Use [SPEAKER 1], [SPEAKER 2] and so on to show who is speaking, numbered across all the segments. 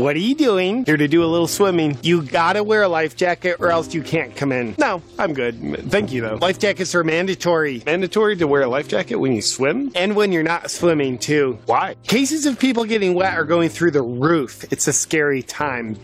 [SPEAKER 1] What are you doing? Here to do a little swimming. You gotta wear a life jacket or else you can't come in. No, I'm good. Thank you though. Life jackets are mandatory. Mandatory to wear a life jacket when you swim? And when you're not swimming too. Why? Cases of people getting wet are going through the roof. It's a scary time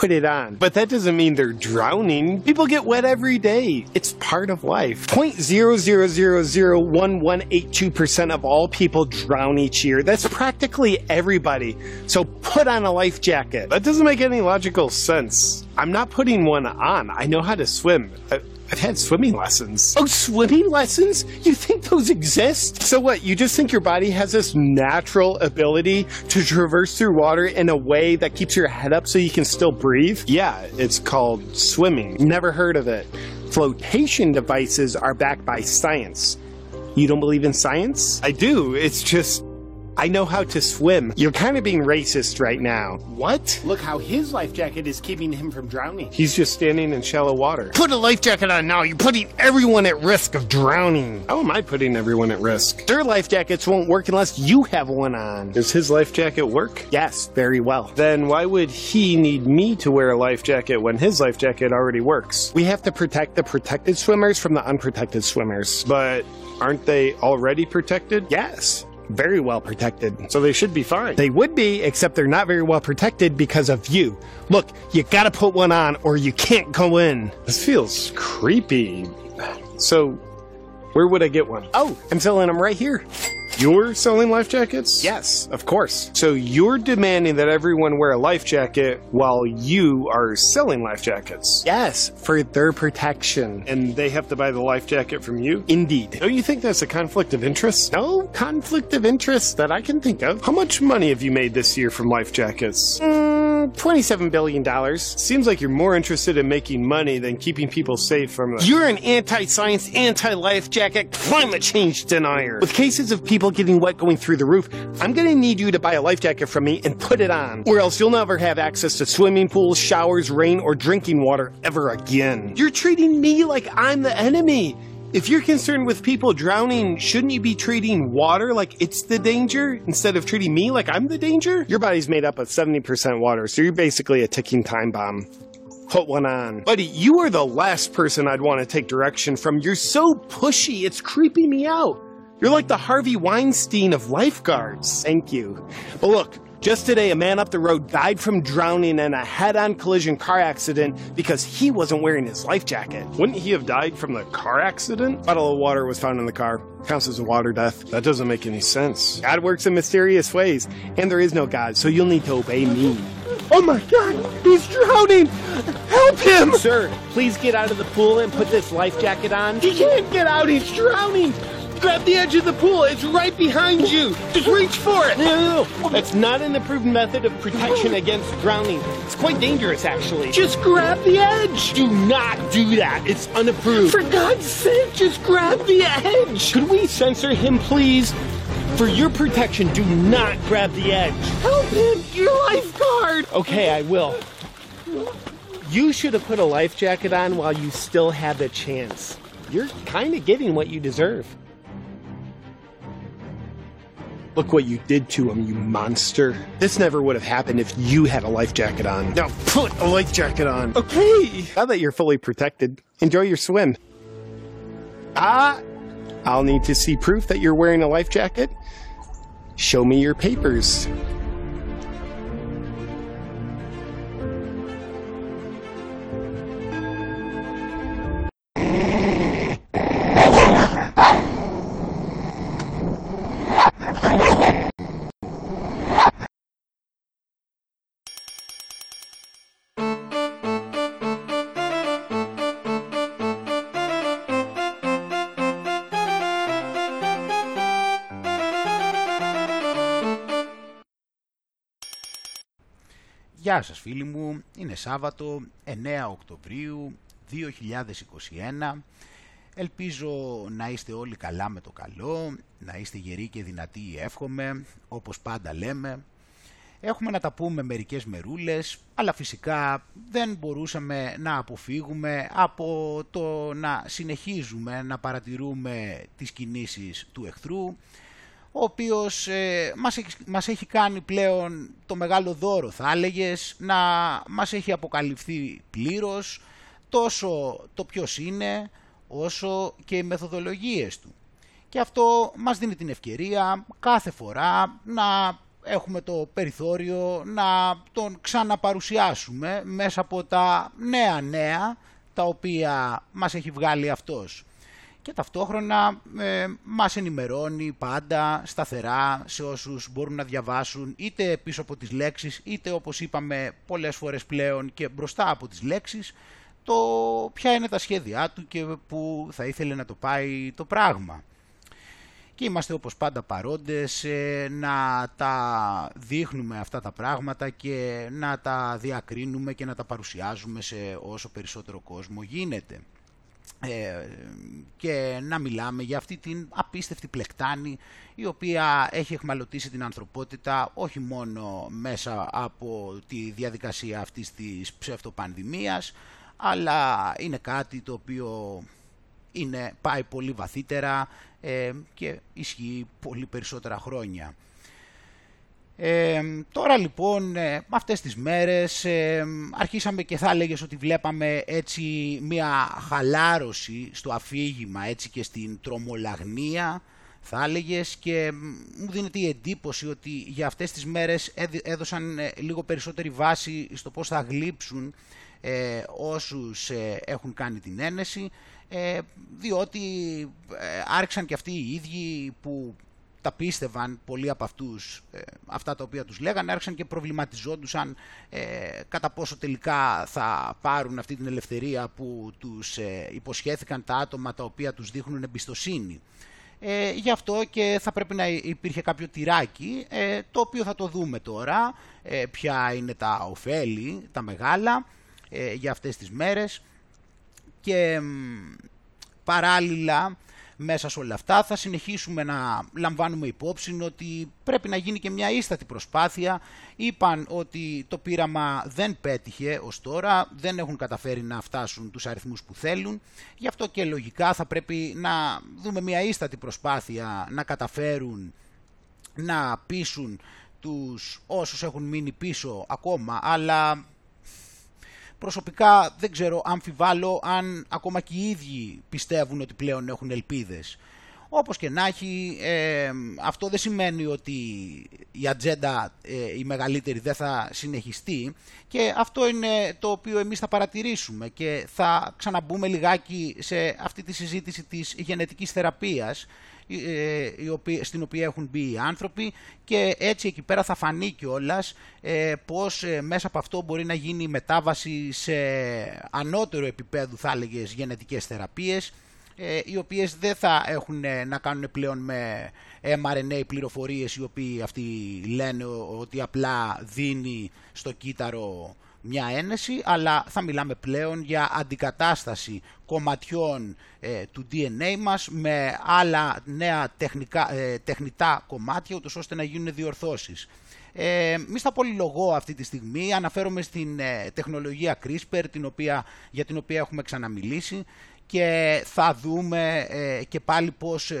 [SPEAKER 1] put it on. But that doesn't mean they're drowning. People get wet every day. It's part of life. 0.0001182% of all people drown each year. That's practically everybody. So put on a life jacket. That doesn't make any logical sense. I'm not putting one on. I know how to swim. I- I've had swimming lessons. Oh, swimming lessons? You think those exist? So what? You just think your body has this natural ability to traverse through water in a way that keeps your head up so you can still breathe? Yeah, it's called swimming. Never heard of it. Flotation devices are backed by science. You don't believe in science? I do. It's just I know how to swim. You're kind of being racist right now. What? Look how his life jacket is keeping him from drowning. He's just standing in shallow water. Put a life jacket on now. You're putting everyone at risk of drowning. How am I putting everyone at risk? Their life jackets won't work unless you have one on. Does his life jacket work? Yes, very well. Then why would he need me to wear a life jacket when his life jacket already works? We have to protect the protected swimmers from the unprotected swimmers. But aren't they already protected? Yes very well protected. So they should be fine. They would be, except they're not very well protected because of you. Look, you gotta put one on or you can't go in. This feels creepy. So, where would I get one? Oh, I'm selling them right here. You're selling life jackets? Yes, of course. So you're demanding that everyone wear a life jacket while you are selling life jackets? Yes, for their protection. And they have to buy the life jacket from you? Indeed. Don't you think that's a conflict of interest? No conflict of interest that I can think of. How much money have you made this year from life jackets? Mm, $27 billion. Seems like you're more interested in making money than keeping people safe from the. You're an anti science, anti life jacket, climate change denier. With cases of people getting wet going through the roof, I'm gonna need you to buy a life jacket from me and put it on, or else you'll never have access to swimming pools, showers, rain, or drinking water ever again. You're treating me like I'm the enemy. If you're concerned with people drowning, shouldn't you be treating water like it's the danger instead of treating me like I'm the danger? Your body's made up of 70% water, so you're basically a ticking time bomb. Put one on. Buddy, you are the last person I'd want to take direction from. You're so pushy, it's creeping me out. You're like the Harvey Weinstein of lifeguards. Thank you. But look, just today, a man up the road died from drowning in a head on collision car accident because he wasn't wearing his life jacket. Wouldn't he have died from the car accident? A Bottle of water was found in the car. Counts as a water death. That doesn't make any sense. God works in mysterious ways, and there is no God, so you'll need to obey me. Oh my god, he's drowning! Help him! Sir, please get out of the pool and put this life jacket on. He can't get out, he's drowning! Grab the edge of the pool. It's right behind you. Just reach for it. No, no, no. That's not an approved method of protection against drowning. It's quite dangerous, actually. Just grab the edge. Do not do that. It's unapproved. For God's sake, just grab the edge. Could we censor him, please? For your protection, do not grab the edge. Help him, your lifeguard. Okay, I will. You should have put a life jacket on while you still had the chance. You're kind of getting what you deserve. Look what you did to him, you monster. This never would have happened if you had a life jacket on. Now put a life jacket on. Okay. Now that you're fully protected, enjoy your swim. Ah, I'll need to see proof that you're wearing a life jacket. Show me your papers.
[SPEAKER 2] Γεια σας φίλοι μου, είναι Σάββατο 9 Οκτωβρίου 2021 Ελπίζω να είστε όλοι καλά με το καλό, να είστε γεροί και δυνατοί εύχομαι, όπως πάντα λέμε. Έχουμε να τα πούμε μερικές μερούλες, αλλά φυσικά δεν μπορούσαμε να αποφύγουμε από το να συνεχίζουμε να παρατηρούμε τις κινήσεις του εχθρού, ο οποίος ε, μας, έχεις, μας έχει κάνει πλέον το μεγάλο δώρο θα έλεγες να μας έχει αποκαλυφθεί πλήρως τόσο το ποιος είναι όσο και οι μεθοδολογίες του. Και αυτό μας δίνει την ευκαιρία κάθε φορά να έχουμε το περιθώριο να τον ξαναπαρουσιάσουμε μέσα από τα νέα νέα τα οποία μας έχει βγάλει αυτός. Και ταυτόχρονα ε, μας ενημερώνει πάντα σταθερά σε όσους μπορούν να διαβάσουν είτε πίσω από τις λέξεις είτε όπως είπαμε πολλές φορές πλέον και μπροστά από τις λέξεις το ποια είναι τα σχέδιά του και που θα ήθελε να το πάει το πράγμα και είμαστε όπως πάντα παρόντες ε, να τα δείχνουμε αυτά τα πράγματα και να τα διακρίνουμε και να τα παρουσιάζουμε σε όσο περισσότερο κόσμο γίνεται. Ε, και να μιλάμε για αυτή την απίστευτη πλεκτάνη η οποία έχει εχμαλωτήσει την ανθρωπότητα όχι μόνο μέσα από τη διαδικασία αυτής της ψευτοπανδημίας αλλά είναι κάτι το οποίο είναι, πάει πολύ βαθύτερα ε, και ισχύει πολύ περισσότερα χρόνια. Ε, τώρα λοιπόν ε, αυτές τις μέρες ε, αρχίσαμε και θα έλεγες ότι βλέπαμε έτσι μια χαλάρωση στο αφήγημα έτσι και στην τρομολαγνία θα έλεγες και μου δίνεται η εντύπωση ότι για αυτές τις μέρες έδωσαν λίγο περισσότερη βάση στο πώς θα γλύψουν ε, όσους έχουν κάνει την ένεση ε, διότι ε, άρχισαν και αυτοί οι ίδιοι που τα πίστευαν πολλοί από αυτούς ε, αυτά τα οποία τους λέγανε, άρχισαν και προβληματιζόντουσαν ε, κατά πόσο τελικά θα πάρουν αυτή την ελευθερία που τους υποσχέθηκαν τα άτομα τα οποία τους δείχνουν εμπιστοσύνη. Ε, γι' αυτό και θα πρέπει να υπήρχε κάποιο τυράκι, το οποίο θα το δούμε τώρα, ποια είναι τα ωφέλη, τα μεγάλα, για αυτές τις μέρες και παράλληλα μέσα σε όλα αυτά θα συνεχίσουμε να λαμβάνουμε υπόψη ότι πρέπει να γίνει και μια ίστατη προσπάθεια. Είπαν ότι το πείραμα δεν πέτυχε ως τώρα, δεν έχουν καταφέρει να φτάσουν τους αριθμούς που θέλουν. Γι' αυτό και λογικά θα πρέπει να δούμε μια ίστατη προσπάθεια να καταφέρουν να πείσουν τους όσους έχουν μείνει πίσω ακόμα, αλλά προσωπικά δεν ξέρω, αμφιβάλλω αν ακόμα και οι ίδιοι πιστεύουν ότι πλέον έχουν ελπίδες. Όπως και να έχει, ε, αυτό δεν σημαίνει ότι η ατζέντα ε, η μεγαλύτερη δεν θα συνεχιστεί και αυτό είναι το οποίο εμείς θα παρατηρήσουμε και θα ξαναμπούμε λιγάκι σε αυτή τη συζήτηση της γενετικής θεραπείας ε, στην οποία έχουν μπει οι άνθρωποι και έτσι εκεί πέρα θα φανεί κιόλας ε, πως ε, μέσα από αυτό μπορεί να γίνει μετάβαση σε ανώτερο επίπεδο θα έλεγες γενετικές θεραπείες οι οποίες δεν θα έχουν να κάνουν πλέον με mRNA πληροφορίες οι οποίοι αυτοί λένε ότι απλά δίνει στο κύτταρο μια ένεση, αλλά θα μιλάμε πλέον για αντικατάσταση κομματιών ε, του DNA μας με άλλα νέα τεχνικά, ε, τεχνητά κομμάτια, ούτως ώστε να γίνουν διορθώσεις. Ε, μη στα πολυλογώ αυτή τη στιγμή, αναφέρομαι στην ε, τεχνολογία CRISPR, την οποία, για την οποία έχουμε ξαναμιλήσει και θα δούμε και πάλι πώς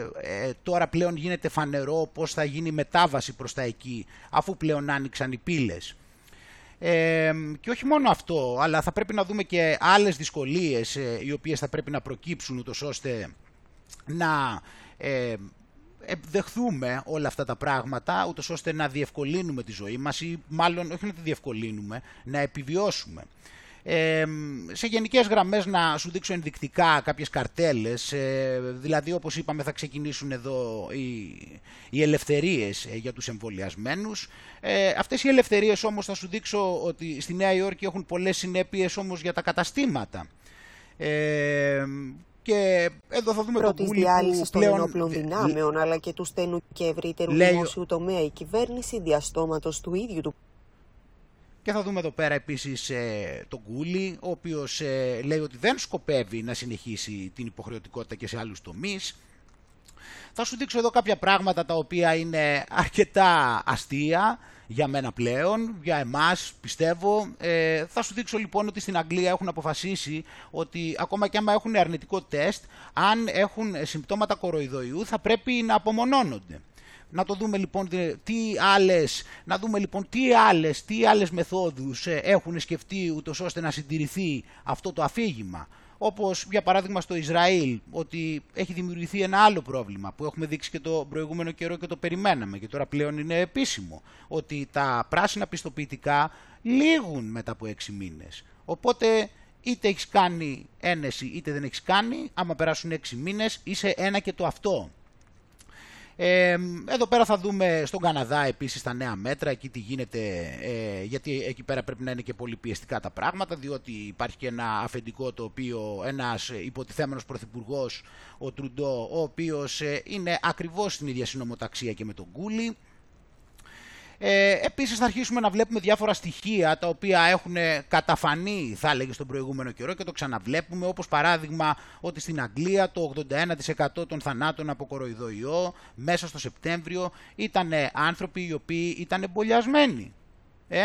[SPEAKER 2] τώρα πλέον γίνεται φανερό πώς θα γίνει μετάβαση προς τα εκεί, αφού πλέον άνοιξαν οι πύλες και όχι μόνο αυτό, αλλά θα πρέπει να δούμε και άλλες δυσκολίες ε, οι οποίες θα πρέπει να προκύψουν ούτως ώστε να ε, δεχθούμε όλα αυτά τα πράγματα ούτως ώστε να διευκολύνουμε τη ζωή μας ή μάλλον όχι να τη διευκολύνουμε, να επιβιώσουμε σε γενικές γραμμές να σου δείξω ενδεικτικά κάποιες καρτέλες, ε, δηλαδή όπως είπαμε θα ξεκινήσουν εδώ οι, οι ελευθερίες ε, για τους εμβολιασμένους. Ε, αυτές οι ελευθερίες όμως θα σου δείξω ότι στη Νέα Υόρκη έχουν πολλές συνέπειες όμως για τα καταστήματα. Ε, και εδώ θα δούμε
[SPEAKER 3] Πρώτης
[SPEAKER 2] το
[SPEAKER 3] διάλυση των ενόπλων δυνάμεων αλλά και του στενού και ευρύτερου δημόσιου τομέα η κυβέρνηση διαστόματος του ίδιου του
[SPEAKER 2] και θα δούμε εδώ πέρα επίσης ε, τον Κούλι, ο οποίος ε, λέει ότι δεν σκοπεύει να συνεχίσει την υποχρεωτικότητα και σε άλλους τομείς. Θα σου δείξω εδώ κάποια πράγματα τα οποία είναι αρκετά αστεία για μένα πλέον, για εμάς πιστεύω. Ε, θα σου δείξω λοιπόν ότι στην Αγγλία έχουν αποφασίσει ότι ακόμα και άμα έχουν αρνητικό τεστ, αν έχουν συμπτώματα κοροϊδοϊού θα πρέπει να απομονώνονται. Να το δούμε λοιπόν τι άλλες, να δούμε λοιπόν τι άλλες, τι άλλες μεθόδους ε, έχουν σκεφτεί ούτως ώστε να συντηρηθεί αυτό το αφήγημα. Όπως για παράδειγμα στο Ισραήλ, ότι έχει δημιουργηθεί ένα άλλο πρόβλημα που έχουμε δείξει και το προηγούμενο καιρό και το περιμέναμε και τώρα πλέον είναι επίσημο, ότι τα πράσινα πιστοποιητικά λήγουν μετά από έξι μήνες. Οπότε είτε έχεις κάνει ένεση είτε δεν έχεις κάνει, άμα περάσουν έξι μήνες είσαι ένα και το αυτό. Ε, εδώ πέρα θα δούμε στον Καναδά επίσης τα νέα μέτρα, εκεί τι γίνεται, ε, γιατί εκεί πέρα πρέπει να είναι και πολύ πιεστικά τα πράγματα, διότι υπάρχει και ένα αφεντικό το οποίο ένας υποτιθέμενος πρωθυπουργός, ο Τρουντό, ο οποίος ε, είναι ακριβώς στην ίδια συνομοταξία και με τον Κούλι. Ε, επίσης θα αρχίσουμε να βλέπουμε διάφορα στοιχεία τα οποία έχουν καταφανεί θα έλεγε στον προηγούμενο καιρό και το ξαναβλέπουμε όπως παράδειγμα ότι στην Αγγλία το 81% των θανάτων από κοροϊδοϊό μέσα στο Σεπτέμβριο ήταν άνθρωποι οι οποίοι ήταν εμπολιασμένοι. Ε;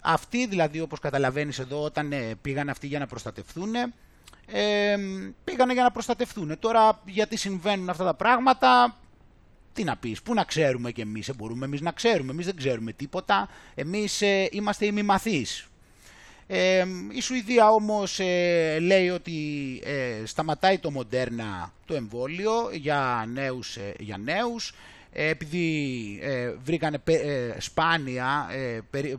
[SPEAKER 2] Αυτοί δηλαδή όπως καταλαβαίνεις εδώ όταν ε, πήγαν αυτοί για να προστατευτούν ε, πήγανε για να προστατευτούν. Τώρα γιατί συμβαίνουν αυτά τα πράγματα τι να πεις, πού να ξέρουμε κι εμείς, ε, μπορούμε εμείς να ξέρουμε, εμείς δεν ξέρουμε τίποτα, εμείς ε, είμαστε ημιμαθείς. Ε, η Σουηδία όμως ε, λέει ότι ε, σταματάει το μοντέρνα το εμβόλιο για νέους, για νέους επειδή βρήκανε σπάνια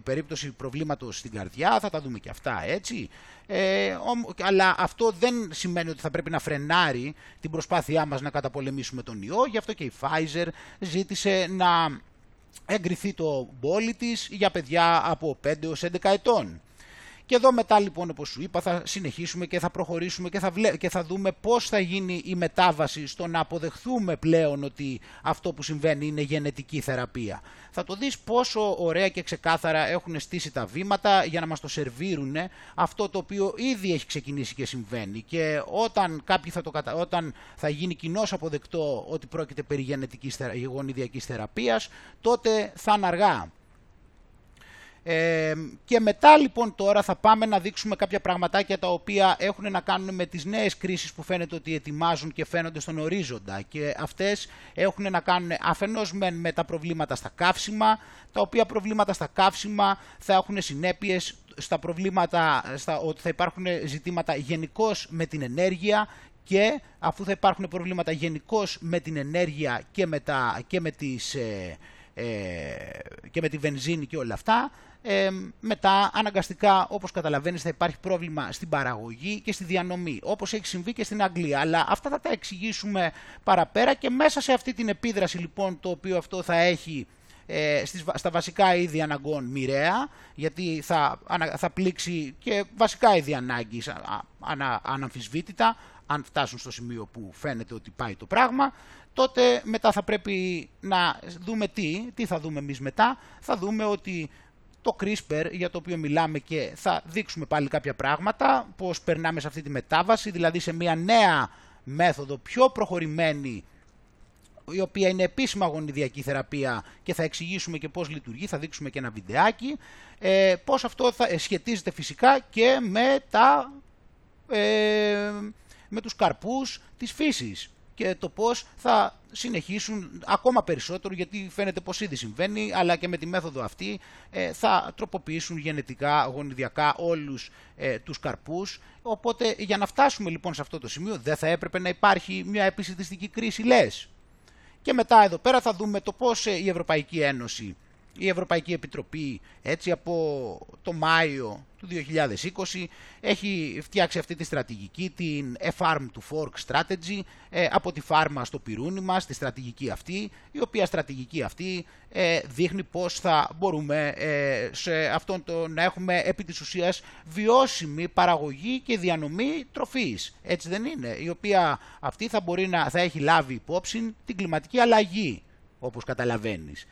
[SPEAKER 2] περίπτωση προβλήματος στην καρδιά, θα τα δούμε και αυτά έτσι. Ε, αλλά αυτό δεν σημαίνει ότι θα πρέπει να φρενάρει την προσπάθειά μας να καταπολεμήσουμε τον ιό. Γι' αυτό και η Pfizer ζήτησε να εγκριθεί το μπόλι της για παιδιά από 5 έως 11 ετών. Και εδώ μετά λοιπόν όπως σου είπα θα συνεχίσουμε και θα προχωρήσουμε και θα, και θα δούμε πώς θα γίνει η μετάβαση στο να αποδεχθούμε πλέον ότι αυτό που συμβαίνει είναι γενετική θεραπεία. Θα το δεις πόσο ωραία και ξεκάθαρα έχουν στήσει τα βήματα για να μας το σερβίρουν αυτό το οποίο ήδη έχει ξεκινήσει και συμβαίνει και όταν, κάποιοι θα, το κατα... όταν θα γίνει κοινώς αποδεκτό ότι πρόκειται περί γενετικής γονιδιακής θεραπείας τότε θα είναι αργά. Ε, και μετά λοιπόν τώρα θα πάμε να δείξουμε κάποια πραγματάκια τα οποία έχουν να κάνουν με τις νέες κρίσεις που φαίνεται ότι ετοιμάζουν και φαίνονται στον ορίζοντα. Και αυτές έχουν να κάνουν αφενός με, τα προβλήματα στα καύσιμα τα οποία προβλήματα στα καύσιμα θα έχουν συνέπειες στα προβλήματα, στα, ότι θα υπάρχουν ζητήματα γενικώς με την ενέργεια και αφού θα υπάρχουν προβλήματα γενικώς με την ενέργεια και με, τα, και με, τις, ε, ε, και με τη βενζίνη και όλα αυτά. Ε, μετά αναγκαστικά όπως καταλαβαίνεις θα υπάρχει πρόβλημα στην παραγωγή και στη διανομή όπως έχει συμβεί και στην Αγγλία. Αλλά αυτά θα τα εξηγήσουμε παραπέρα και μέσα σε αυτή την επίδραση λοιπόν το οποίο αυτό θα έχει ε, στις, στα βασικά είδη αναγκών μοιραία γιατί θα, θα πλήξει και βασικά είδη ανάγκης ανα, αναμφισβήτητα αν φτάσουν στο σημείο που φαίνεται ότι πάει το πράγμα τότε μετά θα πρέπει να δούμε τι, τι θα δούμε εμείς μετά. Θα δούμε ότι το CRISPR για το οποίο μιλάμε και θα δείξουμε πάλι κάποια πράγματα, πώς περνάμε σε αυτή τη μετάβαση, δηλαδή σε μια νέα μέθοδο πιο προχωρημένη η οποία είναι επίσημα γονιδιακή θεραπεία και θα εξηγήσουμε και πώς λειτουργεί, θα δείξουμε και ένα βιντεάκι, ε, πώς αυτό θα σχετίζεται φυσικά και με, τα, ε, με τους καρπούς της φύσης και το πώς θα συνεχίσουν ακόμα περισσότερο γιατί φαίνεται πως ήδη συμβαίνει αλλά και με τη μέθοδο αυτή ε, θα τροποποιήσουν γενετικά, γονιδιακά όλους ε, τους καρπούς οπότε για να φτάσουμε λοιπόν σε αυτό το σημείο δεν θα έπρεπε να υπάρχει μια επισητιστική κρίση λες. Και μετά εδώ πέρα θα δούμε το πώς ε, η Ευρωπαϊκή Ένωση η Ευρωπαϊκή Επιτροπή έτσι από το Μάιο του 2020 έχει φτιάξει αυτή τη στρατηγική, την A-Farm to Fork Strategy, ε, από τη φάρμα στο πυρούνι μας, τη στρατηγική αυτή, η οποία στρατηγική αυτή ε, δείχνει πώς θα μπορούμε ε, σε αυτόν το, να έχουμε επί της ουσίας βιώσιμη παραγωγή και διανομή τροφής. Έτσι δεν είναι, η οποία αυτή θα μπορεί να θα έχει λάβει υπόψη την κλιματική αλλαγή, όπως καταλαβαίνεις.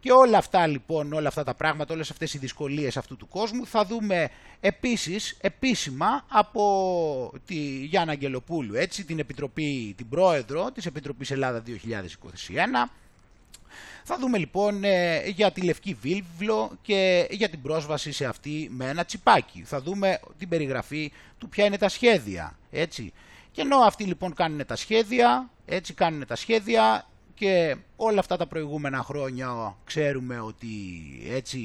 [SPEAKER 2] Και όλα αυτά λοιπόν, όλα αυτά τα πράγματα, όλες αυτές οι δυσκολίες αυτού του κόσμου θα δούμε επίσης επίσημα από τη Γιάννα Αγγελοπούλου, έτσι, την, Επιτροπή, την πρόεδρο της Επιτροπής Ελλάδα 2021. Θα δούμε λοιπόν ε, για τη Λευκή Βίλβλο και για την πρόσβαση σε αυτή με ένα τσιπάκι. Θα δούμε την περιγραφή του ποια είναι τα σχέδια, έτσι. Και ενώ αυτοί λοιπόν κάνουν τα σχέδια, έτσι κάνουν τα σχέδια, και όλα αυτά τα προηγούμενα χρόνια ξέρουμε ότι έτσι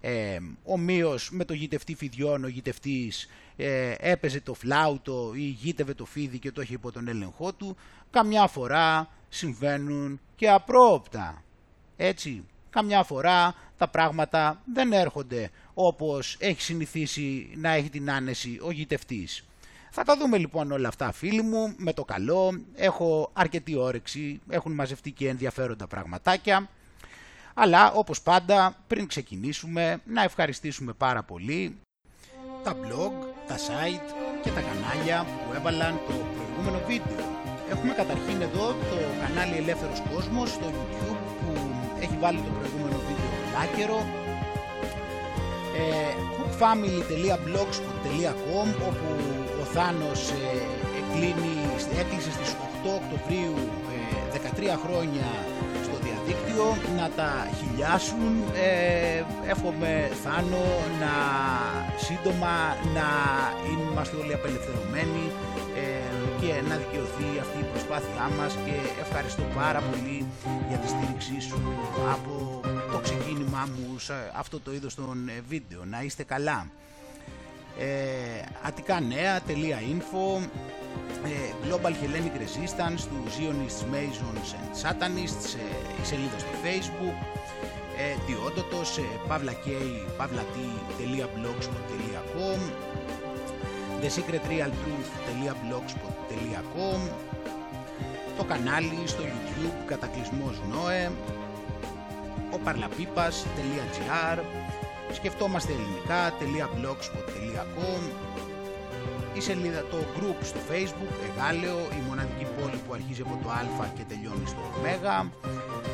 [SPEAKER 2] ε, ομοίως με το γητευτή φιδιών ο γητευτής ε, έπαιζε το φλάουτο ή γήτευε το φίδι και το έχει υπό τον έλεγχό του, καμιά φορά συμβαίνουν και απρόοπτα. Έτσι, καμιά φορά τα πράγματα δεν έρχονται όπως έχει συνηθίσει να έχει την άνεση ο γητευτής. Θα τα δούμε λοιπόν όλα αυτά φίλοι μου, με το καλό, έχω αρκετή όρεξη, έχουν μαζευτεί και ενδιαφέροντα πραγματάκια. Αλλά όπως πάντα πριν ξεκινήσουμε να ευχαριστήσουμε πάρα πολύ τα blog, τα site και τα κανάλια που έβαλαν το προηγούμενο βίντεο. Έχουμε καταρχήν εδώ το κανάλι Ελεύθερος Κόσμος στο YouTube που έχει βάλει το προηγούμενο βίντεο λάκερο ε, cookfamily.blogspot.com όπου ο Θάνος ε, κλείνει, έκλεισε στις 8 Οκτωβρίου ε, 13 χρόνια δίκτυο να τα χιλιάσουν. Ε, εύχομαι Θάνο να σύντομα να είμαστε όλοι απελευθερωμένοι ε, και να δικαιωθεί αυτή η προσπάθειά μας και ευχαριστώ πάρα πολύ για τη στήριξή σου από το ξεκίνημά μου σε αυτό το είδος των ε, βίντεο. Να είστε καλά. Ε, αττικανέα.info ε, Global Hellenic Resistance του Zionists, Masons and Satanists ε, η σελίδα στο Facebook ε, Διόντοτος ε, pavlak.blogspot.com thesecretrealtruth.blogspot.com το κανάλι στο YouTube Κατακλυσμός Νόε ο parlapipas.gr σκεφτόμαστε ελληνικά.blogspot.com η σελίδα, το group στο facebook, Εγάλεο, η μοναδική πόλη που αρχίζει από το α και τελειώνει στο ω,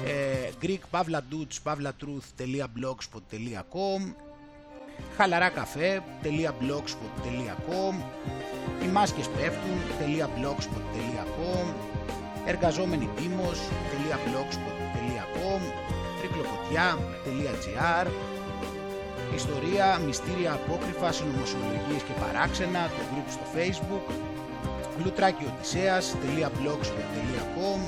[SPEAKER 2] ε, greek.pavladuts.blogspot.com χαλαράκαφέ.blogspot.com οι μάσκες πέφτουν.blogspot.com εργαζόμενοι τίμος.blogspot.com τρικλοκοτιά.gr ιστορία, μυστήρια απόκρυφα, συνωμοσιολογίες και παράξενα, το group στο facebook, λουτράκιοδησέας.blogspot.com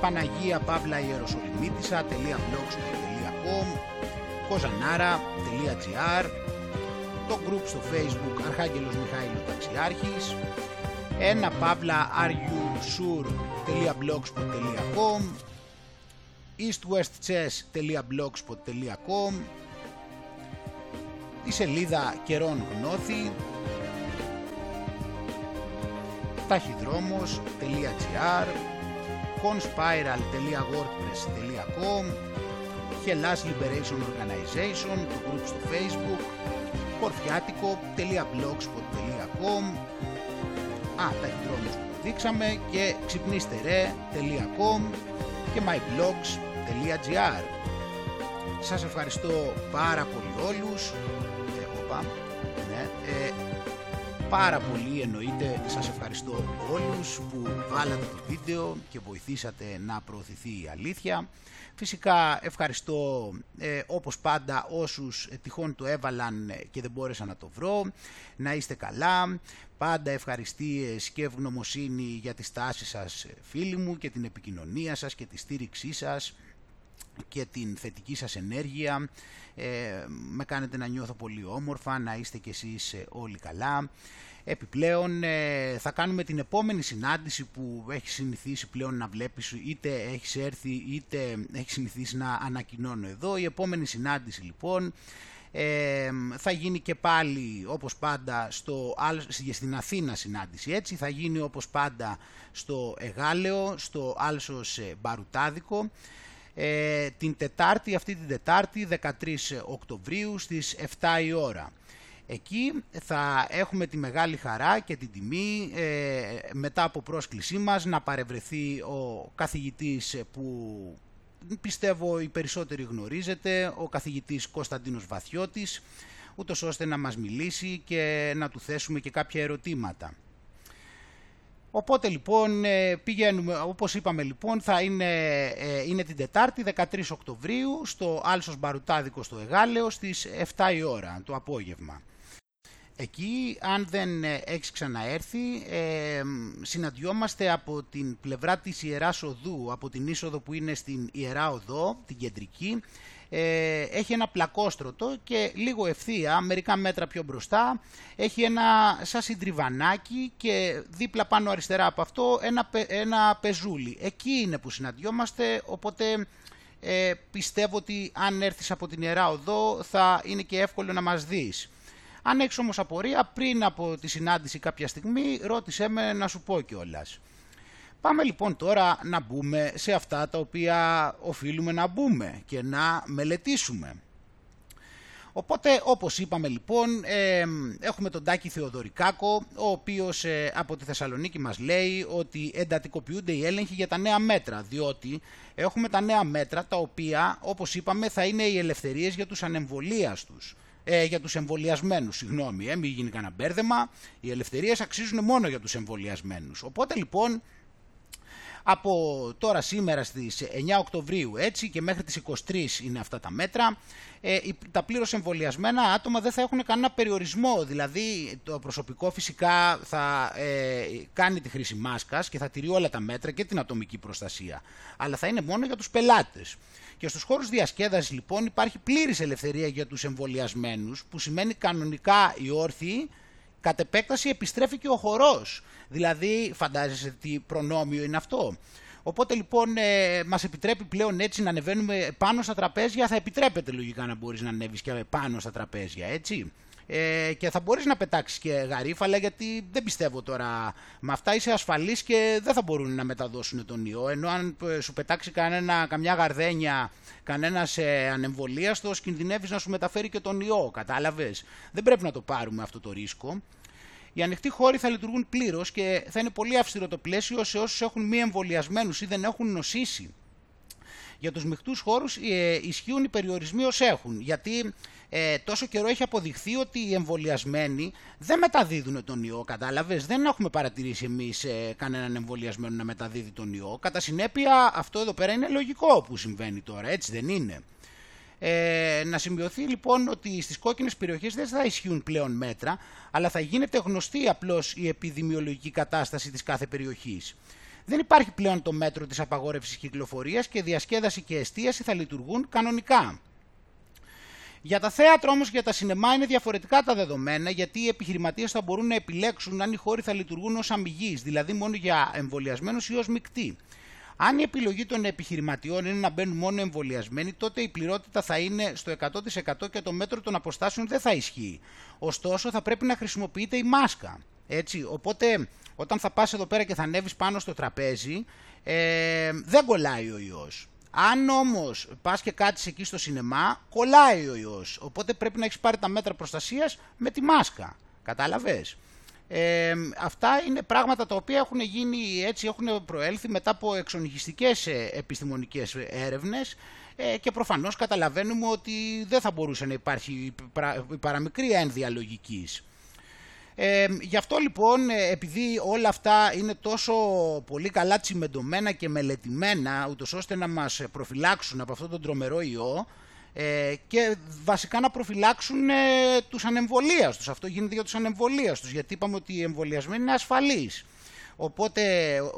[SPEAKER 2] Παναγία Παύλα Ιεροσολυμίτισσα.blogspot.com Κοζανάρα.gr Το group στο facebook Αρχάγγελος Μιχάηλο Ταξιάρχης ένα παύλα argusur.blogspot.com eastwestchess.blogspot.com η σελίδα Καιρών Γνώθη, ταχυδρόμος.gr, conspiral.wordpress.com, Hellas Liberation Organization, το group στο facebook, κορφιάτικο.blogspot.com, α, ταχυδρόμος που δείξαμε και ξυπνήστερε.com και myblogs.gr. Σας ευχαριστώ πάρα πολύ όλους ναι. Ε, πάρα πολύ εννοείται σας ευχαριστώ όλους που βάλατε το βίντεο και βοηθήσατε να προωθηθεί η αλήθεια. Φυσικά ευχαριστώ ε, όπως πάντα όσους τυχόν το έβαλαν και δεν μπόρεσα να το βρω. Να είστε καλά. Πάντα ευχαριστίες και ευγνωμοσύνη για τη στάση σας φίλοι μου και την επικοινωνία σας και τη στήριξή σας και την θετική σας ενέργεια. Ε, με κάνετε να νιώθω πολύ όμορφα, να είστε κι εσείς ε, όλοι καλά. Επιπλέον ε, θα κάνουμε την επόμενη συνάντηση που έχει συνηθίσει πλέον να βλέπεις είτε έχεις έρθει είτε έχεις συνηθίσει να ανακοινώνω εδώ. Η επόμενη συνάντηση λοιπόν ε, θα γίνει και πάλι όπως πάντα στο, στην Αθήνα συνάντηση έτσι θα γίνει όπως πάντα στο Εγάλεο, στο Άλσος Μπαρουτάδικο ε, την Τετάρτη, αυτή την Τετάρτη 13 Οκτωβρίου στις 7 η ώρα. Εκεί θα έχουμε τη μεγάλη χαρά και την τιμή ε, μετά από πρόσκλησή μας να παρευρεθεί ο καθηγητής που πιστεύω οι περισσότεροι γνωρίζετε, ο καθηγητής Κωνσταντίνος Βαθιώτης, ούτως ώστε να μας μιλήσει και να του θέσουμε και κάποια ερωτήματα. Οπότε λοιπόν ε, πηγαίνουμε, όπως είπαμε λοιπόν, θα είναι, ε, είναι την Τετάρτη 13 Οκτωβρίου στο Άλσος Μπαρουτάδικο στο Εγάλεο στις 7 η ώρα το απόγευμα. Εκεί, αν δεν έχεις ξαναέρθει, ε, συναντιόμαστε από την πλευρά της Ιεράς Οδού, από την είσοδο που είναι στην Ιερά Οδό, την κεντρική, ε, έχει ένα πλακόστρωτο και λίγο ευθεία, μερικά μέτρα πιο μπροστά, έχει ένα σαν συντριβανάκι και δίπλα πάνω αριστερά από αυτό ένα, ένα πεζούλι. Εκεί είναι που συναντιόμαστε, οπότε ε, πιστεύω ότι αν έρθεις από την Ιερά Οδό θα είναι και εύκολο να μας δεις. Αν έχεις όμως απορία, πριν από τη συνάντηση κάποια στιγμή, ρώτησέ με να σου πω κιόλας. Πάμε λοιπόν τώρα να μπούμε σε αυτά τα οποία οφείλουμε να μπούμε και να μελετήσουμε. Οπότε όπως είπαμε λοιπόν έχουμε τον Τάκη Θεοδωρικάκο ο οποίος ε, από τη Θεσσαλονίκη μας λέει ότι εντατικοποιούνται οι έλεγχοι για τα νέα μέτρα διότι έχουμε τα νέα μέτρα τα οποία όπως είπαμε θα είναι οι ελευθερίες για τους ανεμβολίαστους. Ε, για τους εμβολιασμένους, συγγνώμη, ε, μην γίνει κανένα μπέρδεμα, οι ελευθερίες αξίζουν μόνο για τους εμβολιασμένους. Οπότε λοιπόν από τώρα σήμερα στις 9 Οκτωβρίου έτσι και μέχρι τις 23 είναι αυτά τα μέτρα ε, τα πλήρως εμβολιασμένα άτομα δεν θα έχουν κανένα περιορισμό. Δηλαδή το προσωπικό φυσικά θα ε, κάνει τη χρήση μάσκας και θα τηρεί όλα τα μέτρα και την ατομική προστασία. Αλλά θα είναι μόνο για τους πελάτες. Και στους χώρους διασκέδασης λοιπόν υπάρχει πλήρης ελευθερία για τους εμβολιασμένους που σημαίνει κανονικά οι όρθιοι κατ' επέκταση επιστρέφει και ο χορός. Δηλαδή φαντάζεσαι τι προνόμιο είναι αυτό. Οπότε λοιπόν ε, μας επιτρέπει πλέον έτσι να ανεβαίνουμε πάνω στα τραπέζια, θα επιτρέπεται λογικά να μπορείς να ανέβεις και πάνω στα τραπέζια, έτσι. Ε, και θα μπορείς να πετάξεις και γαρίφαλα γιατί δεν πιστεύω τώρα. Με αυτά είσαι ασφαλής και δεν θα μπορούν να μεταδώσουν τον ιό. Ενώ αν ε, σου πετάξει κανένα, καμιά γαρδένια κανένας ε, ανεμβολίαστος κινδυνεύεις να σου μεταφέρει και τον ιό κατάλαβες; Δεν πρέπει να το πάρουμε αυτό το ρίσκο. Οι ανοιχτοί χώροι θα λειτουργούν πλήρως και θα είναι πολύ αυστηρό το πλαίσιο σε όσους έχουν μη εμβολιασμένους ή δεν έχουν νοσήσει. Για τους μειχτούς χώρους ε, ισχύουν οι περιορισμοί ως έχουν, γιατί ε, τόσο καιρό έχει αποδειχθεί ότι οι εμβολιασμένοι δεν μεταδίδουν τον ιό, κατάλαβες, δεν έχουμε παρατηρήσει εμείς ε, κανέναν εμβολιασμένο να μεταδίδει τον ιό. Κατά συνέπεια αυτό εδώ πέρα είναι λογικό που συμβαίνει τώρα, έτσι δεν είναι; Ε, να σημειωθεί λοιπόν ότι στις κόκκινες περιοχές δεν θα ισχύουν πλέον μέτρα, αλλά θα γίνεται γνωστή απλώς η επιδημιολογική κατάσταση της κάθε περιοχής. Δεν υπάρχει πλέον το μέτρο της απαγόρευσης κυκλοφορίας και διασκέδαση και εστίαση θα λειτουργούν κανονικά. Για τα θέατρα όμως και για τα σινεμά είναι διαφορετικά τα δεδομένα γιατί οι επιχειρηματίες θα μπορούν να επιλέξουν αν οι χώροι θα λειτουργούν ως αμυγείς, δηλαδή μόνο για εμβολιασμένους ή ως μεικτοί. Αν η επιλογή των επιχειρηματιών είναι να μπαίνουν μόνο εμβολιασμένοι, τότε η πληρότητα θα είναι στο 100% και το μέτρο των αποστάσεων δεν θα ισχύει. Ωστόσο, θα πρέπει να χρησιμοποιείται η μάσκα. Έτσι, οπότε, όταν θα πας εδώ πέρα και θα ανέβεις πάνω στο τραπέζι, ε, δεν κολλάει ο ιός. Αν όμως πας και κάτσεις εκεί στο σινεμά, κολλάει ο ιός. Οπότε πρέπει να έχεις πάρει τα μέτρα προστασίας με τη μάσκα. Κατάλαβες; Ε, αυτά είναι πράγματα τα οποία έχουν γίνει έτσι, έχουν προέλθει μετά από εξονυχιστικές ε, επιστημονικές έρευνες ε, και προφανώς καταλαβαίνουμε ότι δεν θα μπορούσε να υπάρχει η παραμικρή ένδια λογικής. Ε, γι' αυτό λοιπόν επειδή όλα αυτά είναι τόσο πολύ καλά τσιμεντωμένα και μελετημένα ούτως ώστε να μας προφυλάξουν από αυτόν τον τρομερό ιό ε, και βασικά να προφυλάξουν ε, τους ανεμβολίαστους. Αυτό γίνεται για τους ανεμβολίαστους, γιατί είπαμε ότι οι εμβολιασμένοι είναι ασφαλείς. Οπότε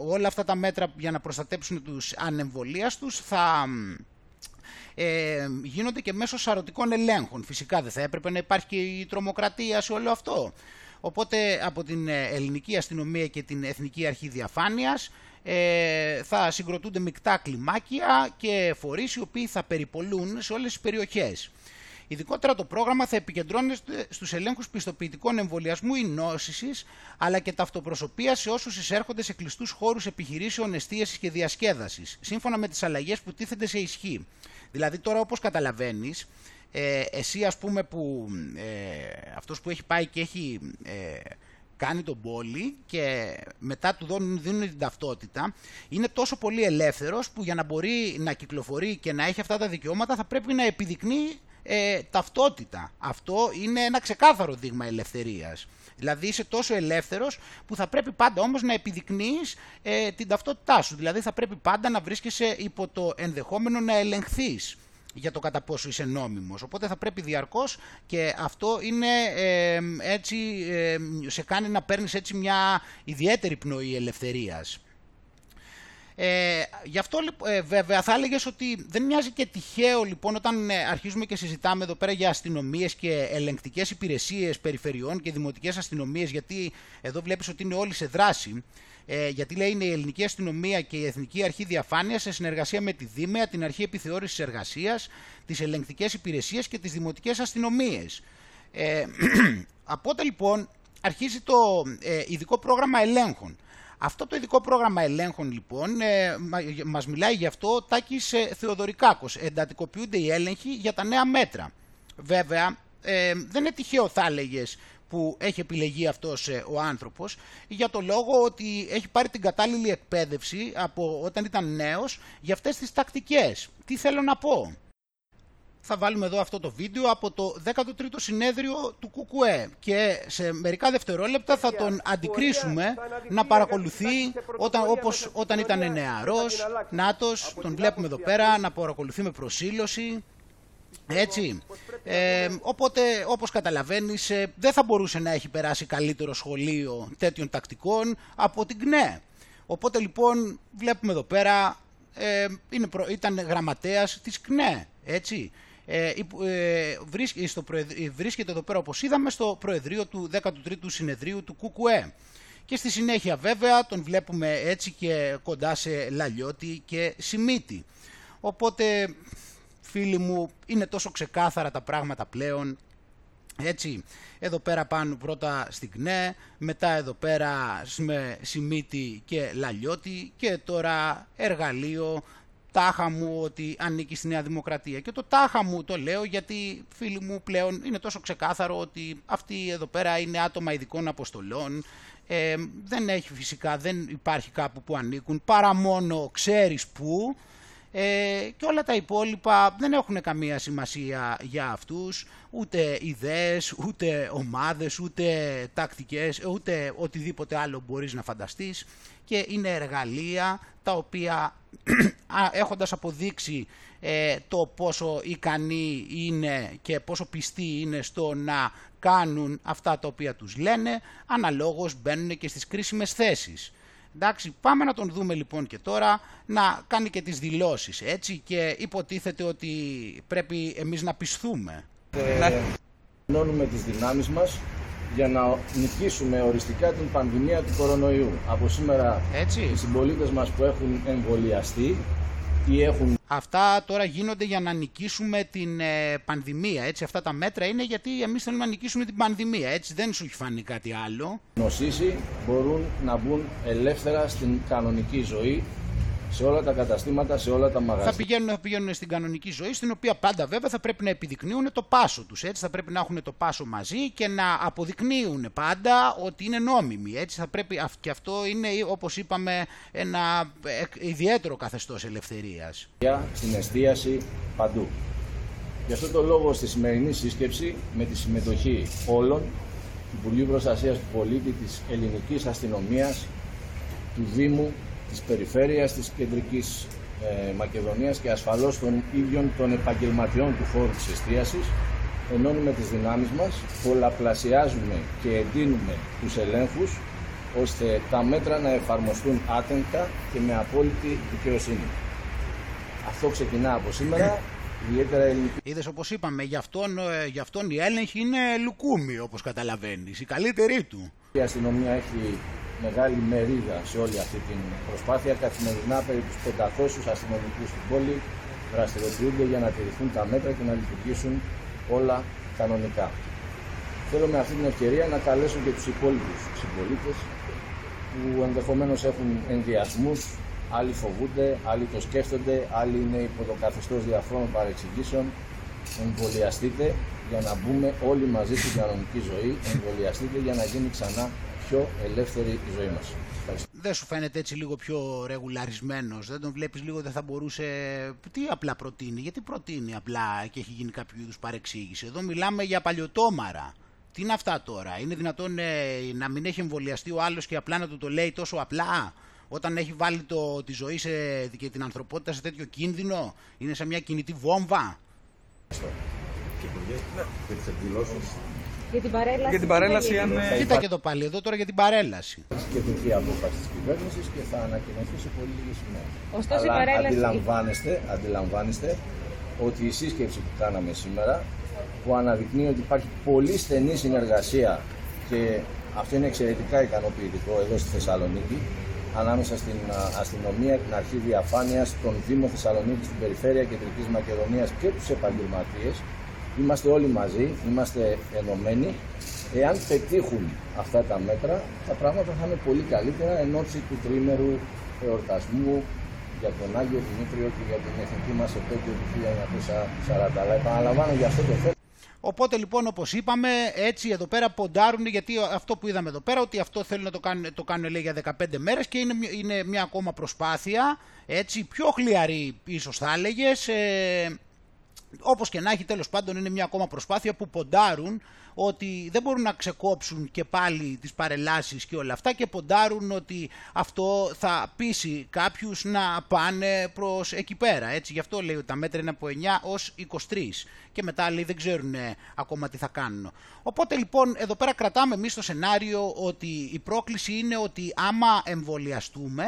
[SPEAKER 2] όλα αυτά τα μέτρα για να προστατέψουν τους ανεμβολίαστους θα ε, γίνονται και μέσω σαρωτικών ελέγχων. Φυσικά δεν θα έπρεπε να υπάρχει και η τρομοκρατία σε όλο αυτό. Οπότε από την ε, ελληνική αστυνομία και την Εθνική Αρχή Διαφάνειας ε, θα συγκροτούνται μεικτά κλιμάκια και φορείς οι οποίοι θα περιπολούν σε όλες τις περιοχές. Ειδικότερα το πρόγραμμα θα επικεντρώνεται στους ελέγχους πιστοποιητικών εμβολιασμού ή νόσησης, αλλά και ταυτοπροσωπία σε όσους εισέρχονται σε κλειστούς χώρους επιχειρήσεων εστίασης και διασκέδασης, σύμφωνα με τις αλλαγές που τίθενται σε ισχύ. Δηλαδή τώρα όπως καταλαβαίνεις, ε, εσύ ας πούμε που ε, αυτός που έχει πάει και έχει ε, κάνει τον πόλη και μετά του δίνουν, δίνουν την ταυτότητα, είναι τόσο πολύ ελεύθερος που για να μπορεί να κυκλοφορεί και να έχει αυτά τα δικαιώματα θα πρέπει να επιδεικνύει ε, ταυτότητα. Αυτό είναι ένα ξεκάθαρο δείγμα ελευθερίας. Δηλαδή είσαι τόσο ελεύθερος που θα πρέπει πάντα όμως να επιδεικνύεις ε, την ταυτότητά σου. Δηλαδή θα πρέπει πάντα να βρίσκεσαι υπό το ενδεχόμενο να ελεγχθείς. Για το κατά πόσο είσαι νόμιμος. Οπότε θα πρέπει διαρκώς και αυτό είναι έτσι, σε κάνει να παίρνεις έτσι μια ιδιαίτερη πνοή ελευθερίας. Ε, γι' αυτό ε, βέβαια θα έλεγες ότι δεν μοιάζει και τυχαίο λοιπόν όταν ε, αρχίζουμε και συζητάμε εδώ πέρα για αστυνομίες και ελεγκτικές υπηρεσίες περιφερειών και δημοτικές αστυνομίες, γιατί εδώ βλέπεις ότι είναι όλοι σε δράση. Ε, γιατί λέει είναι η ελληνική αστυνομία και η Εθνική Αρχή Διαφάνειας σε συνεργασία με τη ΔΥΜΕΑ, την Αρχή Επιθεώρησης Εργασίας, τις ελεγκτικές υπηρεσίες και τις δημοτικές αστυνομίες. Ε, από τότε λοιπόν αρχίζει το ε, ειδικό πρόγραμμα ελέγχων. Αυτό το ειδικό πρόγραμμα ελέγχων λοιπόν ε, μας μιλάει γι' αυτό ο Τάκης ε, Θεοδωρικάκος. Εντατικοποιούνται οι έλεγχοι για τα νέα μέτρα. Βέβαια ε, δεν είναι τυχαίο θα έλεγες που έχει επιλεγεί αυτός ε, ο άνθρωπος για το λόγο ότι έχει πάρει την κατάλληλη εκπαίδευση από όταν ήταν νέος για αυτές τις τακτικές. Τι θέλω να πω; Θα βάλουμε εδώ αυτό το βίντεο από το 13ο συνέδριο του ΚΚΕ και σε μερικά δευτερόλεπτα θα τον αντικρίσουμε να παρακολουθεί όταν, όπως, όταν ήταν νεαρός, νάτος, τον βλέπουμε εδώ πέρα να παρακολουθεί με προσήλωση. Έτσι, ε, οπότε όπως καταλαβαίνεις ε, δεν θα μπορούσε να έχει περάσει καλύτερο σχολείο τέτοιων τακτικών από την ΚΝΕ. Οπότε λοιπόν βλέπουμε εδώ πέρα, ε, είναι, ήταν γραμματέας της ΚΝΕ, έτσι. Ε, ε, βρίσκεται εδώ πέρα όπως είδαμε στο Προεδρείο του 13ου Συνεδρίου του ΚΚΕ. Και στη συνέχεια βέβαια τον βλέπουμε έτσι και κοντά σε Λαλιώτη και Σιμίτη. Οπότε φίλοι μου είναι τόσο ξεκάθαρα τα πράγματα πλέον έτσι, εδώ πέρα πάνω πρώτα στην ΚΝΕ, μετά εδώ πέρα με Σιμίτη και Λαλιώτη και τώρα εργαλείο τάχα μου ότι ανήκει στη Νέα Δημοκρατία. Και το τάχα μου το λέω γιατί φίλοι μου πλέον είναι τόσο ξεκάθαρο ότι αυτοί εδώ πέρα είναι άτομα ειδικών αποστολών. Ε, δεν έχει φυσικά, δεν υπάρχει κάπου που ανήκουν παρά μόνο ξέρεις που ε, και όλα τα υπόλοιπα δεν έχουν καμία σημασία για αυτούς, ούτε ιδέες, ούτε ομάδες, ούτε τακτικές, ούτε οτιδήποτε άλλο μπορείς να φανταστείς και είναι εργαλεία τα οποία έχοντας αποδείξει ε, το πόσο ικανοί είναι και πόσο πιστοί είναι στο να κάνουν αυτά τα οποία τους λένε, αναλόγως μπαίνουν και στις κρίσιμες θέσεις. Εντάξει, πάμε να τον δούμε λοιπόν και τώρα να κάνει και τις δηλώσεις, έτσι, και υποτίθεται ότι πρέπει εμείς να πισθούμε.
[SPEAKER 4] Ε, ενώνουμε τις δυνάμεις μας για να νικήσουμε οριστικά την πανδημία του κορονοϊού. Από σήμερα έτσι. οι συμπολίτες μας που έχουν εμβολιαστεί ή έχουν...
[SPEAKER 2] Αυτά τώρα γίνονται για να νικήσουμε την ε, πανδημία, έτσι. Αυτά τα μέτρα είναι γιατί εμείς θέλουμε να νικήσουμε την πανδημία, έτσι. Δεν σου έχει φανεί κάτι άλλο.
[SPEAKER 4] Νοσήσεις μπορούν να μπουν ελεύθερα στην κανονική ζωή σε όλα τα καταστήματα, σε όλα τα μαγαζιά.
[SPEAKER 2] Θα πηγαίνουν, θα πηγαίνουν στην κανονική ζωή, στην οποία πάντα βέβαια θα πρέπει να επιδεικνύουν το πάσο τους. Έτσι θα πρέπει να έχουν το πάσο μαζί και να αποδεικνύουν πάντα ότι είναι νόμιμοι. Έτσι θα πρέπει, και αυτό είναι όπως είπαμε ένα ιδιαίτερο καθεστώς ελευθερίας.
[SPEAKER 4] Στην εστίαση παντού. Γι' αυτό το λόγο στη σημερινή σύσκεψη με τη συμμετοχή όλων του Υπουργείου Προστασίας του Πολίτη, της Ελληνικής Αστυνομίας, του Δήμου, της περιφέρειας της κεντρικής ε, Μακεδονίας και ασφαλώς των ίδιων των επαγγελματιών του χώρου της εστίασης ενώνουμε τις δυνάμεις μας, πολλαπλασιάζουμε και εντείνουμε τους ελέγχους ώστε τα μέτρα να εφαρμοστούν άτεντα και με απόλυτη δικαιοσύνη. Αυτό ξεκινά από σήμερα, ιδιαίτερα ελληνική.
[SPEAKER 2] Είδες όπως είπαμε, γι' αυτόν, ε, γι αυτόν η έλεγχη είναι λουκούμι, όπως καταλαβαίνεις, η καλύτερη του.
[SPEAKER 4] Η αστυνομία έχει μεγάλη μερίδα σε όλη αυτή την προσπάθεια. Καθημερινά περίπου 500 αστυνομικούς στην πόλη δραστηριοποιούνται για να τηρηθούν τα μέτρα και να λειτουργήσουν όλα κανονικά. Θέλω με αυτή την ευκαιρία να καλέσω και τους υπόλοιπους συμπολίτες που ενδεχομένως έχουν ενδιασμούς, άλλοι φοβούνται, άλλοι το σκέφτονται, άλλοι είναι υπό το καθεστώς διαφόρων παρεξηγήσεων. Εμβολιαστείτε για να μπούμε όλοι μαζί στην κανονική ζωή, εμβολιαστείτε για να γίνει ξανά πιο ελεύθερη η ζωή μας.
[SPEAKER 2] Δεν σου φαίνεται έτσι λίγο πιο ρεγουλαρισμένος, δεν τον βλέπεις λίγο δεν θα μπορούσε, τι απλά προτείνει, γιατί προτείνει απλά και έχει γίνει κάποιο είδους παρεξήγηση. Εδώ μιλάμε για παλιωτόμαρα. Τι είναι αυτά τώρα, είναι δυνατόν ε, να μην έχει εμβολιαστεί ο άλλος και απλά να του το λέει τόσο απλά, όταν έχει βάλει το, τη ζωή σε, και την ανθρωπότητα σε τέτοιο κίνδυνο, είναι σε μια κινητή βόμβα;
[SPEAKER 5] Για την παρέλαση.
[SPEAKER 6] Για την παρέλαση, αν.
[SPEAKER 2] Ε, Κοίτα και το πάλι εδώ τώρα για την παρέλαση.
[SPEAKER 4] Σχετική απόφαση της κυβέρνησης και θα ανακοινωθεί σε πολύ λίγες ημέρες.
[SPEAKER 5] Ωστόσο, η παρέλαση.
[SPEAKER 4] Αντιλαμβάνεστε, αντιλαμβάνεστε ότι η σύσκεψη που κάναμε σήμερα που αναδεικνύει ότι υπάρχει πολύ στενή συνεργασία και αυτό είναι εξαιρετικά ικανοποιητικό εδώ στη Θεσσαλονίκη ανάμεσα στην αστυνομία, την αρχή διαφάνειας, τον Δήμο Θεσσαλονίκη, την Περιφέρεια Κεντρικής Μακεδονίας και τους επαγγελματίες. Είμαστε όλοι μαζί, είμαστε ενωμένοι. Εάν πετύχουν αυτά τα μέτρα, τα πράγματα θα είναι πολύ καλύτερα εν ώψη του τρίμερου εορτασμού για τον Άγιο Δημήτριο και για την εθνική μας επέτειο του 1940. Αλλά επαναλαμβάνω για αυτό το θέμα.
[SPEAKER 2] Οπότε λοιπόν όπως είπαμε έτσι εδώ πέρα ποντάρουν γιατί αυτό που είδαμε εδώ πέρα ότι αυτό θέλουν να το κάνουν, το κάνουν λέει για 15 μέρες και είναι, είναι μια ακόμα προσπάθεια έτσι πιο χλιαρή ίσως θα έλεγες. Ε, όπως και να έχει τέλος πάντων είναι μια ακόμα προσπάθεια που ποντάρουν ότι δεν μπορούν να ξεκόψουν και πάλι τις παρελάσεις και όλα αυτά και ποντάρουν ότι αυτό θα πείσει κάποιους να πάνε προς εκεί πέρα. Έτσι, γι' αυτό λέει ότι τα μέτρα είναι από 9 ως 23 και μετά λέει δεν ξέρουν ακόμα τι θα κάνουν. Οπότε λοιπόν εδώ πέρα κρατάμε εμείς το σενάριο ότι η πρόκληση είναι ότι άμα εμβολιαστούμε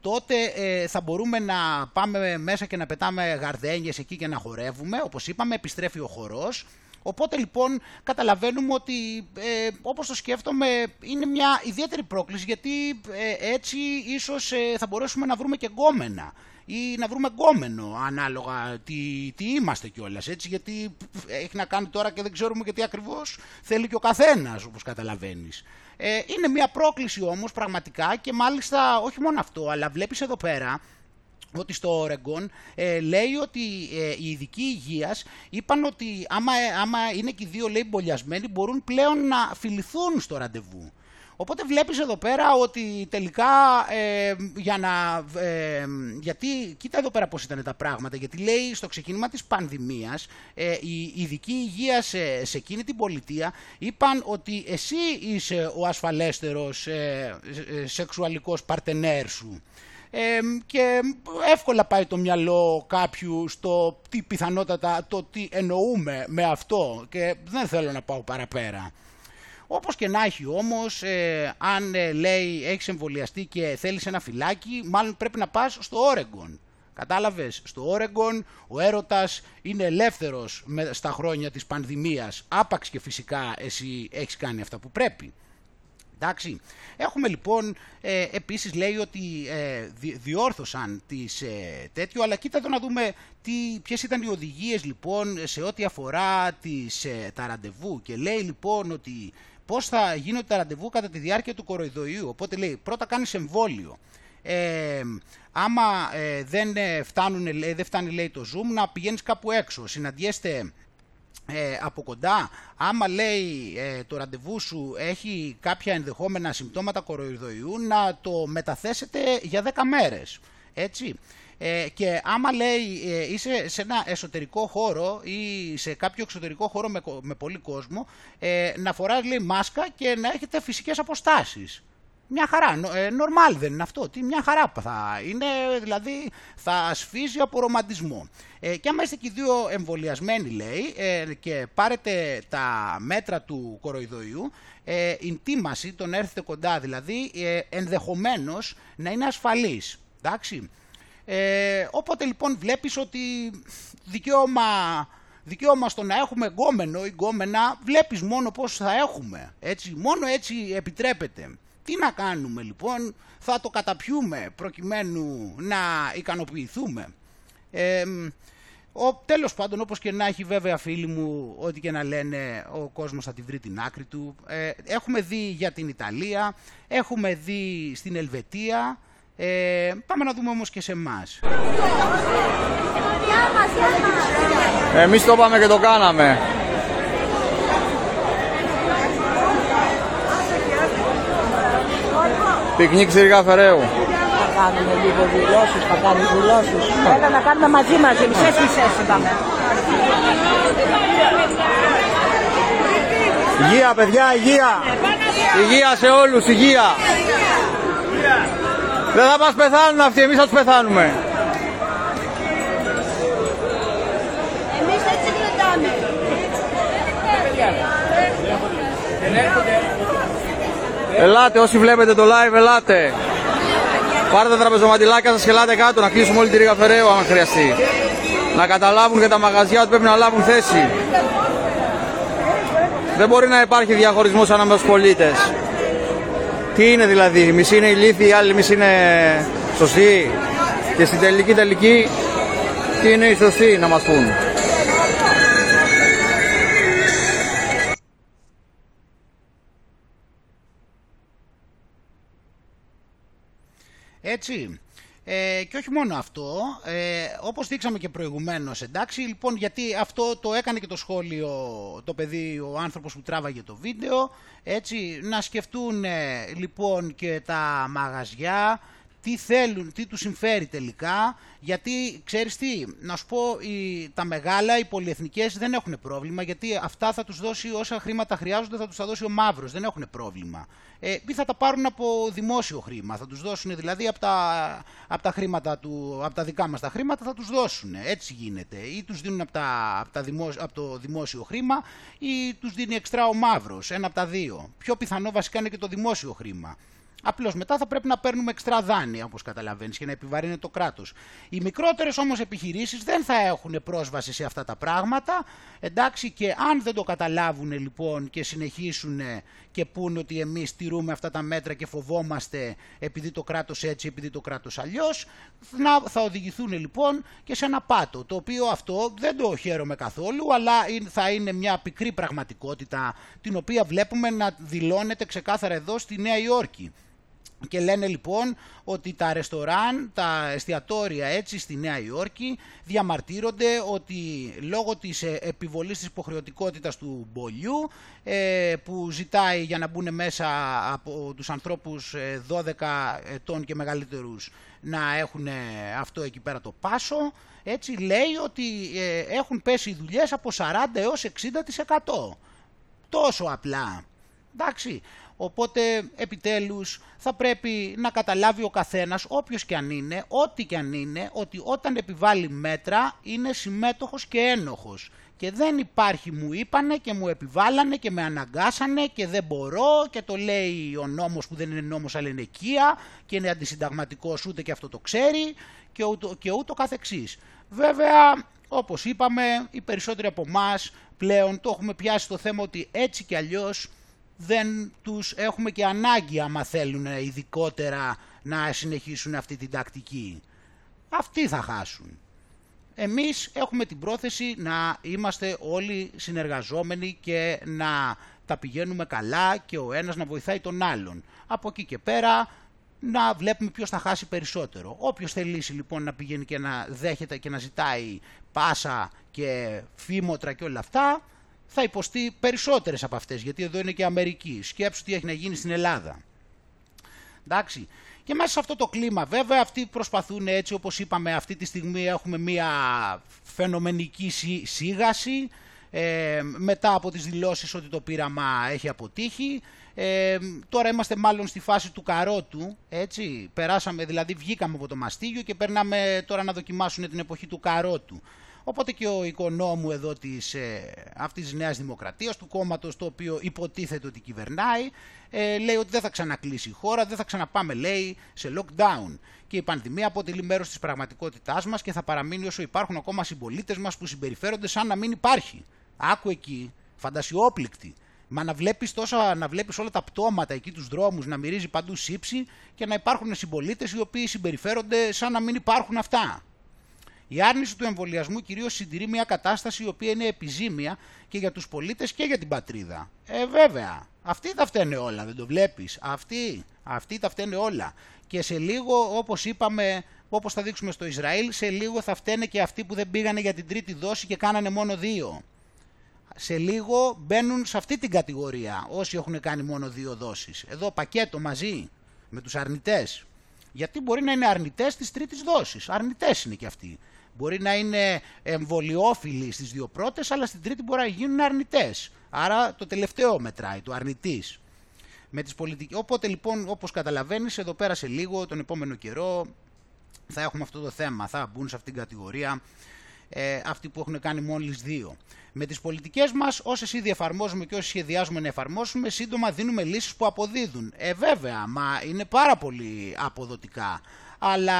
[SPEAKER 2] τότε ε, θα μπορούμε να πάμε μέσα και να πετάμε γαρδένιες εκεί και να χορεύουμε. Όπως είπαμε, επιστρέφει ο χορός. Οπότε λοιπόν καταλαβαίνουμε ότι ε, όπως το σκέφτομαι είναι μια ιδιαίτερη πρόκληση γιατί ε, έτσι ίσως ε, θα μπορέσουμε να βρούμε και γκόμενα ή να βρούμε γκόμενο ανάλογα τι, τι είμαστε κιόλας έτσι γιατί έχει να κάνει τώρα και δεν ξέρουμε και τι ακριβώς θέλει και ο καθένας όπως καταλαβαίνεις. Ε, είναι μια πρόκληση όμως πραγματικά και μάλιστα όχι μόνο αυτό αλλά βλέπεις εδώ πέρα ότι στο Ορεγκόν ε, λέει ότι ε, οι ειδικοί υγείας είπαν ότι άμα, άμα είναι και οι δύο λέει μπολιασμένοι μπορούν πλέον να φιληθούν στο ραντεβού. Οπότε βλέπεις εδώ πέρα ότι τελικά ε, για να... Ε, γιατί κοίτα εδώ πέρα πώς ήταν τα πράγματα, γιατί λέει στο ξεκίνημα της πανδημίας ε, οι ειδικοί υγείας σε, σε εκείνη την πολιτεία είπαν ότι εσύ είσαι ο ασφαλέστερος ε, σεξουαλικός παρτενέρ σου. Ε, και εύκολα πάει το μυαλό κάποιου στο τι πιθανότατα, το τι εννοούμε με αυτό και δεν θέλω να πάω παραπέρα. Όπως και να έχει όμως, ε, αν ε, λέει έχεις εμβολιαστεί και θέλεις ένα φυλάκι, μάλλον πρέπει να πας στο Όρεγκον. Κατάλαβες, στο Όρεγκον ο έρωτας είναι ελεύθερος με, στα χρόνια της πανδημίας, άπαξ και φυσικά εσύ έχεις κάνει αυτά που πρέπει. Εντάξει. Έχουμε λοιπόν, ε, επίσης λέει ότι ε, διόρθωσαν τις ε, τέτοιο, αλλά κοίτα να δούμε τι, ποιες ήταν οι οδηγίες λοιπόν σε ό,τι αφορά τις, ε, τα ραντεβού και λέει λοιπόν ότι πώς θα γίνονται τα ραντεβού κατά τη διάρκεια του κοροϊδοϊού. Οπότε λέει πρώτα κάνεις εμβόλιο. Ε, άμα ε, δεν, φτάνουν, δεν φτάνει λέει το Zoom να πηγαίνεις κάπου έξω, συναντιέστε ε, από κοντά, άμα λέει ε, το ραντεβού σου έχει κάποια ενδεχόμενα συμπτώματα κοροϊδοϊού, να το μεταθέσετε για 10 μέρες. Έτσι. Ε, και άμα λέει ε, είσαι σε ένα εσωτερικό χώρο ή σε κάποιο εξωτερικό χώρο με, με πολύ κόσμο, ε, να φοράς λέει μάσκα και να έχετε φυσικές αποστάσεις. Μια χαρά, ε, normal δεν είναι αυτό, τι μια χαρά θα είναι, δηλαδή θα σφίζει από ρομαντισμό. Ε, και άμα είστε και οι δύο εμβολιασμένοι λέει ε, και πάρετε τα μέτρα του κοροϊδοϊού, ε, η τίμαση, τον έρθετε κοντά δηλαδή, ε, ενδεχομένως να είναι ασφαλής. Εντάξει. Ε, οπότε λοιπόν βλέπεις ότι δικαίωμα, δικαίωμα στο να έχουμε γκόμενο ή γκόμενα βλέπεις μόνο πώς θα έχουμε. Έτσι, μόνο έτσι επιτρέπεται. Τι να κάνουμε λοιπόν, θα το καταπιούμε προκειμένου να ικανοποιηθούμε. Ε, ο, τέλος πάντων, όπως και να έχει βέβαια φίλοι μου, ό,τι και να λένε, ο κόσμος θα τη βρει την άκρη του. Ε, έχουμε δει για την Ιταλία, έχουμε δει στην Ελβετία, ε, πάμε να δούμε όμως και σε εμάς.
[SPEAKER 6] Εμείς το πάμε και το κάναμε. Πικνίκ Ξηρικά Φεραίου.
[SPEAKER 7] Θα κάνουμε λίγο δηλώσεις, θα κάνουμε δηλώσεις. Έλα να κάνουμε μαζί μαζί, μισές μισές είπαμε.
[SPEAKER 6] Υγεία παιδιά, υγεία. Υγεία σε όλους, υγεία. Δεν θα μας πεθάνουν αυτοί, εμείς θα τους πεθάνουμε.
[SPEAKER 7] Εμείς έτσι κρατάμε.
[SPEAKER 6] Ελάτε, όσοι βλέπετε το live, ελάτε. Πάρτε τα τραπεζοματιλάκια σας και ελάτε κάτω να κλείσουμε όλη τη Ρίγα Φεραίου αν χρειαστεί. Να καταλάβουν και τα μαγαζιά ότι πρέπει να λάβουν θέση. Δεν μπορεί να υπάρχει διαχωρισμός ανάμεσα στους πολίτες. Τι είναι δηλαδή, η μισή είναι ηλίθιοι, η άλλη μισή είναι σωστή. Και στην τελική τελική, τι είναι η σωστή να μας πούν.
[SPEAKER 2] Έτσι. Ε, και όχι μόνο αυτό, ε, όπως δείξαμε και προηγουμένως, εντάξει, λοιπόν, γιατί αυτό το έκανε και το σχόλιο το παιδί, ο άνθρωπος που τράβαγε το βίντεο, έτσι, να σκεφτούν λοιπόν και τα μαγαζιά, τι θέλουν, τι τους συμφέρει τελικά, γιατί ξέρεις τι, να σου πω, οι, τα μεγάλα, οι πολυεθνικές δεν έχουν πρόβλημα, γιατί αυτά θα τους δώσει όσα χρήματα χρειάζονται, θα τους τα δώσει ο μαύρος, δεν έχουν πρόβλημα. Ε, ή θα τα πάρουν από δημόσιο χρήμα, θα τους δώσουν δηλαδή από τα, από τα, χρήματα του, από τα δικά μας τα χρήματα θα τους δώσουν, έτσι γίνεται. Ή τους δίνουν από, τα, από, τα δημόσιο, από το δημόσιο χρήμα ή τους δίνει εξτρά ο μαύρος, ένα από τα δύο. Πιο πιθανό βασικά είναι και το δημόσιο χρήμα. Απλώς μετά θα πρέπει να παίρνουμε εξτρά δάνεια, όπως καταλαβαίνεις, και να επιβαρύνει το κράτος. Οι μικρότερες όμως επιχειρήσεις δεν θα έχουν πρόσβαση σε αυτά τα πράγματα. Εντάξει, και αν δεν το καταλάβουν λοιπόν και συνεχίσουν και πούνε ότι εμείς τηρούμε αυτά τα μέτρα και φοβόμαστε επειδή το κράτος έτσι, επειδή το κράτος αλλιώς, θα οδηγηθούν λοιπόν και σε ένα πάτο. Το οποίο αυτό δεν το χαίρομαι καθόλου, αλλά θα είναι μια πικρή πραγματικότητα την οποία βλέπουμε να δηλώνεται ξεκάθαρα εδώ στη Νέα Υόρκη. Και λένε λοιπόν ότι τα ρεστοράν, τα εστιατόρια έτσι στη Νέα Υόρκη διαμαρτύρονται ότι λόγω της ε, επιβολής της υποχρεωτικότητας του μπολιού ε, που ζητάει για να μπουν μέσα από τους ανθρώπους 12 ε, ετών και μεγαλύτερους να έχουν αυτό εκεί πέρα το πάσο έτσι λέει ότι έχουν πέσει οι δουλειές από 40 έως 60% τόσο απλά. Εντάξει Οπότε επιτέλους θα πρέπει να καταλάβει ο καθένας, όποιος και αν είναι, ό,τι και αν είναι, ότι όταν επιβάλλει μέτρα είναι συμμέτοχος και ένοχος. Και δεν υπάρχει μου είπανε και μου επιβάλλανε και με αναγκάσανε και δεν μπορώ και το λέει ο νόμος που δεν είναι νόμος αλλά είναι οικία και είναι αντισυνταγματικός ούτε και αυτό το ξέρει και ούτω, και ούτω καθεξής. Βέβαια όπως είπαμε οι περισσότεροι από εμάς πλέον το έχουμε πιάσει το θέμα ότι έτσι και αλλιώς δεν τους έχουμε και ανάγκη άμα θέλουν ειδικότερα να συνεχίσουν αυτή την τακτική. Αυτοί θα χάσουν. Εμείς έχουμε την πρόθεση να είμαστε όλοι συνεργαζόμενοι και να τα πηγαίνουμε καλά και ο ένας να βοηθάει τον άλλον. Από εκεί και πέρα να βλέπουμε ποιος θα χάσει περισσότερο. Όποιος θελήσει λοιπόν να πηγαίνει και να δέχεται και να ζητάει πάσα και φήμοτρα και όλα αυτά, θα υποστεί περισσότερες από αυτές, γιατί εδώ είναι και Αμερική. Σκέψου τι έχει να γίνει στην Ελλάδα. Εντάξει. Και μέσα σε αυτό το κλίμα βέβαια αυτοί προσπαθούν έτσι όπως είπαμε αυτή τη στιγμή έχουμε μια φαινομενική σίγαση ε, μετά από τις δηλώσεις ότι το πείραμα έχει αποτύχει. Ε, τώρα είμαστε μάλλον στη φάση του καρότου, έτσι, περάσαμε, δηλαδή βγήκαμε από το μαστίγιο και περνάμε τώρα να δοκιμάσουν την εποχή του καρότου. Οπότε και ο οικονόμου εδώ της, ε, αυτής της Νέας Δημοκρατίας, του κόμματος το οποίο υποτίθεται ότι κυβερνάει, ε, λέει ότι δεν θα ξανακλείσει η χώρα, δεν θα ξαναπάμε λέει σε lockdown. Και η πανδημία αποτελεί μέρος της πραγματικότητάς μας και θα παραμείνει όσο υπάρχουν ακόμα συμπολίτες μας που συμπεριφέρονται σαν να μην υπάρχει. Άκου εκεί, φαντασιόπληκτη. Μα να βλέπεις, τόσα, να βλέπεις όλα τα πτώματα εκεί τους δρόμους, να μυρίζει παντού σύψη και να υπάρχουν συμπολίτες οι οποίοι συμπεριφέρονται σαν να μην υπάρχουν αυτά. Η άρνηση του εμβολιασμού κυρίως συντηρεί μια κατάσταση η οποία είναι επιζήμια και για τους πολίτες και για την πατρίδα. Ε, βέβαια. Αυτοί τα φταίνε όλα, δεν το βλέπεις. Αυτοί, αυτοί τα φταίνε όλα. Και σε λίγο, όπως είπαμε, όπως θα δείξουμε στο Ισραήλ, σε λίγο θα φταίνε και αυτοί που δεν πήγανε για την τρίτη δόση και κάνανε μόνο δύο. Σε λίγο μπαίνουν σε αυτή την κατηγορία όσοι έχουν κάνει μόνο δύο δόσεις. Εδώ πακέτο μαζί με τους αρνητές. Γιατί μπορεί να είναι αρνητές της τρίτης δόσης. Αρνητές είναι και αυτοί. Μπορεί να είναι εμβολιόφιλοι στις δύο πρώτες, αλλά στην τρίτη μπορεί να γίνουν αρνητές. Άρα το τελευταίο μετράει, το αρνητής. Με τις πολιτικές... Οπότε λοιπόν όπως καταλαβαίνεις εδώ πέρα σε λίγο τον επόμενο καιρό θα έχουμε αυτό το θέμα, θα μπουν σε αυτήν την κατηγορία ε, αυτοί που έχουν κάνει μόλις δύο. Με τις πολιτικές μας, όσες ήδη εφαρμόζουμε και όσες σχεδιάζουμε να εφαρμόσουμε, σύντομα δίνουμε λύσεις που αποδίδουν. Ε, βέβαια, μα είναι πάρα πολύ αποδοτικά. Αλλά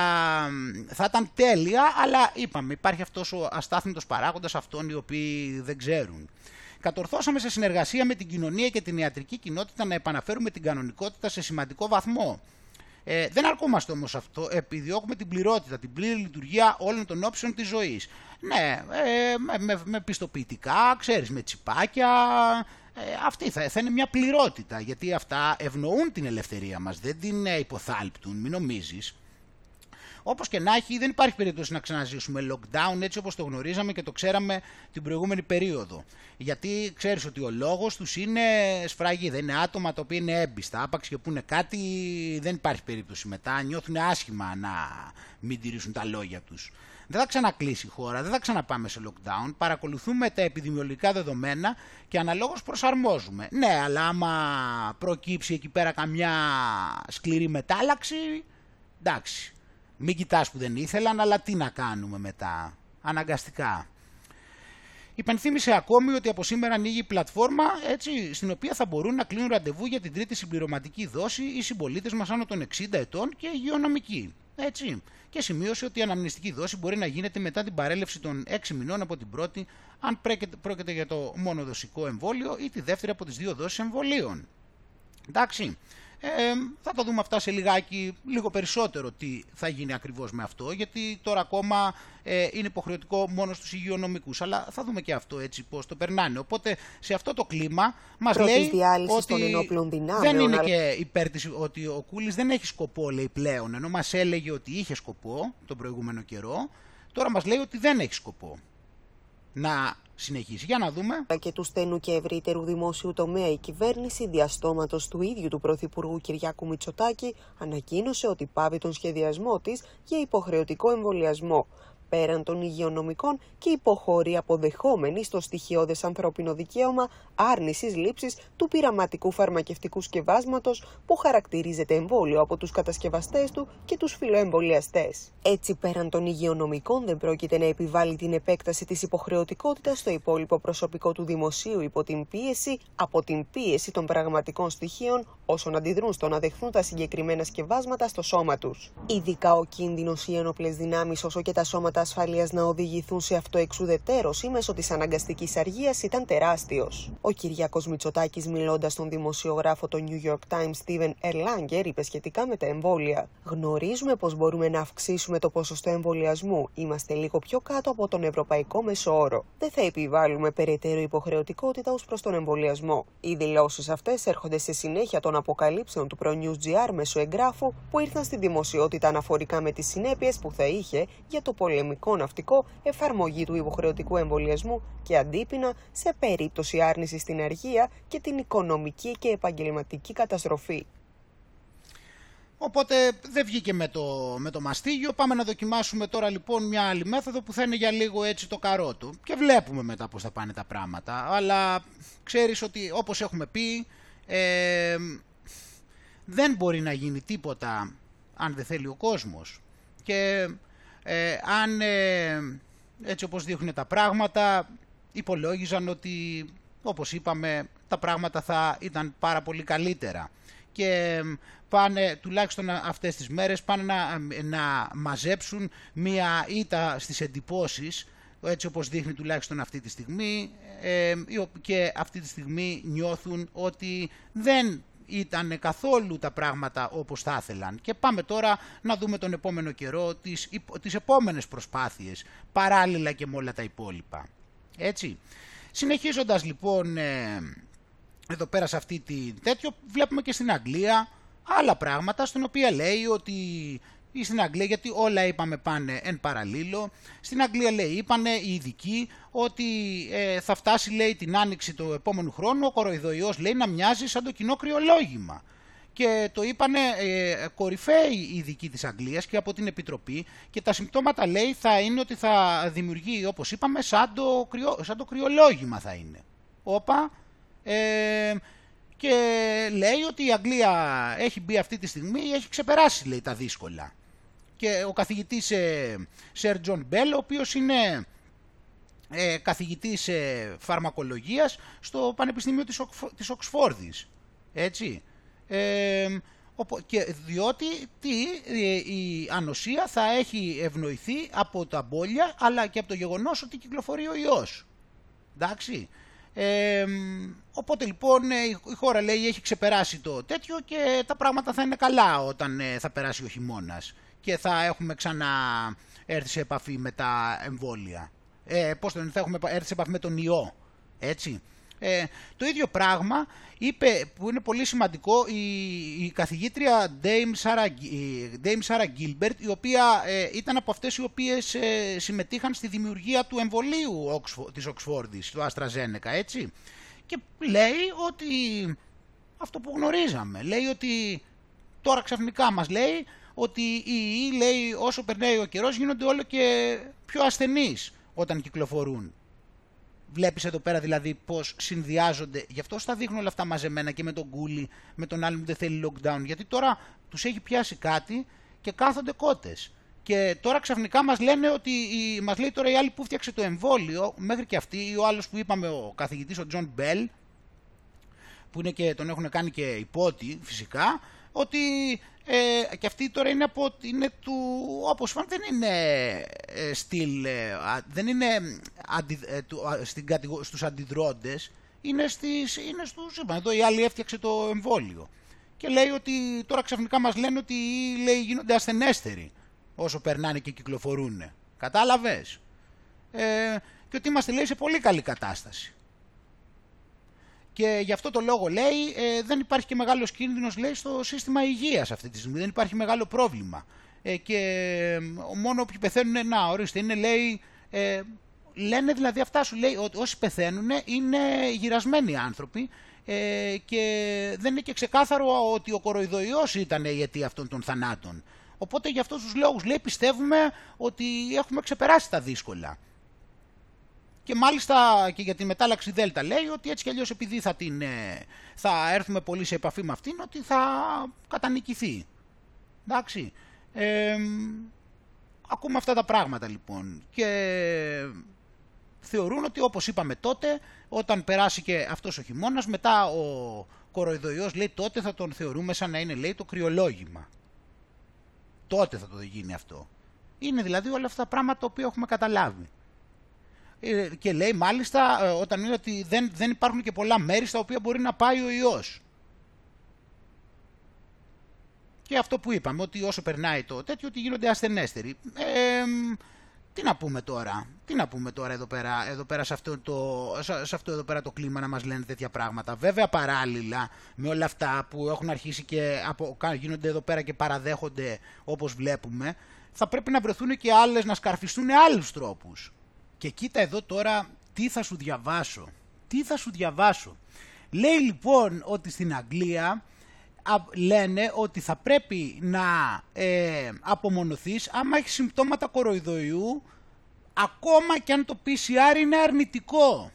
[SPEAKER 2] θα ήταν τέλεια, αλλά είπαμε, υπάρχει αυτός ο αστάθμητος παράγοντας αυτών οι οποίοι δεν ξέρουν. Κατορθώσαμε σε συνεργασία με την κοινωνία και την ιατρική κοινότητα να επαναφέρουμε την κανονικότητα σε σημαντικό βαθμό. Ε, δεν αρκούμαστε όμως αυτό, επιδιώκουμε την πληρότητα, την πλήρη λειτουργία όλων των όψεων της ζωής. Ναι, ε, με, με, πιστοποιητικά, ξέρεις, με τσιπάκια, ε, αυτή θα, θα είναι μια πληρότητα, γιατί αυτά ευνοούν την ελευθερία μας, δεν την ε, υποθάλπτουν, μην νομίζεις. Όπως και να έχει, δεν υπάρχει περίπτωση να ξαναζήσουμε lockdown έτσι όπως το γνωρίζαμε και το ξέραμε την προηγούμενη περίοδο. Γιατί ξέρεις ότι ο λόγος τους είναι σφράγι, δεν είναι άτομα τα οποία είναι έμπιστα. Άπαξ και πούνε κάτι, δεν υπάρχει περίπτωση μετά. Νιώθουν άσχημα να μην τηρήσουν τα λόγια τους. Δεν θα ξανακλείσει η χώρα, δεν θα ξαναπάμε σε lockdown. Παρακολουθούμε τα επιδημιολογικά δεδομένα και αναλόγως προσαρμόζουμε. Ναι, αλλά άμα προκύψει εκεί πέρα καμιά σκληρή μετάλλαξη, εντάξει. Μην κοιτάς που δεν ήθελαν, αλλά τι να κάνουμε μετά. Αναγκαστικά. Υπενθύμησε ακόμη ότι από σήμερα ανοίγει η πλατφόρμα έτσι, στην οποία θα μπορούν να κλείνουν ραντεβού για την τρίτη συμπληρωματική δόση οι συμπολίτες μας άνω των 60 ετών και υγειονομικοί. Έτσι. Και σημείωσε ότι η αναμνηστική δόση μπορεί να γίνεται μετά την παρέλευση των 6 μηνών από την πρώτη, αν πρόκειται για το μόνο δοσικό εμβόλιο ή τη δεύτερη από τις δύο δόσεις εμβολίων. Εντάξει. Ε, θα το δούμε αυτά σε λιγάκι, λίγο περισσότερο τι θα γίνει ακριβώς με αυτό, γιατί τώρα ακόμα ε, είναι υποχρεωτικό μόνο στους υγειονομικούς, αλλά θα δούμε και αυτό έτσι πώς το περνάνε. Οπότε σε αυτό το κλίμα μας λέει ότι δεν είναι και υπέρ της, ότι ο Κούλης δεν έχει σκοπό λέει πλέον, ενώ μας έλεγε ότι είχε σκοπό τον προηγούμενο καιρό, τώρα μας λέει ότι δεν έχει σκοπό να συνεχίσει. Για να δούμε.
[SPEAKER 3] Και του στενού και ευρύτερου δημόσιου τομέα η κυβέρνηση διαστόματος του ίδιου του Πρωθυπουργού Κυριάκου Μητσοτάκη ανακοίνωσε ότι πάβει τον σχεδιασμό της για υποχρεωτικό εμβολιασμό πέραν των υγειονομικών και υποχωρεί αποδεχόμενη στο στοιχειώδες ανθρώπινο δικαίωμα άρνησης λήψης του πειραματικού φαρμακευτικού σκευάσματος που χαρακτηρίζεται εμβόλιο από τους κατασκευαστές του και τους φιλοεμβολιαστές. Έτσι, πέραν των υγειονομικών, δεν πρόκειται να επιβάλλει την επέκταση της υποχρεωτικότητας στο υπόλοιπο προσωπικό του δημοσίου υπό την πίεση από την πίεση των πραγματικών στοιχείων όσων αντιδρούν στο να δεχθούν τα συγκεκριμένα σκευάσματα στο σώμα τους. Ειδικά ο κίνδυνος οι ένοπλες δυνάμεις όσο και τα σώματα ασφαλείας να οδηγηθούν σε αυτοεξουδετέρωση μέσω της αναγκαστικής αργίας ήταν τεράστιος. Ο Κυριακός Μητσοτάκης, μιλώντας στον δημοσιογράφο του New York Times Steven Erlanger, είπε σχετικά με τα εμβόλια. Γνωρίζουμε πως μπορούμε να αυξήσουμε το ποσοστό εμβολιασμού. Είμαστε λίγο πιο κάτω από τον ευρωπαϊκό μεσόωρο. Δεν θα επιβάλλουμε περαιτέρω υποχρεωτικότητα ως προς τον εμβολιασμό. Οι δηλώσεις αυτές έρχονται σε συνέχεια των αποκαλύψεων του ProNews GR μέσω εγγράφου που ήρθαν στη δημοσιότητα αναφορικά με τις συνέπειες που θα είχε για το πολεμικό πολεμικό ναυτικό εφαρμογή του υποχρεωτικού εμβολιασμού και αντίπεινα σε περίπτωση άρνησης στην αργία και την οικονομική και επαγγελματική καταστροφή.
[SPEAKER 2] Οπότε δεν βγήκε με το, με το μαστίγιο. Πάμε να δοκιμάσουμε τώρα λοιπόν μια άλλη μέθοδο που θα είναι για λίγο έτσι το καρότο. Και βλέπουμε μετά πώς θα πάνε τα πράγματα. Αλλά ξέρεις ότι όπως έχουμε πει ε, δεν μπορεί να γίνει τίποτα αν δεν θέλει ο κόσμος. Και ε, αν ε, έτσι όπως δείχνουν τα πράγματα υπολόγιζαν ότι όπως είπαμε τα πράγματα θα ήταν πάρα πολύ καλύτερα. Και πάνε τουλάχιστον αυτές τις μέρες πάνε να, να μαζέψουν μία ήττα στις εντυπώσεις έτσι όπως δείχνει τουλάχιστον αυτή τη στιγμή ε, και αυτή τη στιγμή νιώθουν ότι δεν ήταν καθόλου τα πράγματα όπως θα ήθελαν. Και πάμε τώρα να δούμε τον επόμενο καιρό, τις, τις επόμενες προσπάθειες, παράλληλα και με όλα τα υπόλοιπα. Έτσι. Συνεχίζοντας λοιπόν ε, εδώ πέρα σε αυτή τη τέτοιο, βλέπουμε και στην Αγγλία άλλα πράγματα, στην οποία λέει ότι ή στην Αγγλία, γιατί όλα είπαμε πάνε εν παραλίλω. Στην Αγγλία λέει, είπανε οι ειδικοί ότι ε, θα φτάσει λέει την άνοιξη του επόμενου χρόνου ο κοροϊδοϊός λέει να μοιάζει σαν το κοινό κρυολόγημα. Και το είπανε ε, κορυφαίοι οι ειδικοί της Αγγλίας και από την Επιτροπή και τα συμπτώματα λέει θα είναι ότι θα δημιουργεί όπως είπαμε σαν το, κρυο, σαν το κρυολόγημα θα είναι. Όπα, ε, και λέει ότι η Αγγλία έχει μπει αυτή τη στιγμή, έχει ξεπεράσει λέει τα δύσκολα. Και ο καθηγητής Σερ Τζον Μπέλ, ο οποίος είναι ε, καθηγητής ε, φαρμακολογίας στο Πανεπιστήμιο της, της Οξφόρδης. Έτσι. Ε, και διότι τι, ε, η ανοσία θα έχει ευνοηθεί από τα μπόλια αλλά και από το γεγονός ότι κυκλοφορεί ο ιός. Εντάξει. Ε, οπότε λοιπόν ε, η χώρα λέει έχει ξεπεράσει το τέτοιο και τα πράγματα θα είναι καλά όταν θα περάσει ο χειμώνας και θα έχουμε ξανά έρθει σε επαφή με τα εμβόλια. Ε, πώς το θα έχουμε έρθει σε επαφή με τον ιό. Έτσι. Ε, το ίδιο πράγμα είπε, που είναι πολύ σημαντικό, η, η καθηγήτρια Dame Sarah, Dame Sarah Gilbert, η οποία ε, ήταν από αυτές οι οποίες ε, συμμετείχαν στη δημιουργία του εμβολίου Oxford, της Οξφόρδης, του AstraZeneca, έτσι. Και λέει ότι αυτό που γνωρίζαμε, λέει ότι τώρα ξαφνικά μας λέει ότι οι λέει όσο περνάει ο καιρός γίνονται όλο και πιο ασθενείς όταν κυκλοφορούν. Βλέπεις εδώ πέρα δηλαδή πώς συνδυάζονται, γι' αυτό στα δείχνω όλα αυτά μαζεμένα και με τον Κούλι, με τον άλλο που δεν θέλει lockdown, γιατί τώρα τους έχει πιάσει κάτι και κάθονται κότες. Και τώρα ξαφνικά μας λένε ότι, η, μας λέει τώρα η άλλη που φτιάξε το εμβόλιο, μέχρι και αυτή, ή ο άλλος που είπαμε ο καθηγητής ο Τζον Μπέλ, που είναι και, τον έχουν κάνει και υπότι φυσικά, ότι ε, και αυτή τώρα είναι, από, είναι του, όπως φαν, δεν είναι ε, στυλ, ε, δεν είναι αντι, ε, του, στην κατηγο, στους αντιδρόντες, είναι, στις, είναι στους, είπα, εδώ η άλλη έφτιαξε το εμβόλιο. Και λέει ότι τώρα ξαφνικά μας λένε ότι λέει, γίνονται ασθενέστεροι όσο περνάνε και κυκλοφορούν. Κατάλαβες; Ε, και ότι είμαστε λέει σε πολύ καλή κατάσταση. Και γι' αυτό το λόγο λέει ε, δεν υπάρχει και μεγάλος κίνδυνος λέει στο σύστημα υγείας αυτή τη στιγμή. Δεν υπάρχει μεγάλο πρόβλημα. Ε, και ε, μόνο όποιοι πεθαίνουν, να ορίστε, είναι λέει. Ε, λένε δηλαδή αυτά σου λέει ότι όσοι πεθαίνουν είναι γυρασμένοι άνθρωποι ε, και δεν είναι και ξεκάθαρο ότι ο κοροϊδοϊός ήταν η αιτία αυτών των θανάτων. Οπότε για αυτούς τους λόγους λέει πιστεύουμε ότι έχουμε ξεπεράσει τα δύσκολα. Και μάλιστα και για τη μετάλλαξη Δέλτα λέει ότι έτσι κι αλλιώς επειδή θα, την, ε, θα έρθουμε πολύ σε επαφή με αυτήν ότι θα κατανικηθεί. Εντάξει. Ε, ακούμε αυτά τα πράγματα λοιπόν και θεωρούν ότι όπως είπαμε τότε όταν περάσει και αυτός ο χειμώνας μετά ο κοροϊδοϊός λέει τότε θα τον θεωρούμε σαν να είναι λέει το κρυολόγημα. Τότε θα το γίνει αυτό. Είναι δηλαδή όλα αυτά τα πράγματα τα οποία έχουμε καταλάβει. Ε, και λέει μάλιστα ε, όταν είναι ότι δεν, δεν υπάρχουν και πολλά μέρη στα οποία μπορεί να πάει ο ιός. Και αυτό που είπαμε, ότι όσο περνάει το τέτοιο, ότι γίνονται ασθενέστεροι. Ε, τι να πούμε τώρα, τι να πούμε τώρα εδώ πέρα, εδώ πέρα σε, αυτό το, σε αυτό εδώ πέρα το κλίμα να μας λένε τέτοια πράγματα. Βέβαια παράλληλα με όλα αυτά που έχουν αρχίσει και από, γίνονται εδώ πέρα και παραδέχονται όπως βλέπουμε, θα πρέπει να βρεθούν και άλλες να σκαρφιστούν άλλους τρόπους. Και κοίτα εδώ τώρα τι θα σου διαβάσω. Τι θα σου διαβάσω. Λέει λοιπόν ότι στην Αγγλία λένε ότι θα πρέπει να ε, απομονωθείς άμα έχεις συμπτώματα κοροϊδοϊού ακόμα και αν το PCR είναι αρνητικό.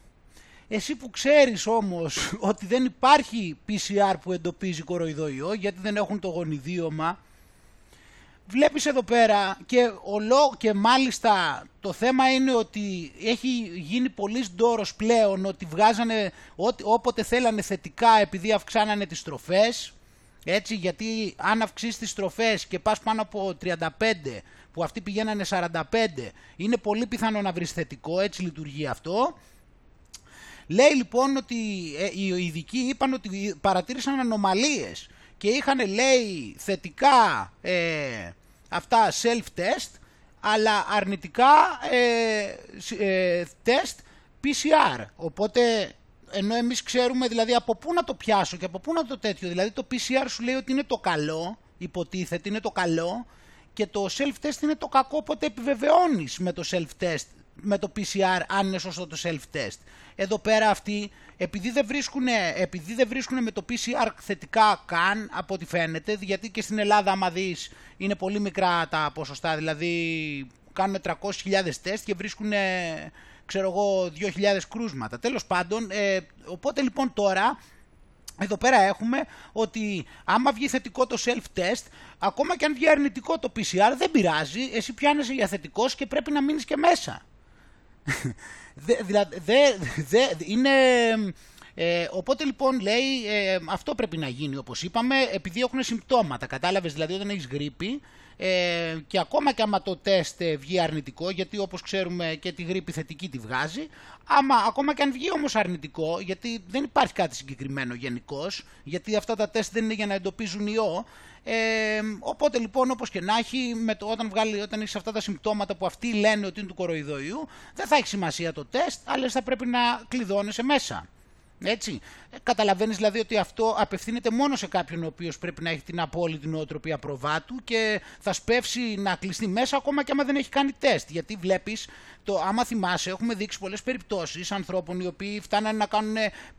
[SPEAKER 2] Εσύ που ξέρεις όμως ότι δεν υπάρχει PCR που εντοπίζει κοροϊδοϊό γιατί δεν έχουν το γονιδίωμα βλέπεις εδώ πέρα και, ολό, και μάλιστα το θέμα είναι ότι έχει γίνει πολύ ντόρος πλέον ότι βγάζανε ότι, όποτε θέλανε θετικά επειδή αυξάνανε τις τροφές έτσι γιατί αν αυξήσεις τις τροφές και πας πάνω από 35 που αυτοί πηγαίνανε 45 είναι πολύ πιθανό να βρεις θετικό έτσι λειτουργεί αυτό. Λέει λοιπόν ότι ε, οι ειδικοί είπαν ότι παρατήρησαν ανομαλίες και είχαν λέει θετικά ε, αυτά self-test αλλά αρνητικά ε, ε, τεστ PCR. Οπότε ενώ εμείς ξέρουμε δηλαδή από πού να το πιάσω και από πού να το τέτοιο. Δηλαδή το PCR σου λέει ότι είναι το καλό, υποτίθεται είναι το καλό και το self-test είναι το κακό, οπότε επιβεβαιώνεις με το self-test, με το PCR αν είναι σωστό το self-test. Εδώ πέρα αυτοί επειδή δεν βρίσκουν, επειδή δεν βρίσκουν με το PCR θετικά καν από ό,τι φαίνεται, γιατί και στην Ελλάδα άμα δεις είναι πολύ μικρά τα ποσοστά, δηλαδή κάνουν 300.000 τεστ και βρίσκουν ξέρω εγώ 2.000 κρούσματα. Τέλος πάντων, ε, οπότε λοιπόν τώρα εδώ πέρα έχουμε ότι άμα βγει θετικό το self-test, ακόμα και αν βγει αρνητικό το PCR, δεν πειράζει, εσύ πιάνεσαι για θετικός και πρέπει να μείνεις και μέσα. Δηλαδή, δε, είναι... Ε, οπότε λοιπόν λέει ε, αυτό πρέπει να γίνει όπως είπαμε επειδή έχουν συμπτώματα. Κατάλαβες δηλαδή όταν έχεις γρήπη ε, και ακόμα και άμα το τεστ ε, βγει αρνητικό, γιατί όπως ξέρουμε και τη γρήπη θετική τη βγάζει, άμα, ακόμα και αν βγει όμως αρνητικό, γιατί δεν υπάρχει κάτι συγκεκριμένο γενικώς, γιατί αυτά τα τεστ δεν είναι για να εντοπίζουν ιό, ε, οπότε λοιπόν όπως και να έχει, με το, όταν, βγάλει, όταν έχεις αυτά τα συμπτώματα που αυτοί λένε ότι είναι του κοροϊδοϊού, δεν θα έχει σημασία το τεστ, αλλά θα πρέπει να κλειδώνεσαι μέσα. Έτσι. Ε, καταλαβαίνεις δηλαδή ότι αυτό απευθύνεται μόνο σε κάποιον ο οποίος πρέπει να έχει την απόλυτη νοοτροπία προβάτου και θα σπεύσει να κλειστεί μέσα ακόμα και άμα δεν έχει κάνει τεστ. Γιατί βλέπεις, το, άμα θυμάσαι, έχουμε δείξει πολλές περιπτώσεις ανθρώπων οι οποίοι φτάνανε να κάνουν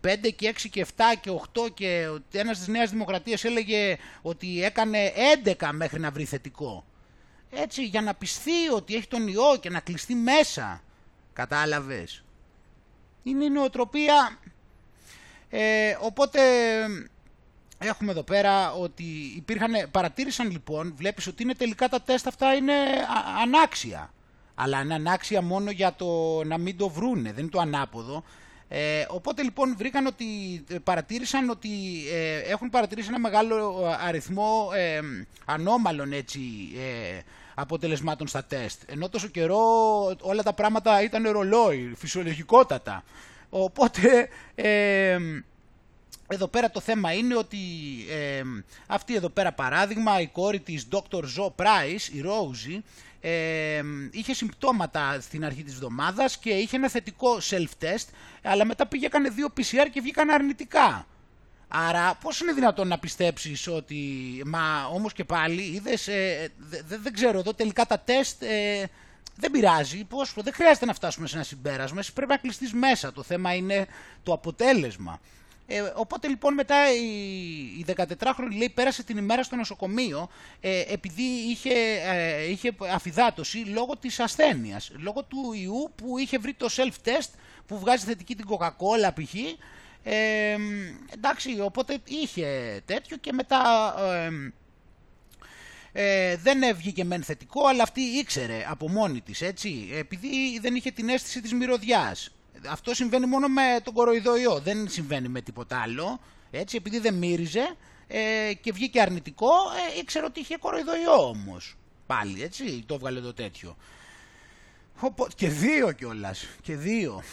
[SPEAKER 2] 5 και 6 και 7 και 8 και ένας της Νέας Δημοκρατίας έλεγε ότι έκανε 11 μέχρι να βρει θετικό. Έτσι, για να πιστεί ότι έχει τον ιό και να κλειστεί μέσα. Κατάλαβες. Είναι η νοοτροπία ε, οπότε έχουμε εδώ πέρα ότι υπήρχαν, παρατήρησαν λοιπόν, βλέπεις ότι είναι τελικά τα τεστ αυτά είναι ανάξια. Αλλά είναι ανάξια μόνο για το να μην το βρούνε, δεν είναι το ανάποδο. Ε, οπότε λοιπόν βρήκαν ότι παρατήρησαν ότι ε, έχουν παρατηρήσει ένα μεγάλο αριθμό ε, ανώμαλων έτσι, ε, αποτελεσμάτων στα τεστ. Ενώ τόσο καιρό όλα τα πράγματα ήταν ρολόι, φυσιολογικότατα. Οπότε ε, εδώ πέρα το θέμα είναι ότι ε, αυτή εδώ πέρα παράδειγμα η κόρη της Dr. Joe Price, η Rosie, ε, είχε συμπτώματα στην αρχή της εβδομάδας και είχε ένα θετικό self-test αλλά μετά πήγε έκανε δύο PCR και βγήκαν αρνητικά. Άρα πώς είναι δυνατόν να πιστέψεις ότι, μα όμως και πάλι είδες, ε, δεν ξέρω εδώ τελικά τα τεστ ε, δεν πειράζει, πώς, δεν χρειάζεται να φτάσουμε σε ένα συμπέρασμα, εσύ πρέπει να κλειστείς μέσα, το θέμα είναι το αποτέλεσμα. Ε, οπότε λοιπόν μετά η, η 14χρονη λέει πέρασε την ημέρα στο νοσοκομείο ε, επειδή είχε, ε, είχε αφυδάτωση λόγω της ασθένειας, λόγω του ιού που είχε βρει το self-test που βγάζει θετική την Coca-Cola π.χ. Ε, εντάξει, οπότε είχε τέτοιο και μετά ε, δεν έβγηκε μεν θετικό, αλλά αυτή ήξερε από μόνη της, έτσι, επειδή δεν είχε την αίσθηση της μυρωδιάς. Αυτό συμβαίνει μόνο με τον κοροϊδοϊό, δεν συμβαίνει με τίποτα άλλο, έτσι, επειδή δεν μύριζε ε, και βγήκε αρνητικό, ε, ήξερε ότι είχε κοροϊδοϊό όμως. Πάλι, έτσι, το έβγαλε το τέτοιο. Και δύο κιόλας. Και δύο.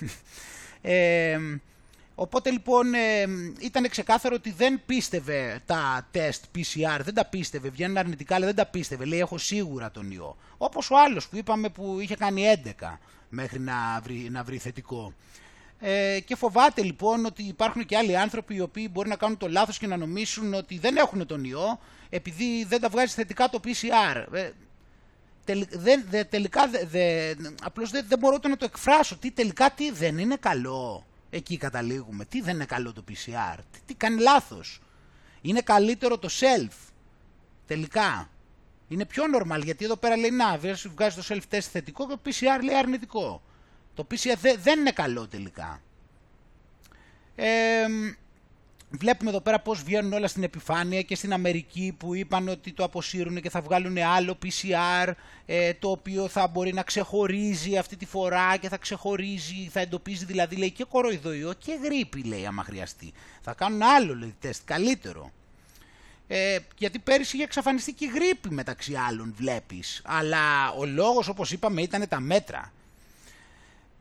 [SPEAKER 2] Ε, Οπότε λοιπόν ε, ήταν ξεκάθαρο ότι δεν πίστευε τα τεστ PCR, δεν τα πίστευε, βγαίνουν αρνητικά αλλά δεν τα πίστευε, λέει έχω σίγουρα τον ιό. Όπως ο άλλος που είπαμε που είχε κάνει 11 μέχρι να βρει, να βρει θετικό. Ε, και φοβάται λοιπόν ότι υπάρχουν και άλλοι άνθρωποι οι οποίοι μπορεί να κάνουν το λάθος και να νομίσουν ότι δεν έχουν τον ιό επειδή δεν τα βγάζει θετικά το PCR. Ε, δεν, δε, τελικά δε, απλώς δεν, δεν μπορώ να το εκφράσω. Τι τελικά τι δεν είναι καλό. Εκεί καταλήγουμε. Τι δεν είναι καλό το PCR. Τι, τι κάνει λάθος; Είναι καλύτερο το self. Τελικά. Είναι πιο normal γιατί εδώ πέρα λέει να βγάζει το self test θετικό και το PCR λέει αρνητικό. Το PCR δεν είναι καλό τελικά. Ε, Βλέπουμε εδώ πέρα πώς βγαίνουν όλα στην επιφάνεια και στην Αμερική που είπαν ότι το αποσύρουν και θα βγάλουν άλλο PCR ε, το οποίο θα μπορεί να ξεχωρίζει αυτή τη φορά και θα ξεχωρίζει, θα εντοπίζει δηλαδή λέει και κοροϊδοϊό και γρήπη λέει άμα χρειαστεί. Θα κάνουν άλλο λέει τεστ, καλύτερο. Ε, γιατί πέρυσι είχε εξαφανιστεί και η γρήπη μεταξύ άλλων βλέπεις. Αλλά ο λόγος όπως είπαμε ήταν τα μέτρα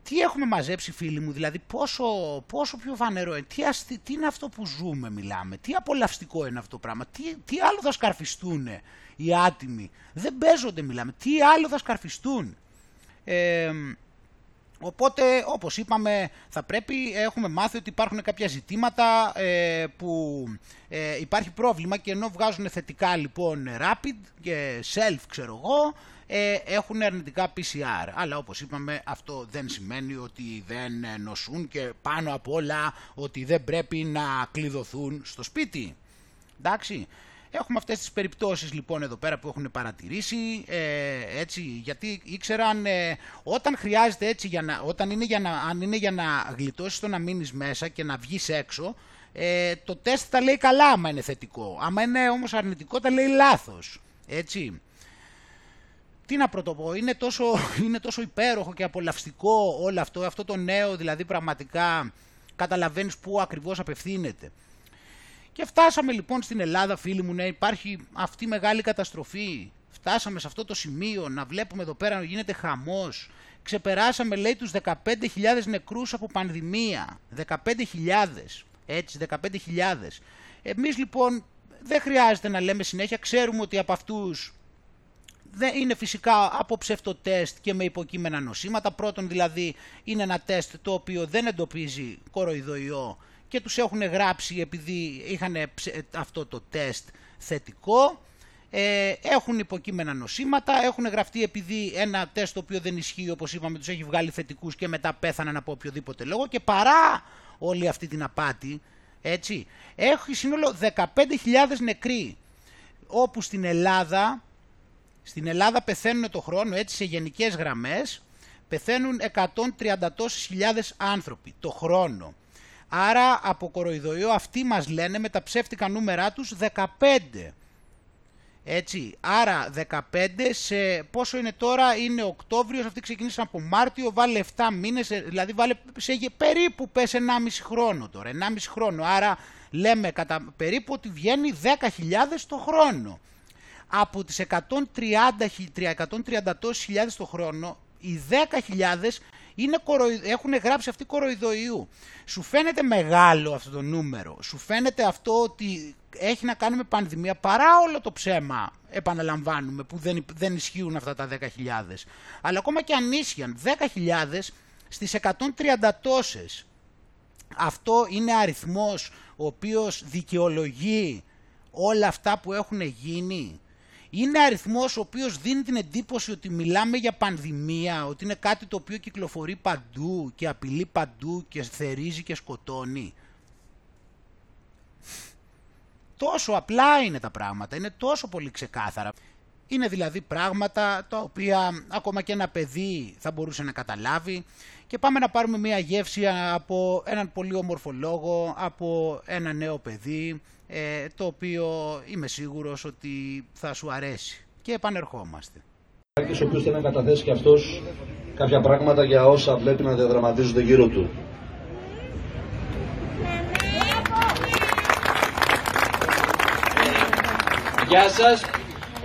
[SPEAKER 2] τι έχουμε μαζέψει φίλοι μου, δηλαδή πόσο, πόσο πιο φανερό είναι, τι, αστι, τι είναι αυτό που ζούμε μιλάμε, τι απολαυστικό είναι αυτό το πράγμα, τι, τι άλλο θα σκαρφιστούν οι άτιμοι, δεν παίζονται μιλάμε, τι άλλο θα σκαρφιστούν. Ε, Οπότε, όπως είπαμε, θα πρέπει, έχουμε μάθει ότι υπάρχουν κάποια ζητήματα ε, που ε, υπάρχει πρόβλημα και ενώ βγάζουν θετικά λοιπόν rapid και self ξέρω εγώ, ε, έχουν αρνητικά PCR. Αλλά όπως είπαμε αυτό δεν σημαίνει ότι δεν νοσούν και πάνω απ' όλα ότι δεν πρέπει να κλειδωθούν στο σπίτι. Εντάξει. Έχουμε αυτές τις περιπτώσεις λοιπόν εδώ πέρα που έχουν παρατηρήσει, ε, έτσι, γιατί ήξεραν ε, όταν χρειάζεται έτσι, για να, όταν είναι για να, αν είναι για να γλιτώσεις το να μείνεις μέσα και να βγεις έξω, Ε, το τεστ τα λέει καλά άμα είναι θετικό. Άμα είναι όμως αρνητικό τα λέει λάθος. Έτσι. Τι να πρωτοπώ, είναι τόσο, είναι τόσο υπέροχο και απολαυστικό όλο αυτό, αυτό το νέο δηλαδή πραγματικά καταλαβαίνεις πού ακριβώς απευθύνεται. Και φτάσαμε λοιπόν στην Ελλάδα φίλοι μου να υπάρχει αυτή η μεγάλη καταστροφή. Φτάσαμε σε αυτό το σημείο να βλέπουμε εδώ πέρα να γίνεται χαμός. Ξεπεράσαμε λέει τους 15.000 νεκρούς από πανδημία. 15.000. Έτσι 15.000. Εμείς λοιπόν δεν χρειάζεται να λέμε συνέχεια, ξέρουμε ότι από αυτούς δεν είναι φυσικά από ψευτοτέστ και με υποκείμενα νοσήματα. Πρώτον δηλαδή είναι ένα τεστ το οποίο δεν εντοπίζει κοροϊδοϊό και τους έχουν γράψει επειδή είχαν αυτό το τεστ θετικό. Ε, έχουν υποκείμενα νοσήματα, έχουν γραφτεί επειδή ένα τεστ το οποίο δεν ισχύει όπως είπαμε τους έχει βγάλει θετικούς και μετά πέθαναν από οποιοδήποτε λόγο και παρά όλη αυτή την απάτη έτσι, έχει σύνολο 15.000 νεκροί όπου στην Ελλάδα στην Ελλάδα πεθαίνουν το χρόνο έτσι σε γενικές γραμμές πεθαίνουν 130 τόσες χιλιάδες άνθρωποι το χρόνο. Άρα από κοροϊδοϊό αυτοί μας λένε με τα ψεύτικα νούμερά τους 15. Έτσι, άρα 15 σε πόσο είναι τώρα, είναι Οκτώβριος, αυτοί ξεκινήσαν από Μάρτιο, βάλε 7 μήνες, δηλαδή βάλε σε περίπου πες 1,5 χρόνο τώρα, 1,5 χρόνο. Άρα λέμε κατά περίπου ότι βγαίνει 10.000 το χρόνο. Από τις 130, 130 τόσες χιλιάδες το χρόνο, οι 10.000 είναι έχουν γράψει αυτή κοροϊδοϊού. Σου φαίνεται μεγάλο αυτό το νούμερο. Σου φαίνεται αυτό ότι έχει να κάνει με πανδημία παρά όλο το ψέμα, επαναλαμβάνουμε, που δεν, δεν ισχύουν αυτά τα 10.000. Αλλά ακόμα και αν ίσχυαν 10.000 στις 130 τόσες. Αυτό είναι αριθμός ο οποίος δικαιολογεί όλα αυτά που έχουν γίνει είναι αριθμός ο οποίος δίνει την εντύπωση ότι μιλάμε για πανδημία, ότι είναι κάτι το οποίο κυκλοφορεί παντού και απειλεί παντού και θερίζει και σκοτώνει. Τόσο απλά είναι τα πράγματα, είναι τόσο πολύ ξεκάθαρα. Είναι δηλαδή πράγματα τα οποία ακόμα και ένα παιδί θα μπορούσε να καταλάβει και πάμε να πάρουμε μια γεύση από έναν πολύ όμορφο λόγο, από ένα νέο παιδί, ε, το οποίο είμαι σίγουρος ότι θα σου αρέσει. Και επανερχόμαστε.
[SPEAKER 8] Ο οποίος θέλει να καταθέσει και αυτός κάποια πράγματα για όσα βλέπει να διαδραματίζονται γύρω του.
[SPEAKER 9] Γεια σας,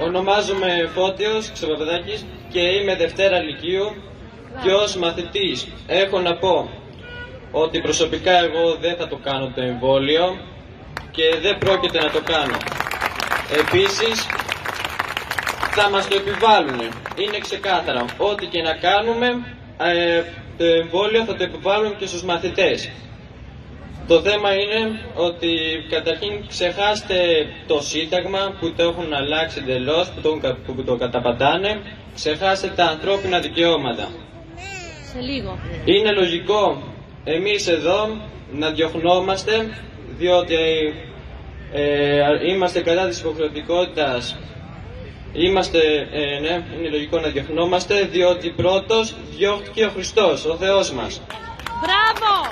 [SPEAKER 9] ονομάζομαι Φώτιος Ξεπαπεδάκης και είμαι Δευτέρα Λυκείου και ως μαθητής έχω να πω ότι προσωπικά εγώ δεν θα το κάνω το εμβόλιο και δεν πρόκειται να το κάνω. Επίσης θα μας το επιβάλλουν. Είναι ξεκάθαρα. Ό,τι και να κάνουμε ε, το εμβόλιο θα το επιβάλλουν και στους μαθητές. Το θέμα είναι ότι καταρχήν ξεχάστε το σύνταγμα που το έχουν αλλάξει εντελώς, που το, που το καταπατάνε. Ξεχάστε τα ανθρώπινα δικαιώματα.
[SPEAKER 5] Σε λίγο.
[SPEAKER 9] Είναι λογικό εμείς εδώ να διωχνόμαστε διότι ε, είμαστε κατά της υποχρεωτικότητας Είμαστε, ε, ναι, είναι λογικό να διωχνόμαστε, διότι πρώτος διώχτηκε ο Χριστός, ο Θεός μας.
[SPEAKER 5] Μπράβο!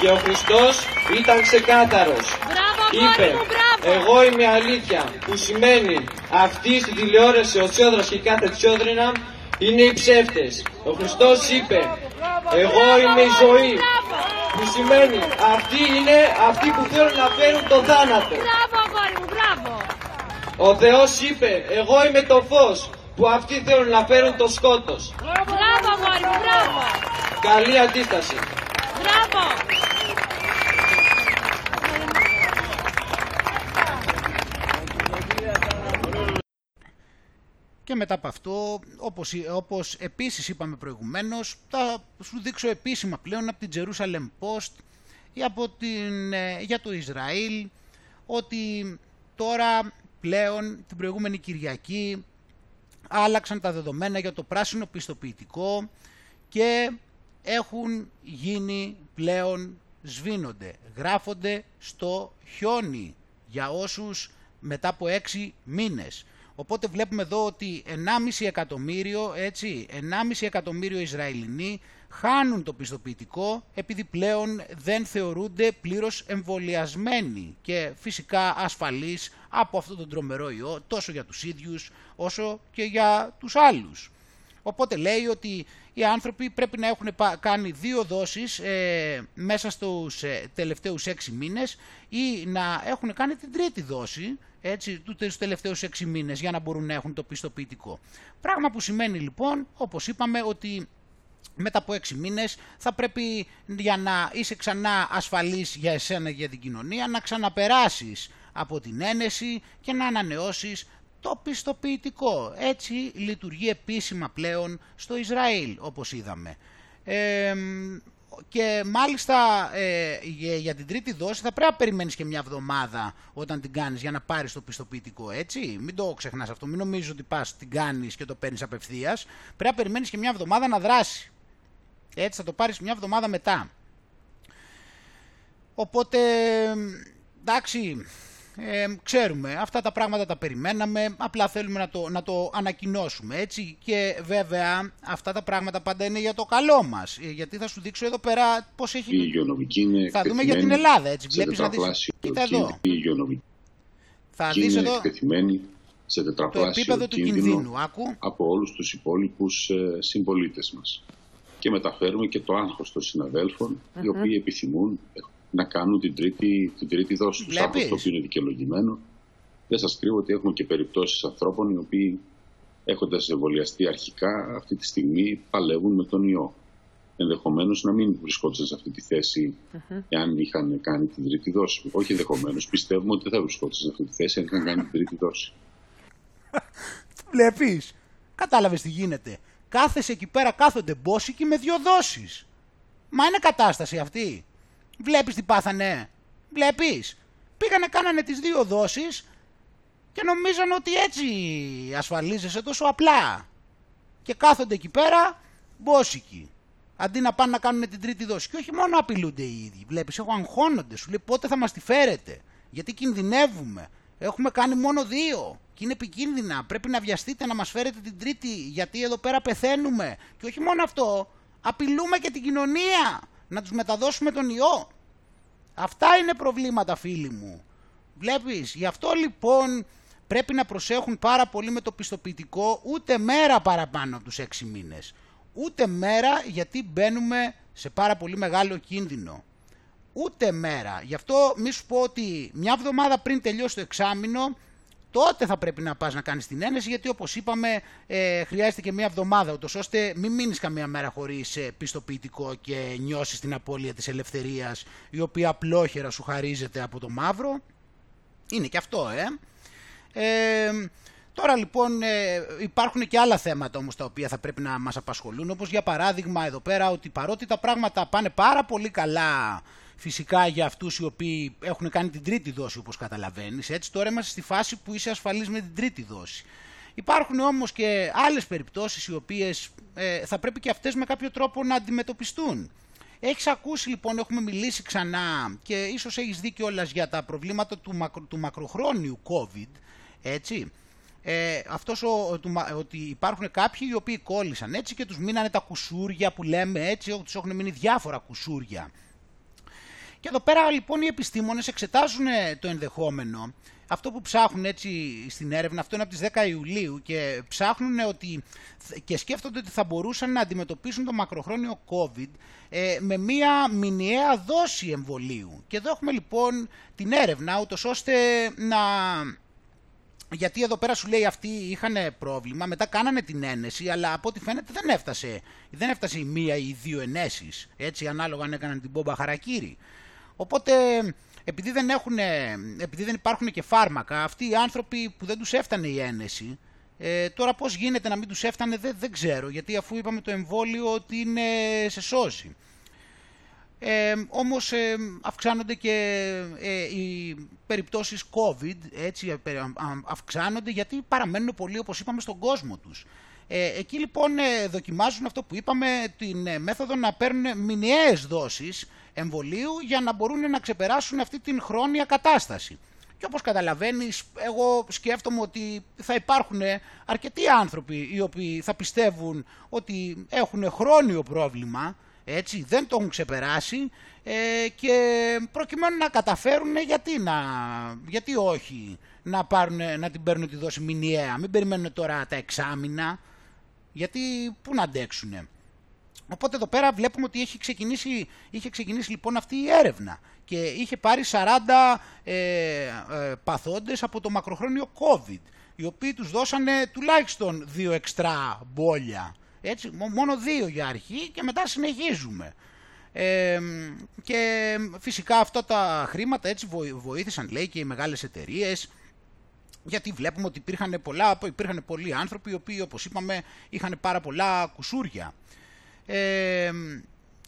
[SPEAKER 9] Και ο Χριστός ήταν ξεκάθαρος.
[SPEAKER 5] Μπράβο,
[SPEAKER 9] Είπε,
[SPEAKER 5] μου, μπράβο.
[SPEAKER 9] εγώ είμαι αλήθεια, που σημαίνει αυτή στην τηλεόραση ο Τσιόδρας και κάθε Τσιόδρινα είναι οι ψεύτες. Ο Χριστός είπε, εγώ είμαι η ζωή. Που σημαίνει αυτοί είναι αυτοί που θέλουν να φέρουν το θάνατο.
[SPEAKER 5] Μπράβο, αγόρι μου, μπράβο.
[SPEAKER 9] Ο Θεός είπε, εγώ είμαι το φως, που αυτοί θέλουν να φέρουν το σκότος.
[SPEAKER 5] Μπράβο, αγόρι μου, μπράβο.
[SPEAKER 9] Καλή αντίσταση.
[SPEAKER 5] Μπράβο.
[SPEAKER 2] Και μετά από αυτό, όπως, όπως επίσης είπαμε προηγουμένως, θα σου δείξω επίσημα πλέον από την Jerusalem Post ή από την, ε, για το Ισραήλ ότι τώρα πλέον την προηγούμενη Κυριακή άλλαξαν τα δεδομένα για το πράσινο πιστοποιητικό και έχουν γίνει πλέον σβήνονται, γράφονται στο χιόνι για όσους μετά από έξι μήνες. Οπότε βλέπουμε εδώ ότι 1,5 εκατομμύριο, έτσι, 1,5 εκατομμύριο Ισραηλινοί χάνουν το πιστοποιητικό επειδή πλέον δεν θεωρούνται πλήρως εμβολιασμένοι και φυσικά ασφαλείς από αυτόν τον τρομερό ιό τόσο για τους ίδιους όσο και για τους άλλους. Οπότε λέει ότι οι άνθρωποι πρέπει να έχουν κάνει δύο δόσεις ε, μέσα στους ε, τελευταίους έξι μήνες ή να έχουν κάνει την τρίτη δόση έτσι, τους τελευταίους έξι μήνες για να μπορούν να έχουν το πιστοποιητικό. Πράγμα που σημαίνει λοιπόν, όπως είπαμε, ότι μετά από έξι μήνες θα πρέπει για να είσαι ξανά ασφαλής για εσένα για την κοινωνία να ξαναπεράσεις από την ένεση και να ανανεώσεις το πιστοποιητικό. Έτσι λειτουργεί επίσημα πλέον στο Ισραήλ όπως είδαμε. και μάλιστα ε, για, την τρίτη δόση θα πρέπει να περιμένεις και μια εβδομάδα όταν την κάνεις για να πάρεις το πιστοποιητικό έτσι. Μην το ξεχνάς αυτό, μην νομίζεις ότι πας την κάνεις και το παίρνεις απευθείας. Πρέπει να περιμένεις και μια εβδομάδα να δράσεις. Έτσι θα το πάρεις μια εβδομάδα μετά. Οπότε εντάξει ε, ξέρουμε, αυτά τα πράγματα τα περιμέναμε, απλά θέλουμε να το, να το ανακοινώσουμε έτσι και βέβαια αυτά τα πράγματα πάντα είναι για το καλό μας, ε, γιατί θα σου δείξω εδώ πέρα πώς έχει...
[SPEAKER 10] Η υγειονομική είναι
[SPEAKER 2] Θα δούμε για την Ελλάδα, έτσι, βλέπεις να δεις... Κοίτα εδώ.
[SPEAKER 10] Η υγειονομική
[SPEAKER 2] θα δεις
[SPEAKER 10] είναι
[SPEAKER 2] εδώ
[SPEAKER 10] εκτεθειμένη σε τετραπλάσιο
[SPEAKER 2] το επίπεδο του κινδύνου, άκου.
[SPEAKER 10] από όλους τους υπόλοιπους ε, συμπολίτες μας. Και μεταφέρουμε και το άγχος των συναδέλφων, οι οποίοι επιθυμούν, να κάνουν την τρίτη, την τρίτη δόση τους. Αυτό το οποίο είναι δικαιολογημένο. Δεν σας κρύβω ότι έχουμε και περιπτώσεις ανθρώπων οι οποίοι έχοντας εμβολιαστεί αρχικά αυτή τη στιγμή παλεύουν με τον ιό. Ενδεχομένως να μην βρισκόντουσαν σε αυτή τη θέση mm-hmm. εάν είχαν κάνει την τρίτη δόση. Όχι ενδεχομένως. Πιστεύουμε ότι δεν θα βρισκόντουσαν σε αυτή τη θέση αν είχαν κάνει την τρίτη δόση.
[SPEAKER 2] Βλέπεις; Κατάλαβες τι γίνεται. Κάθεσαι εκεί πέρα, κάθονται μπόσικοι με δύο δόσεις. Μα είναι κατάσταση αυτή. Βλέπεις τι πάθανε; Βλέπεις. Πήγανε κάνανε τις δύο δόσεις και νομίζαν ότι έτσι ασφαλίζεσαι τόσο απλά. Και κάθονται εκεί πέρα μπόσικοι. Αντί να πάνε να κάνουν την τρίτη δόση. Και όχι μόνο απειλούνται οι ίδιοι. Βλέπεις, έχω αγχώνονται. Σου λέει πότε θα μας τη φέρετε; Γιατί κινδυνεύουμε. Έχουμε κάνει μόνο δύο. Και είναι επικίνδυνα. Πρέπει να βιαστείτε να μας φέρετε την τρίτη. Γιατί εδώ πέρα πεθαίνουμε. Και όχι μόνο αυτό. Απειλούμε και την κοινωνία να τους μεταδώσουμε τον ιό. Αυτά είναι προβλήματα φίλοι μου. Βλέπεις, γι' αυτό λοιπόν πρέπει να προσέχουν πάρα πολύ με το πιστοποιητικό ούτε μέρα παραπάνω από τους έξι μήνες. Ούτε μέρα γιατί μπαίνουμε σε πάρα πολύ μεγάλο κίνδυνο. Ούτε μέρα. Γι' αυτό μη σου πω ότι μια εβδομάδα πριν τελειώσει το εξάμεινο τότε θα πρέπει να πας να κάνεις την ένεση γιατί όπως είπαμε ε, χρειάζεται και μια εβδομάδα ούτως ώστε μην μείνεις καμία μέρα χωρίς ε, πιστοποιητικό και νιώσεις την απώλεια της ελευθερίας η οποία απλόχερα σου χαρίζεται από το μαύρο. Είναι και αυτό ε. ε Τώρα λοιπόν ε, υπάρχουν και άλλα θέματα όμως τα οποία θα πρέπει να μας απασχολούν όπως για παράδειγμα εδώ πέρα ότι παρότι τα πράγματα πάνε πάρα πολύ καλά φυσικά για αυτούς οι οποίοι έχουν κάνει την τρίτη δόση όπως καταλαβαίνεις. Έτσι τώρα είμαστε στη φάση που είσαι ασφαλής με την τρίτη δόση. Υπάρχουν όμως και άλλες περιπτώσεις οι οποίες ε, θα πρέπει και αυτές με κάποιο τρόπο να αντιμετωπιστούν. Έχεις ακούσει λοιπόν, έχουμε μιλήσει ξανά και ίσως έχεις δει κιόλας για τα προβλήματα του, μακρο, του μακροχρόνιου COVID, έτσι. Ε, αυτός ο, ότι υπάρχουν κάποιοι οι οποίοι κόλλησαν έτσι και τους μείνανε τα κουσούρια που λέμε έτσι, τους έχουν μείνει διάφορα κουσούρια και εδώ πέρα λοιπόν οι επιστήμονες εξετάζουν ε, το ενδεχόμενο. Αυτό που ψάχνουν έτσι στην έρευνα, αυτό είναι από τις 10 Ιουλίου και ψάχνουν ότι και σκέφτονται ότι θα μπορούσαν να αντιμετωπίσουν το μακροχρόνιο COVID ε, με μία μηνιαία δόση εμβολίου. Και εδώ έχουμε λοιπόν την έρευνα, ούτως ώστε να... Γιατί εδώ πέρα σου λέει αυτοί είχαν πρόβλημα, μετά κάνανε την ένεση, αλλά από ό,τι φαίνεται δεν έφτασε, δεν έφτασε η μία ή οι δύο ενέσεις, έτσι ανάλογα αν έκαναν την πόμπα χαρακύρι. Οπότε επειδή δεν, έχουν, επειδή δεν υπάρχουν και φάρμακα, αυτοί οι άνθρωποι που δεν τους έφτανε η ένεση, ε, τώρα πώς γίνεται να μην τους έφτανε δεν, δεν ξέρω, γιατί αφού είπαμε το εμβόλιο ότι είναι σε σώζει. Ε, όμως ε, αυξάνονται και ε, οι περιπτώσεις COVID, έτσι, ε, αυξάνονται γιατί παραμένουν πολύ όπως είπαμε στον κόσμο τους. Ε, εκεί λοιπόν ε, δοκιμάζουν αυτό που είπαμε, την ε, μέθοδο να παίρνουν μηνιαίες δόσεις εμβολίου για να μπορούν να ξεπεράσουν αυτή την χρόνια κατάσταση. Και όπως καταλαβαίνεις, εγώ σκέφτομαι ότι θα υπάρχουν αρκετοί άνθρωποι οι οποίοι θα πιστεύουν ότι έχουν χρόνιο πρόβλημα, έτσι, δεν το έχουν ξεπεράσει ε, και προκειμένου να καταφέρουν γιατί, να, γιατί όχι να, πάρουν, να την παίρνουν τη δόση μηνιαία. Μην περιμένουν τώρα τα εξάμηνα, γιατί πού να αντέξουν. Οπότε εδώ πέρα βλέπουμε ότι έχει ξεκινήσει, είχε ξεκινήσει λοιπόν αυτή η έρευνα και είχε πάρει 40 ε, ε, παθόντες από το μακροχρόνιο COVID, οι οποίοι τους δώσανε τουλάχιστον δύο εξτρά μπόλια. Έτσι, μόνο δύο για αρχή και μετά συνεχίζουμε. Ε, και φυσικά αυτά τα χρήματα έτσι βοήθησαν λέει και οι μεγάλες εταιρείες γιατί βλέπουμε ότι υπήρχαν, πολλά, υπήρχαν πολλοί άνθρωποι οι οποίοι όπως είπαμε είχαν πάρα πολλά κουσούρια. Ε,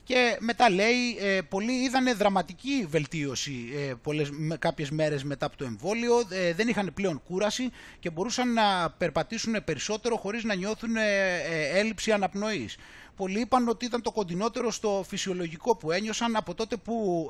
[SPEAKER 2] και μετά λέει, ε, πολλοί είδανε δραματική βελτίωση ε, πολλές, κάποιες μέρες μετά από το εμβόλιο, ε, δεν είχαν πλέον κούραση και μπορούσαν να περπατήσουν περισσότερο χωρίς να νιώθουν ε, έλλειψη αναπνοής. Πολλοί είπαν ότι ήταν το κοντινότερο στο φυσιολογικό που ένιωσαν από τότε που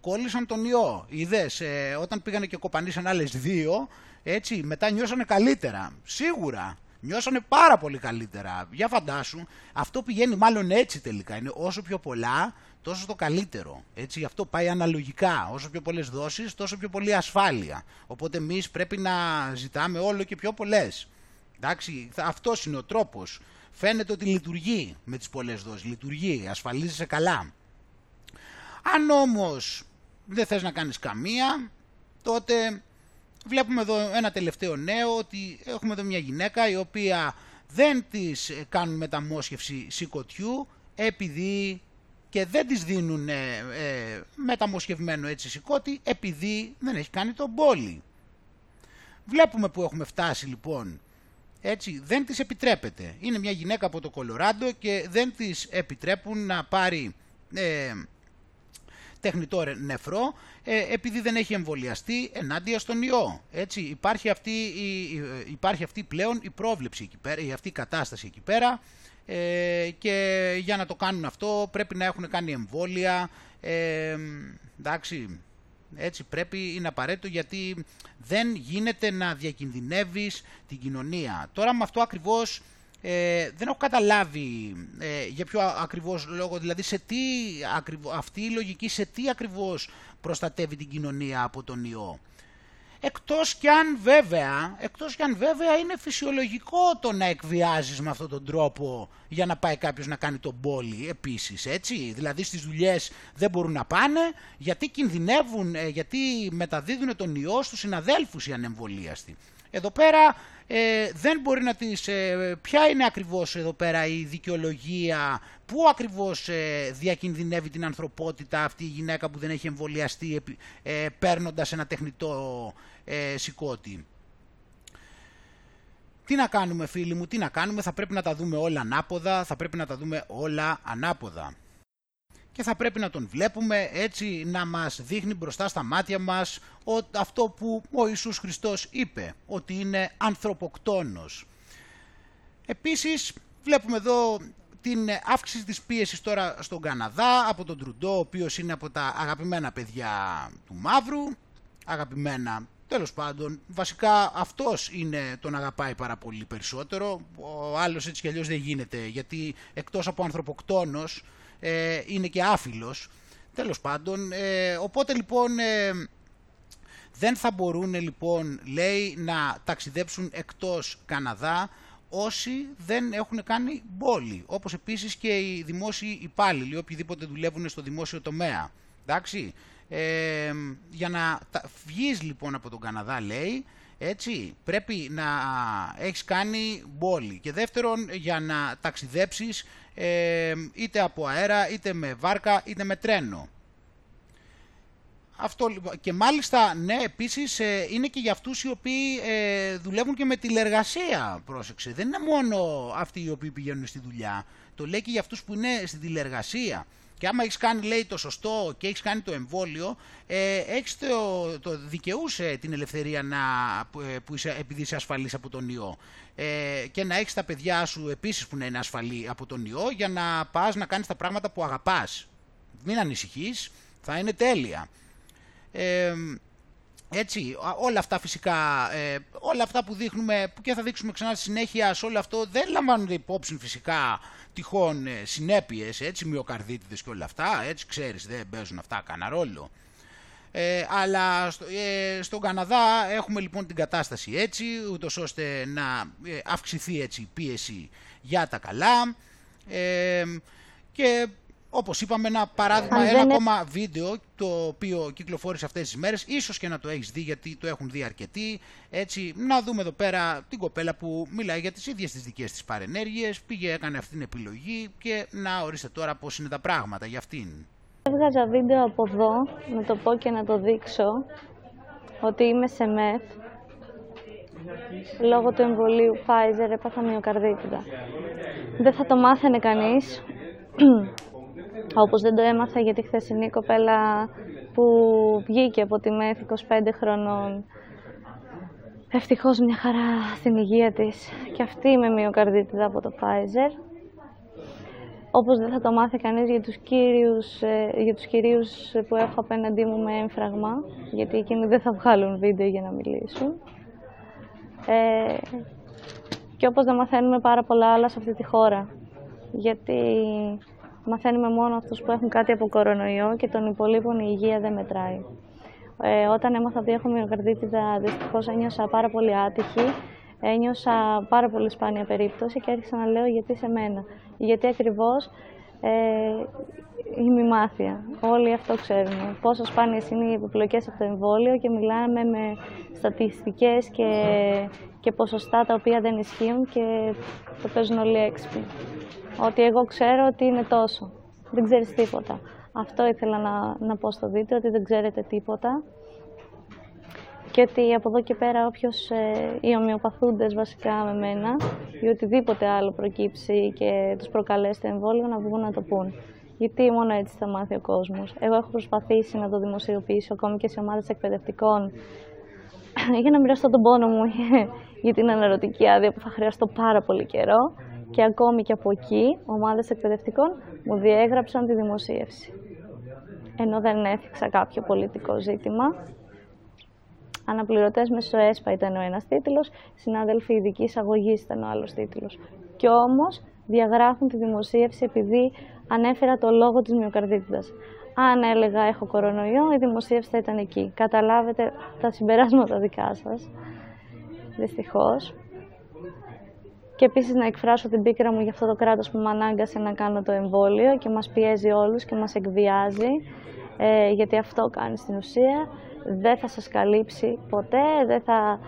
[SPEAKER 2] κόλλησαν τον ιό. Είδες, όταν πήγανε και κοπανίσαν άλλες δύο, έτσι, μετά νιώσανε καλύτερα. Σίγουρα. Νιώσανε πάρα πολύ καλύτερα. Για φαντάσου, αυτό πηγαίνει μάλλον έτσι τελικά. Είναι όσο πιο πολλά, τόσο το καλύτερο. Έτσι, αυτό πάει αναλογικά. Όσο πιο πολλές δόσεις, τόσο πιο πολύ ασφάλεια. Οπότε εμείς πρέπει να ζητάμε όλο και πιο πολλές. Εντάξει, αυτός είναι ο τρόπος. Φαίνεται ότι λειτουργεί με τις πολλές δόσεις. Λειτουργεί, ασφαλίζεσαι καλά. Αν όμως δεν θες να κάνεις καμία, τότε Βλέπουμε εδώ ένα τελευταίο νέο ότι έχουμε εδώ μια γυναίκα η οποία δεν της κάνουν μεταμόσχευση σηκωτιού επειδή και δεν της δίνουν ε, ε, μεταμοσχευμένο έτσι σηκώτη επειδή δεν έχει κάνει τον πόλη. Βλέπουμε που έχουμε φτάσει λοιπόν. Έτσι, δεν της επιτρέπεται. Είναι μια γυναίκα από το Κολοράντο και δεν της επιτρέπουν να πάρει ε, τεχνητό νεφρό ε, επειδή δεν έχει εμβολιαστεί ενάντια στον ιό. Έτσι, υπάρχει, αυτή, υπάρχει αυτή πλέον η πρόβλεψη εκεί πέρα, η αυτή η κατάσταση εκεί πέρα ε, και για να το κάνουν αυτό πρέπει να έχουν κάνει εμβόλια, ε, εντάξει, έτσι πρέπει, είναι απαραίτητο γιατί δεν γίνεται να διακινδυνεύεις την κοινωνία. Τώρα με αυτό ακριβώς ε, δεν έχω καταλάβει ε, για ποιο ακριβώς λόγο, δηλαδή σε τι αυτή η λογική σε τι ακριβώς προστατεύει την κοινωνία από τον ιό. Εκτός κι αν βέβαια, εκτός κι αν βέβαια είναι φυσιολογικό το να εκβιάζεις με αυτόν τον τρόπο για να πάει κάποιος να κάνει τον πόλη επίσης, έτσι. Δηλαδή στις δουλειές δεν μπορούν να πάνε γιατί κινδυνεύουν, ε, γιατί μεταδίδουν τον ιό στους συναδέλφους οι ανεμβολίαστοι. Εδώ πέρα ε, δεν μπορεί να τις... Ε, ποια είναι ακριβώς εδώ πέρα η δικαιολογία, πού ακριβώς ε, διακινδυνεύει την ανθρωπότητα αυτή η γυναίκα που δεν έχει εμβολιαστεί ε, παίρνοντας ένα τεχνητό ε, σηκώτη. Τι να κάνουμε φίλοι μου, τι να κάνουμε, θα πρέπει να τα δούμε όλα ανάποδα, θα πρέπει να τα δούμε όλα ανάποδα και θα πρέπει να τον βλέπουμε έτσι να μας δείχνει μπροστά στα μάτια μας αυτό που ο Ιησούς Χριστός είπε, ότι είναι ανθρωποκτόνος. Επίσης βλέπουμε εδώ την αύξηση της πίεσης τώρα στον Καναδά από τον Τρουντό, ο οποίος είναι από τα αγαπημένα παιδιά του Μαύρου, αγαπημένα Τέλος πάντων, βασικά αυτός είναι τον αγαπάει πάρα πολύ περισσότερο, ο άλλος έτσι κι αλλιώς δεν γίνεται, γιατί εκτός από ανθρωποκτόνος ε, είναι και άφιλος. Τέλος πάντων, ε, οπότε λοιπόν ε, δεν θα μπορούν λοιπόν λέει να ταξιδέψουν εκτός Καναδά όσοι δεν έχουν κάνει μπόλι, όπως επίσης και οι δημόσιοι υπάλληλοι, οποιοδήποτε δουλεύουν στο δημόσιο τομέα. Εντάξει, ε, για να βγεις λοιπόν από τον Καναδά λέει, έτσι, πρέπει να έχεις κάνει μπόλι. Και δεύτερον, για να ταξιδέψεις ε, είτε από αέρα, είτε με βάρκα, είτε με τρένο. Αυτό, λοιπόν, και μάλιστα, ναι, επίσης ε, είναι και για αυτούς οι οποίοι ε, δουλεύουν και με τηλεργασία, πρόσεξε. Δεν είναι μόνο αυτοί οι οποίοι πηγαίνουν στη δουλειά. Το λέει και για αυτούς που είναι στη τηλεργασία. Και άμα έχεις κάνει, λέει, το σωστό και έχεις κάνει το εμβόλιο, ε, έχεις το, το δικαιούσε την ελευθερία να, ε, που είσαι, επειδή είσαι ασφαλής από τον ιό. Ε, και να έχεις τα παιδιά σου επίσης που να είναι ασφαλή από τον ιό για να πας να κάνεις τα πράγματα που αγαπάς. Μην ανησυχείς, θα είναι τέλεια. Ε, έτσι, όλα αυτά φυσικά, ε, όλα αυτά που δείχνουμε, που και θα δείξουμε ξανά στη συνέχεια, σε όλο αυτό δεν λαμβάνονται υπόψη φυσικά τυχόν ε, συνέπειες, έτσι, μυοκαρδίτιδες και όλα αυτά, έτσι, ξέρεις, δεν παίζουν αυτά κανένα ρόλο. Ε, αλλά στο, ε, στον Καναδά έχουμε λοιπόν την κατάσταση έτσι, ούτως ώστε να ε, αυξηθεί έτσι η πίεση για τα καλά ε, και όπως είπαμε ένα παράδειγμα, ένα ακόμα βίντεο το οποίο κυκλοφόρησε αυτές τις μέρες, ίσως και να το έχεις δει γιατί το έχουν δει αρκετοί, έτσι να δούμε εδώ πέρα την κοπέλα που μιλάει για τις ίδιες τις δικές της παρενέργειες, πήγε έκανε αυτήν την επιλογή και να ορίστε τώρα πώς είναι τα πράγματα για αυτήν.
[SPEAKER 11] Έβγαζα βίντεο από εδώ, να το πω και να το δείξω, ότι είμαι σε μεθ. Λόγω του εμβολίου Pfizer έπαθα μυοκαρδίτιδα. Δεν θα το μάθαινε κανείς, όπως δεν το έμαθα γιατί χθεσινή κοπέλα που βγήκε από τη ΜΕΘ 25 χρονών. Ευτυχώς μια χαρά στην υγεία της. Και αυτή με μυοκαρδίτιδα από το Pfizer. Όπως δεν θα το μάθει κανείς για τους, κύριους, ε, για τους κυρίους που έχω απέναντί μου με έμφραγμα, γιατί εκείνοι δεν θα βγάλουν βίντεο για να μιλήσουν. Ε, και όπως δεν μαθαίνουμε πάρα πολλά άλλα σε αυτή τη χώρα, γιατί μαθαίνουμε μόνο αυτούς που έχουν κάτι από κορονοϊό και των υπολείπων η υγεία δεν μετράει. Ε, όταν έμαθα ότι έχω μυοκαρδίτιδα, δυστυχώς ένιωσα πάρα πολύ άτυχη ένιωσα πάρα πολύ σπάνια περίπτωση και άρχισα να λέω γιατί σε μένα; Γιατί ακριβώς ε, η μάθεια; Όλοι αυτό ξέρουν. Πόσο σπάνιες είναι οι επιπλοκές από το εμβόλιο και μιλάμε με στατιστικές και, και ποσοστά τα οποία δεν ισχύουν και το παίζουν όλοι έξυπνοι. Ότι εγώ ξέρω ότι είναι τόσο. Δεν ξέρεις τίποτα. Αυτό ήθελα να, να πω στο βίντεο, ότι δεν ξέρετε τίποτα και ότι από εδώ και πέρα όποιος ε, οι ομοιοπαθούντες βασικά με μένα ή οτιδήποτε άλλο προκύψει και τους προκαλέσει το εμβόλιο να βγουν να το πούν. Γιατί μόνο έτσι θα μάθει ο κόσμος. Εγώ έχω προσπαθήσει να το δημοσιοποιήσω ακόμη και σε ομάδες εκπαιδευτικών για να μοιραστώ τον πόνο μου για την αναρωτική άδεια που θα χρειαστώ πάρα πολύ καιρό και ακόμη και από εκεί ομάδες εκπαιδευτικών μου διέγραψαν τη δημοσίευση. Ενώ δεν έθιξα κάποιο πολιτικό ζήτημα, Αναπληρωτές μέσω ΕΣΠΑ ήταν ο ένας τίτλος, συνάδελφοι ειδική αγωγή ήταν ο άλλος τίτλος. Κι όμως διαγράφουν τη δημοσίευση επειδή ανέφερα το λόγο της μυοκαρδίτιδα. Αν έλεγα έχω κορονοϊό, η δημοσίευση θα ήταν εκεί. Καταλάβετε τα συμπεράσματα δικά σας. Δυστυχώς. Και επίσης να εκφράσω την πίκρα μου για αυτό το κράτος που με ανάγκασε να κάνω το εμβόλιο και μας πιέζει όλους και μας εκβιάζει. Ε, γιατί αυτό κάνει στην ουσία δεν θα σας καλύψει ποτέ, δεν θα,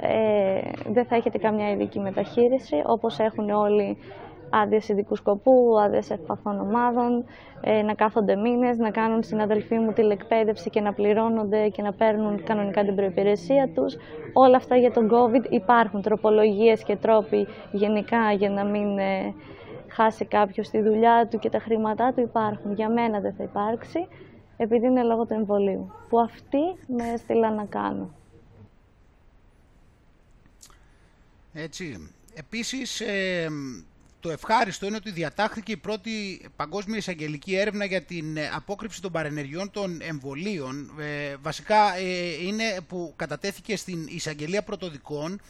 [SPEAKER 11] ε, δεν θα έχετε καμιά ειδική μεταχείριση, όπως έχουν όλοι άδειες ειδικού σκοπού, άδειες ευπαθών ομάδων, ε, να κάθονται μήνες, να κάνουν συναδελφοί μου τηλεκπαίδευση και να πληρώνονται και να παίρνουν κανονικά την προπηρεσία τους. Όλα αυτά για τον COVID υπάρχουν τροπολογίες και τρόποι γενικά για να μην ε, χάσει κάποιος τη δουλειά του και τα χρήματά του υπάρχουν. Για μένα δεν θα υπάρξει επειδή είναι λόγω του εμβολίου, που αυτοί με έστειλαν να κάνω.
[SPEAKER 2] Έτσι. Επίσης, ε, το ευχάριστο είναι ότι διατάχθηκε η πρώτη παγκόσμια εισαγγελική έρευνα για την ε, απόκρυψη των παρενεργειών των εμβολίων. Ε, βασικά ε, είναι που κατατέθηκε στην εισαγγελία πρωτοδικών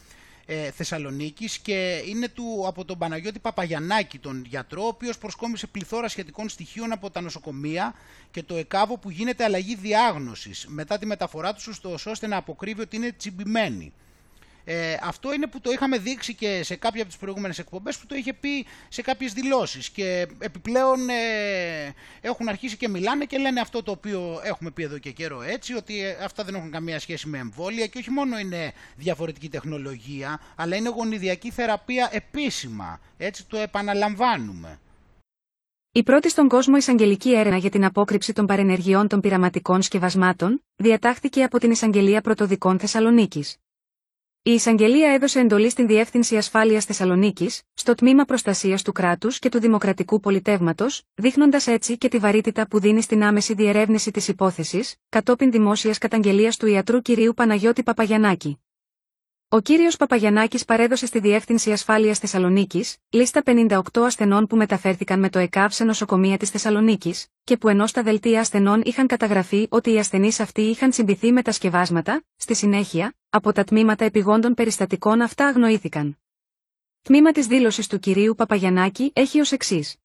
[SPEAKER 2] ε, Θεσσαλονίκης και είναι του, από τον Παναγιώτη Παπαγιαννάκη, τον γιατρό, ο οποίος προσκόμισε πληθώρα σχετικών στοιχείων από τα νοσοκομεία και το ΕΚΑΒΟ που γίνεται αλλαγή διάγνωσης μετά τη μεταφορά του ώστε να αποκρύβει ότι είναι τσιμπημένοι. Ε, αυτό είναι που το είχαμε δείξει και σε κάποια από τις προηγούμενες εκπομπές που το είχε πει σε κάποιες δηλώσεις και επιπλέον ε, έχουν αρχίσει και μιλάνε και λένε αυτό το οποίο έχουμε πει εδώ και καιρό έτσι ότι ε, αυτά δεν έχουν καμία σχέση με εμβόλια και όχι μόνο είναι διαφορετική τεχνολογία αλλά είναι γονιδιακή θεραπεία επίσημα έτσι το επαναλαμβάνουμε.
[SPEAKER 12] Η πρώτη στον κόσμο εισαγγελική έρευνα για την απόκρυψη των παρενεργειών των πειραματικών σκευασμάτων διατάχθηκε από την Εισαγγελία Πρωτοδικών Θεσσαλονίκης. Η εισαγγελία έδωσε εντολή στην Διεύθυνση Ασφάλειας Θεσσαλονίκης, στο τμήμα Προστασίας του Κράτους και του Δημοκρατικού Πολιτεύματος, δείχνοντας έτσι και τη βαρύτητα που δίνει στην άμεση διερεύνηση της υπόθεσης, κατόπιν δημόσιας καταγγελίας του ιατρού κυρίου Παναγιώτη Παπαγιανάκη. Ο κύριος Παπαγιανάκη παρέδωσε στη Διεύθυνση Ασφάλειας Θεσσαλονίκης λίστα 58 ασθενών που μεταφέρθηκαν με το ΕΚΑΒ σε νοσοκομεία της Θεσσαλονίκης, και που ενώ στα δελτία ασθενών είχαν καταγραφεί ότι οι ασθενείς αυτοί είχαν συμπηθεί με τα σκευάσματα, στη συνέχεια, από τα τμήματα επιγόντων περιστατικών αυτά αγνοήθηκαν. Τμήμα της δήλωσης του κυρίου Παπαγιανάκη έχει ως εξής.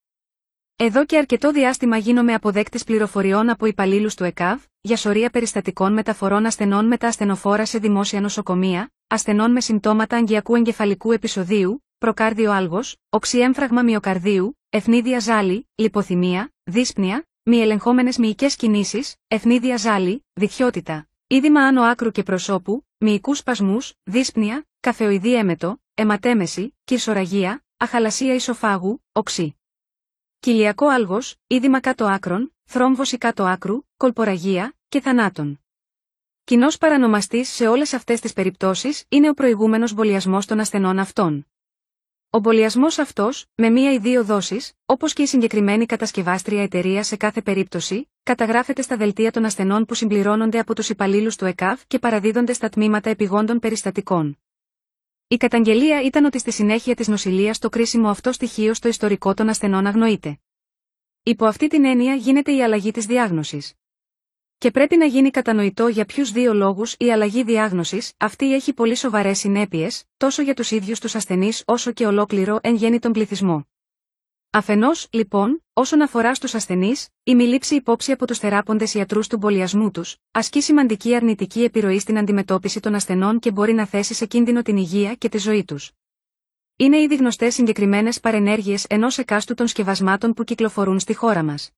[SPEAKER 12] Εδώ και αρκετό διάστημα γίνομαι αποδέκτης πληροφοριών από υπαλλήλους του ΕΚΑΒ για σωρία περιστατικών μεταφορών ασθενών με τα ασθενοφόρα σε δημόσια νοσοκομεία, ασθενών με συμπτώματα αγκιακού εγκεφαλικού επεισοδίου, προκάρδιο άλγος, οξυέμφραγμα μυοκαρδίου, ευνίδια ζάλη, λιποθυμία, δύσπνοια, μη ελεγχόμενες μυϊκές κινήσεις, ευνίδια ζάλη, διχιότητα, είδημα άνω άκρου και προσώπου, μυϊκούς σπασμούς, δύσπνοια, καφεοειδή έμετο, αιματέμεση, κυρσοραγία, αχαλασία ισοφάγου, οξύ. Κοιλιακό άλγος, είδημα κάτω άκρων, θρόμβωση κάτω άκρου, κολποραγία και θανάτων. Κοινός παρανομαστής σε όλες αυτές τις περιπτώσεις είναι ο προηγούμενος μπολιασμός των ασθενών αυτών. Ο μπολιασμός αυτός, με μία ή δύο δόσεις, όπως και η συγκεκριμένη κατασκευάστρια εταιρεία σε κάθε περίπτωση, καταγράφεται στα δελτία των ασθενών που συμπληρώνονται από τους υπαλλήλους του ΕΚΑΒ και παραδίδονται στα τμήματα επιγόντων περιστατικών. Η καταγγελία ήταν ότι στη συνέχεια της νοσηλείας το κρίσιμο αυτό στοιχείο στο ιστορικό των ασθενών αγνοείται. Υπό αυτή την έννοια γίνεται η αλλαγή της διάγνωσης. Και πρέπει να γίνει κατανοητό για ποιους δύο λόγους η αλλαγή διάγνωσης αυτή έχει πολύ σοβαρές συνέπειες, τόσο για τους ίδιους τους ασθενείς όσο και ολόκληρο εν γέννη τον πληθυσμό. Αφενός, λοιπόν, όσον αφορά στους ασθενείς, η μη λήψη υπόψη από τους θεράποντες ιατρούς του μπολιασμού τους, ασκεί σημαντική αρνητική επιρροή στην αντιμετώπιση των ασθενών και μπορεί να θέσει σε κίνδυνο την υγεία και τη ζωή τους. Είναι ήδη γνωστές συγκεκριμένες παρενέργειες ενός εκάστου των σκευασμάτων που κυκλοφορούν στη χώρα μας.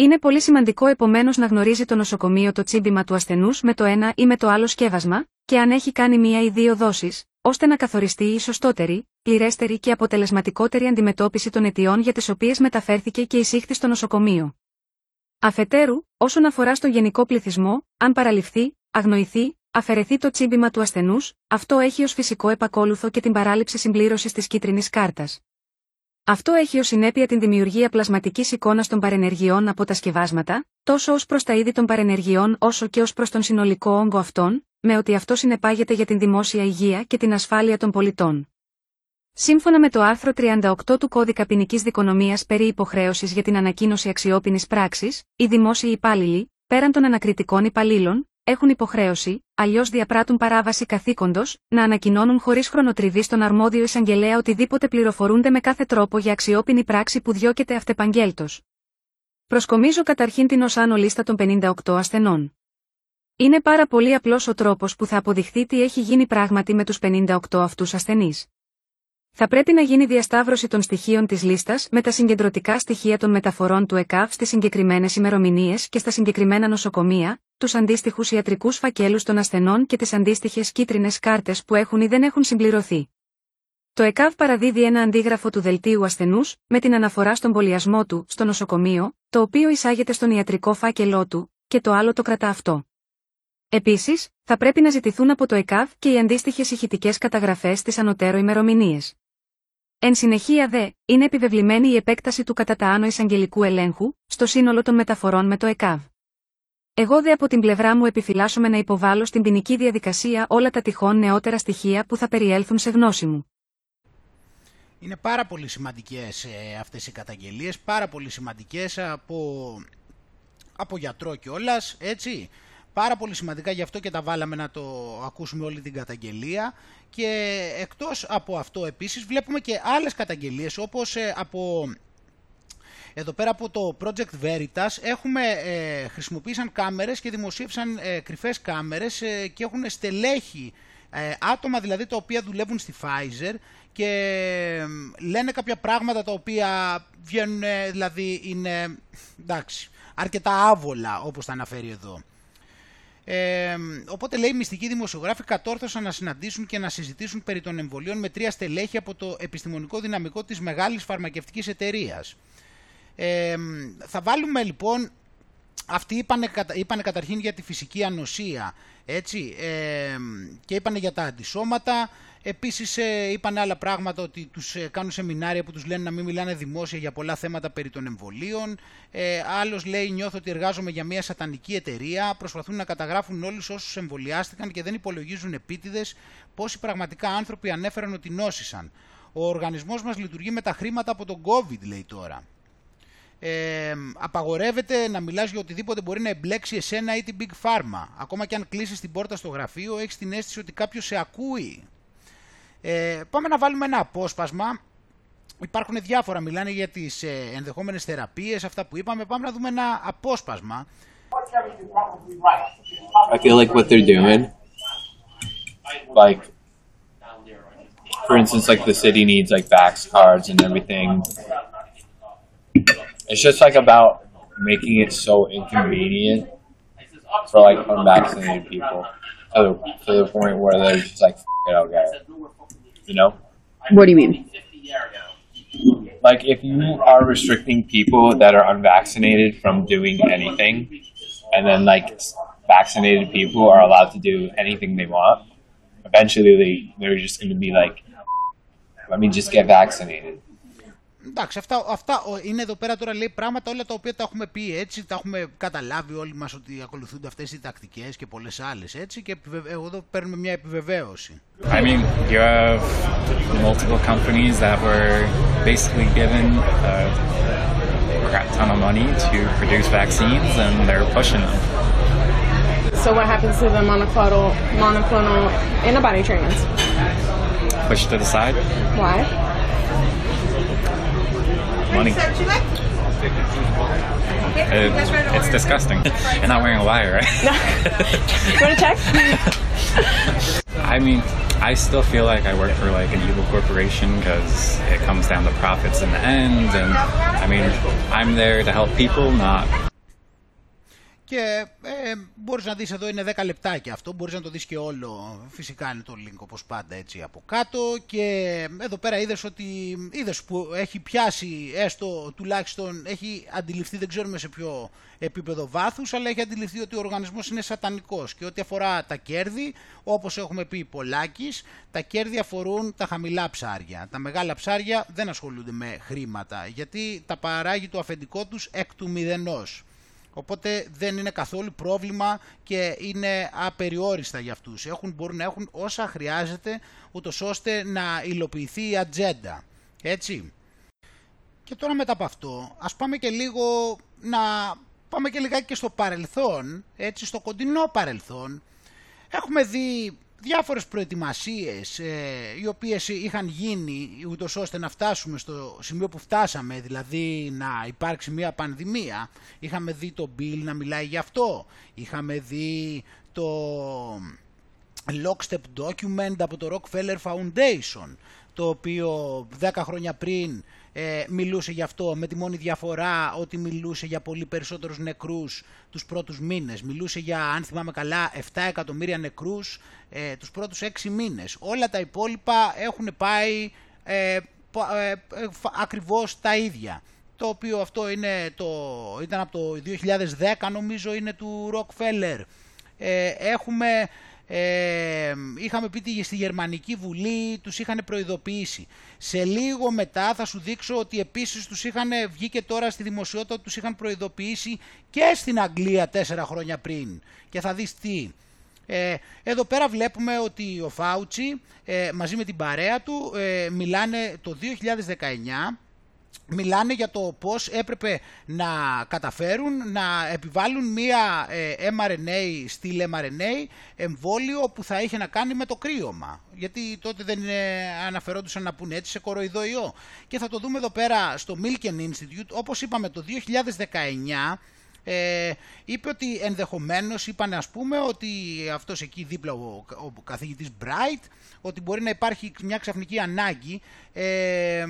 [SPEAKER 12] Είναι πολύ σημαντικό επομένως να γνωρίζει το νοσοκομείο το τσίμπημα του ασθενούς με το ένα ή με το άλλο σκεύασμα, και αν έχει κάνει μία ή δύο δόσεις, ώστε να καθοριστεί η σωστότερη, πληρέστερη και αποτελεσματικότερη αντιμετώπιση των αιτιών για τις οποίες μεταφέρθηκε και εισήχθη στο νοσοκομείο. Αφετέρου, όσον αφορά στο γενικό πληθυσμό, αν παραληφθεί, αγνοηθεί, αφαιρεθεί το τσίμπημα του ασθενούς, αυτό έχει ως φυσικό επακόλουθο και την παράληψη συμπλήρωσης της κίτρινης κάρτας. Αυτό έχει ως συνέπεια την δημιουργία πλασματικής εικόνας των παρενεργειών από τα σκευάσματα, τόσο ως προς τα είδη των παρενεργειών όσο και ως προς τον συνολικό όγκο αυτών, με ότι αυτό συνεπάγεται για την δημόσια υγεία και την ασφάλεια των πολιτών. Σύμφωνα με το άρθρο 38 του Κώδικα Ποινικής Δικονομίας περί υποχρέωσης για την ανακοίνωση αξιόπινης πράξης, οι δημόσιοι υπάλληλοι, πέραν των ανακριτικών υπαλλήλων, έχουν υποχρέωση, αλλιώς διαπράττουν παράβαση καθήκοντος, να ανακοινώνουν χωρίς χρονοτριβή στον αρμόδιο εισαγγελέα οτιδήποτε πληροφορούνται με κάθε τρόπο για αξιόπινη πράξη που διώκεται αυτεπαγγέλτος. Προσκομίζω καταρχήν την ως άνω λίστα των 58 ασθενών. Είναι πάρα πολύ απλός ο τρόπος που θα αποδειχθεί τι έχει γίνει πράγματι με τους 58 αυτούς ασθενείς. Θα πρέπει να γίνει διασταύρωση των στοιχείων της λίστας με τα συγκεντρωτικά στοιχεία των μεταφορών του ΕΚΑΒ στις συγκεκριμένες ημερομηνίες και στα συγκεκριμένα νοσοκομεία, τους αντίστοιχους ιατρικούς φακέλους των ασθενών και τις αντίστοιχες κίτρινες κάρτες που έχουν ή δεν έχουν συμπληρωθεί. Το ΕΚΑΒ παραδίδει ένα αντίγραφο του δελτίου ασθενούς, με την αναφορά στον πολιασμό του στο νοσοκομείο, το οποίο εισάγεται στον ιατρικό φάκελό του, και το άλλο το κρατά αυτό. Επίσης, θα πρέπει να ζητηθούν από το ΕΚΑΒ και οι αντίστοιχες ηχητικές καταγραφές στι ανωτέρω ημερομηνίες. Εν συνεχεία δε, είναι επιβεβλημένη η επέκταση του κατά τα άνω εισαγγελικού ελέγχου, στο σύνολο των μεταφορών με το ΕΚΑΒ. Εγώ δε από την πλευρά μου επιφυλάσσομαι να υποβάλω στην ποινική διαδικασία όλα τα τυχόν νεότερα στοιχεία που θα περιέλθουν σε γνώση μου.
[SPEAKER 2] Είναι πάρα πολύ σημαντικές ε, αυτές οι καταγγελίες, πάρα πολύ σημαντικές από, από γιατρό κιόλας, έτσι. Πάρα πολύ σημαντικά, γι' αυτό και τα βάλαμε να το ακούσουμε όλη την καταγγελία. Και εκτός από αυτό επίσης βλέπουμε και άλλες καταγγελίες όπως ε, από εδώ πέρα από το Project Veritas έχουμε, ε, χρησιμοποίησαν κάμερες και δημοσίευσαν ε, κρυφές κάμερες ε, και έχουν στελέχη ε, άτομα δηλαδή τα οποία δουλεύουν στη Pfizer και λένε κάποια πράγματα τα οποία βγαίνουν δηλαδή είναι εντάξει, αρκετά άβολα όπως τα αναφέρει εδώ. Ε, οπότε λέει οι μυστικοί δημοσιογράφοι κατόρθωσαν να συναντήσουν και να συζητήσουν περί των εμβολίων με τρία στελέχη από το επιστημονικό δυναμικό της μεγάλης φαρμακευτικής εταιρείας. Ε, θα βάλουμε λοιπόν αυτοί είπανε, είπανε καταρχήν για τη φυσική ανοσία, έτσι, ε, και είπανε για τα αντισώματα, Επίσης ε, είπαν άλλα πράγματα ότι τους ε, κάνουν σεμινάρια που τους λένε να μην μιλάνε δημόσια για πολλά θέματα περί των εμβολίων. Ε, άλλος λέει νιώθω ότι εργάζομαι για μια σατανική εταιρεία, προσπαθούν να καταγράφουν όλους όσους εμβολιάστηκαν και δεν υπολογίζουν επίτηδες πόσοι πραγματικά άνθρωποι ανέφεραν ότι νόσησαν. Ο οργανισμός μας λειτουργεί με τα χρήματα από τον COVID λέει τώρα. Ε, απαγορεύεται να μιλάς για οτιδήποτε μπορεί να εμπλέξει εσένα ή την Big Pharma. Ακόμα και αν κλείσεις την πόρτα στο γραφείο, έχεις την αίσθηση ότι κάποιος σε ακούει. Ε, πάμε να βάλουμε ένα απόσπασμα. Υπάρχουν διάφορα, μιλάνε για τις ε, ενδεχόμενες θεραπείες, αυτά που είπαμε. Πάμε να δούμε ένα απόσπασμα.
[SPEAKER 13] I feel like what they're doing, like, for instance, like the city needs like vax cards and everything. It's just like about making it so inconvenient for like unvaccinated people to the, to the point where they're just like, it, okay. You know?
[SPEAKER 14] What do you mean?
[SPEAKER 13] Like if you are restricting people that are unvaccinated from doing anything, and then like vaccinated people are allowed to do anything they want, eventually they, they're just going to be like, let me just get vaccinated.
[SPEAKER 2] Εντάξει, αυτά, αυτά είναι εδώ πέρα τώρα λέει πράγματα όλα τα οποία τα έχουμε πει έτσι, τα έχουμε καταλάβει όλοι μας ότι ακολουθούνται αυτές οι τακτικές και πολλές άλλες έτσι και εγώ εδώ παίρνουμε μια επιβεβαίωση.
[SPEAKER 15] I mean, you have multiple companies that were basically given a ton of money to produce vaccines and they're pushing them.
[SPEAKER 14] So what happens to the monoclonal, monoclonal antibody treatments?
[SPEAKER 15] Push to the side;
[SPEAKER 14] Why?
[SPEAKER 15] Money. It, it's disgusting. You're not wearing a wire, right?
[SPEAKER 14] you want to check?
[SPEAKER 15] I mean, I still feel like I work for like an evil corporation because it comes down to profits in the end. And I mean, I'm there to help people, not
[SPEAKER 2] Και ε, μπορείς να δεις εδώ είναι 10 λεπτάκια αυτό, μπορείς να το δεις και όλο, φυσικά είναι το link όπως πάντα έτσι από κάτω. Και εδώ πέρα είδες ότι είδες που έχει πιάσει έστω τουλάχιστον έχει αντιληφθεί δεν ξέρουμε σε ποιο επίπεδο βάθους αλλά έχει αντιληφθεί ότι ο οργανισμός είναι σατανικός. Και ό,τι αφορά τα κέρδη όπως έχουμε πει πολλάκις τα κέρδη αφορούν τα χαμηλά ψάρια. Τα μεγάλα ψάρια δεν ασχολούνται με χρήματα γιατί τα παράγει το αφεντικό τους εκ του μηδενός Οπότε δεν είναι καθόλου πρόβλημα και είναι απεριόριστα για αυτούς. Έχουν, μπορούν να έχουν όσα χρειάζεται ούτως ώστε να υλοποιηθεί η ατζέντα. Έτσι. Και τώρα μετά από αυτό ας πάμε και λίγο να πάμε και λιγάκι και στο παρελθόν, έτσι στο κοντινό παρελθόν. Έχουμε δει διάφορες προετοιμασίες ε, οι οποίες είχαν γίνει ούτως ώστε να φτάσουμε στο σημείο που φτάσαμε, δηλαδή να υπάρξει μια πανδημία. Είχαμε δει το Bill να μιλάει γι' αυτό, είχαμε δει το Lockstep Document από το Rockefeller Foundation, το οποίο 10 χρόνια πριν ε, μιλούσε γι' αυτό με τη μόνη διαφορά ότι μιλούσε για πολύ περισσότερους νεκρούς τους πρώτους μήνες. Μιλούσε για, αν θυμάμαι καλά, 7 εκατομμύρια νεκρούς ε, τους πρώτους 6 μήνες. Όλα τα υπόλοιπα έχουν πάει ε, ε, ακριβώς τα ίδια. Το οποίο αυτό είναι το, ήταν από το 2010 νομίζω είναι του Rockefeller. Ε, έχουμε ε, είχαμε πει ότι στη Γερμανική Βουλή τους είχαν προειδοποιήσει. Σε λίγο μετά θα σου δείξω ότι επίσης τους είχαν βγει και τώρα στη δημοσιότητα τους είχαν προειδοποιήσει και στην Αγγλία τέσσερα χρόνια πριν. Και θα δεις τι. Ε, εδώ πέρα βλέπουμε ότι ο Φάουτσι ε, μαζί με την παρέα του ε, μιλάνε το 2019 μιλάνε για το πώς έπρεπε να καταφέρουν να επιβάλλουν μία ε, mRNA, στυλ mRNA εμβόλιο που θα είχε να κάνει με το κρύωμα. Γιατί τότε δεν αναφερόντουσαν να πούνε έτσι σε κοροϊδοϊό. Και θα το δούμε εδώ πέρα στο Milken Institute, όπως είπαμε το 2019, ε, είπε ότι ενδεχομένως είπαν ας πούμε ότι αυτός εκεί δίπλα ο, ο καθηγητής Bright ότι μπορεί να υπάρχει μια ξαφνική ανάγκη ε,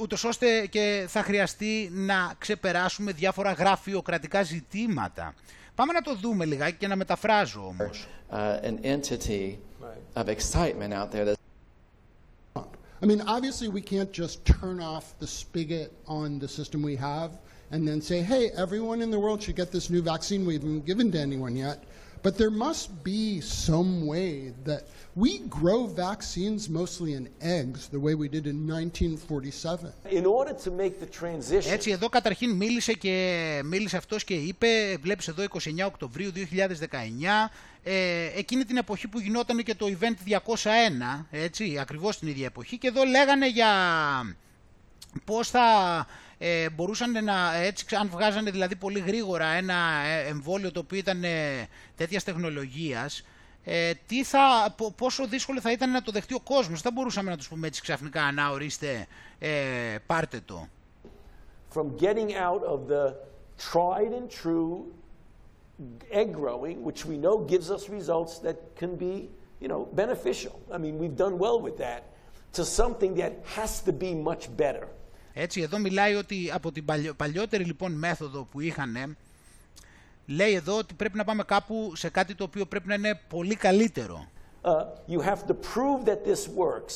[SPEAKER 2] ούτως ώστε και θα χρειαστεί να ξεπεράσουμε διάφορα γραφειοκρατικά ζητήματα. Πάμε να το δούμε λιγάκι και να μεταφράζω όμως.
[SPEAKER 16] Uh, an entity of excitement out there that's I mean, obviously, we can't just turn off the spigot on the system we have and then say, hey, everyone in the world should get this new vaccine we haven't given to anyone yet. But there must be some way that we grow vaccines mostly in eggs, the way we did in 1947.
[SPEAKER 17] In order to make the transition.
[SPEAKER 2] Έτσι, εδώ καταρχήν μίλησε και μίλησε αυτός και είπε, βλέπεις εδώ 29 Οκτωβρίου 2019, ε, εκείνη την εποχή που γινόταν και το event 201, έτσι, ακριβώς την ίδια εποχή και εδώ λέγανε για πώς θα ε, μπορούσαν να, έτσι, αν βγάζανε δηλαδή πολύ γρήγορα ένα εμβόλιο το οποίο ήταν ε, τέτοιας τεχνολογίας, ε, τι θα, πόσο δύσκολο θα ήταν να το δεχτεί ο κόσμος. Δεν μπορούσαμε να τους πούμε έτσι ξαφνικά, να ορίστε, ε, πάρτε το.
[SPEAKER 17] From getting out of the tried and true egg growing, which we know gives us results that can be, you know, beneficial. I mean, we've done well with that, to something that has to be much better.
[SPEAKER 2] Έτσι, εδώ μιλάει ότι από την παλιότερη λοιπόν μέθοδο που είχαν, λέει εδώ ότι πρέπει να πάμε κάπου σε κάτι το οποίο πρέπει να είναι πολύ καλύτερο.
[SPEAKER 17] Uh, you have to prove that this works.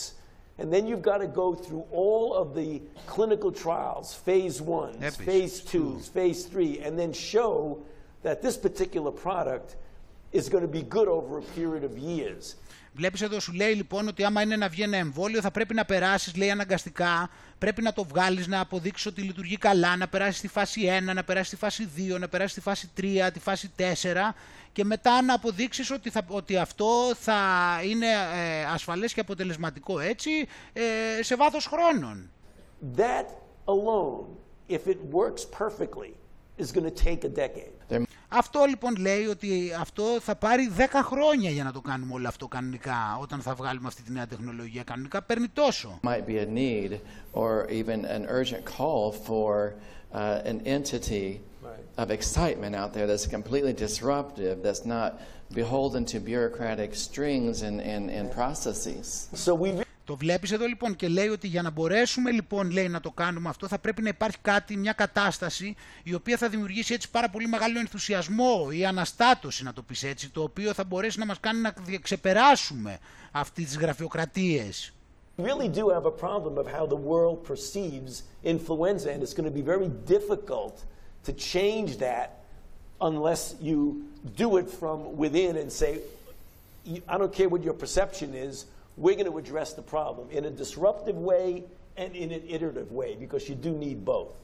[SPEAKER 17] And then you've got to go through all of the clinical trials, phase one, phase two, phase three, and then show that this particular product is going to be good over a period of years.
[SPEAKER 2] Βλέπεις εδώ σου λέει λοιπόν ότι άμα είναι να βγει ένα εμβόλιο θα πρέπει να περάσεις λέει αναγκαστικά, πρέπει να το βγάλεις να αποδείξεις ότι λειτουργεί καλά, να περάσεις στη φάση 1, να περάσεις στη φάση 2, να περάσεις στη φάση 3, τη φάση 4 και μετά να αποδείξεις ότι, θα, ότι αυτό θα είναι ε, ασφαλές και αποτελεσματικό έτσι ε, σε βάθος χρόνων.
[SPEAKER 17] That alone, if it works perfectly, is going to take a decade.
[SPEAKER 2] Αυτό λοιπόν λέει ότι αυτό θα πάρει 10 χρόνια για να το κάνουμε όλο αυτό κανονικά όταν θα βγάλουμε αυτή τη νέα τεχνολογία. Κανονικά παίρνει τόσο.
[SPEAKER 18] Might be a need or even an urgent call for uh, an entity of excitement out there that's completely disruptive, that's not beholden to bureaucratic strings and, and, and processes.
[SPEAKER 17] So we
[SPEAKER 2] το βλέπεις εδώ λοιπόν και λέει ότι για να μπορέσουμε λοιπόν λέει να το κάνουμε αυτό θα πρέπει να υπάρχει κάτι, μια κατάσταση η οποία θα δημιουργήσει έτσι πάρα πολύ μεγάλο ενθουσιασμό ή αναστάτωση να το πεις έτσι το οποίο θα μπορέσει να μας κάνει να ξεπεράσουμε αυτές τις γραφειοκρατίες.
[SPEAKER 17] We really do have a problem of how the world perceives influenza and it's going to be very difficult to change that unless you do it from within and say I don't care what your perception is we're going to address the problem in a disruptive way and in an iterative way because you do need both.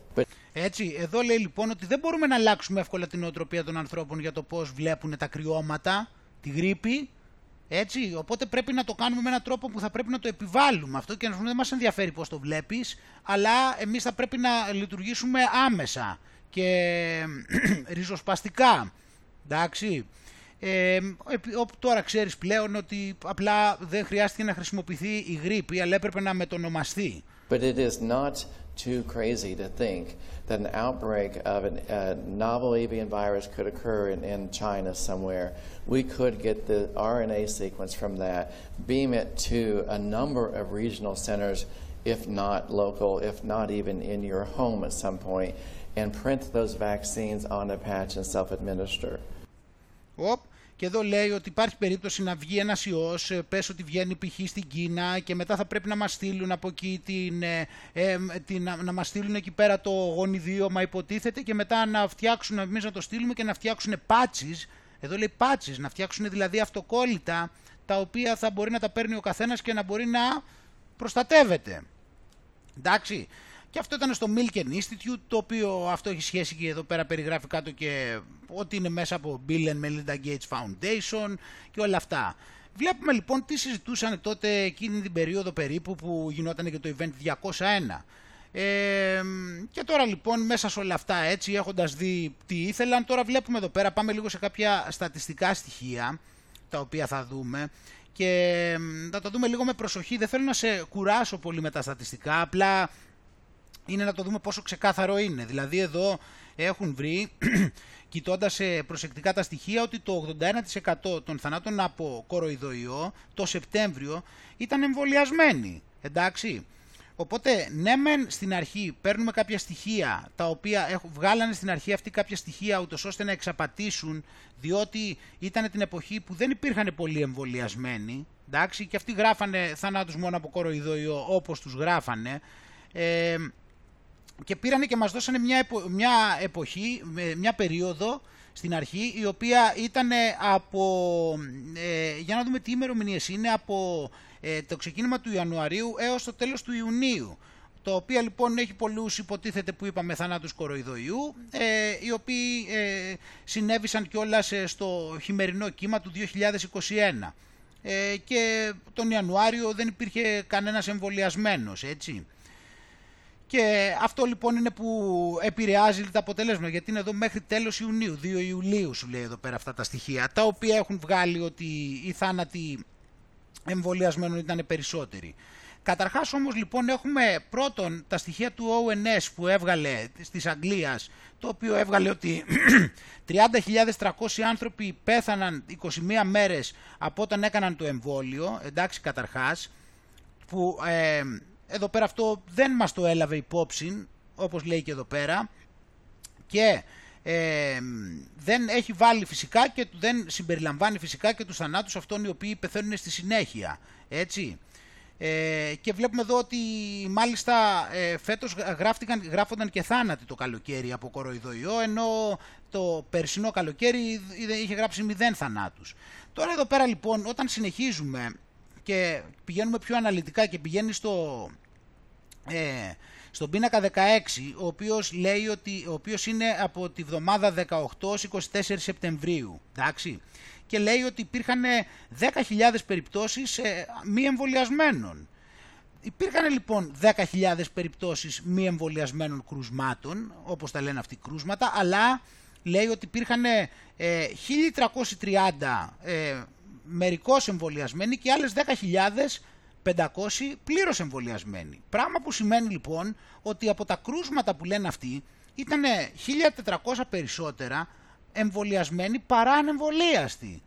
[SPEAKER 2] Έτσι, εδώ λέει λοιπόν ότι δεν μπορούμε να αλλάξουμε εύκολα την οτροπία των ανθρώπων για το πώς βλέπουν τα κρυώματα, τη γρήπη, έτσι, οπότε πρέπει να το κάνουμε με έναν τρόπο που θα πρέπει να το επιβάλλουμε αυτό και να δεν μας ενδιαφέρει πώς το βλέπεις, αλλά εμείς θα πρέπει να λειτουργήσουμε άμεσα και ριζοσπαστικά, εντάξει. Ε, τώρα ξέρεις πλέον ότι απλά δεν χρειάστηκε να χρησιμοποιηθεί η γρήπη, αλλά έπρεπε να μετονομαστεί.
[SPEAKER 18] But it is not too crazy to think that an outbreak of an, a novel avian virus could occur in, in China somewhere. We could get the RNA sequence from that, beam it to a number of regional centers, if not local, if not even in your home at some point, and print those vaccines on a patch and self-administer.
[SPEAKER 2] Οπ, και εδώ λέει ότι υπάρχει περίπτωση να βγει ένας ιός, πες ότι βγαίνει π.χ. στην Κίνα και μετά θα πρέπει να μας στείλουν από εκεί την, ε, ε, την, να μας στείλουν εκεί πέρα το γονιδίωμα υποτίθεται και μετά να φτιάξουν, εμείς να το στείλουμε και να φτιάξουν πάτσις. εδώ λέει πάτσις, να φτιάξουν δηλαδή αυτοκόλλητα τα οποία θα μπορεί να τα παίρνει ο καθένας και να μπορεί να προστατεύεται. Εντάξει, και αυτό ήταν στο Milken Institute, το οποίο αυτό έχει σχέση και εδώ πέρα περιγράφει κάτω και ότι είναι μέσα από Bill and Melinda Gates Foundation και όλα αυτά. Βλέπουμε λοιπόν τι συζητούσαν τότε εκείνη την περίοδο περίπου που γινόταν και το event 201. Ε, και τώρα λοιπόν μέσα σε όλα αυτά έτσι έχοντας δει τι ήθελαν τώρα βλέπουμε εδώ πέρα πάμε λίγο σε κάποια στατιστικά στοιχεία τα οποία θα δούμε και θα τα δούμε λίγο με προσοχή δεν θέλω να σε κουράσω πολύ με τα στατιστικά απλά είναι να το δούμε πόσο ξεκάθαρο είναι. Δηλαδή εδώ έχουν βρει, κοιτώντας προσεκτικά τα στοιχεία, ότι το 81% των θανάτων από κοροϊδοϊό το Σεπτέμβριο ήταν εμβολιασμένοι. Εντάξει. Οπότε, ναι μεν στην αρχή παίρνουμε κάποια στοιχεία, τα οποία έχουν, βγάλανε στην αρχή αυτή κάποια στοιχεία ούτως ώστε να εξαπατήσουν, διότι ήταν την εποχή που δεν υπήρχαν πολλοί εμβολιασμένοι, Εντάξει, και αυτοί γράφανε θανάτους μόνο από κοροϊδοϊό όπως τους γράφανε. Ε, και πήρανε και μας δώσανε μια, μια εποχή, μια περίοδο στην αρχή η οποία ήταν από, ε, για να δούμε τι ημερομηνίες είναι, από ε, το ξεκίνημα του Ιανουαρίου έως το τέλος του Ιουνίου το οποίο λοιπόν έχει πολλούς υποτίθεται που είπαμε θανάτους κοροϊδοϊού ε, οι οποίοι ε, συνέβησαν κιόλας στο χειμερινό κύμα του 2021 ε, και τον Ιανουάριο δεν υπήρχε κανένας εμβολιασμένος έτσι. Και αυτό λοιπόν είναι που επηρεάζει τα αποτελέσματα, γιατί είναι εδώ μέχρι τέλος Ιουνίου, 2 Ιουλίου σου λέει εδώ πέρα αυτά τα στοιχεία, τα οποία έχουν βγάλει ότι οι θάνατοι εμβολιασμένων ήταν περισσότεροι. Καταρχάς όμως λοιπόν έχουμε πρώτον τα στοιχεία του ONS που έβγαλε της Αγγλίας, το οποίο έβγαλε ότι 30.300 άνθρωποι πέθαναν 21 μέρες από όταν έκαναν το εμβόλιο, εντάξει καταρχάς, που ε, εδώ πέρα αυτό δεν μας το έλαβε υπόψη, όπως λέει και εδώ πέρα, και ε, δεν έχει βάλει φυσικά και δεν συμπεριλαμβάνει φυσικά και τους θανάτους αυτών οι οποίοι πεθαίνουν στη συνέχεια, έτσι. Ε, και βλέπουμε εδώ ότι μάλιστα ε, φέτος γράφτηκαν, γράφονταν και θάνατοι το καλοκαίρι από κοροϊδοϊό ενώ το περσινό καλοκαίρι είχε γράψει μηδέν θανάτους. Τώρα εδώ πέρα λοιπόν όταν συνεχίζουμε και πηγαίνουμε πιο αναλυτικά και πηγαίνει στο, ε, στον πίνακα 16 ο οποίος λέει ότι ο οποίος είναι από τη βδομάδα 18-24 Σεπτεμβρίου εντάξει και λέει ότι υπήρχαν 10.000 περιπτώσεις ε, μη εμβολιασμένων. Υπήρχαν λοιπόν 10.000 περιπτώσεις μη εμβολιασμένων κρουσμάτων, όπως τα λένε αυτοί κρούσματα, αλλά λέει ότι υπήρχαν 1.330 ε, ε, μερικώς εμβολιασμένοι και άλλες 10.500 πλήρως εμβολιασμένοι. Πράγμα που σημαίνει λοιπόν ότι από τα κρούσματα που λένε αυτοί ήταν 1.400 περισσότερα εμβολιασμένοι παρά ανεμβολίαστοι.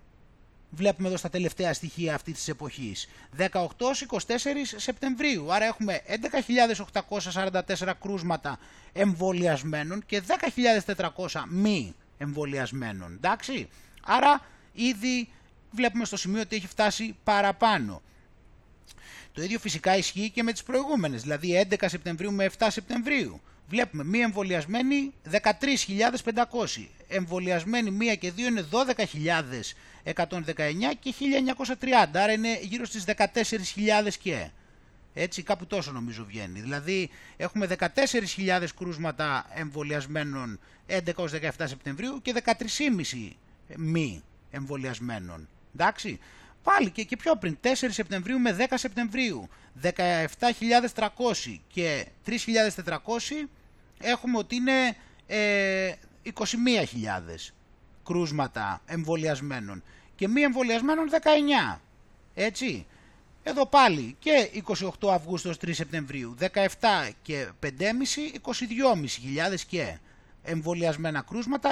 [SPEAKER 2] Βλέπουμε εδώ στα τελευταία στοιχεία αυτή της εποχής. 18-24 Σεπτεμβρίου. Άρα έχουμε 11.844 κρούσματα εμβολιασμένων και 10.400 μη εμβολιασμένων. Εντάξει. Άρα ήδη βλέπουμε στο σημείο ότι έχει φτάσει παραπάνω. Το ίδιο φυσικά ισχύει και με τις προηγούμενες, δηλαδή 11 Σεπτεμβρίου με 7 Σεπτεμβρίου βλέπουμε μία εμβολιασμένη 13.500, εμβολιασμένη μία και δύο είναι 12.119 και 1.930, άρα είναι γύρω στις 14.000 και. Έτσι κάπου τόσο νομίζω βγαίνει. Δηλαδή έχουμε 14.000 κρούσματα εμβολιασμένων 11 17 Σεπτεμβρίου και 13.500 μη εμβολιασμένων. Εντάξει. Πάλι και, και πιο πριν, 4 Σεπτεμβρίου με 10 Σεπτεμβρίου, 17.300 και 3.400 έχουμε ότι είναι ε, 21.000 κρούσματα εμβολιασμένων και μη εμβολιασμένων 19. Έτσι. Εδώ πάλι και 28 Αυγούστου 3 Σεπτεμβρίου, 17 και 5,5, 22.500 και εμβολιασμένα κρούσματα,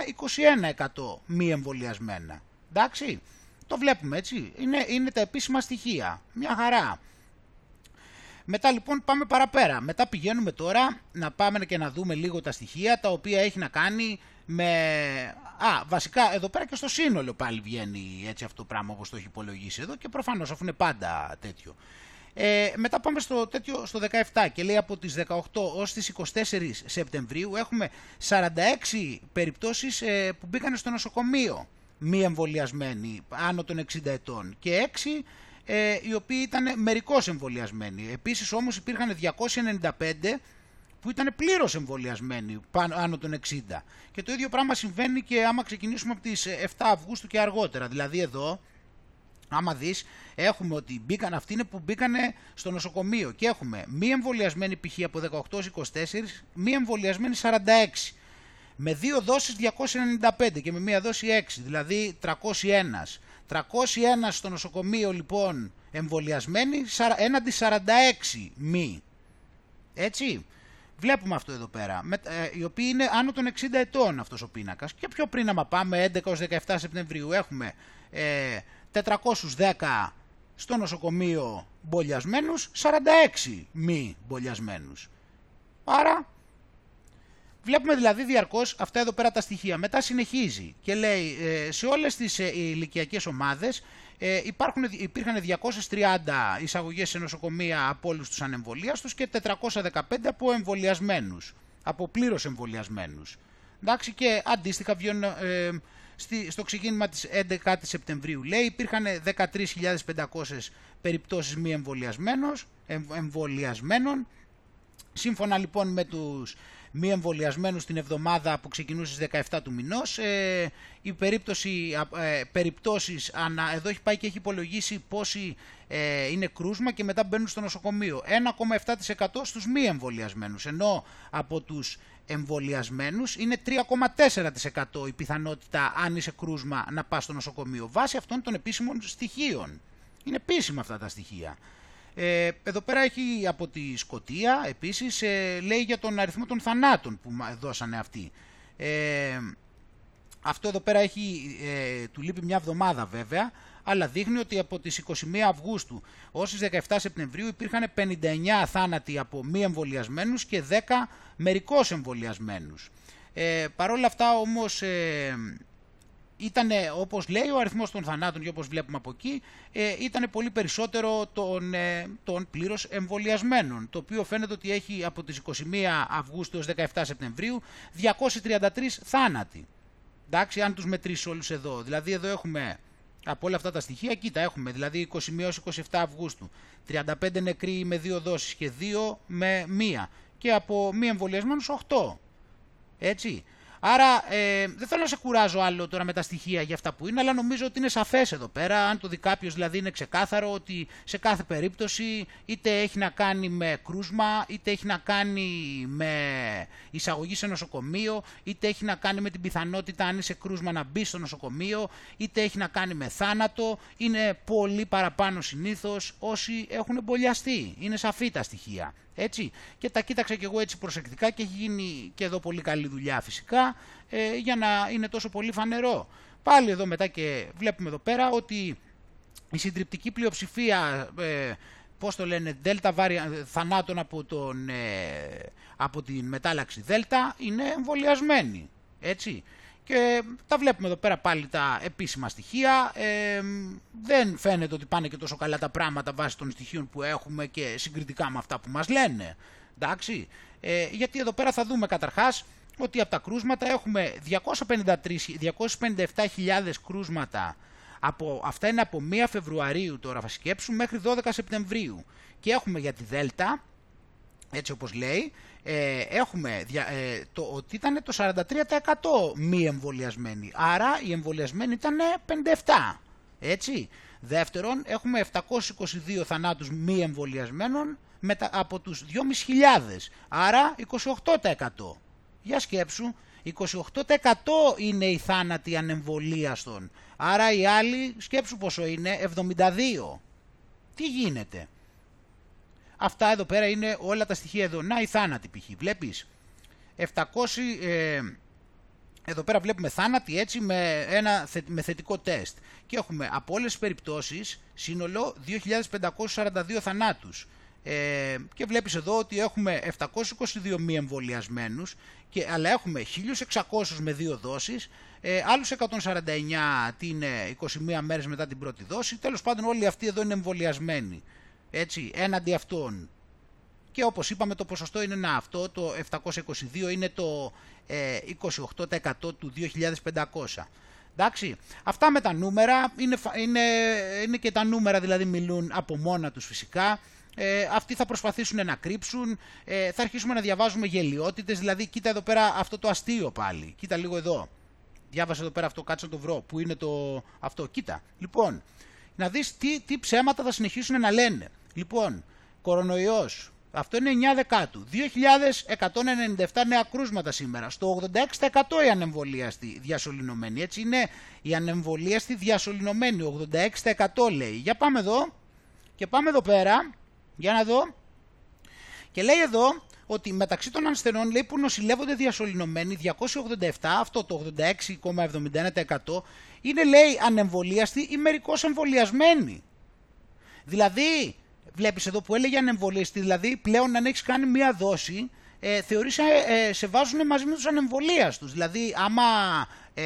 [SPEAKER 2] 21% μη εμβολιασμένα. Εντάξει, το βλέπουμε έτσι, είναι, είναι τα επίσημα στοιχεία, μια χαρά. Μετά λοιπόν πάμε παραπέρα. Μετά πηγαίνουμε τώρα να πάμε και να δούμε λίγο τα στοιχεία τα οποία έχει να κάνει με... Α, βασικά εδώ πέρα και στο σύνολο πάλι βγαίνει έτσι αυτό το πράγμα όπως το έχει υπολογίσει εδώ και προφανώς αφού είναι πάντα τέτοιο. Ε, μετά πάμε στο, τέτοιο, στο 17 και λέει από τις 18 ως τις 24 Σεπτεμβρίου έχουμε 46 περιπτώσεις ε, που μπήκαν στο νοσοκομείο μη εμβολιασμένοι άνω των 60 ετών και 6 ε, οι οποίοι ήταν μερικώς εμβολιασμένοι. Επίσης όμως υπήρχαν 295 που ήταν πλήρως εμβολιασμένοι πάνω, άνω των 60. Και το ίδιο πράγμα συμβαίνει και άμα ξεκινήσουμε από τις 7 Αυγούστου και αργότερα. Δηλαδή εδώ, άμα δεις, έχουμε ότι μπήκαν αυτοί είναι που μπήκαν στο νοσοκομείο και έχουμε μη εμβολιασμένοι π.χ. από 18-24, μη εμβολιασμένοι 46 με δύο δόσεις 295 και με μία δόση 6, δηλαδή 301. 301 στο νοσοκομείο λοιπόν εμβολιασμένοι, έναντι 46 μη. Έτσι, βλέπουμε αυτό εδώ πέρα, με, ε, οι οποίοι είναι άνω των 60 ετών αυτός ο πίνακας. Και πιο πριν άμα πάμε 11 17 Σεπτεμβρίου έχουμε ε, 410 στο νοσοκομείο μπολιασμένους, 46 μη μπολιασμένους. Άρα Βλέπουμε δηλαδή διαρκώς αυτά εδώ πέρα τα στοιχεία. Μετά συνεχίζει και λέει ε, σε όλες τις ε, ηλικιακές ομάδες ε, υπάρχουν, υπήρχαν 230 εισαγωγές σε νοσοκομεία από όλους τους ανεμβολίαστου και 415 από εμβολιασμένους. Από πλήρως εμβολιασμένους. Εντάξει, και αντίστοιχα βγαίνουν ε, στο ξεκίνημα της 11 Σεπτεμβρίου λέει υπήρχαν 13.500 περιπτώσεις μη εμβολιασμένων. Σύμφωνα λοιπόν με τους μη εμβολιασμένους την εβδομάδα που ξεκινούσες στις 17 του μηνός. Ε, η περίπτωση, ε, περιπτώσεις, ανα, εδώ έχει πάει και έχει υπολογίσει πόσοι ε, είναι κρούσμα και μετά μπαίνουν στο νοσοκομείο. 1,7% στους μη εμβολιασμένους, ενώ από τους εμβολιασμένους είναι 3,4% η πιθανότητα αν είσαι κρούσμα να πας στο νοσοκομείο. Βάσει αυτών των επίσημων στοιχείων. Είναι επίσημα αυτά τα στοιχεία. Ε, εδώ πέρα έχει από τη Σκοτία επίσης ε, λέει για τον αριθμό των θανάτων που δώσανε αυτοί. Ε, αυτό εδώ πέρα έχει, ε, του λείπει μια εβδομάδα βέβαια, αλλά δείχνει ότι από τις 21 Αυγούστου ως τις 17 Σεπτεμβρίου υπήρχαν 59 θάνατοι από μη εμβολιασμένους και 10 μερικώς εμβολιασμένους. Ε, Παρ' όλα αυτά όμως ε, ήταν, όπως λέει, ο αριθμός των θανάτων και όπως βλέπουμε από εκεί, ε, ήταν πολύ περισσότερο των, ε, των πλήρως εμβολιασμένων, το οποίο φαίνεται ότι έχει από τις 21 Αυγούστου έως 17 Σεπτεμβρίου 233 θάνατοι. Εντάξει, αν τους μετρήσεις όλους εδώ. Δηλαδή εδώ έχουμε από όλα αυτά τα στοιχεία, κοίτα έχουμε, δηλαδή 21 έως 27 Αυγούστου, 35 νεκροί με δύο δόσεις και δύο με μία και από μη εμβολιασμένους 8. Έτσι. Άρα ε, δεν θέλω να σε κουράζω άλλο τώρα με τα στοιχεία για αυτά που είναι, αλλά νομίζω ότι είναι σαφές εδώ πέρα. Αν το δει κάποιος δηλαδή είναι ξεκάθαρο ότι σε κάθε περίπτωση είτε έχει να κάνει με κρούσμα, είτε έχει να κάνει με εισαγωγή σε νοσοκομείο, είτε έχει να κάνει με την πιθανότητα αν είσαι κρούσμα να μπεις στο νοσοκομείο, είτε έχει να κάνει με θάνατο. Είναι πολύ παραπάνω συνήθως όσοι έχουν εμπολιαστεί. Είναι σαφή τα στοιχεία. Έτσι. Και τα κοίταξα και εγώ έτσι προσεκτικά και έχει γίνει και εδώ πολύ καλή δουλειά φυσικά ε, για να είναι τόσο πολύ φανερό. Πάλι εδώ μετά και βλέπουμε εδώ πέρα ότι η συντριπτική πλειοψηφία, ε, πώς το λένε, δέλτα θανάτων από, τον, ε, από την μετάλλαξη δέλτα είναι εμβολιασμένη. Έτσι. Και τα βλέπουμε εδώ πέρα πάλι τα επίσημα στοιχεία. Ε, δεν φαίνεται ότι πάνε και τόσο καλά τα πράγματα βάσει των στοιχείων που έχουμε και συγκριτικά με αυτά που μας λένε. Εντάξει. Ε, γιατί εδώ πέρα θα δούμε καταρχάς ότι από τα κρούσματα έχουμε 257.000 κρούσματα. Από, αυτά είναι από 1 Φεβρουαρίου τώρα θα σκέψουν μέχρι 12 Σεπτεμβρίου. Και έχουμε για τη Δέλτα, έτσι όπως λέει, ε, έχουμε ε, το, ότι ήταν το 43% μη εμβολιασμένοι. Άρα οι εμβολιασμένοι ήταν 57%. Έτσι. Δεύτερον, έχουμε 722 θανάτους μη εμβολιασμένων μετα, από τους 2.500. Άρα 28%. Για σκέψου, 28% είναι οι θάνατοι ανεμβολίαστων. Άρα οι άλλοι, σκέψου πόσο είναι, 72. Τι γίνεται; Αυτά εδώ πέρα είναι όλα τα στοιχεία εδώ. Να η θάνατη π.χ. Βλέπεις. 700... Ε, εδώ πέρα βλέπουμε θάνατη έτσι με, ένα, με θετικό τεστ. Και έχουμε από όλες τις περιπτώσεις σύνολο 2.542 θανάτους. Ε, και βλέπεις εδώ ότι έχουμε 722 μη εμβολιασμένους, και, αλλά έχουμε 1.600 με δύο δόσεις, ε, άλλους 149 την 21 μέρες μετά την πρώτη δόση, τέλος πάντων όλοι αυτοί εδώ είναι εμβολιασμένοι έτσι, έναντι αυτών. Και όπως είπαμε το ποσοστό είναι ένα αυτό, το 722 είναι το ε, 28% του 2500. Εντάξει, αυτά με τα νούμερα, είναι, είναι, είναι και τα νούμερα δηλαδή μιλούν από μόνα τους φυσικά. Ε, αυτοί θα προσπαθήσουν να κρύψουν, ε, θα αρχίσουμε να διαβάζουμε γελιότητες, δηλαδή κοίτα εδώ πέρα αυτό το αστείο πάλι, κοίτα λίγο εδώ. Διάβασα εδώ πέρα αυτό, κάτσε να το βρω, που είναι το αυτό, κοίτα. Λοιπόν, να δεις τι, τι ψέματα θα συνεχίσουν να λένε. Λοιπόν, κορονοϊός, αυτό είναι 9 δεκάτου. 2.197 νέα κρούσματα σήμερα. Στο 86% οι ανεμβολίαστοι διασωληνωμένοι. Έτσι είναι οι ανεμβολίαστοι διασωληνωμένοι. 86% λέει. Για πάμε εδώ. Και πάμε εδώ πέρα. Για να δω. Και λέει εδώ ότι μεταξύ των ασθενών λέει, που νοσηλεύονται διασωληνωμένοι 287, αυτό το 86,71% είναι λέει ανεμβολίαστοι ή μερικώς εμβολιασμένοι. Δηλαδή, βλέπεις εδώ που έλεγε ανεμβολίαστη, δηλαδή πλέον αν έχεις κάνει μία δόση ε, θεωρείς, ε, σε βάζουν μαζί με τους ανεμβολίαστους. Δηλαδή, άμα, ε,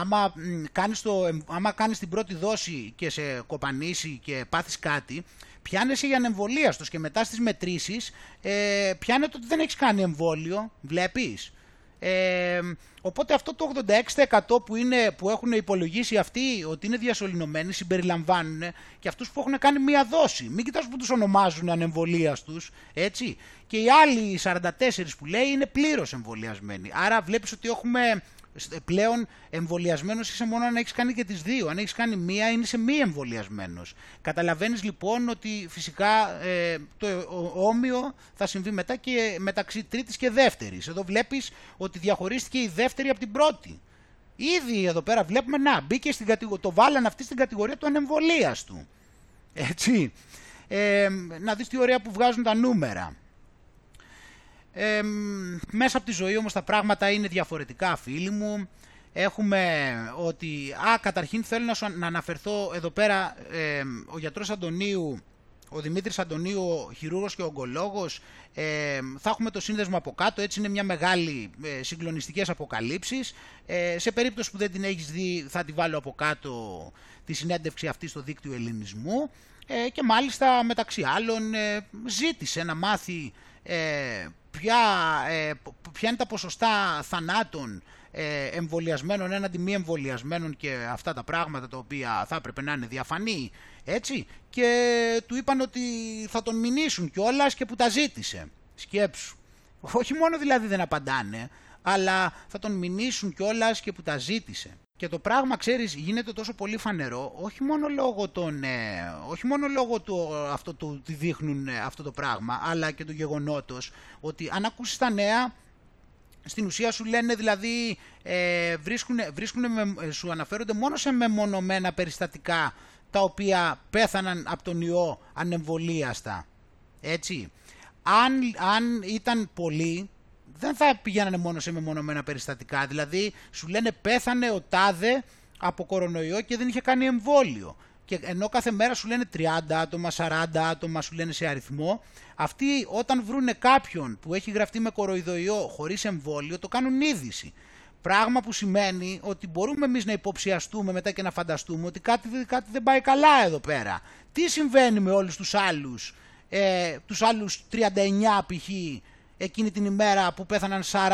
[SPEAKER 2] άμα, κάνεις το, άμα κάνεις την πρώτη δόση και σε κοπανίσει και πάθεις κάτι, πιάνεσαι για ανεμβολίαστος και μετά στις μετρήσεις ε, πιάνεται ότι δεν έχεις κάνει εμβόλιο, βλέπεις; Ε, οπότε αυτό το 86% που, είναι, που έχουν υπολογίσει αυτοί ότι είναι διασωληνωμένοι συμπεριλαμβάνουν και αυτούς που έχουν κάνει μία δόση. Μην κοιτάς που τους ονομάζουν ανεμβολίαστους, έτσι. Και οι άλλοι 44 που λέει είναι πλήρως εμβολιασμένοι. Άρα βλέπεις ότι έχουμε πλέον εμβολιασμένος είσαι μόνο αν έχεις κάνει και τις δύο. Αν έχεις κάνει μία, είσαι μη εμβολιασμένος. Καταλαβαίνεις λοιπόν ότι φυσικά ε, το όμοιο θα συμβεί μετά και μεταξύ τρίτης και δεύτερης. Εδώ βλέπεις ότι διαχωρίστηκε η δεύτερη από την πρώτη. Ήδη εδώ πέρα βλέπουμε να μπήκε στην κατηγορία, το βάλαν αυτή στην κατηγορία του ανεμβολίαστου. Έτσι. Ε, να δεις τι ωραία που βγάζουν τα νούμερα. Ε, μέσα από τη ζωή όμως τα πράγματα είναι διαφορετικά φίλοι μου. Έχουμε ότι, α, καταρχήν θέλω να, να αναφερθώ εδώ πέρα, ε, ο γιατρός Αντωνίου, ο Δημήτρης Αντωνίου, ο χειρούργος και ο ογκολόγος, ε, θα έχουμε το σύνδεσμο από κάτω, έτσι είναι μια μεγάλη ε, συγκλονιστικές αποκαλύψεις. Ε, σε περίπτωση που δεν την έχεις δει θα τη βάλω από κάτω τη συνέντευξη αυτή στο δίκτυο ελληνισμού ε, και μάλιστα μεταξύ άλλων ε, ζήτησε να μάθει ε, ποια, ε, ποια είναι τα ποσοστά θανάτων ε, εμβολιασμένων έναντι μη εμβολιασμένων και αυτά τα πράγματα τα οποία θα έπρεπε να είναι διαφανή έτσι; Και του είπαν ότι θα τον μηνύσουν κιόλας και που τα ζήτησε. Σκέψου. Όχι μόνο δηλαδή δεν απαντάνε αλλά θα τον μηνύσουν κιόλας και που τα ζήτησε και το πράγμα, ξέρεις, γίνεται τόσο πολύ φανερό, όχι μόνο λόγω, των, ε, όχι μόνο λόγω του αυτό το, ότι δείχνουν ε, αυτό το πράγμα, αλλά και του γεγονότος ότι αν ακούσεις τα νέα, στην ουσία σου λένε δηλαδή, ε, βρίσκουν, βρίσκουν με, σου αναφέρονται μόνο σε μεμονωμένα περιστατικά τα οποία πέθαναν από τον ιό ανεμβολίαστα. Έτσι. Αν, αν ήταν πολλοί, δεν θα πηγαίνανε μόνο σε μεμονωμένα περιστατικά. Δηλαδή σου λένε πέθανε ο τάδε από κορονοϊό και δεν είχε κάνει εμβόλιο. Και ενώ κάθε μέρα σου λένε 30 άτομα, 40 άτομα, σου λένε σε αριθμό, αυτοί όταν βρούνε κάποιον που έχει γραφτεί με κοροϊδοϊό χωρίς εμβόλιο, το κάνουν είδηση. Πράγμα που σημαίνει ότι μπορούμε εμείς να υποψιαστούμε μετά και να φανταστούμε ότι κάτι, κάτι δεν πάει καλά εδώ πέρα. Τι συμβαίνει με όλους τους άλλους, ε, τους άλλους 39 π.χ εκείνη την ημέρα που πέθαναν 40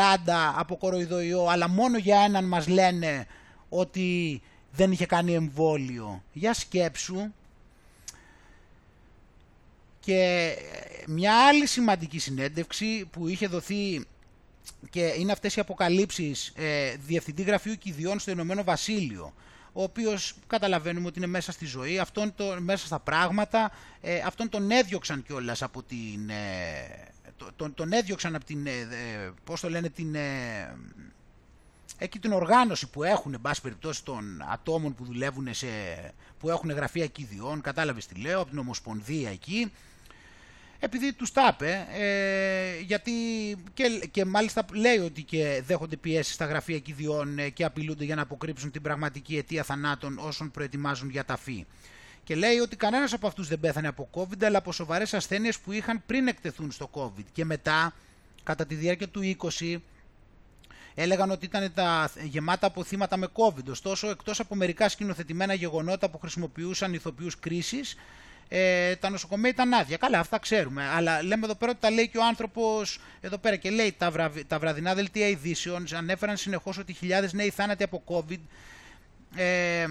[SPEAKER 2] από κοροϊδοϊό, αλλά μόνο για έναν μας λένε ότι δεν είχε κάνει εμβόλιο. Για σκέψου. Και μια άλλη σημαντική συνέντευξη που είχε δοθεί και είναι αυτές οι αποκαλύψεις ε, Διευθυντή Γραφείου Κηδιών στο Ηνωμένο Βασίλειο ο οποίος καταλαβαίνουμε ότι είναι μέσα στη ζωή, αυτόν το, μέσα στα πράγματα, ε, αυτόν τον έδιωξαν κιόλας από την, ε, τον, τον έδιωξαν από την, ε, πώς το λένε, την, ε, εκεί την οργάνωση που έχουν, εν πάση περιπτώσει, των ατόμων που δουλεύουν σε, που έχουν γραφεία κηδιών, κατάλαβες τι λέω, από την Ομοσπονδία εκεί, επειδή τους τα ε, γιατί και, και μάλιστα λέει ότι και δέχονται πιέσεις στα γραφεία κηδιών ε, και απειλούνται για να αποκρύψουν την πραγματική αιτία θανάτων όσων προετοιμάζουν για ταφή και λέει ότι κανένας από αυτούς δεν πέθανε από COVID, αλλά από σοβαρές ασθένειες που είχαν πριν εκτεθούν στο COVID. Και μετά, κατά τη διάρκεια του 20, έλεγαν ότι ήταν τα γεμάτα από θύματα με COVID. Ωστόσο, εκτός από μερικά σκηνοθετημένα γεγονότα που χρησιμοποιούσαν ηθοποιούς κρίσης, ε, τα νοσοκομεία ήταν άδεια. Καλά, αυτά ξέρουμε. Αλλά λέμε εδώ πέρα ότι τα λέει και ο άνθρωπος εδώ πέρα και λέει τα, βραδι, τα βραδινά δελτία ειδήσεων ανέφεραν συνεχώς ότι χιλιάδες νέοι θάνατοι από COVID. Ε,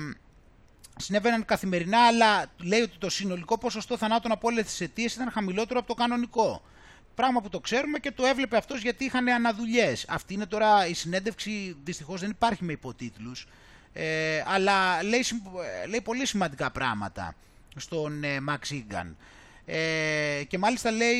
[SPEAKER 2] συνέβαιναν καθημερινά, αλλά λέει ότι το συνολικό ποσοστό θανάτων από όλες τις αιτίες ήταν χαμηλότερο από το κανονικό. Πράγμα που το ξέρουμε και το έβλεπε αυτός γιατί είχαν αναδουλειές. Αυτή είναι τώρα η συνέντευξη, δυστυχώς δεν υπάρχει με υποτίτλους. Ε, αλλά λέει, λέει πολύ σημαντικά πράγματα στον ε, Max Egan. Ε, και μάλιστα λέει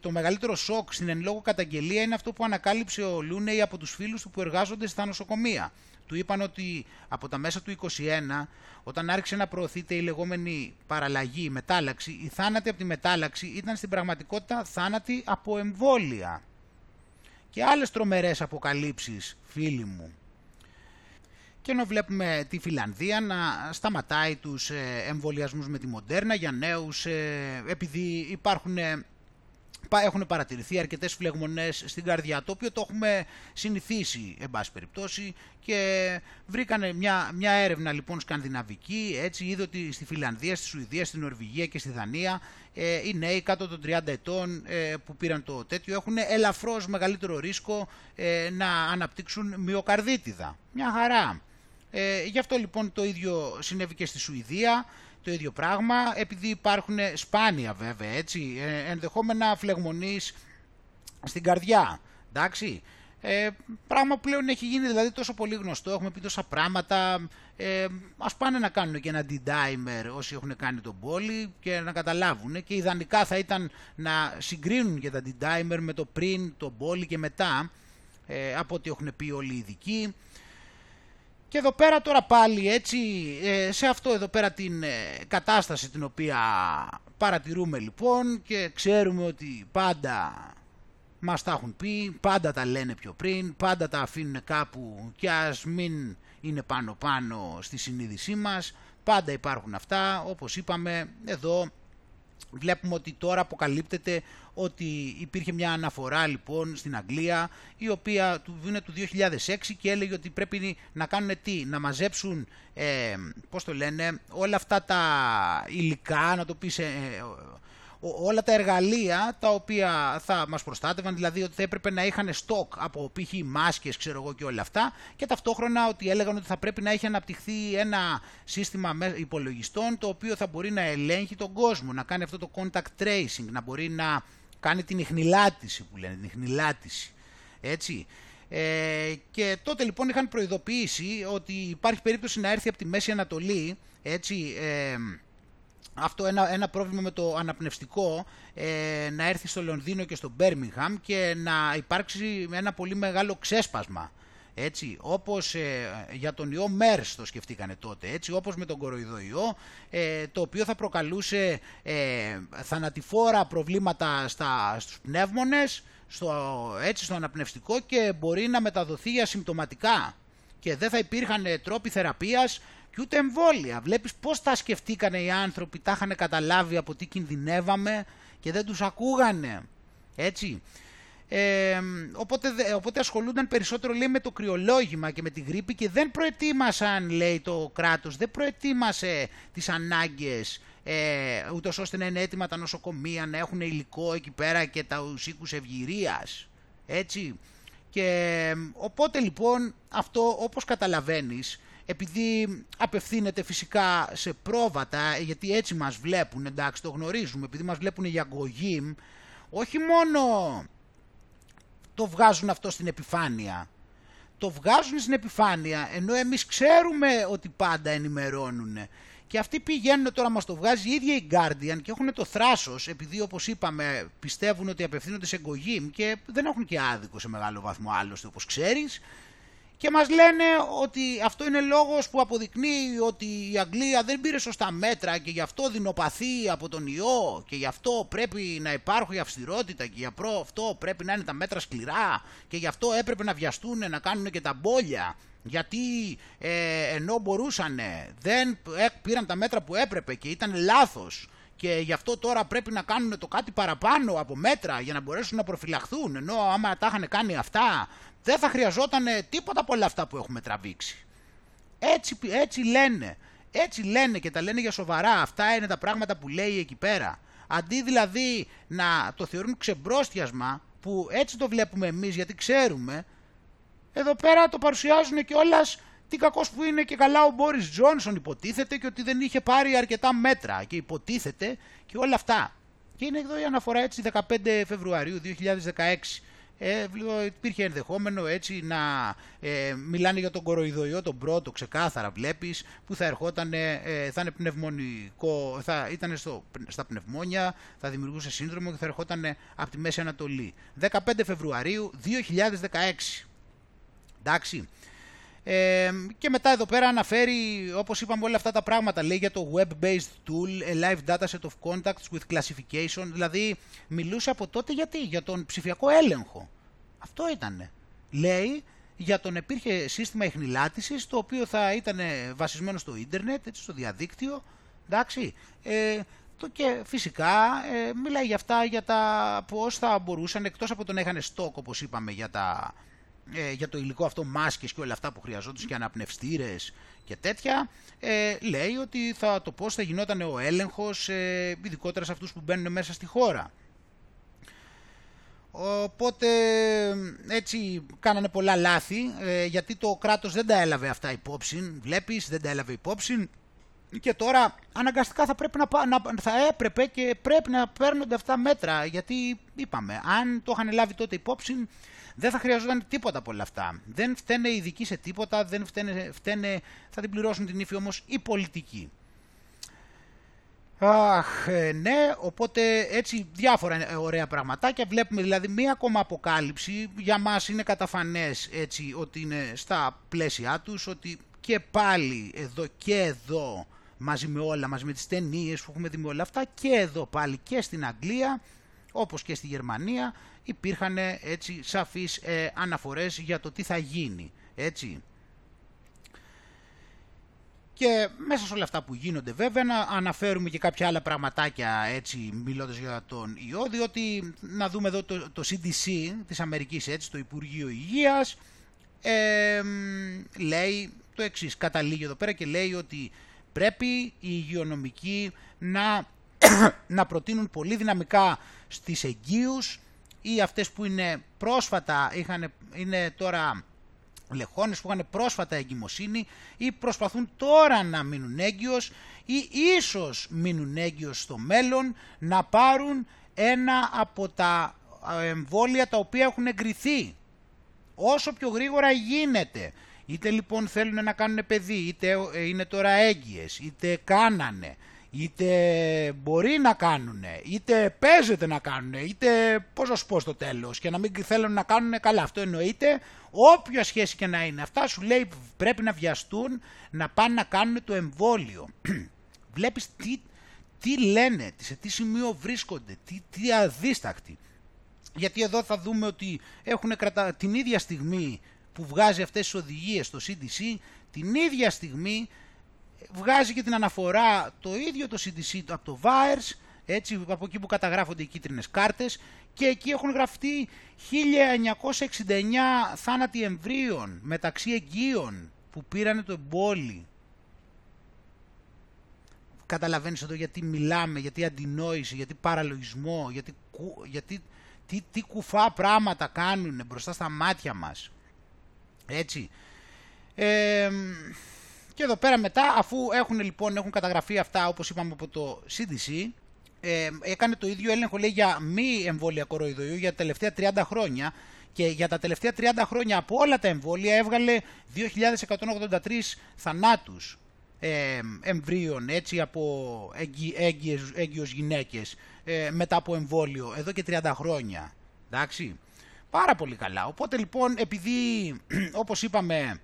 [SPEAKER 2] το μεγαλύτερο σοκ στην εν λόγω καταγγελία είναι αυτό που ανακάλυψε ο Λούνεϊ από τους φίλους του που εργάζονται στα νοσοκομεία. Του είπαν ότι από τα μέσα του 21, όταν άρχισε να προωθείται η λεγόμενη παραλλαγή, η μετάλλαξη, η θάνατη από τη μετάλλαξη ήταν στην πραγματικότητα θάνατη από εμβόλια. Και άλλες τρομερές αποκαλύψεις, φίλοι μου. Και ενώ βλέπουμε τη Φιλανδία να σταματάει τους ε, εμβολιασμούς με τη Μοντέρνα για νέους, ε, επειδή υπάρχουν έχουν παρατηρηθεί αρκετές φλεγμονές στην καρδιά, το οποίο το έχουμε συνηθίσει, εν πάση περιπτώσει, και βρήκανε μια, μια έρευνα λοιπόν σκανδιναβική, έτσι είδε ότι στη Φιλανδία, στη Σουηδία, στη Νορβηγία και στη Δανία ε, οι νέοι κάτω των 30 ετών ε, που πήραν το τέτοιο έχουν ελαφρώς μεγαλύτερο ρίσκο ε, να αναπτύξουν μυοκαρδίτιδα. Μια χαρά. Ε, γι' αυτό λοιπόν το ίδιο συνέβη και στη Σουηδία το ίδιο πράγμα, επειδή υπάρχουν σπάνια βέβαια, έτσι, ε, ενδεχόμενα φλεγμονής στην καρδιά, εντάξει. Ε, πράγμα που πλέον έχει γίνει δηλαδή τόσο πολύ γνωστό, έχουμε πει τόσα πράγματα, ε, ας πάνε να κάνουν και ένα D-dimer όσοι έχουν κάνει τον πόλη και να καταλάβουν και ιδανικά θα ήταν να συγκρίνουν και τα D-dimer με το πριν, τον πόλη και μετά, ε, από ό,τι έχουν πει όλοι οι ειδικοί. Και εδώ πέρα τώρα πάλι έτσι, ε, σε αυτό εδώ πέρα την ε, κατάσταση την οποία παρατηρούμε λοιπόν και ξέρουμε ότι πάντα μας τα έχουν πει, πάντα τα λένε πιο πριν, πάντα τα αφήνουν κάπου και ας μην είναι πάνω πάνω στη συνείδησή μας, πάντα υπάρχουν αυτά, όπως είπαμε εδώ Βλέπουμε ότι τώρα αποκαλύπτεται ότι υπήρχε μια αναφορά λοιπόν στην Αγγλία η οποία του είναι του 2006 και έλεγε ότι πρέπει να κάνουν τι, να μαζέψουν ε, πώς το λένε όλα αυτά τα υλικά, να το πεις ε, όλα τα εργαλεία τα οποία θα μας προστάτευαν, δηλαδή ότι θα έπρεπε να είχαν στόκ από π.χ. μάσκες ξέρω εγώ και όλα αυτά και ταυτόχρονα ότι έλεγαν ότι θα πρέπει να έχει αναπτυχθεί ένα σύστημα υπολογιστών το οποίο θα μπορεί να ελέγχει τον κόσμο, να κάνει αυτό το contact tracing, να μπορεί να κάνει την ιχνηλάτηση που λένε, την ιχνηλάτηση. Έτσι. Ε, και τότε λοιπόν είχαν προειδοποιήσει ότι υπάρχει περίπτωση να έρθει από τη Μέση Ανατολή έτσι, ε, αυτό ένα, ένα πρόβλημα με το αναπνευστικό ε, να έρθει στο Λονδίνο και στο Μπέρμιγχαμ και να υπάρξει ένα πολύ μεγάλο ξέσπασμα. Έτσι, όπως ε, για τον ιό MERS το σκεφτήκανε τότε, έτσι, όπως με τον κοροϊδοϊό, ε, το οποίο θα προκαλούσε ε, θανατηφόρα προβλήματα στα, στους πνεύμονες, στο, έτσι, στο αναπνευστικό και μπορεί να μεταδοθεί ασυμπτωματικά και δεν θα υπήρχαν τρόποι θεραπείας και ούτε εμβόλια. Βλέπεις πώς τα σκεφτήκανε οι άνθρωποι, τα είχαν καταλάβει από τι κινδυνεύαμε και δεν τους ακούγανε. Έτσι. Ε, οπότε, οπότε ασχολούνταν περισσότερο λέει με το κρυολόγημα και με τη γρήπη και δεν προετοίμασαν λέει το κράτος, δεν προετοίμασε τις ανάγκες ε, ούτως ώστε να είναι έτοιμα τα νοσοκομεία, να έχουν υλικό εκεί πέρα και τα οίκους ευγυρίας. Έτσι. Και οπότε λοιπόν αυτό όπως καταλαβαίνεις επειδή απευθύνεται φυσικά σε πρόβατα, γιατί έτσι μας βλέπουν, εντάξει το γνωρίζουμε, επειδή μας βλέπουν για γκογίμ, όχι μόνο το βγάζουν αυτό στην επιφάνεια, το βγάζουν στην επιφάνεια, ενώ εμείς ξέρουμε ότι πάντα ενημερώνουν. Και αυτοί πηγαίνουν τώρα μας το βγάζει η ίδια η Guardian και έχουν το θράσος, επειδή όπως είπαμε πιστεύουν ότι απευθύνονται σε γκογίμ και δεν έχουν και άδικο σε μεγάλο βαθμό άλλωστε όπως ξέρεις, και μας λένε ότι αυτό είναι λόγος που αποδεικνύει ότι η Αγγλία δεν πήρε σωστά μέτρα και γι' αυτό δεινοπαθεί από τον ιό και γι' αυτό πρέπει να υπάρχει αυστηρότητα και γι' αυτό πρέπει να είναι τα μέτρα σκληρά και γι' αυτό έπρεπε να βιαστούν να κάνουν και τα μπόλια γιατί ε, ενώ μπορούσαν δεν πήραν τα μέτρα που έπρεπε και ήταν λάθος και γι' αυτό τώρα πρέπει να κάνουν το κάτι παραπάνω από μέτρα για να μπορέσουν να προφυλαχθούν ενώ άμα τα είχαν κάνει αυτά δεν θα χρειαζόταν τίποτα από όλα αυτά που έχουμε τραβήξει. Έτσι, έτσι λένε. Έτσι λένε και τα λένε για σοβαρά. Αυτά είναι τα πράγματα που λέει εκεί πέρα. Αντί δηλαδή να το θεωρούν ξεμπρόστιασμα, που έτσι το βλέπουμε εμείς γιατί ξέρουμε, εδώ πέρα το παρουσιάζουν και όλας τι κακός που είναι και καλά ο Μπόρις Τζόνσον υποτίθεται και ότι δεν είχε πάρει αρκετά μέτρα και υποτίθεται και όλα αυτά. Και είναι εδώ η αναφορά έτσι 15 Φεβρουαρίου 2016 ε, υπήρχε ενδεχόμενο έτσι να ε, μιλάνε για τον κοροϊδοϊό τον πρώτο ξεκάθαρα βλέπεις που θα ερχόταν, ε, θα είναι πνευμονικό, θα ήταν στο, στα πνευμόνια, θα δημιουργούσε σύνδρομο και θα ερχόταν από τη Μέση Ανατολή. 15 Φεβρουαρίου 2016. Εντάξει. Ε, και μετά εδώ πέρα αναφέρει, όπως είπαμε όλα αυτά τα πράγματα, λέει για το web-based tool, a live dataset of contacts with classification, δηλαδή μιλούσε από τότε γιατί, για τον ψηφιακό έλεγχο. Αυτό ήτανε. Λέει για τον υπήρχε σύστημα εχνηλάτησης, το οποίο θα ήταν βασισμένο στο ίντερνετ, έτσι, στο διαδίκτυο, εντάξει, ε, το και φυσικά ε, μιλάει για αυτά, για τα πώς θα μπορούσαν, εκτός από το να είχαν στόκ, όπως είπαμε, για, τα, ε, για το υλικό αυτό, μάσκες και όλα αυτά που χρειαζόντουσαν και αναπνευστήρες και τέτοια, ε, λέει ότι θα, το πώς θα γινόταν ο έλεγχος, ε, ειδικότερα σε αυτούς που μπαίνουν μέσα στη χώρα. Οπότε έτσι κάνανε πολλά λάθη ε, γιατί το κράτος δεν τα έλαβε αυτά υπόψη, βλέπεις δεν τα έλαβε υπόψη και τώρα αναγκαστικά θα, πρέπει να, να, θα έπρεπε και πρέπει να παίρνονται αυτά μέτρα γιατί είπαμε αν το είχαν λάβει τότε υπόψη δεν θα χρειαζόταν τίποτα από όλα αυτά. Δεν φταίνε οι ειδικοί σε τίποτα, δεν φταίνε, φταίνε, θα την πληρώσουν την ύφη όμως οι πολιτικοί. Αχ, ε, ναι, οπότε έτσι διάφορα ωραία πραγματάκια. Βλέπουμε δηλαδή μία ακόμα αποκάλυψη. Για μας είναι καταφανές έτσι ότι είναι στα πλαίσια τους, ότι και πάλι εδώ και εδώ μαζί με όλα, μαζί με τις ταινίες που έχουμε δει με όλα αυτά και εδώ πάλι και στην Αγγλία όπως και στη Γερμανία υπήρχαν έτσι σαφείς ε, αναφορές για το τι θα γίνει. Έτσι. Και μέσα σε όλα αυτά που γίνονται βέβαια να αναφέρουμε και κάποια άλλα πραγματάκια έτσι μιλώντας για τον ιό διότι να δούμε εδώ το, το CDC της Αμερικής έτσι το Υπουργείο Υγείας ε, λέει το εξής καταλήγει εδώ πέρα και λέει ότι πρέπει οι υγειονομικοί να, να προτείνουν πολύ δυναμικά στις εγγύους ή αυτές που είναι πρόσφατα είχαν, είναι τώρα λεχόνες που είχαν πρόσφατα εγκυμοσύνη ή προσπαθούν τώρα να μείνουν έγκυος ή ίσως μείνουν έγκυος στο μέλλον να πάρουν ένα από τα εμβόλια τα οποία έχουν εγκριθεί. Όσο πιο γρήγορα γίνεται. Είτε λοιπόν θέλουν να κάνουν παιδί, είτε είναι τώρα έγκυες, είτε κάνανε, είτε μπορεί να κάνουν, είτε παίζεται να κάνουν, είτε πώς να σου πω στο τέλος και να μην θέλουν να κάνουν καλά. Αυτό εννοείται, όποια σχέση και να είναι. Αυτά σου λέει πρέπει να βιαστούν να πάνε να κάνουν το εμβόλιο. Βλέπεις τι, τι λένε, σε τι σημείο βρίσκονται, τι, τι αδίστακτοι. Γιατί εδώ θα δούμε ότι έχουν κρατα... την ίδια στιγμή που βγάζει αυτές τις οδηγίες στο CDC, την ίδια στιγμή βγάζει και την αναφορά το ίδιο το CDC από το VAERS, έτσι, από εκεί που καταγράφονται οι κίτρινες κάρτες και εκεί έχουν γραφτεί 1969 θάνατοι εμβρίων μεταξύ εγγύων που πήρανε το εμπόλι. Καταλαβαίνεις εδώ γιατί μιλάμε, γιατί αντινόηση, γιατί παραλογισμό, γιατί, γιατί τι, τι κουφά πράγματα κάνουν μπροστά στα μάτια μας. Έτσι. Ε, και εδώ πέρα μετά, αφού έχουν λοιπόν έχουν καταγραφεί αυτά όπως είπαμε από το CDC, ε, έκανε το ίδιο έλεγχο λέει για μη εμβόλια κοροϊδοϊού για τα τελευταία 30 χρόνια και για τα τελευταία 30 χρόνια από όλα τα εμβόλια έβγαλε 2.183 θανάτους ε, εμβρίων έτσι από έγκυες, έγκυες γυναίκες ε, μετά από εμβόλιο εδώ και 30 χρόνια. Εντάξει. Πάρα πολύ καλά. Οπότε λοιπόν επειδή όπως είπαμε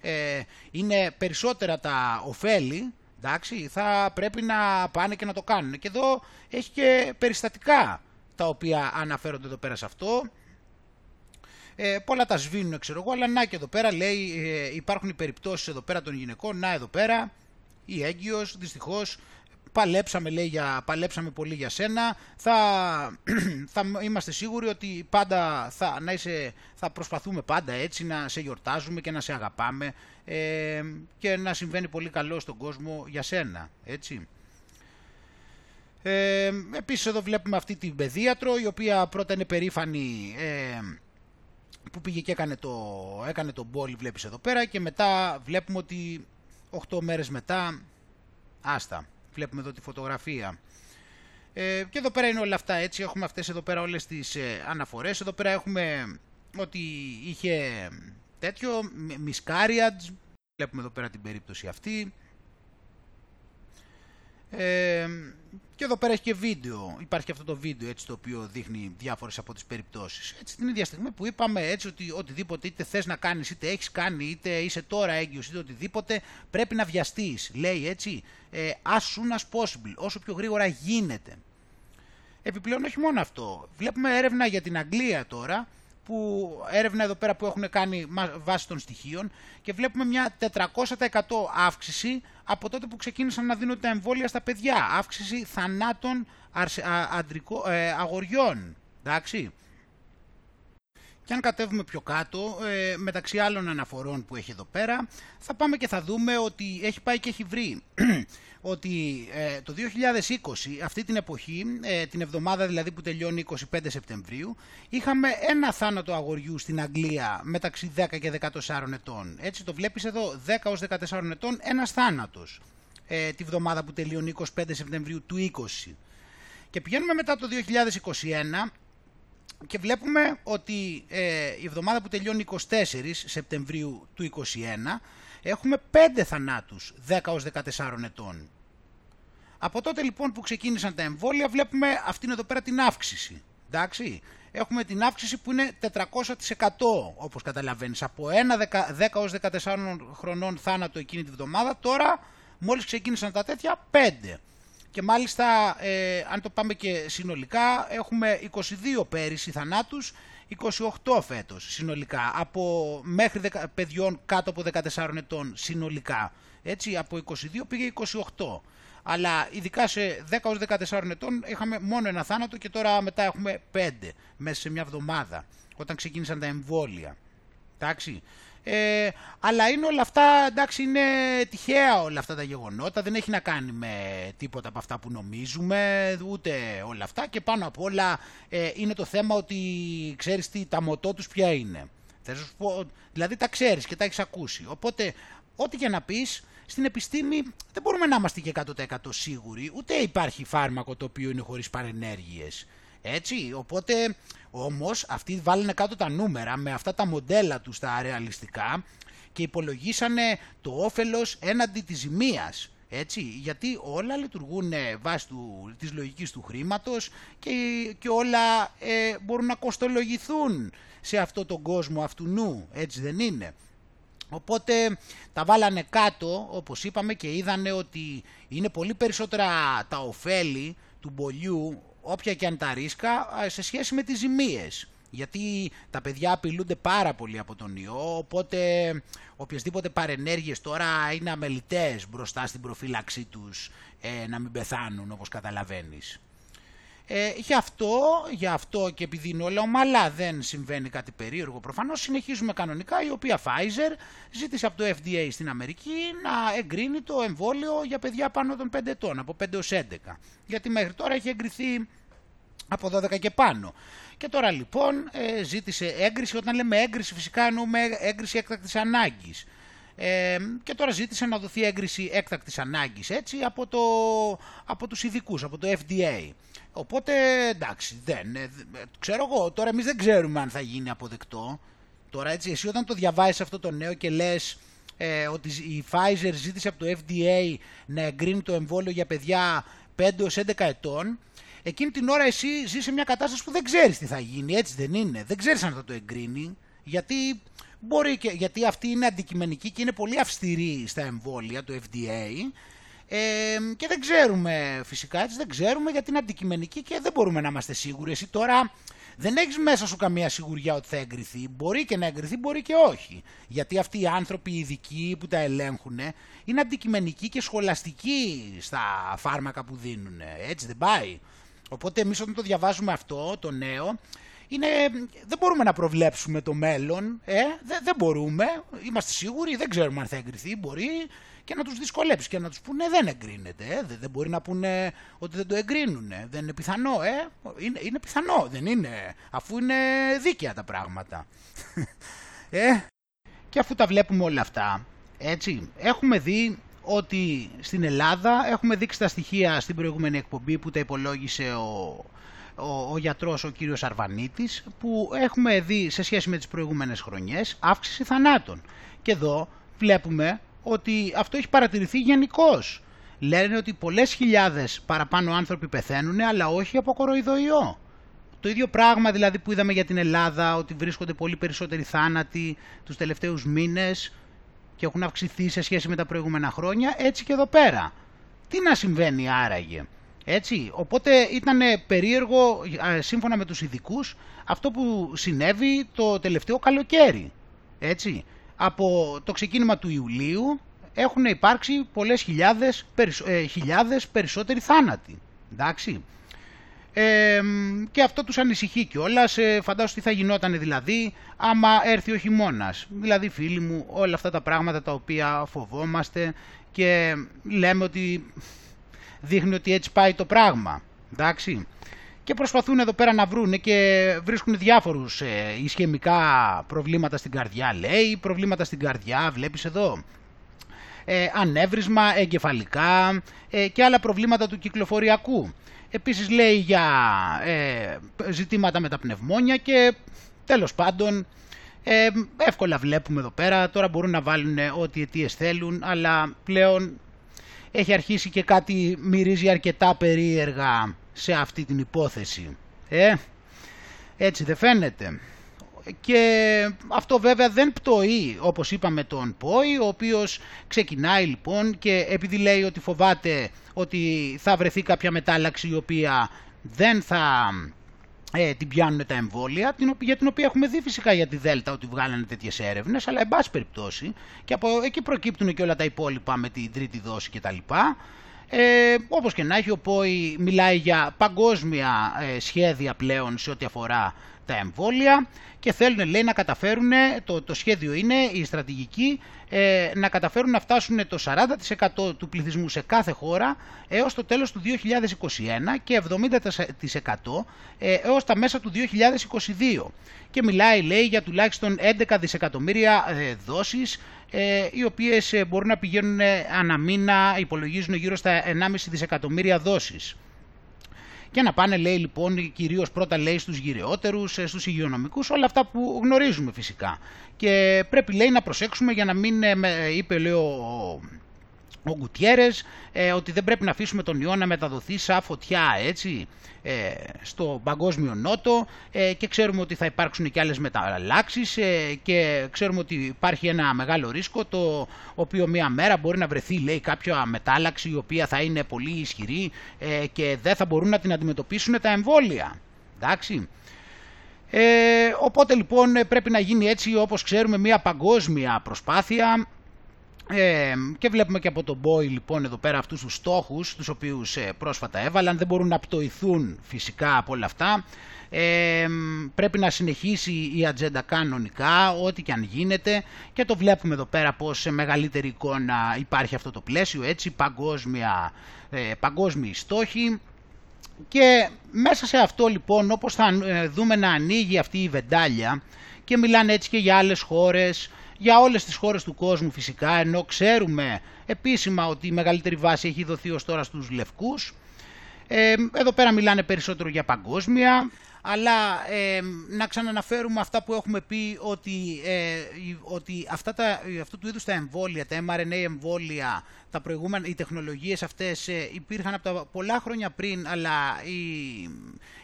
[SPEAKER 2] ε, είναι περισσότερα τα ωφέλη, εντάξει, θα πρέπει να πάνε και να το κάνουν. Και εδώ έχει και περιστατικά τα οποία αναφέρονται εδώ πέρα σε αυτό. Ε, πολλά τα σβήνουν, ξέρω εγώ, αλλά να και εδώ πέρα λέει ε, υπάρχουν οι περιπτώσεις εδώ πέρα των γυναικών, να εδώ πέρα η έγκυος δυστυχώς παλέψαμε λέει για, παλέψαμε πολύ για σένα, θα, θα είμαστε σίγουροι ότι πάντα θα, να είσαι, θα προσπαθούμε πάντα έτσι να σε γιορτάζουμε και να σε αγαπάμε ε, και να συμβαίνει πολύ καλό στον κόσμο για σένα, έτσι. Ε, επίσης εδώ βλέπουμε αυτή την παιδίατρο η οποία πρώτα είναι περήφανη ε, που πήγε και έκανε το, έκανε τον μπόλι βλέπεις εδώ πέρα και μετά βλέπουμε ότι 8 μέρες μετά άστα Βλέπουμε εδώ τη φωτογραφία. Ε, και εδώ πέρα είναι όλα αυτά έτσι. Έχουμε αυτές εδώ πέρα όλες τις ε, αναφορές. Εδώ πέρα έχουμε ότι είχε τέτοιο miscarriage. Βλέπουμε εδώ πέρα την περίπτωση αυτή. Ε, και εδώ πέρα έχει και βίντεο. Υπάρχει και αυτό το βίντεο έτσι το οποίο δείχνει διάφορες από τις περιπτώσεις. Έτσι την ίδια στιγμή που είπαμε έτσι ότι οτιδήποτε είτε θες να κάνεις είτε έχεις κάνει είτε είσαι τώρα έγκυος είτε οτιδήποτε πρέπει να βιαστείς. Λέει έτσι ε, as soon as possible όσο πιο γρήγορα γίνεται. Επιπλέον όχι μόνο αυτό. Βλέπουμε έρευνα για την Αγγλία τώρα που έρευνα εδώ πέρα που έχουν κάνει βάσει των στοιχείων και βλέπουμε μια 400% αύξηση από τότε που ξεκίνησαν να δίνουν τα εμβόλια στα παιδιά. Αύξηση θανάτων ε, αγοριών. Εντάξει. Και αν κατέβουμε πιο κάτω, ε, μεταξύ άλλων αναφορών που έχει εδώ πέρα, θα πάμε και θα δούμε ότι έχει πάει και έχει βρει ότι ε, το 2020, αυτή την εποχή, ε, την εβδομάδα δηλαδή που τελειώνει 25 Σεπτεμβρίου, είχαμε ένα θάνατο αγοριού στην Αγγλία μεταξύ 10 και 14 ετών. Έτσι το βλέπεις εδώ, 10 ως 14 ετών, ένας θάνατος ε, τη βδομάδα που τελειώνει 25 Σεπτεμβρίου του 20. Και πηγαίνουμε μετά το 2021 και βλέπουμε ότι ε, η εβδομάδα που τελειώνει 24 Σεπτεμβρίου του 2021 έχουμε 5 θανάτους 10 ως 14 ετών. Από τότε λοιπόν που ξεκίνησαν τα εμβόλια βλέπουμε αυτήν εδώ πέρα την αύξηση. Εντάξει. Έχουμε την αύξηση που είναι 400% όπως καταλαβαίνεις. Από ένα 10 ως 14 χρονών θάνατο εκείνη τη βδομάδα τώρα μόλις ξεκίνησαν τα τέτοια 5. Και μάλιστα, ε, αν το πάμε και συνολικά, έχουμε 22 πέρυσι θανάτους, 28 φέτος συνολικά, από μέχρι δεκα, παιδιών κάτω από 14 ετών συνολικά. Έτσι, από 22 πήγε 28. Αλλά ειδικά σε 10 ως 14 ετών είχαμε μόνο ένα θάνατο και τώρα μετά έχουμε 5 μέσα σε μια εβδομάδα, όταν ξεκίνησαν τα εμβόλια. Εντάξει. Ε, αλλά είναι όλα αυτά, εντάξει, είναι τυχαία όλα αυτά τα γεγονότα, δεν έχει να κάνει με τίποτα από αυτά που νομίζουμε, ούτε όλα αυτά και πάνω απ' όλα ε, είναι το θέμα ότι ξέρεις τι, τα μοτό τους ποια είναι. Θες πω, δηλαδή τα ξέρεις και τα έχεις ακούσει, οπότε ό,τι και να πεις, στην επιστήμη δεν μπορούμε να είμαστε και 100% σίγουροι, ούτε υπάρχει φάρμακο το οποίο είναι χωρίς παρενέργειες. Έτσι, οπότε όμως αυτοί βάλανε κάτω τα νούμερα με αυτά τα μοντέλα τους τα ρεαλιστικά και υπολογίσανε το όφελος έναντι της ζημίας. Έτσι, γιατί όλα λειτουργούν βάσει του, της λογικής του χρήματος και, και όλα ε, μπορούν να κοστολογηθούν σε αυτό τον κόσμο αυτού νου, έτσι δεν είναι. Οπότε τα βάλανε κάτω, όπως είπαμε, και είδανε ότι είναι πολύ περισσότερα τα ωφέλη του μπολιού όποια και αν τα ρίσκα, σε σχέση με τις ζημίες. Γιατί τα παιδιά απειλούνται πάρα πολύ από τον ιό, οπότε οποιασδήποτε παρενέργειες τώρα είναι αμελητές μπροστά στην προφύλαξή τους ε, να μην πεθάνουν όπως καταλαβαίνεις. Ε, γι, αυτό, γι' αυτό και επειδή είναι όλα ομαλά δεν συμβαίνει κάτι περίεργο προφανώς συνεχίζουμε κανονικά η οποία Pfizer ζήτησε από το FDA στην Αμερική να εγκρίνει το εμβόλιο για παιδιά πάνω των 5 ετών από 5 έως 11 γιατί μέχρι τώρα έχει εγκριθεί από 12 και πάνω. Και τώρα λοιπόν ε, ζήτησε έγκριση, όταν λέμε έγκριση φυσικά εννοούμε έγκριση έκτακτης ανάγκης. Ε, και τώρα ζήτησε να δοθεί έγκριση έκτακτης ανάγκης έτσι από, το, από τους ειδικούς, από το FDA. Οπότε εντάξει, δεν, ε, ξέρω εγώ, τώρα εμείς δεν ξέρουμε αν θα γίνει αποδεκτό. Τώρα έτσι, εσύ όταν το διαβάζεις αυτό το νέο και λες ε, ότι η Pfizer ζήτησε από το FDA να εγκρίνει το εμβόλιο για παιδιά 5 11 ετών, εκείνη την ώρα εσύ ζεις σε μια κατάσταση που δεν ξέρεις τι θα γίνει, έτσι δεν είναι. Δεν ξέρεις αν θα το εγκρίνει, γιατί, μπορεί και, γιατί αυτή είναι αντικειμενική και είναι πολύ αυστηρή στα εμβόλια του FDA ε, και δεν ξέρουμε φυσικά έτσι, δεν ξέρουμε γιατί είναι αντικειμενική και δεν μπορούμε να είμαστε σίγουροι. Εσύ τώρα δεν έχεις μέσα σου καμία σιγουριά ότι θα εγκριθεί. Μπορεί και να εγκριθεί, μπορεί και όχι. Γιατί αυτοί οι άνθρωποι οι ειδικοί που τα ελέγχουν είναι αντικειμενικοί και σχολαστικοί στα φάρμακα που δίνουν. Έτσι δεν πάει. Οπότε εμείς όταν το διαβάζουμε αυτό, το νέο, είναι, δεν μπορούμε να προβλέψουμε το μέλλον, ε, δεν, δεν μπορούμε, είμαστε σίγουροι, δεν ξέρουμε αν θα εγκριθεί, μπορεί και να τους δυσκολέψεις και να τους πούνε δεν εγκρίνεται, ε, δεν, δεν μπορεί να πούνε ότι δεν το εγκρίνουν, δεν είναι πιθανό, ε, είναι, είναι πιθανό, δεν είναι, αφού είναι δίκαια τα πράγματα. ε, και αφού τα βλέπουμε όλα αυτά, έτσι, έχουμε δει ότι στην Ελλάδα έχουμε δείξει τα στοιχεία στην προηγούμενη εκπομπή που τα υπολόγισε ο, ο, ο γιατρός ο κύριος Αρβανίτης που έχουμε δει σε σχέση με τις προηγούμενες χρονιές αύξηση θανάτων. Και εδώ βλέπουμε ότι αυτό έχει παρατηρηθεί γενικώς. Λένε ότι πολλές χιλιάδες παραπάνω άνθρωποι πεθαίνουν αλλά όχι από κοροϊδοϊό. Το ίδιο πράγμα δηλαδή που είδαμε για την Ελλάδα ότι βρίσκονται πολύ περισσότεροι θάνατοι τους τελευταίους μήνες και έχουν αυξηθεί σε σχέση με τα προηγούμενα χρόνια, έτσι και εδώ πέρα. Τι να συμβαίνει άραγε. Έτσι, οπότε ήταν περίεργο, σύμφωνα με τους ειδικούς, αυτό που συνέβη το τελευταίο καλοκαίρι. Έτσι, από το ξεκίνημα του Ιουλίου έχουν υπάρξει πολλές χιλιάδες, ε, χιλιάδες περισσότεροι θάνατοι. Εντάξει. Ε, και αυτό τους ανησυχεί κιόλας. Ε, φαντάζομαι τι θα γινόταν δηλαδή άμα έρθει ο χειμώνας. Δηλαδή φίλοι μου όλα αυτά τα πράγματα τα οποία φοβόμαστε και λέμε ότι δείχνει ότι έτσι πάει το πράγμα. Εντάξει. Και προσπαθούν εδώ πέρα να βρουν και βρίσκουν διάφορους ε, ισχυμικά προβλήματα στην καρδιά λέει, προβλήματα στην καρδιά βλέπεις εδώ. Ε, ανέβρισμα, εγκεφαλικά ε, και άλλα προβλήματα του κυκλοφοριακού. Επίσης λέει για ε, ζητήματα με τα πνευμόνια και τέλος πάντων ε, εύκολα βλέπουμε εδώ πέρα. Τώρα μπορούν να βάλουν ό,τι αιτίες θέλουν, αλλά πλέον έχει αρχίσει και κάτι μυρίζει αρκετά περίεργα σε αυτή την υπόθεση. Ε, έτσι δεν φαίνεται. Και αυτό βέβαια δεν πτωεί όπως είπαμε τον ΠΟΗ ο οποίος ξεκινάει λοιπόν και επειδή λέει ότι φοβάται ότι θα βρεθεί κάποια μετάλλαξη η οποία δεν θα ε, την πιάνουν τα εμβόλια, την, για την οποία έχουμε δει φυσικά για τη Δέλτα ότι βγάλανε τέτοιες έρευνες, αλλά εν πάση περιπτώσει, και από εκεί προκύπτουν και όλα τα υπόλοιπα με την τρίτη δόση κτλ. Ε, όπως και να έχει, ο ΠΟΗ μιλάει για παγκόσμια ε, σχέδια πλέον σε ό,τι αφορά τα εμβόλια και θέλουν λέει να καταφέρουν, το, το σχέδιο είναι η στρατηγική, ε, να καταφέρουν να φτάσουν το 40% του πληθυσμού σε κάθε χώρα έως το τέλος του 2021 και 70% ε, έως τα μέσα του 2022. Και μιλάει λέει για τουλάχιστον 11 δισεκατομμύρια ε, δόσεις ε, οι οποίες ε, μπορούν να πηγαίνουν ανά μήνα, υπολογίζουν γύρω στα 1,5 δισεκατομμύρια δόσεις και να πάνε λέει λοιπόν κυρίως πρώτα λέει στους γυρεότερους, ε, στους υγειονομικούς, όλα αυτά που γνωρίζουμε φυσικά. Και πρέπει λέει να προσέξουμε για να μην, ε, είπε λέει ο, ο Γκουτιέρες ε, ότι δεν πρέπει να αφήσουμε τον ιό να μεταδοθεί σαν φωτιά έτσι ε, στο παγκόσμιο νότο ε, και ξέρουμε ότι θα υπάρξουν και άλλες μεταλλάξεις ε, και ξέρουμε ότι υπάρχει ένα μεγάλο ρίσκο το οποίο μία μέρα μπορεί να βρεθεί λέει κάποια μετάλλαξη η οποία θα είναι πολύ ισχυρή και δεν θα μπορούν να την αντιμετωπίσουν τα εμβόλια. Εντάξει. Ε, οπότε λοιπόν πρέπει να γίνει έτσι όπως ξέρουμε μια παγκόσμια προσπάθεια ε, και βλέπουμε και από τον Boy λοιπόν εδώ πέρα αυτούς τους στόχους τους οποίους ε, πρόσφατα έβαλαν. Δεν μπορούν να πτωηθούν φυσικά από όλα αυτά. Ε, πρέπει να συνεχίσει η ατζέντα κανονικά ό,τι και αν γίνεται. Και το βλέπουμε εδώ πέρα πως σε μεγαλύτερη εικόνα υπάρχει αυτό το πλαίσιο έτσι παγκόσμια, ε, παγκόσμιοι στόχοι. Και μέσα σε αυτό λοιπόν όπως θα ε, δούμε να ανοίγει αυτή η βεντάλια και μιλάνε έτσι και για άλλες χώρες για όλες τις χώρες του κόσμου φυσικά, ενώ ξέρουμε επίσημα ότι η μεγαλύτερη βάση έχει δοθεί ως τώρα στους λευκούς. Ε, εδώ πέρα μιλάνε περισσότερο για παγκόσμια, αλλά ε, να ξαναναφέρουμε αυτά που έχουμε πει ότι, ε, ότι αυτά τα, αυτού του είδους τα εμβόλια, τα mRNA εμβόλια, τα προηγούμενα, οι τεχνολογίες αυτές ε, υπήρχαν από τα πολλά χρόνια πριν, αλλά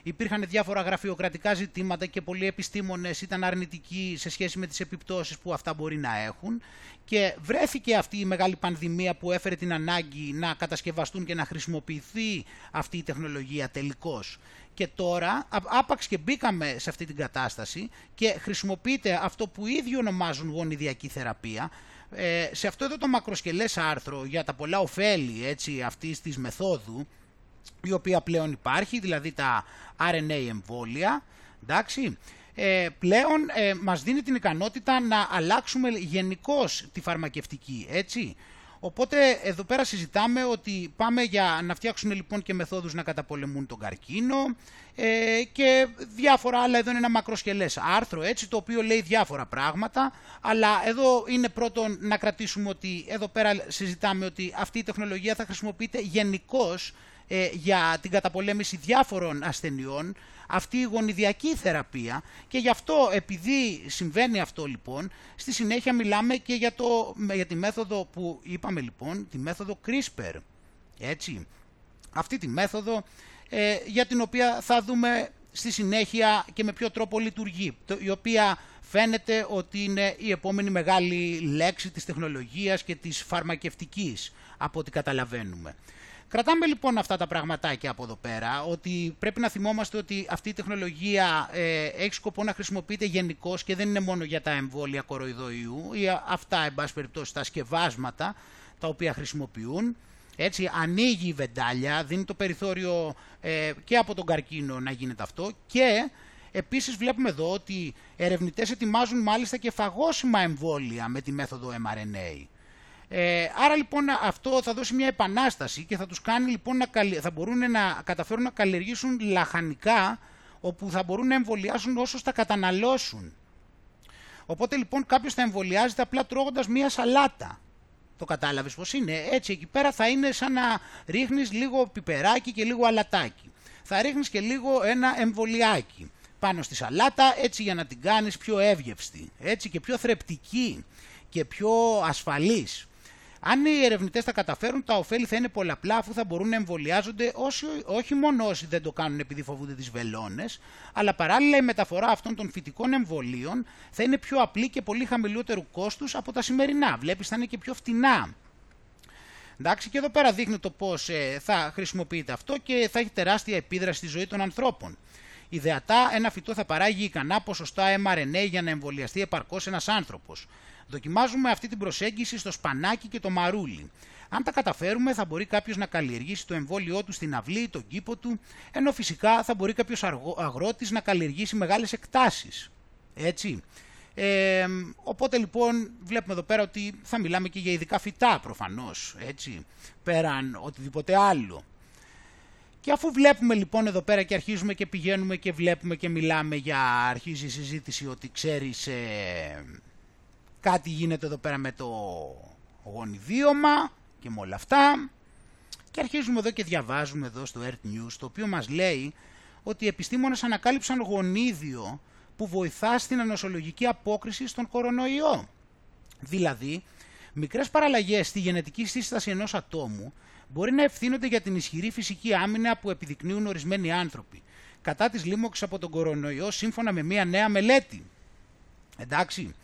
[SPEAKER 2] υπήρχαν διάφορα γραφειοκρατικά ζητήματα και πολλοί επιστήμονες ήταν αρνητικοί σε σχέση με τις επιπτώσεις που αυτά μπορεί να έχουν και βρέθηκε αυτή η μεγάλη πανδημία που έφερε την ανάγκη να κατασκευαστούν και να χρησιμοποιηθεί αυτή η τεχνολογία τελικώς. Και τώρα άπαξ και μπήκαμε σε αυτή την κατάσταση και χρησιμοποιείται αυτό που ήδη ονομάζουν γονιδιακή θεραπεία, ε, σε αυτό εδώ το μακροσκελές άρθρο για τα πολλά ωφέλη έτσι, αυτής της μεθόδου, η οποία πλέον υπάρχει, δηλαδή τα RNA εμβόλια, εντάξει, ε, πλέον ε, μας δίνει την ικανότητα να αλλάξουμε γενικώς τη φαρμακευτική, έτσι. Οπότε εδώ πέρα συζητάμε ότι πάμε για να φτιάξουν λοιπόν και μεθόδους να καταπολεμούν τον καρκίνο ε, και διάφορα άλλα. Εδώ είναι ένα μακροσκελές άρθρο έτσι το οποίο λέει διάφορα πράγματα αλλά εδώ είναι πρώτον να κρατήσουμε ότι εδώ πέρα συζητάμε ότι αυτή η τεχνολογία θα χρησιμοποιείται γενικώς ε, για την καταπολέμηση διάφορων ασθενειών. Αυτή η γονιδιακή θεραπεία. Και γι' αυτό επειδή συμβαίνει αυτό λοιπόν στη συνέχεια μιλάμε και για, το, για τη μέθοδο που είπαμε λοιπόν τη μέθοδο CRISPR. Έτσι. Αυτή τη μέθοδο ε, για την οποία θα δούμε στη συνέχεια και με ποιο τρόπο λειτουργεί, η οποία φαίνεται ότι είναι η επόμενη μεγάλη λέξη της τεχνολογίας και της φαρμακευτικής, από ό,τι καταλαβαίνουμε. Κρατάμε λοιπόν αυτά τα πραγματάκια από εδώ πέρα, ότι πρέπει να θυμόμαστε ότι αυτή η τεχνολογία ε, έχει σκοπό να χρησιμοποιείται γενικώς και δεν είναι μόνο για τα εμβόλια κοροϊδοϊού ή αυτά, εν πάση περιπτώσει, τα σκευάσματα τα οποία χρησιμοποιούν. Έτσι, ανοίγει η βεντάλια, δίνει το περιθώριο ε, και από τον καρκίνο να γίνεται αυτό και επίσης βλέπουμε εδώ ότι ερευνητές ετοιμάζουν μάλιστα και φαγώσιμα εμβόλια με τη μέθοδο mRNA. Ε, άρα λοιπόν αυτό θα δώσει μια επανάσταση και θα τους κάνει λοιπόν να, θα μπορούν να καταφέρουν να καλλιεργήσουν λαχανικά όπου θα μπορούν να εμβολιάσουν όσο τα καταναλώσουν. Οπότε λοιπόν κάποιος θα εμβολιάζεται απλά τρώγοντας μια σαλάτα. Το κατάλαβες πως είναι; Έτσι εκεί πέρα θα είναι σαν να ρίχνεις λίγο πιπεράκι και λίγο αλατάκι. Θα ρίχνεις και λίγο ένα εμβολιάκι πάνω στη σαλάτα έτσι για να την κάνεις πιο εύγευστη. Έτσι και πιο θρεπτική και πιο ασφαλής. Αν οι ερευνητές τα καταφέρουν, τα ωφέλη θα είναι πολλαπλά αφού θα μπορούν να εμβολιάζονται όσοι, όχι μόνο όσοι δεν το κάνουν επειδή φοβούνται τις βελόνες, αλλά παράλληλα η μεταφορά αυτών των φυτικών εμβολίων θα είναι πιο απλή και πολύ χαμηλότερου κόστους από τα σημερινά. Βλέπεις, θα είναι και πιο φτηνά. Εντάξει, και εδώ πέρα δείχνει το πώς ε, θα χρησιμοποιείται αυτό και θα έχει τεράστια επίδραση στη ζωή των ανθρώπων. Ιδεατά, ένα φυτό θα παράγει ικανά ποσοστά mRNA για να εμβολιαστεί επαρκώς ένας άνθρωπος. Δοκιμάζουμε αυτή την προσέγγιση στο σπανάκι και το μαρούλι. Αν τα καταφέρουμε, θα μπορεί κάποιος να καλλιεργήσει το εμβόλιό του στην αυλή ή τον κήπο του, ενώ φυσικά θα μπορεί κάποιος αγρότης να καλλιεργήσει μεγάλες εκτάσεις. Έτσι. Ε, οπότε λοιπόν βλέπουμε εδώ πέρα ότι θα μιλάμε και για ειδικά φυτά προφανώς, έτσι, πέραν οτιδήποτε άλλο. Και αφού βλέπουμε λοιπόν εδώ πέρα και αρχίζουμε και πηγαίνουμε και βλέπουμε και μιλάμε για, αρχίζει η συζήτηση ότι ξέρεις ε, κάτι γίνεται εδώ πέρα με το γονιδίωμα και με όλα αυτά. Και αρχίζουμε εδώ και διαβάζουμε εδώ στο Earth News, το οποίο μας λέει ότι οι επιστήμονες ανακάλυψαν γονίδιο που βοηθά στην ανοσολογική απόκριση στον κορονοϊό. Δηλαδή, μικρές παραλλαγές στη γενετική σύσταση ενός ατόμου μπορεί να ευθύνονται για την ισχυρή φυσική άμυνα που επιδεικνύουν ορισμένοι άνθρωποι κατά της λίμωξης από τον κορονοϊό σύμφωνα με μια νέα μελέτη. Εντάξει,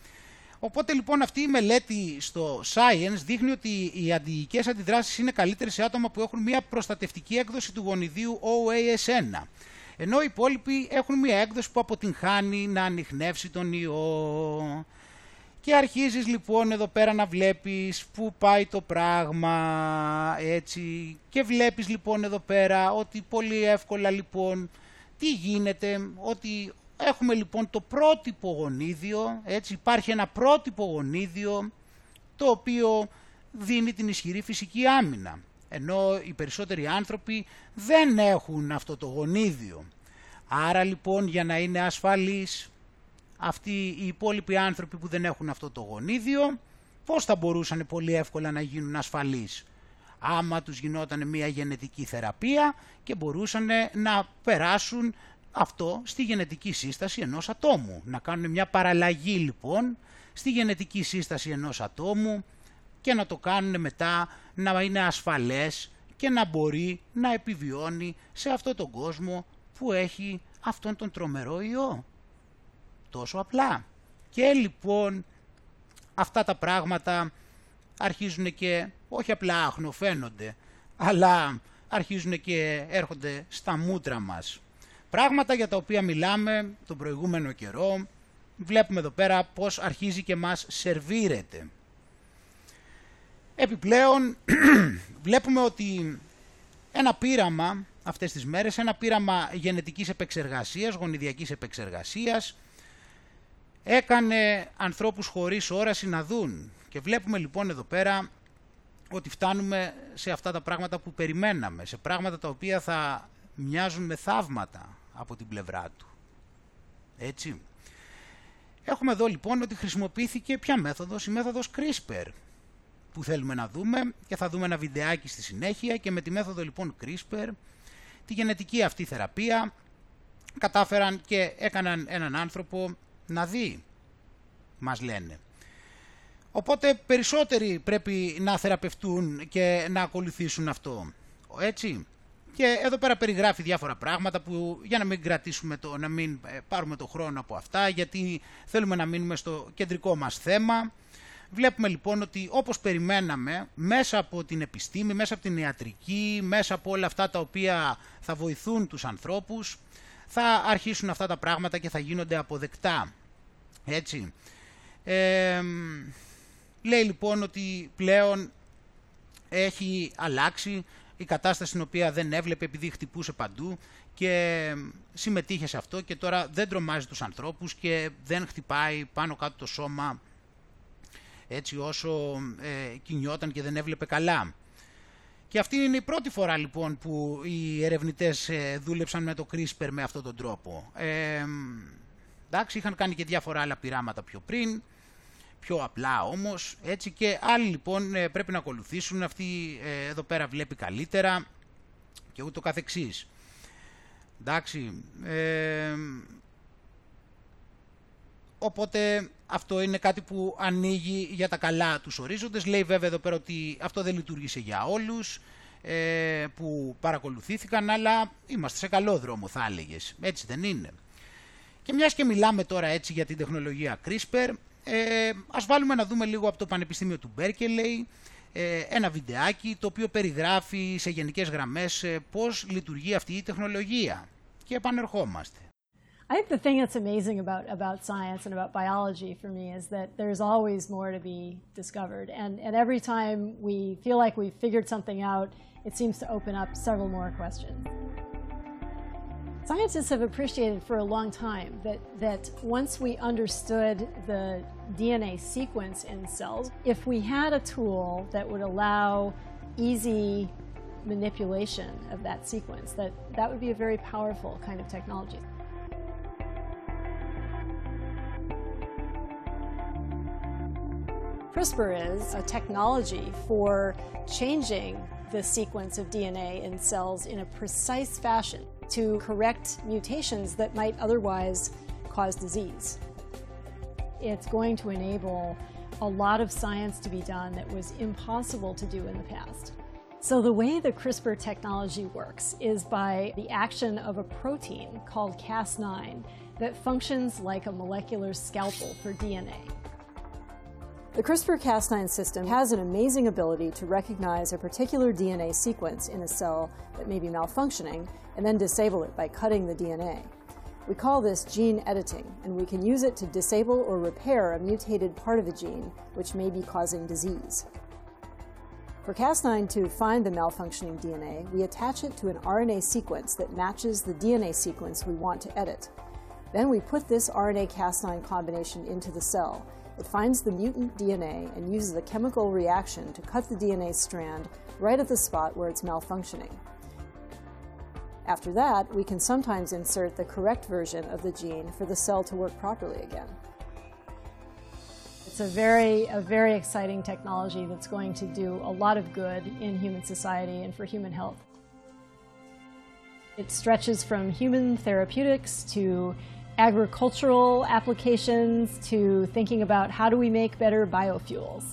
[SPEAKER 2] Οπότε λοιπόν αυτή η μελέτη στο Science δείχνει ότι οι αντιγικές αντιδράσεις είναι καλύτερες σε άτομα που έχουν μια προστατευτική έκδοση του γονιδίου OAS1. Ενώ οι υπόλοιποι έχουν μια έκδοση που αποτυγχάνει να ανοιχνεύσει τον ιό. Και αρχίζεις λοιπόν εδώ πέρα να βλέπεις πού πάει το πράγμα έτσι και βλέπεις λοιπόν εδώ πέρα ότι πολύ εύκολα λοιπόν τι γίνεται, ότι Έχουμε λοιπόν το πρότυπο γονίδιο, έτσι υπάρχει ένα πρότυπο γονίδιο το οποίο δίνει την ισχυρή φυσική άμυνα. Ενώ οι περισσότεροι άνθρωποι δεν έχουν αυτό το γονίδιο. Άρα λοιπόν για να είναι ασφαλείς αυτοί οι υπόλοιποι άνθρωποι που δεν έχουν αυτό το γονίδιο, πώς θα μπορούσαν πολύ εύκολα να γίνουν ασφαλείς; Άμα τους γινόταν μια γενετική θεραπεία και μπορούσαν να περάσουν αυτό στη γενετική σύσταση ενός ατόμου. Να κάνουν μια παραλλαγή λοιπόν στη γενετική σύσταση ενός ατόμου και να το κάνουν μετά να είναι ασφαλές και να μπορεί να επιβιώνει σε αυτόν τον κόσμο που έχει αυτόν τον τρομερό ιό. Τόσο απλά. Και λοιπόν αυτά τα πράγματα αρχίζουν και όχι απλά αχνοφαίνονται, αλλά αρχίζουν και έρχονται στα μούτρα μας. Πράγματα για τα οποία μιλάμε τον προηγούμενο καιρό. Βλέπουμε εδώ πέρα πώς αρχίζει και μας σερβίρεται. Επιπλέον βλέπουμε ότι ένα πείραμα αυτές τις μέρες, ένα πείραμα γενετικής επεξεργασίας, γονιδιακής επεξεργασίας, έκανε ανθρώπους χωρίς όραση να δουν. Και βλέπουμε λοιπόν εδώ πέρα ότι φτάνουμε σε αυτά τα πράγματα που περιμέναμε, σε πράγματα τα οποία θα μοιάζουν με θαύματα από την πλευρά του. Έτσι. Έχουμε εδώ λοιπόν ότι χρησιμοποιήθηκε ποια μέθοδος, η μέθοδος CRISPR που θέλουμε να δούμε και θα δούμε ένα βιντεάκι στη συνέχεια και με τη μέθοδο λοιπόν CRISPR τη γενετική αυτή θεραπεία κατάφεραν και έκαναν έναν άνθρωπο να δει, μας λένε. Οπότε περισσότεροι πρέπει να θεραπευτούν και να ακολουθήσουν αυτό. Έτσι. Και εδώ πέρα περιγράφει διάφορα πράγματα που για να μην κρατήσουμε το, να μην ε, πάρουμε το χρόνο από αυτά, γιατί θέλουμε να μείνουμε στο κεντρικό μας θέμα. Βλέπουμε λοιπόν ότι όπως περιμέναμε μέσα από την επιστήμη, μέσα από την ιατρική, μέσα από όλα αυτά τα οποία θα βοηθούν τους ανθρώπους, θα αρχίσουν αυτά τα πράγματα και θα γίνονται αποδεκτά. Έτσι. Ε, λέει λοιπόν ότι πλέον έχει αλλάξει η κατάσταση στην οποία δεν έβλεπε επειδή χτυπούσε παντού και συμμετείχε σε αυτό και τώρα δεν τρομάζει τους ανθρώπους και δεν χτυπάει πάνω κάτω το σώμα έτσι όσο ε, κινιόταν και δεν έβλεπε καλά. Και αυτή είναι η πρώτη φορά λοιπόν που οι ερευνητές ε, δούλεψαν με το CRISPR με αυτόν τον τρόπο. Ε, εντάξει, είχαν κάνει και διάφορα άλλα πειράματα πιο πριν, πιο απλά όμως, έτσι και άλλοι λοιπόν ε, πρέπει να ακολουθήσουν, αυτή ε, εδώ πέρα βλέπει καλύτερα και ούτω καθεξής. Εντάξει, ε, οπότε αυτό είναι κάτι που ανοίγει για τα καλά τους ορίζοντες. Λέει βέβαια εδώ πέρα ότι αυτό δεν λειτουργήσε για όλους που παρακολουθήθηκαν, αλλά είμαστε σε καλό δρόμο θα έλεγες. Έτσι δεν είναι. Και μιας και μιλάμε τώρα έτσι για την τεχνολογία CRISPR, ε, ας βάλουμε να δούμε λίγο από το Πανεπιστήμιο του Μπέρκελεϊ ε, ένα βιντεάκι το οποίο περιγράφει σε γενικές γραμμές ε, πώς λειτουργεί αυτή η τεχνολογία. Και επανερχόμαστε.
[SPEAKER 19] I think the thing that's amazing about, about science and about biology for me is that there's always more to be discovered. And, and every time we feel like we've figured something out, it seems to open up several more questions. Scientists have appreciated for a long time that, that once we understood the DNA sequence in cells, if we had a tool that would allow easy manipulation of that sequence, that that would be a very powerful kind of technology. CRISPR is a technology for changing the sequence of DNA in cells in a precise fashion to correct mutations that might otherwise cause disease. It's going to enable a lot of science to be done that was impossible to do in the past. So, the way the CRISPR technology works is by the action of a protein called Cas9 that functions like a molecular scalpel for DNA. The CRISPR Cas9 system has an amazing ability to recognize a particular DNA sequence in a cell that may be malfunctioning and then disable it by cutting the DNA. We call this gene editing, and we can use it to disable or repair a mutated part of a gene which may be causing disease. For Cas9 to find the malfunctioning DNA, we attach it to an RNA sequence that matches the DNA sequence we want to edit. Then we put this RNA Cas9 combination into the cell it finds the mutant DNA and uses a chemical reaction to cut the DNA strand right at the spot where it's malfunctioning. After that, we can sometimes insert the correct version of the gene for the cell to work properly again. It's a very, a very exciting technology that's going to do a lot of good in human society and for human health. It stretches from human therapeutics to agricultural applications to thinking about how do we make better biofuels.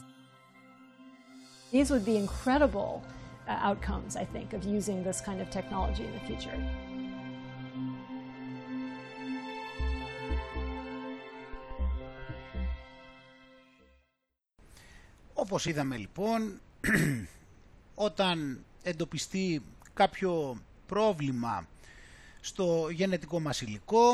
[SPEAKER 19] These would be incredible uh, outcomes, I think, of using this kind of technology in the future.
[SPEAKER 2] Όπως είδαμε λοιπόν, όταν εντοπιστεί κάποιο πρόβλημα στο γενετικό μας υλικό,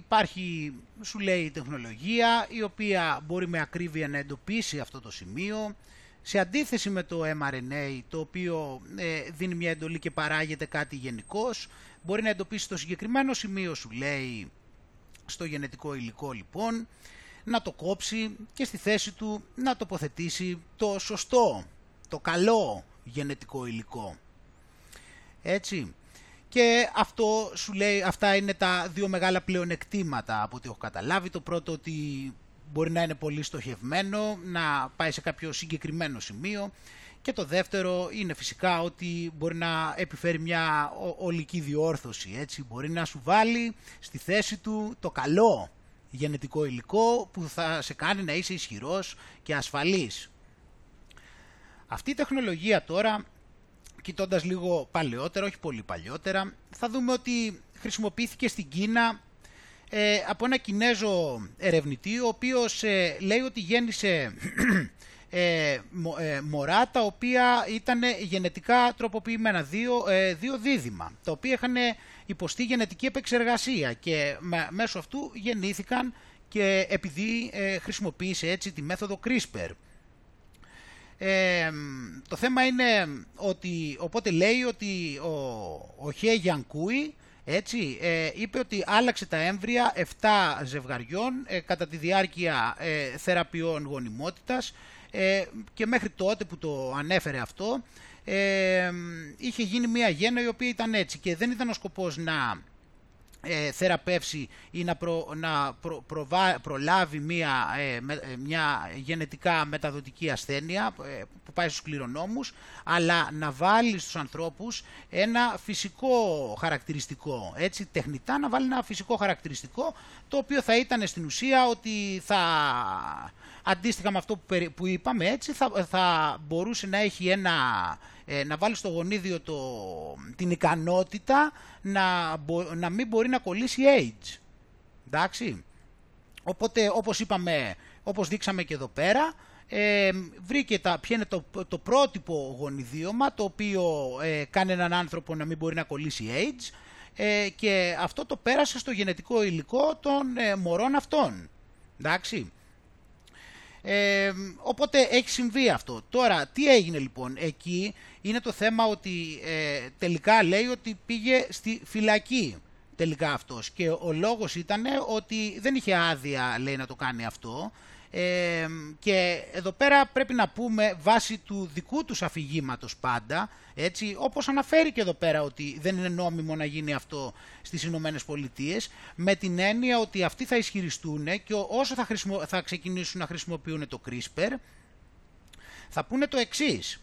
[SPEAKER 2] υπάρχει, σου λέει, τεχνολογία η οποία μπορεί με ακρίβεια να εντοπίσει αυτό το σημείο σε αντίθεση με το mRNA το οποίο ε, δίνει μια εντολή και παράγεται κάτι γενικώς, μπορεί να εντοπίσει το συγκεκριμένο σημείο σου λέει στο γενετικό υλικό λοιπόν να το κόψει και στη θέση του να τοποθετήσει το σωστό, το καλό γενετικό υλικό. Έτσι. Και αυτό σου λέει, αυτά είναι τα δύο μεγάλα πλεονεκτήματα από ό,τι έχω καταλάβει. Το πρώτο ότι μπορεί να είναι πολύ στοχευμένο, να πάει σε κάποιο συγκεκριμένο σημείο. Και το δεύτερο είναι φυσικά ότι μπορεί να επιφέρει μια ολική διόρθωση. Έτσι. Μπορεί να σου βάλει στη θέση του το καλό γενετικό υλικό που θα σε κάνει να είσαι ισχυρός και ασφαλής. Αυτή η τεχνολογία τώρα κοιτώντας λίγο παλαιότερα, όχι πολύ παλιότερα, θα δούμε ότι χρησιμοποιήθηκε στην Κίνα ε, από ένα Κινέζο ερευνητή, ο οποίος ε, λέει ότι γέννησε ε, ε, μωρά τα οποία ήταν γενετικά τροποποιημένα, δύο, ε, δύο δίδυμα, τα οποία είχαν υποστεί γενετική επεξεργασία και μέσω αυτού γεννήθηκαν και επειδή χρησιμοποίησε έτσι τη μέθοδο CRISPR. Ε, το θέμα είναι ότι, οπότε λέει ότι ο, ο Χέ Γιανκούι έτσι, ε, είπε ότι άλλαξε τα έμβρια 7 ζευγαριών ε, κατά τη διάρκεια ε, θεραπείων γονιμότητας. Ε, και μέχρι τότε που το ανέφερε αυτό ε, είχε γίνει μια γέννα η οποία ήταν έτσι και δεν ήταν ο σκοπός να ε, θεραπεύσει ή να, να προλάβει μια, ε, ε, μια γενετικά μεταδοτική ασθένεια ε, που πάει στους κληρονόμους αλλά να βάλει στους ανθρώπους ένα φυσικό χαρακτηριστικό. Έτσι τεχνητά να βάλει ένα φυσικό χαρακτηριστικό το οποίο θα ήταν στην ουσία ότι θα αντίστοιχα με αυτό που είπαμε έτσι θα, θα μπορούσε να έχει ένα ε, να βάλει στο γονίδιο το, την ικανότητα να, να μην μπορεί να κολλήσει AIDS. Εντάξει. Οπότε όπως είπαμε, όπως δείξαμε και εδώ πέρα, ε, βρήκε τα, ποιο είναι το, το πρότυπο γονιδίωμα το οποίο ε, κάνει έναν άνθρωπο να μην μπορεί να κολλήσει AIDS ε, και αυτό το πέρασε στο γενετικό υλικό των ε, μωρών αυτών. Εντάξει. Ε, οπότε έχει συμβεί αυτό. Τώρα, τι έγινε λοιπόν εκεί, είναι το θέμα ότι ε, τελικά λέει ότι πήγε στη φυλακή τελικά αυτός και ο λόγος ήταν ότι δεν είχε άδεια λέει να το κάνει αυτό ε, και εδώ πέρα πρέπει να πούμε βάσει του δικού τους αφηγήματος πάντα, έτσι, όπως αναφέρει και εδώ πέρα ότι δεν είναι νόμιμο να γίνει αυτό στις Ηνωμένες Πολιτείες, με την έννοια ότι αυτοί θα ισχυριστούν και όσο θα, θα ξεκινήσουν να χρησιμοποιούν το CRISPR, θα πούνε το εξής.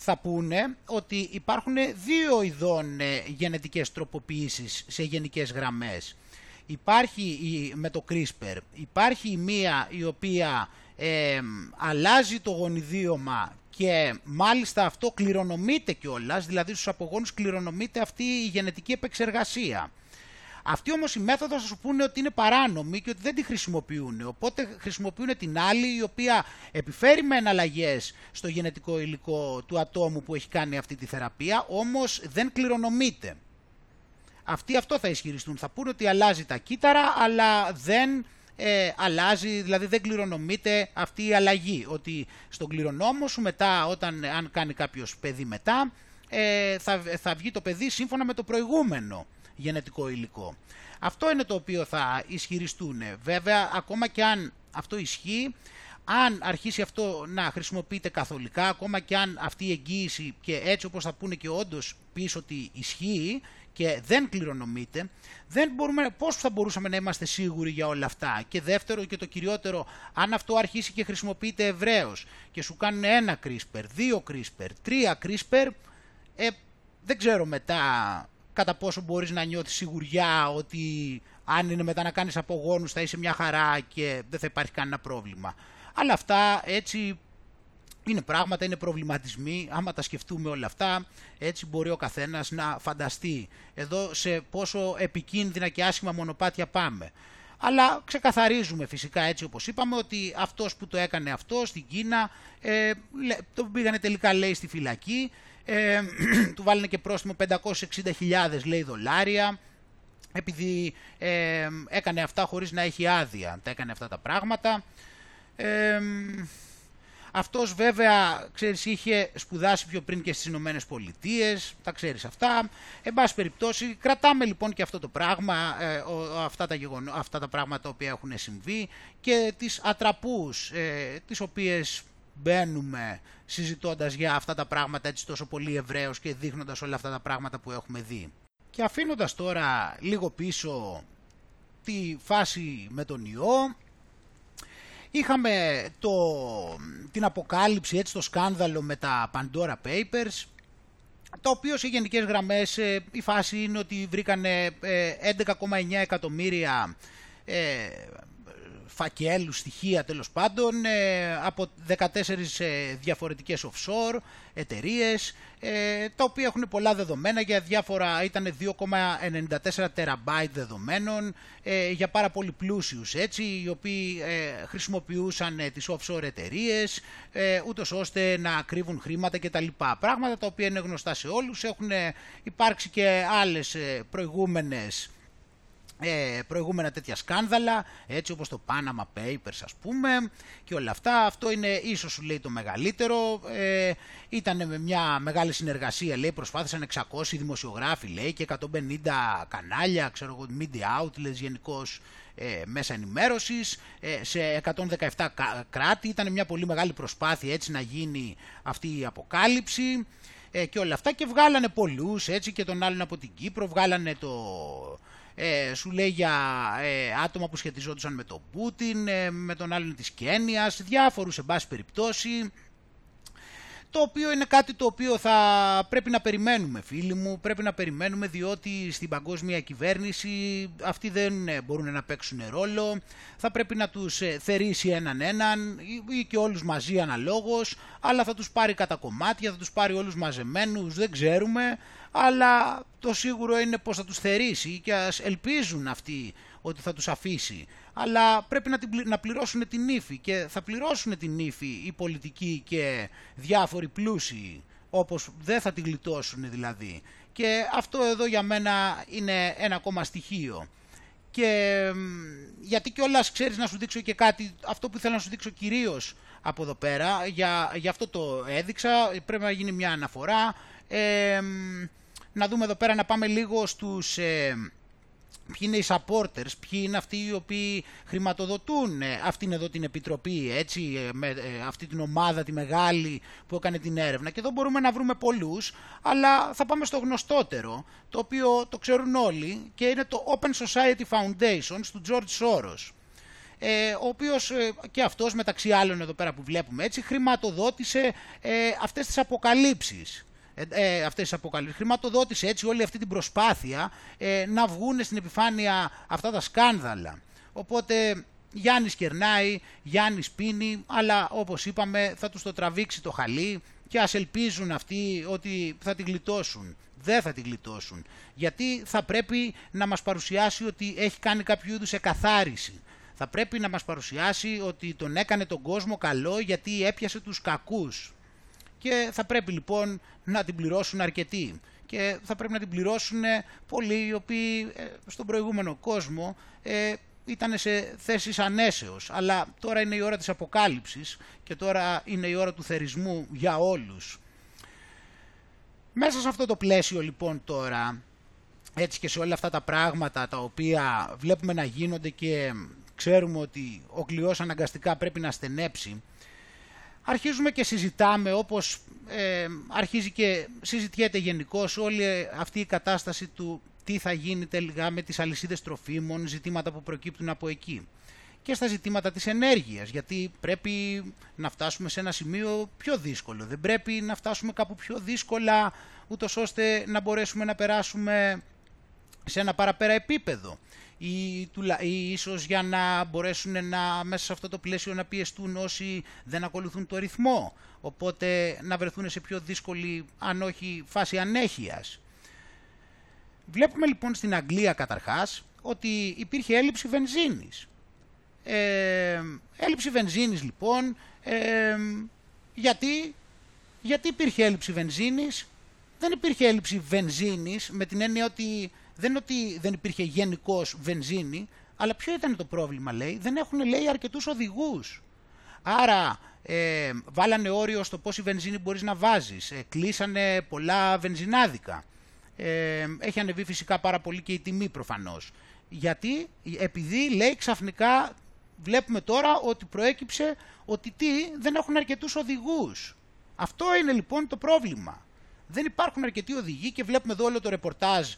[SPEAKER 2] Θα πούνε ότι υπάρχουν δύο ειδών ε, γενετικές τροποποιήσεις σε γενικές γραμμές υπάρχει με το CRISPR, υπάρχει η μία η οποία ε, αλλάζει το γονιδίωμα και μάλιστα αυτό κληρονομείται κιόλας, δηλαδή στους απογόνους κληρονομείται αυτή η γενετική επεξεργασία. Αυτή όμως η μέθοδος θα σου πούνε ότι είναι παράνομη και ότι δεν τη χρησιμοποιούν. Οπότε χρησιμοποιούν την άλλη η οποία επιφέρει με εναλλαγές στο γενετικό υλικό του ατόμου που έχει κάνει αυτή τη θεραπεία, όμως δεν κληρονομείται. Αυτοί αυτό θα ισχυριστούν. Θα πούνε ότι αλλάζει τα κύτταρα, αλλά δεν ε, αλλάζει, δηλαδή δεν κληρονομείται αυτή η αλλαγή. Ότι στον κληρονόμο σου μετά, όταν, αν κάνει κάποιος παιδί μετά, ε, θα, θα βγει το παιδί σύμφωνα με το προηγούμενο γενετικό υλικό. Αυτό είναι το οποίο θα ισχυριστούν. Βέβαια, ακόμα και αν αυτό ισχύει, αν αρχίσει αυτό να χρησιμοποιείται καθολικά, ακόμα και αν αυτή η εγγύηση και έτσι όπως θα πούνε και όντως πίσω ότι ισχύει, και δεν κληρονομείται, δεν μπορούμε, πώς θα μπορούσαμε να είμαστε σίγουροι για όλα αυτά; Και δεύτερο και το κυριότερο, αν αυτό αρχίσει και χρησιμοποιείται ευρέως και σου κάνουν ένα CRISPR, δύο CRISPR, τρία CRISPR, ε, δεν ξέρω μετά κατά πόσο μπορείς να νιώθεις σιγουριά ότι αν είναι μετά να κάνεις απογόνους θα είσαι μια χαρά και δεν θα υπάρχει κανένα πρόβλημα. Αλλά αυτά έτσι είναι πράγματα, είναι προβληματισμοί, άμα τα σκεφτούμε όλα αυτά, έτσι μπορεί ο καθένας να φανταστεί εδώ σε πόσο επικίνδυνα και άσχημα μονοπάτια πάμε. Αλλά ξεκαθαρίζουμε φυσικά έτσι όπως είπαμε ότι αυτός που το έκανε αυτός στην Κίνα ε, το πήγανε τελικά λέει στη φυλακή, ε, του βάλανε και πρόστιμο 560.000 λέει δολάρια επειδή ε, έκανε αυτά χωρίς να έχει άδεια, τα έκανε αυτά τα πράγματα. Ε, αυτός βέβαια, ξέρεις, είχε σπουδάσει πιο πριν και στις Ηνωμένες Πολιτείες, τα ξέρεις αυτά. Εν πάση περιπτώσει, κρατάμε λοιπόν και αυτό το πράγμα, ε, αυτά, τα γεγονό, αυτά τα πράγματα τα οποία έχουν συμβεί και τις ατραπούς, ε, τις οποίες μπαίνουμε συζητώντας για αυτά τα πράγματα έτσι τόσο πολύ ευρέως και δείχνοντας όλα αυτά τα πράγματα που έχουμε δει. Και αφήνοντας τώρα λίγο πίσω τη φάση με τον ιό, Είχαμε το, την αποκάλυψη, έτσι, το σκάνδαλο με τα Pandora Papers, το οποίο σε γενικές γραμμές ε, η φάση είναι ότι βρήκανε 11,9 ε, εκατομμύρια ε, φακέλους, στοιχεία τέλος πάντων ε, από 14 ε, διαφορετικές offshore εταιρείες ε, τα οποία έχουν πολλά δεδομένα για διάφορα, ήταν 2,94 τεραμπάιτ δεδομένων ε, για πάρα πολύ πλούσιους έτσι, οι οποίοι ε, χρησιμοποιούσαν τις offshore εταιρείες ε, ούτως ώστε να κρύβουν χρήματα κτλ. Πράγματα τα οποία είναι γνωστά σε όλους, έχουν υπάρξει και άλλες προηγούμενες ε, προηγούμενα τέτοια σκάνδαλα, έτσι όπως το Panama Papers ας πούμε και όλα αυτά. Αυτό είναι ίσως σου λέει το μεγαλύτερο. Ε, ήταν με μια μεγάλη συνεργασία, λέει, προσπάθησαν 600 δημοσιογράφοι, λέει, και 150 κανάλια, ξέρω εγώ, media outlets γενικώς ε, μέσα ενημέρωσης ε, σε 117 κράτη. Ήταν μια πολύ μεγάλη προσπάθεια έτσι να γίνει αυτή η αποκάλυψη ε, και όλα αυτά και βγάλανε πολλούς έτσι και τον άλλον από την Κύπρο, βγάλανε το ε, σου λέει για ε, άτομα που σχετιζόντουσαν με τον Πούτιν, ε, με τον άλλον της Κένιας, διάφορους σε πάση περιπτώσει, το οποίο είναι κάτι το οποίο θα πρέπει να περιμένουμε φίλοι μου, πρέπει να περιμένουμε διότι στην παγκόσμια κυβέρνηση αυτοί δεν ε, μπορούν να παίξουν ρόλο, θα πρέπει να τους ε, θερήσει έναν έναν ή και όλους μαζί αναλόγως, αλλά θα τους πάρει κατά κομμάτια, θα τους πάρει όλους μαζεμένους, δεν ξέρουμε, αλλά το σίγουρο είναι πως θα τους θερήσει και ας ελπίζουν αυτοί ότι θα τους αφήσει. Αλλά πρέπει να, την, να πληρώσουν την ύφη και θα πληρώσουν την ύφη οι πολιτικοί και διάφοροι πλούσιοι όπως δεν θα την γλιτώσουν δηλαδή. Και αυτό εδώ για μένα είναι ένα ακόμα στοιχείο. Και γιατί κιόλας ξέρεις να σου δείξω και κάτι, αυτό που θέλω να σου δείξω κυρίως από εδώ πέρα, για, για αυτό το έδειξα, πρέπει να γίνει μια αναφορά. Ε, να δούμε εδώ πέρα να πάμε λίγο στους... Ε, ποιοι είναι οι supporters, ποιοι είναι αυτοί οι οποίοι χρηματοδοτούν ε, αυτήν εδώ την επιτροπή, έτσι, ε, με ε, αυτή την ομάδα τη μεγάλη που έκανε την έρευνα. Και εδώ μπορούμε να βρούμε πολλούς, αλλά θα πάμε στο γνωστότερο, το οποίο το ξέρουν όλοι και είναι το Open Society Foundation του George Soros. Ε, ο οποίος ε, και αυτός μεταξύ άλλων εδώ πέρα που βλέπουμε έτσι χρηματοδότησε ε, αυτές τις αποκαλύψεις ε, ε, αυτές τις αποκαλύψεις. Χρηματοδότησε έτσι όλη αυτή την προσπάθεια ε, να βγουν στην επιφάνεια αυτά τα σκάνδαλα. Οπότε Γιάννης κερνάει, Γιάννης πίνει, αλλά όπως είπαμε θα τους το τραβήξει το χαλί και ας ελπίζουν αυτοί ότι θα την γλιτώσουν. Δεν θα την γλιτώσουν. Γιατί θα πρέπει να μας παρουσιάσει ότι έχει κάνει κάποιο είδους εκαθάριση. Θα πρέπει να μας παρουσιάσει ότι τον έκανε τον κόσμο καλό γιατί έπιασε τους κακούς και θα πρέπει λοιπόν να την πληρώσουν αρκετοί και θα πρέπει να την πληρώσουν πολλοί οι οποίοι ε, στον προηγούμενο κόσμο ε, ήταν σε θέσεις ανέσεως αλλά τώρα είναι η ώρα της αποκάλυψης και τώρα είναι η ώρα του θερισμού για όλους. Μέσα σε αυτό το πλαίσιο λοιπόν τώρα έτσι και σε όλα αυτά τα πράγματα τα οποία βλέπουμε να γίνονται και ξέρουμε ότι ο κλειός αναγκαστικά πρέπει να στενέψει αρχίζουμε και συζητάμε όπως ε, αρχίζει και συζητιέται γενικώ όλη αυτή η κατάσταση του τι θα γίνει τελικά με τις αλυσίδες τροφίμων, ζητήματα που προκύπτουν από εκεί. Και στα ζητήματα της ενέργειας, γιατί πρέπει να φτάσουμε σε ένα σημείο πιο δύσκολο. Δεν πρέπει να φτάσουμε κάπου πιο δύσκολα, ούτως ώστε να μπορέσουμε να περάσουμε σε ένα παραπέρα επίπεδο ή, ή ίσως για να μπορέσουν να, μέσα σε αυτό το πλαίσιο να πιεστούν όσοι δεν ακολουθούν το ρυθμό. Οπότε να βρεθούν σε πιο δύσκολη, αν όχι φάση ανέχειας. Βλέπουμε λοιπόν στην Αγγλία καταρχάς ότι υπήρχε έλλειψη βενζίνης. Ε, έλλειψη βενζίνης λοιπόν, ε, γιατί, γιατί υπήρχε έλλειψη βενζίνης; Δεν υπήρχε έλλειψη βενζίνης με την έννοια ότι δεν είναι ότι δεν υπήρχε γενικώς βενζίνη, αλλά ποιο ήταν το πρόβλημα, λέει. Δεν έχουν, λέει, αρκετούς οδηγούς. Άρα, ε, βάλανε όριο στο πόση βενζίνη μπορείς να βάζεις. Ε, κλείσανε πολλά βενζινάδικα. Ε, έχει ανεβεί φυσικά πάρα πολύ και η τιμή προφανώς. Γιατί, επειδή λέει ξαφνικά, βλέπουμε τώρα ότι προέκυψε ότι τι, δεν έχουν αρκετούς οδηγούς. Αυτό είναι λοιπόν το πρόβλημα. Δεν υπάρχουν αρκετοί οδηγοί και βλέπουμε εδώ όλο το ρεπορτάζ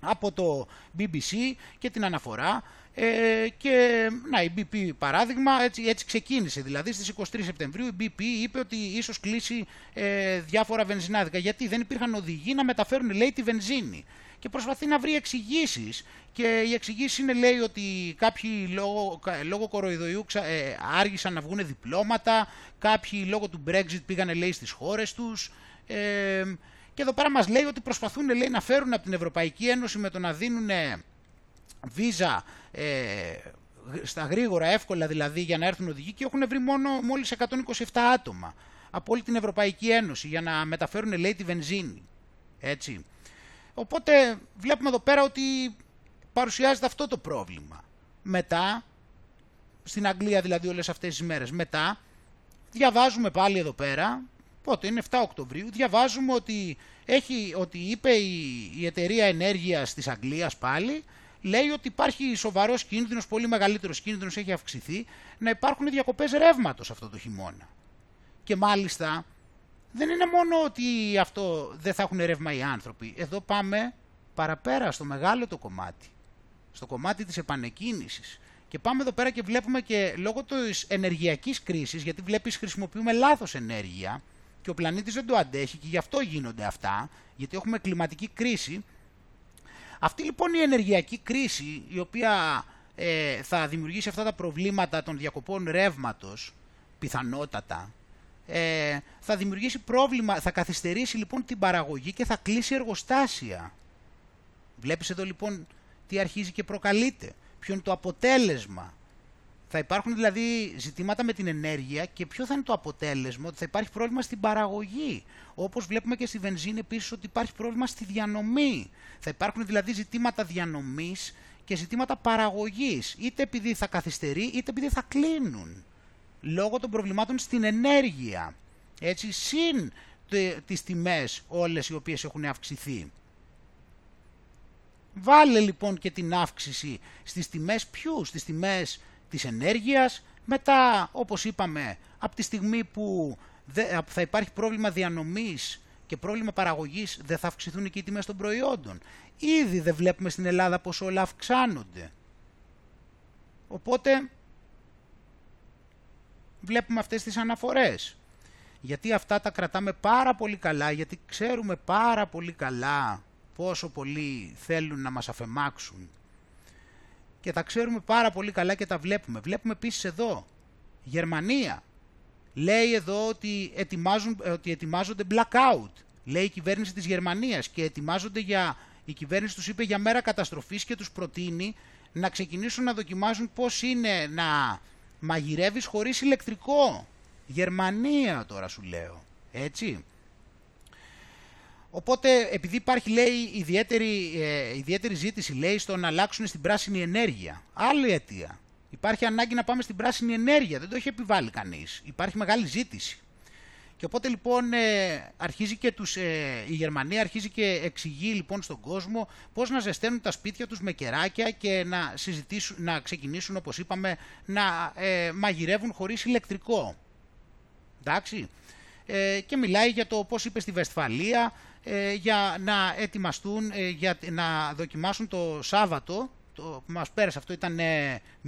[SPEAKER 2] από το BBC και την αναφορά ε, και να, η BP παράδειγμα έτσι, έτσι ξεκίνησε δηλαδή στις 23 Σεπτεμβρίου η BP είπε ότι ίσως κλείσει ε, διάφορα βενζινάδικα γιατί δεν υπήρχαν οδηγοί να μεταφέρουν λέει τη βενζίνη και προσπαθεί να βρει εξηγήσεις. Και η εξηγήση είναι λέει ότι κάποιοι λόγω, λόγω κοροϊδοϊού ε, άργησαν να βγουν διπλώματα, κάποιοι λόγω του Brexit πήγανε λέει στις χώρες τους. Ε, και εδώ πέρα μας λέει ότι προσπαθούν λέει, να φέρουν από την Ευρωπαϊκή Ένωση με το να δίνουν βίζα ε, στα γρήγορα, εύκολα δηλαδή για να έρθουν οδηγοί και έχουν βρει μόνο μόλις 127 άτομα από όλη την Ευρωπαϊκή Ένωση για να μεταφέρουν λέει τη βενζίνη. Έτσι. Οπότε βλέπουμε εδώ πέρα ότι παρουσιάζεται αυτό το πρόβλημα. Μετά, στην Αγγλία δηλαδή όλες αυτές τις μέρες, μετά διαβάζουμε πάλι εδώ πέρα, πότε είναι 7 Οκτωβρίου, διαβάζουμε ότι, έχει, ότι είπε η, η εταιρεία ενέργειας της Αγγλίας πάλι, λέει ότι υπάρχει σοβαρός κίνδυνος, πολύ μεγαλύτερος κίνδυνος έχει αυξηθεί, να υπάρχουν διακοπές ρεύματος αυτό το χειμώνα. Και μάλιστα δεν είναι μόνο ότι αυτό δεν θα έχουν ρεύμα οι άνθρωποι. Εδώ πάμε παραπέρα στο μεγάλο το κομμάτι. Στο κομμάτι της επανεκκίνησης. Και πάμε εδώ πέρα και βλέπουμε και λόγω της ενεργειακής κρίσης, γιατί βλέπεις χρησιμοποιούμε λάθος ενέργεια και ο πλανήτης δεν το αντέχει και γι' αυτό γίνονται αυτά, γιατί έχουμε κλιματική κρίση. Αυτή λοιπόν η ενεργειακή κρίση, η οποία ε, θα δημιουργήσει αυτά τα προβλήματα των διακοπών ρεύματος, πιθανότατα, ε, θα δημιουργήσει πρόβλημα, θα καθυστερήσει λοιπόν την παραγωγή και θα κλείσει εργοστάσια. Βλέπεις εδώ λοιπόν τι αρχίζει και προκαλείται, ποιο είναι το αποτέλεσμα. Θα υπάρχουν δηλαδή ζητήματα με την ενέργεια και ποιο θα είναι το αποτέλεσμα, ότι θα υπάρχει πρόβλημα στην παραγωγή. Όπως βλέπουμε και στη βενζίνη επίσης ότι υπάρχει πρόβλημα στη διανομή. Θα υπάρχουν δηλαδή ζητήματα διανομής και ζητήματα παραγωγής, είτε επειδή θα καθυστερεί είτε επειδή θα κλείνουν λόγω των προβλημάτων στην ενέργεια. Έτσι, συν τις τιμές όλες οι οποίες έχουν αυξηθεί. Βάλε λοιπόν και την αύξηση στις τιμές ποιους, στις τιμές της ενέργειας, μετά όπως είπαμε από τη στιγμή που θα υπάρχει πρόβλημα διανομής και πρόβλημα παραγωγής δεν θα αυξηθούν και οι τιμές των προϊόντων. Ήδη δεν βλέπουμε στην Ελλάδα πως όλα αυξάνονται. Οπότε βλέπουμε αυτές τις αναφορές. Γιατί αυτά τα κρατάμε πάρα πολύ καλά, γιατί ξέρουμε πάρα πολύ καλά πόσο πολύ θέλουν να μας αφεμάξουν. Και τα ξέρουμε πάρα πολύ καλά και τα βλέπουμε. Βλέπουμε επίσης εδώ, Γερμανία. Λέει εδώ ότι, ετοιμάζουν, ότι ετοιμάζονται blackout. Λέει η κυβέρνηση της Γερμανίας και ετοιμάζονται για, η κυβέρνηση τους είπε για μέρα καταστροφής και τους προτείνει να ξεκινήσουν να δοκιμάζουν πώς είναι να μαγειρεύεις χωρίς ηλεκτρικό. Γερμανία τώρα σου λέω. Έτσι. Οπότε επειδή υπάρχει λέει ιδιαίτερη, ε, ιδιαίτερη ζήτηση λέει στο να αλλάξουν στην πράσινη ενέργεια. Άλλη αιτία. Υπάρχει ανάγκη να πάμε στην πράσινη ενέργεια. Δεν το έχει επιβάλει κανείς. Υπάρχει μεγάλη ζήτηση. Και οπότε λοιπόν ε, αρχίζει και τους, ε, η Γερμανία αρχίζει και εξηγεί λοιπόν στον κόσμο πώς να ζεσταίνουν τα σπίτια τους με κεράκια και να, συζητήσουν, να ξεκινήσουν όπως είπαμε να ε, μαγειρεύουν χωρίς ηλεκτρικό. Εντάξει. Ε, και μιλάει για το πώς είπε στη Βεσφαλία για να ετοιμαστούν, για να δοκιμάσουν το Σάββατο το που μας πέρασε αυτό ήταν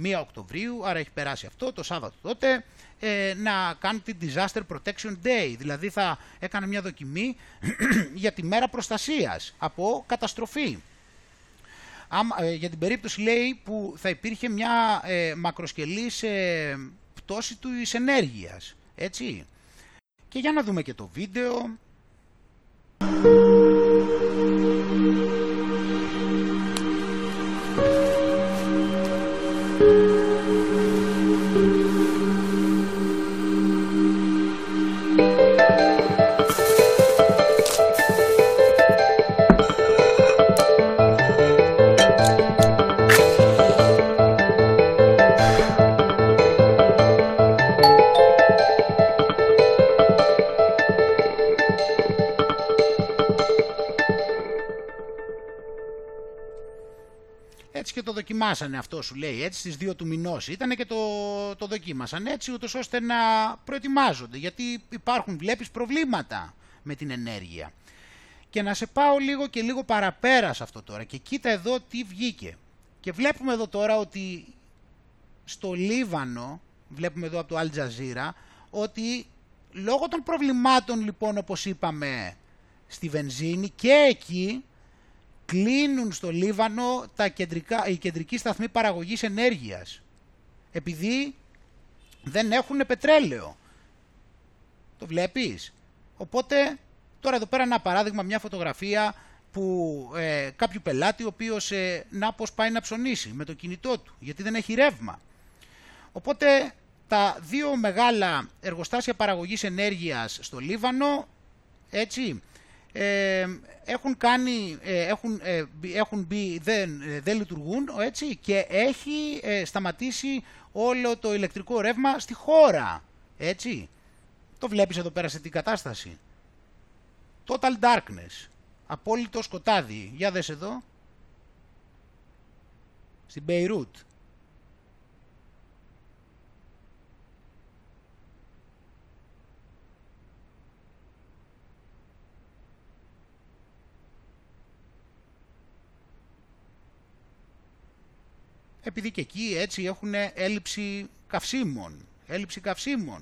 [SPEAKER 2] 1 Οκτωβρίου, άρα έχει περάσει αυτό το Σάββατο τότε, ε, να κάνουν την Disaster Protection Day. Δηλαδή θα έκανε μια δοκιμή για τη μέρα προστασίας από καταστροφή. Ε, για την περίπτωση λέει που θα υπήρχε μια ε, μακροσκελής ε, πτώση του ενέργειας. Έτσι. Και για να δούμε και το βίντεο. Thank you. Δοκιμάσανε αυτό σου λέει έτσι στις 2 του μηνός ήταν και το, το δοκίμασαν έτσι ούτως ώστε να προετοιμάζονται γιατί υπάρχουν βλέπεις προβλήματα με την ενέργεια. Και να σε πάω λίγο και λίγο παραπέρα σε αυτό τώρα και κοίτα εδώ τι βγήκε. Και βλέπουμε εδώ τώρα ότι στο Λίβανο, βλέπουμε εδώ από το Al Jazeera, ότι λόγω των προβλημάτων λοιπόν όπως είπαμε στη βενζίνη και εκεί κλείνουν στο Λίβανο τα κεντρικά, οι κεντρικοί σταθμοί παραγωγής ενέργειας επειδή δεν έχουν πετρέλαιο. Το βλέπεις; Οπότε τώρα εδώ πέρα ένα παράδειγμα, μια φωτογραφία που ε, κάποιου πελάτη ο οποίος ε, να πως πάει να ψωνίσει με το κινητό του γιατί δεν έχει ρεύμα. Οπότε τα δύο μεγάλα εργοστάσια παραγωγής ενέργειας στο Λίβανο έτσι ε, έχουν κάνει, ε, έχουν, ε, έχουν μπει, δεν, δεν λειτουργούν έτσι και έχει σταματήσει όλο το ηλεκτρικό ρεύμα στη χώρα έτσι. Το βλέπεις εδώ πέρα σε την κατάσταση. Total darkness. Απόλυτο σκοτάδι. Για δες εδώ. Στην Μπεϊρούτ επειδή και εκεί έτσι έχουν έλλειψη καυσίμων, έλλειψη καυσίμων.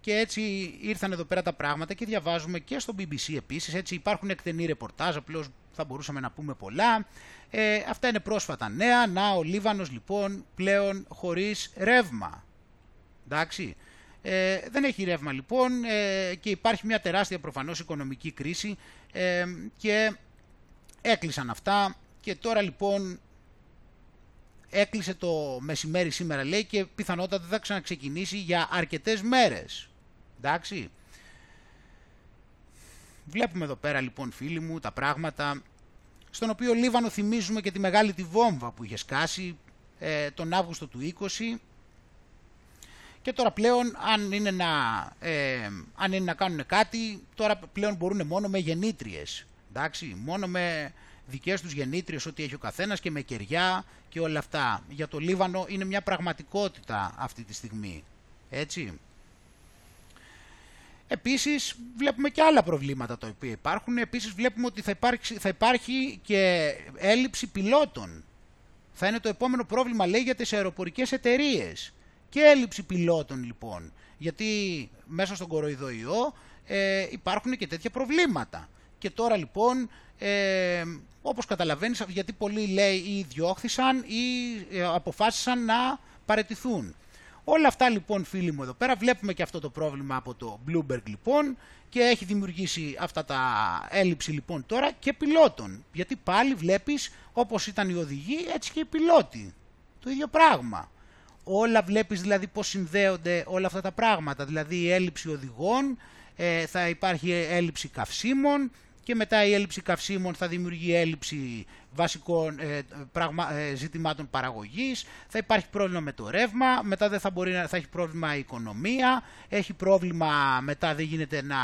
[SPEAKER 2] Και έτσι ήρθαν εδώ πέρα τα πράγματα και διαβάζουμε και στο BBC επίσης, έτσι υπάρχουν εκτενή ρεπορτάζ, απλώς θα μπορούσαμε να πούμε πολλά. Ε, αυτά είναι πρόσφατα νέα, να ο Λίβανος λοιπόν πλέον χωρίς ρεύμα. Εντάξει. Ε, δεν έχει ρεύμα λοιπόν ε, και υπάρχει μια τεράστια προφανώς οικονομική κρίση ε, και έκλεισαν αυτά και τώρα λοιπόν έκλεισε το μεσημέρι σήμερα λέει και πιθανότατα δεν θα ξαναξεκινήσει για αρκετές μέρες. Εντάξει. Βλέπουμε εδώ πέρα λοιπόν φίλοι μου τα πράγματα στον οποίο Λίβανο θυμίζουμε και τη μεγάλη τη βόμβα που είχε σκάσει ε, τον Αύγουστο του 20 και τώρα πλέον αν είναι, να, ε, αν είναι να κάνουν κάτι τώρα πλέον μπορούν μόνο με γεννήτριες εντάξει, μόνο με δικές τους γεννήτριες ό,τι έχει ο καθένας και με κεριά και όλα αυτά. Για το Λίβανο είναι μια πραγματικότητα αυτή τη στιγμή. Έτσι. Επίσης βλέπουμε και άλλα προβλήματα τα οποία υπάρχουν. Επίσης βλέπουμε ότι θα, υπάρξει, θα υπάρχει και έλλειψη πιλότων. Θα είναι το επόμενο πρόβλημα λέει για τις αεροπορικές εταιρείες. Και έλλειψη πιλότων λοιπόν. Γιατί μέσα στον κοροϊδοϊό ε, υπάρχουν και τέτοια προβλήματα. Και τώρα λοιπόν ε, όπως καταλαβαίνεις, γιατί πολλοί λέει ή διώχθησαν ή ε, αποφάσισαν να παρετηθούν. Όλα αυτά λοιπόν φίλοι μου εδώ πέρα βλέπουμε και αυτό το πρόβλημα από το Bloomberg λοιπόν και έχει δημιουργήσει αυτά τα έλλειψη λοιπόν τώρα και πιλότων. Γιατί πάλι βλέπεις όπως ήταν οι οδηγοί έτσι και οι πιλότοι. Το ίδιο πράγμα. Όλα βλέπεις δηλαδή πώς συνδέονται όλα αυτά τα πράγματα. Δηλαδή η έλλειψη οδηγών, ε, θα υπάρχει έλλειψη καυσίμων, και μετά η έλλειψη καυσίμων θα δημιουργεί έλλειψη βασικών ε, πραγμα, ε, ζητημάτων παραγωγής, θα υπάρχει πρόβλημα με το ρεύμα, μετά δεν θα, μπορεί να, θα έχει πρόβλημα η οικονομία, έχει πρόβλημα μετά δεν γίνεται να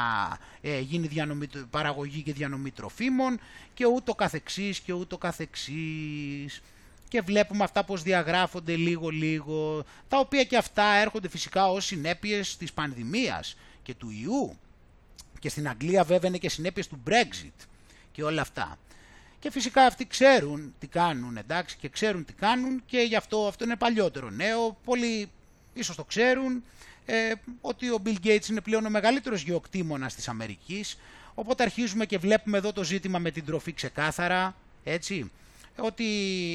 [SPEAKER 2] ε, γίνει διανομή, παραγωγή και διανομή τροφίμων και ούτω καθεξής και ούτω καθεξής. Και βλέπουμε αυτά πως διαγράφονται λίγο λίγο, τα οποία και αυτά έρχονται φυσικά ως συνέπειες της πανδημίας και του ιού και στην Αγγλία βέβαια είναι και συνέπειες του Brexit και όλα αυτά. Και φυσικά αυτοί ξέρουν τι κάνουν, εντάξει, και ξέρουν τι κάνουν και γι' αυτό αυτό είναι παλιότερο νέο. Πολλοί ίσως το ξέρουν ε, ότι ο Bill Gates είναι πλέον ο μεγαλύτερος γεωκτήμονας της Αμερικής. Οπότε αρχίζουμε και βλέπουμε εδώ το ζήτημα με την τροφή ξεκάθαρα, έτσι ότι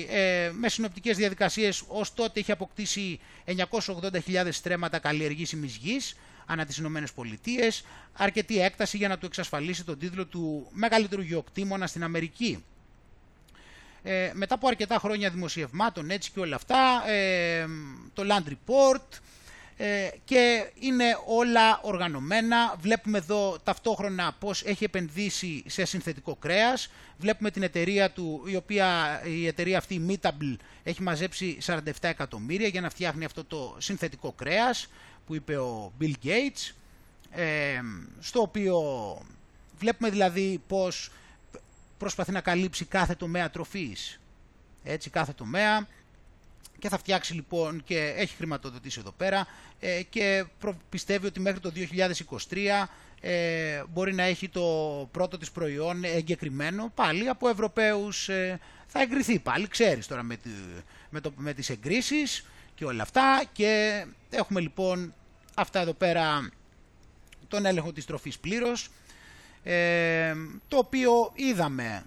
[SPEAKER 2] ε, με συνοπτικές διαδικασίες ως τότε είχε αποκτήσει 980.000 στρέμματα καλλιεργήσιμης γης, ανά τις Ηνωμένες Πολιτείες, αρκετή έκταση για να του εξασφαλίσει τον τίτλο του μεγαλύτερου γεωκτήμονα στην Αμερική. Ε, μετά από αρκετά χρόνια δημοσιευμάτων έτσι και όλα αυτά, ε, το Land Report ε, και είναι όλα οργανωμένα. Βλέπουμε εδώ ταυτόχρονα πώς έχει επενδύσει σε συνθετικό κρέας. Βλέπουμε την εταιρεία του, η οποία η εταιρεία αυτή, η Meatable, έχει μαζέψει 47 εκατομμύρια για να φτιάχνει αυτό το συνθετικό κρέας που είπε ο Bill Gates, ε, στο οποίο βλέπουμε δηλαδή πώς προσπαθεί να καλύψει κάθε τομέα τροφής, έτσι κάθε τομέα. Και θα φτιάξει λοιπόν και έχει χρηματοδοτήσει εδώ πέρα ε, και πιστεύει ότι μέχρι το 2023 ε, μπορεί να έχει το πρώτο της προϊόν εγκεκριμένο πάλι από Ευρωπαίους ε, θα εγκριθεί πάλι ξέρεις τώρα με, τη, με, το, με τις εγκρίσεις και όλα αυτά. Και έχουμε λοιπόν αυτά εδώ πέρα τον έλεγχο της τροφής πλήρως ε, το οποίο είδαμε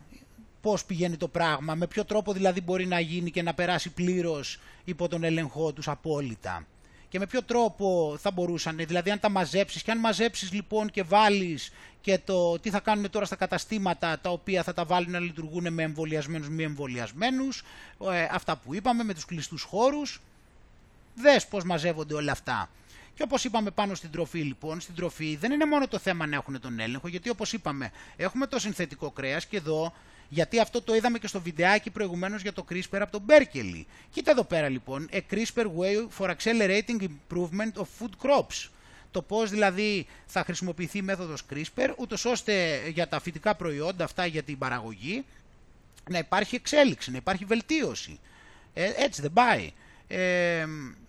[SPEAKER 2] πώς πηγαίνει το πράγμα, με ποιο τρόπο δηλαδή μπορεί να γίνει και να περάσει πλήρως υπό τον έλεγχό τους απόλυτα. Και με ποιο τρόπο θα μπορούσαν, δηλαδή αν τα μαζέψεις και αν μαζέψεις λοιπόν και βάλεις και το τι θα κάνουν τώρα στα καταστήματα τα οποία θα τα βάλουν να λειτουργούν με εμβολιασμένους μη εμβολιασμένους, ε, αυτά που είπαμε με τους κλειστούς χώρους, δες πώς μαζεύονται όλα αυτά. Και όπως είπαμε πάνω στην τροφή λοιπόν, στην τροφή δεν είναι μόνο το θέμα να έχουν τον έλεγχο, γιατί όπως είπαμε έχουμε το συνθετικό κρέας και εδώ γιατί αυτό το είδαμε και στο βιντεάκι προηγουμένως για το CRISPR από τον Berkeley. Κοίτα εδώ πέρα λοιπόν, a CRISPR way for accelerating improvement of food crops. Το πώς δηλαδή θα χρησιμοποιηθεί η μέθοδος CRISPR, ούτως ώστε για τα φυτικά προϊόντα αυτά για την παραγωγή να υπάρχει εξέλιξη, να υπάρχει βελτίωση. Ε, έτσι δεν πάει. Ε,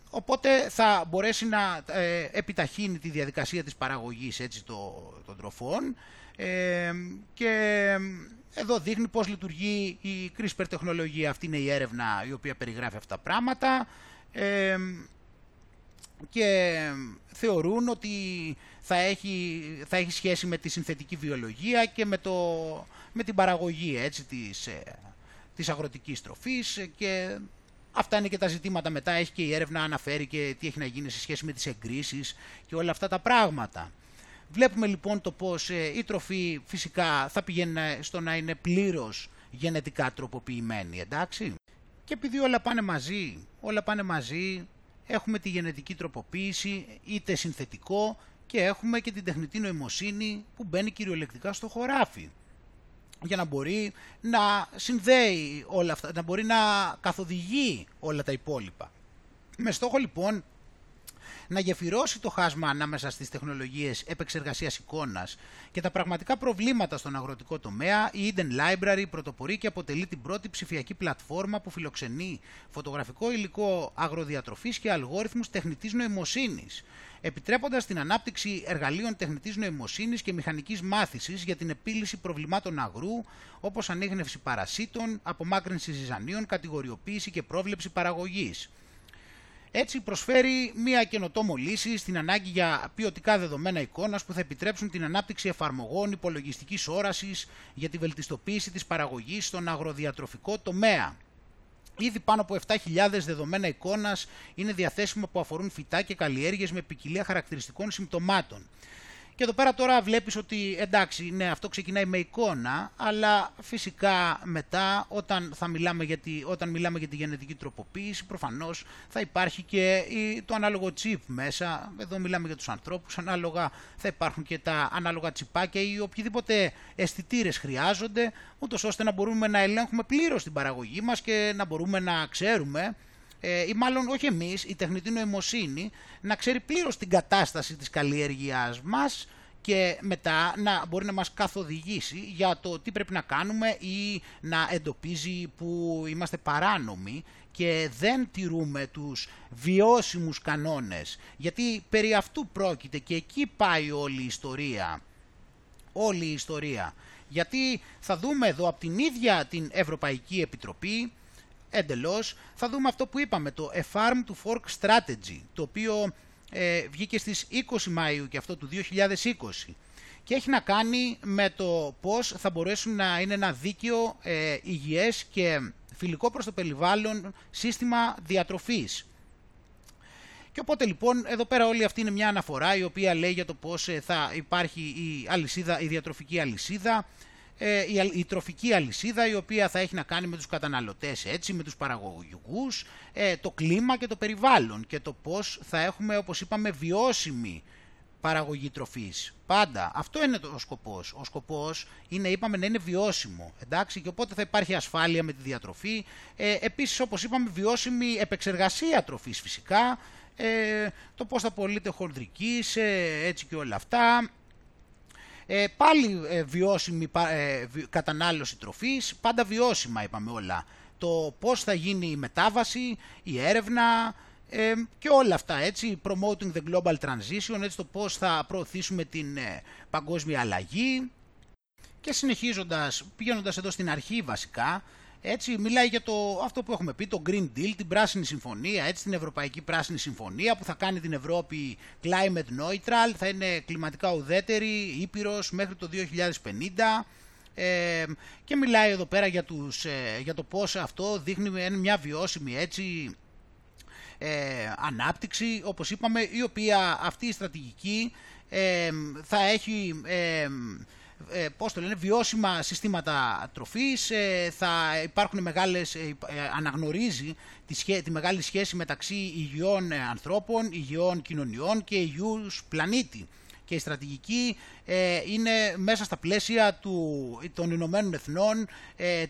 [SPEAKER 2] οπότε θα μπορέσει να ε, επιταχύνει τη διαδικασία της παραγωγής έτσι, το, των τροφών ε, και εδώ δείχνει πώς λειτουργεί η CRISPR τεχνολογία. Αυτή είναι η έρευνα η οποία περιγράφει αυτά τα πράγματα. Ε, και θεωρούν ότι θα έχει, θα έχει σχέση με τη συνθετική βιολογία και με, το, με την παραγωγή έτσι, της, ε, της αγροτικής τροφής. Και αυτά είναι και τα ζητήματα μετά. Έχει και η έρευνα αναφέρει και τι έχει να γίνει σε σχέση με τις εγκρίσεις και όλα αυτά τα πράγματα. Βλέπουμε λοιπόν το πώς ε, η τροφή φυσικά θα πηγαίνει στο να είναι πλήρως γενετικά τροποποιημένη, εντάξει. Και επειδή όλα πάνε μαζί, όλα πάνε μαζί, έχουμε τη γενετική τροποποίηση, είτε συνθετικό και έχουμε και την τεχνητή νοημοσύνη που μπαίνει κυριολεκτικά στο χωράφι για να μπορεί να συνδέει όλα αυτά, να μπορεί να καθοδηγεί όλα τα υπόλοιπα. Με στόχο λοιπόν να γεφυρώσει το χάσμα ανάμεσα στις τεχνολογίες επεξεργασίας εικόνας και τα πραγματικά προβλήματα στον αγροτικό τομέα, η Eden Library πρωτοπορεί και αποτελεί την πρώτη ψηφιακή πλατφόρμα που φιλοξενεί φωτογραφικό υλικό αγροδιατροφής και αλγόριθμους τεχνητής νοημοσύνης, επιτρέποντας την ανάπτυξη εργαλείων τεχνητής νοημοσύνης και μηχανικής μάθησης για την επίλυση προβλημάτων αγρού, όπως ανίγνευση παρασίτων, απομάκρυνση ζυζανίων, κατηγοριοποίηση και πρόβλεψη παραγωγής. Έτσι προσφέρει μια καινοτόμο λύση στην ανάγκη για ποιοτικά δεδομένα εικόνας που θα επιτρέψουν την ανάπτυξη εφαρμογών υπολογιστικής όρασης για τη βελτιστοποίηση της παραγωγής στον αγροδιατροφικό τομέα. Ήδη πάνω από 7.000 δεδομένα εικόνας είναι διαθέσιμα που αφορούν φυτά και καλλιέργειες με ποικιλία χαρακτηριστικών συμπτωμάτων. Και εδώ πέρα τώρα βλέπεις ότι εντάξει, ναι, αυτό ξεκινάει με εικόνα, αλλά φυσικά μετά όταν, θα μιλάμε για τη, όταν μιλάμε για τη γενετική τροποποίηση, προφανώς θα υπάρχει και το ανάλογο chip μέσα. Εδώ μιλάμε για τους ανθρώπους, ανάλογα θα υπάρχουν και τα ανάλογα τσιπάκια ή οποιοδήποτε αισθητήρες χρειάζονται, ούτως ώστε να μπορούμε να ελέγχουμε πλήρως την παραγωγή μας και να μπορούμε να ξέρουμε ε, ή μάλλον όχι εμείς, η τεχνητή νοημοσύνη, να ξέρει πλήρως την κατάσταση της καλλιέργειάς μας και μετά να μπορεί να μας καθοδηγήσει για το τι πρέπει να κάνουμε ή να εντοπίζει που είμαστε παράνομοι και δεν τηρούμε τους βιώσιμους κανόνες. Γιατί περί αυτού πρόκειται και εκεί πάει όλη η ιστορία. Όλη η ιστορία. Γιατί θα δούμε εδώ από την ίδια την Ευρωπαϊκή Επιτροπή εντελώς. Θα δούμε αυτό που είπαμε, το A Farm to Fork Strategy, το οποίο ε, βγήκε στις 20 Μαΐου και αυτό του 2020 και έχει να κάνει με το πώς θα μπορέσουν να είναι ένα δίκαιο, ε, υγιές και φιλικό προς το περιβάλλον σύστημα διατροφής. Και οπότε λοιπόν εδώ πέρα όλη αυτή είναι μια αναφορά η οποία λέει για το πώς ε, θα υπάρχει η, αλυσίδα, η διατροφική αλυσίδα. ε, η, τροφική αλυσίδα η οποία θα έχει να κάνει με τους καταναλωτές έτσι, με τους παραγωγούς, ε, το κλίμα και το περιβάλλον και το πώς θα έχουμε όπως είπαμε βιώσιμη παραγωγή τροφής. Πάντα. Αυτό είναι το, ο σκοπός. Ο σκοπός είναι, είπαμε, να είναι βιώσιμο. Εντάξει, και οπότε θα υπάρχει ασφάλεια με τη διατροφή. Ε, επίσης, όπως είπαμε, βιώσιμη επεξεργασία τροφής φυσικά. Ε, το πώς θα πωλείται χονδρικής, ε, έτσι και όλα αυτά. Ε, πάλι ε, βιώσιμη ε, κατανάλωση τροφής, πάντα βιώσιμα είπαμε όλα. Το πώς θα γίνει η μετάβαση, η έρευνα ε, και όλα αυτά έτσι, promoting the global transition, έτσι το πώς θα προωθήσουμε την παγκόσμια αλλαγή και συνεχίζοντας, πηγαίνοντας εδώ στην αρχή βασικά, έτσι, μιλάει για το, αυτό που έχουμε πει, το Green Deal, την Πράσινη Συμφωνία, έτσι, την Ευρωπαϊκή Πράσινη Συμφωνία που θα κάνει την Ευρώπη climate neutral, θα είναι κλιματικά ουδέτερη, ήπειρος μέχρι το 2050. Ε, και μιλάει εδώ πέρα για, τους, ε, για το πώς αυτό δείχνει μια βιώσιμη έτσι ε, ανάπτυξη, όπως είπαμε, η οποία αυτή η στρατηγική ε, θα έχει ε, ε, πώς το λένε, βιώσιμα συστήματα τροφής, ε, θα υπάρχουν μεγάλες, ε, αναγνωρίζει τη, τη μεγάλη σχέση μεταξύ υγιών ανθρώπων, υγιών κοινωνιών και υγιούς πλανήτη. Και η στρατηγική είναι μέσα στα πλαίσια του, των Ηνωμένων Εθνών,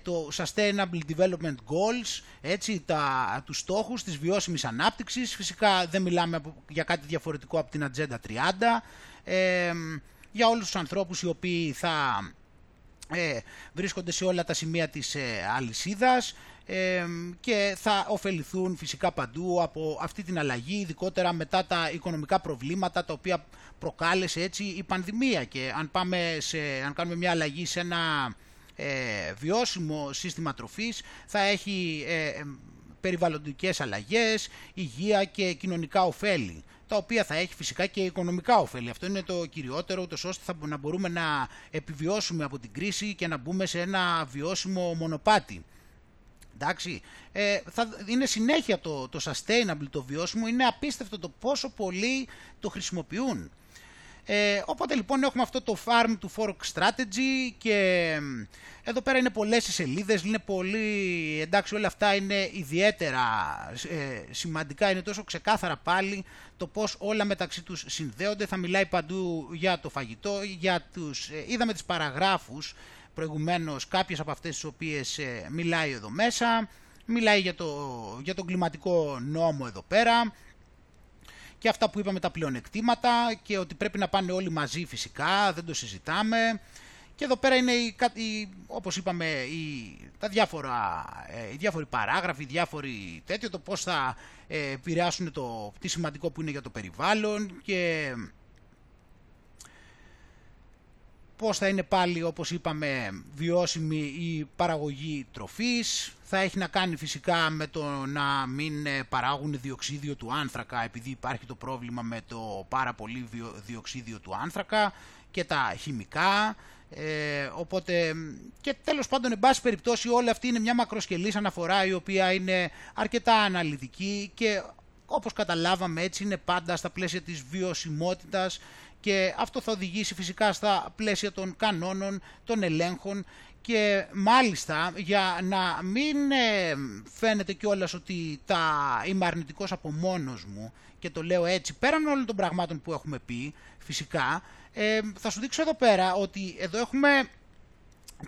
[SPEAKER 2] το Sustainable Development Goals, έτσι, τα, τους στόχους της βιώσιμης ανάπτυξης. Φυσικά δεν μιλάμε για κάτι διαφορετικό από την Ατζέντα 30 για όλους τους ανθρώπους οι οποίοι θα ε, βρίσκονται σε όλα τα σημεία της ε, αλυσίδας ε, και θα ωφεληθούν φυσικά παντού από αυτή την αλλαγή, ειδικότερα μετά τα οικονομικά προβλήματα τα οποία προκάλεσε έτσι η πανδημία. Και αν, πάμε σε, αν κάνουμε μια αλλαγή σε ένα ε, βιώσιμο σύστημα τροφής θα έχει ε, περιβαλλοντικές αλλαγές, υγεία και κοινωνικά ωφέλη τα οποία θα έχει φυσικά και οικονομικά ωφέλη. Αυτό είναι το κυριότερο, ούτως ώστε θα, να μπορούμε να επιβιώσουμε από την κρίση και να μπούμε σε ένα βιώσιμο μονοπάτι. Εντάξει, ε, θα, είναι συνέχεια το, το sustainable, το βιώσιμο, είναι απίστευτο το πόσο πολλοί το χρησιμοποιούν. Ε, οπότε λοιπόν έχουμε αυτό το farm to fork strategy και εδώ πέρα είναι πολλές οι σελίδες, είναι πολύ, εντάξει όλα αυτά είναι ιδιαίτερα ε, σημαντικά, είναι τόσο ξεκάθαρα πάλι το πώς όλα μεταξύ τους συνδέονται, θα μιλάει παντού για το φαγητό, για τους, ε, είδαμε τις παραγράφους προηγουμένως κάποιες από αυτές τις οποίες ε, μιλάει εδώ μέσα, μιλάει για, το, για τον κλιματικό νόμο εδώ πέρα, και αυτά που είπαμε τα πλεονεκτήματα και ότι πρέπει να πάνε όλοι μαζί φυσικά, δεν το συζητάμε. Και εδώ πέρα είναι, η, η, όπως είπαμε, η, τα διάφορα, ε, οι διάφοροι παράγραφοι, οι διάφοροι τέτοιο, το πώς θα ε, επηρεάσουν το τι σημαντικό που είναι για το περιβάλλον και πώς θα είναι πάλι όπως είπαμε βιώσιμη η παραγωγή τροφής, θα έχει να κάνει φυσικά με το να μην ε, παράγουν διοξίδιο του άνθρακα επειδή υπάρχει το πρόβλημα με το πάρα πολύ διοξίδιο του άνθρακα και τα χημικά, ε, οπότε και τέλος πάντων εν πάση περιπτώσει όλη αυτή είναι μια μακροσκελής αναφορά η οποία είναι αρκετά αναλυτική και όπως καταλάβαμε έτσι είναι πάντα στα πλαίσια της βιωσιμότητας και αυτό θα οδηγήσει φυσικά στα πλαίσια των κανόνων, των ελέγχων και μάλιστα για να μην ε, φαίνεται κιόλας ότι τα είμαι αρνητικός από μόνος μου και το λέω έτσι πέραν όλων των πραγμάτων που έχουμε πει φυσικά ε, θα σου δείξω εδώ πέρα ότι εδώ έχουμε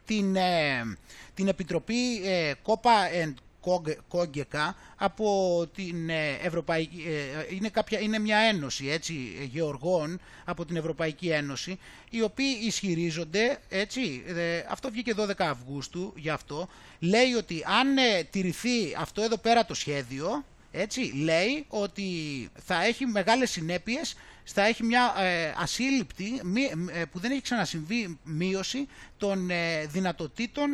[SPEAKER 2] την, ε, την Επιτροπή ε, and Κόγκεκα από την ε, Ευρωπαϊκή, ε, είναι, κάποια, είναι μια ένωση έτσι, γεωργών από την Ευρωπαϊκή Ένωση οι οποίοι ισχυρίζονται, έτσι, ε, αυτό βγήκε 12 Αυγούστου γι' αυτό, λέει ότι αν τηρηθεί αυτό εδώ πέρα το σχέδιο, έτσι, λέει ότι θα έχει μεγάλες συνέπειες, θα έχει μια ασύλληπτη, που δεν έχει ξανασυμβεί, μείωση των δυνατοτήτων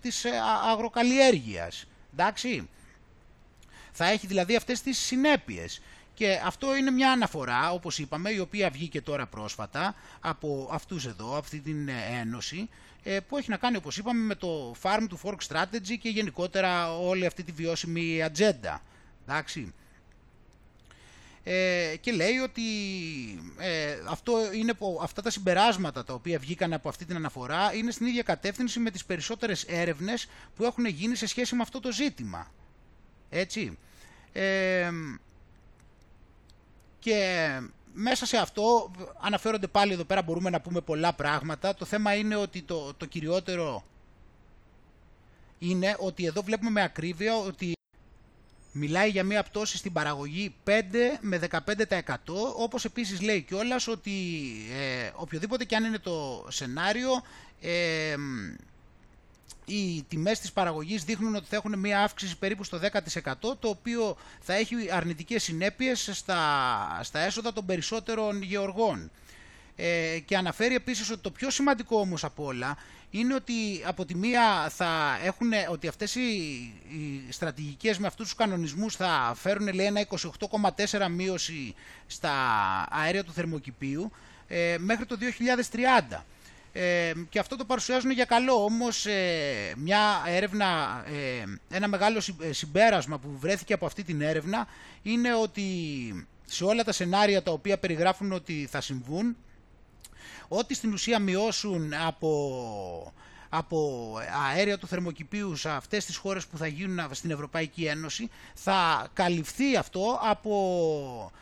[SPEAKER 2] της αγροκαλλιέργειας. Εντάξει. Θα έχει δηλαδή αυτές τις συνέπειες. Και αυτό είναι μια αναφορά, όπως είπαμε, η οποία βγήκε τώρα πρόσφατα από αυτούς εδώ, αυτή την ένωση, ε, που έχει να κάνει, όπως είπαμε, με το Farm to Fork Strategy και γενικότερα όλη αυτή τη βιώσιμη ατζέντα. Εντάξει. Ε, και λέει ότι ε, αυτό είναι, αυτά τα συμπεράσματα τα οποία βγήκαν από αυτή την αναφορά είναι στην ίδια κατεύθυνση με τις περισσότερες έρευνες που έχουν γίνει σε σχέση με αυτό το ζήτημα. Έτσι. Ε, και μέσα σε αυτό αναφέρονται πάλι εδώ πέρα μπορούμε να πούμε πολλά πράγματα. Το θέμα είναι ότι το, το κυριότερο είναι ότι εδώ βλέπουμε με ακρίβεια ότι Μιλάει για μια πτώση στην παραγωγή 5 με 15% όπως επίσης λέει κιόλας ότι ε, οποιοδήποτε και αν είναι το σενάριο ε, οι τιμές της παραγωγής δείχνουν ότι θα έχουν μια αύξηση περίπου στο 10% το οποίο θα έχει αρνητικές συνέπειες στα, στα έσοδα των περισσότερων γεωργών. Ε, και αναφέρει επίσης ότι το πιο σημαντικό όμως από όλα είναι ότι από τη μία θα έχουν ότι αυτές οι, οι στρατηγικές με αυτούς τους κανονισμούς θα φέρουν λέει ένα 28,4 μείωση στα αέρια του θερμοκηπίου ε, μέχρι το 2030. Ε, και αυτό το παρουσιάζουν για καλό. Όμως ε, μια έρευνα, ε, ένα μεγάλο συμπέρασμα που βρέθηκε από αυτή την έρευνα είναι ότι σε όλα τα σενάρια τα οποία περιγράφουν ότι θα συμβούν, ότι στην ουσία μειώσουν από, από αέρια του θερμοκηπίου σε αυτές τις χώρες που θα γίνουν στην Ευρωπαϊκή Ένωση, θα καλυφθεί αυτό από,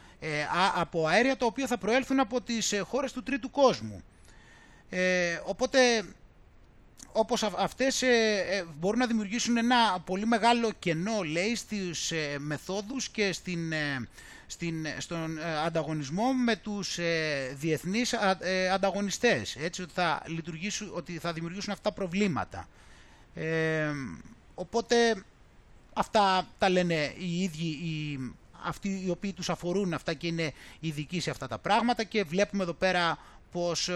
[SPEAKER 2] από αέρια τα οποία θα προέλθουν από τις χώρες του τρίτου κόσμου. Ε, οπότε όπως αυτές ε, ε, μπορούν να δημιουργήσουν ένα πολύ μεγάλο κενό λέει στις ε, μεθόδους και στην, στην, στον ανταγωνισμό με τους διεθνείς ανταγωνιστές έτσι ότι θα, λειτουργήσουν, ότι θα δημιουργήσουν αυτά προβλήματα οπότε αυτά τα λένε οι ίδιοι οι, αυτοί οι οποίοι τους αφορούν αυτά και είναι ειδικοί σε αυτά τα πράγματα και βλέπουμε εδώ πέρα πως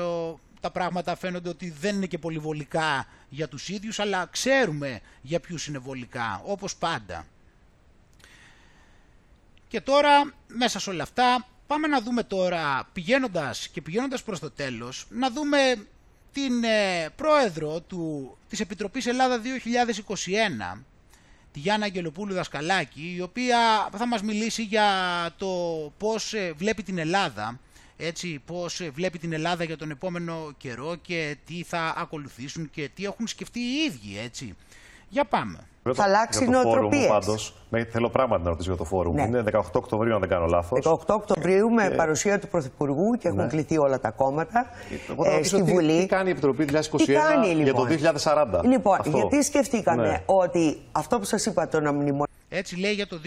[SPEAKER 2] τα πράγματα φαίνονται ότι δεν είναι και πολύ βολικά για τους ίδιους, αλλά ξέρουμε για ποιους είναι βολικά, όπως πάντα. Και τώρα, μέσα σε όλα αυτά, πάμε να δούμε τώρα, πηγαίνοντας και πηγαίνοντας προς το τέλος, να δούμε την ε, πρόεδρο του, της Επιτροπής Ελλάδα 2021, τη Γιάννα Αγγελοπούλου Δασκαλάκη, η οποία θα μας μιλήσει για το πώς ε, βλέπει την Ελλάδα έτσι πώς βλέπει την Ελλάδα για τον επόμενο καιρό και τι θα ακολουθήσουν και τι έχουν σκεφτεί οι ίδιοι, έτσι. Για πάμε.
[SPEAKER 20] Θα αλλάξει νοοτροπίες. Πάντως, θέλω πράγματι να ρωτήσω για το φόρουμ. Ναι. Είναι 18 Οκτωβρίου, αν δεν κάνω λάθος.
[SPEAKER 21] 18 Οκτωβρίου με παρουσία του Πρωθυπουργού και έχουν ναι. κληθεί όλα τα κόμματα ε, στη τι, Βουλή.
[SPEAKER 20] Τι κάνει η Επιτροπή 2021 για το 2040.
[SPEAKER 21] Λοιπόν, λοιπόν γιατί σκεφτήκαμε ναι. ότι αυτό που σας είπα, το να μνημονεύσουμε
[SPEAKER 2] έτσι λέει για το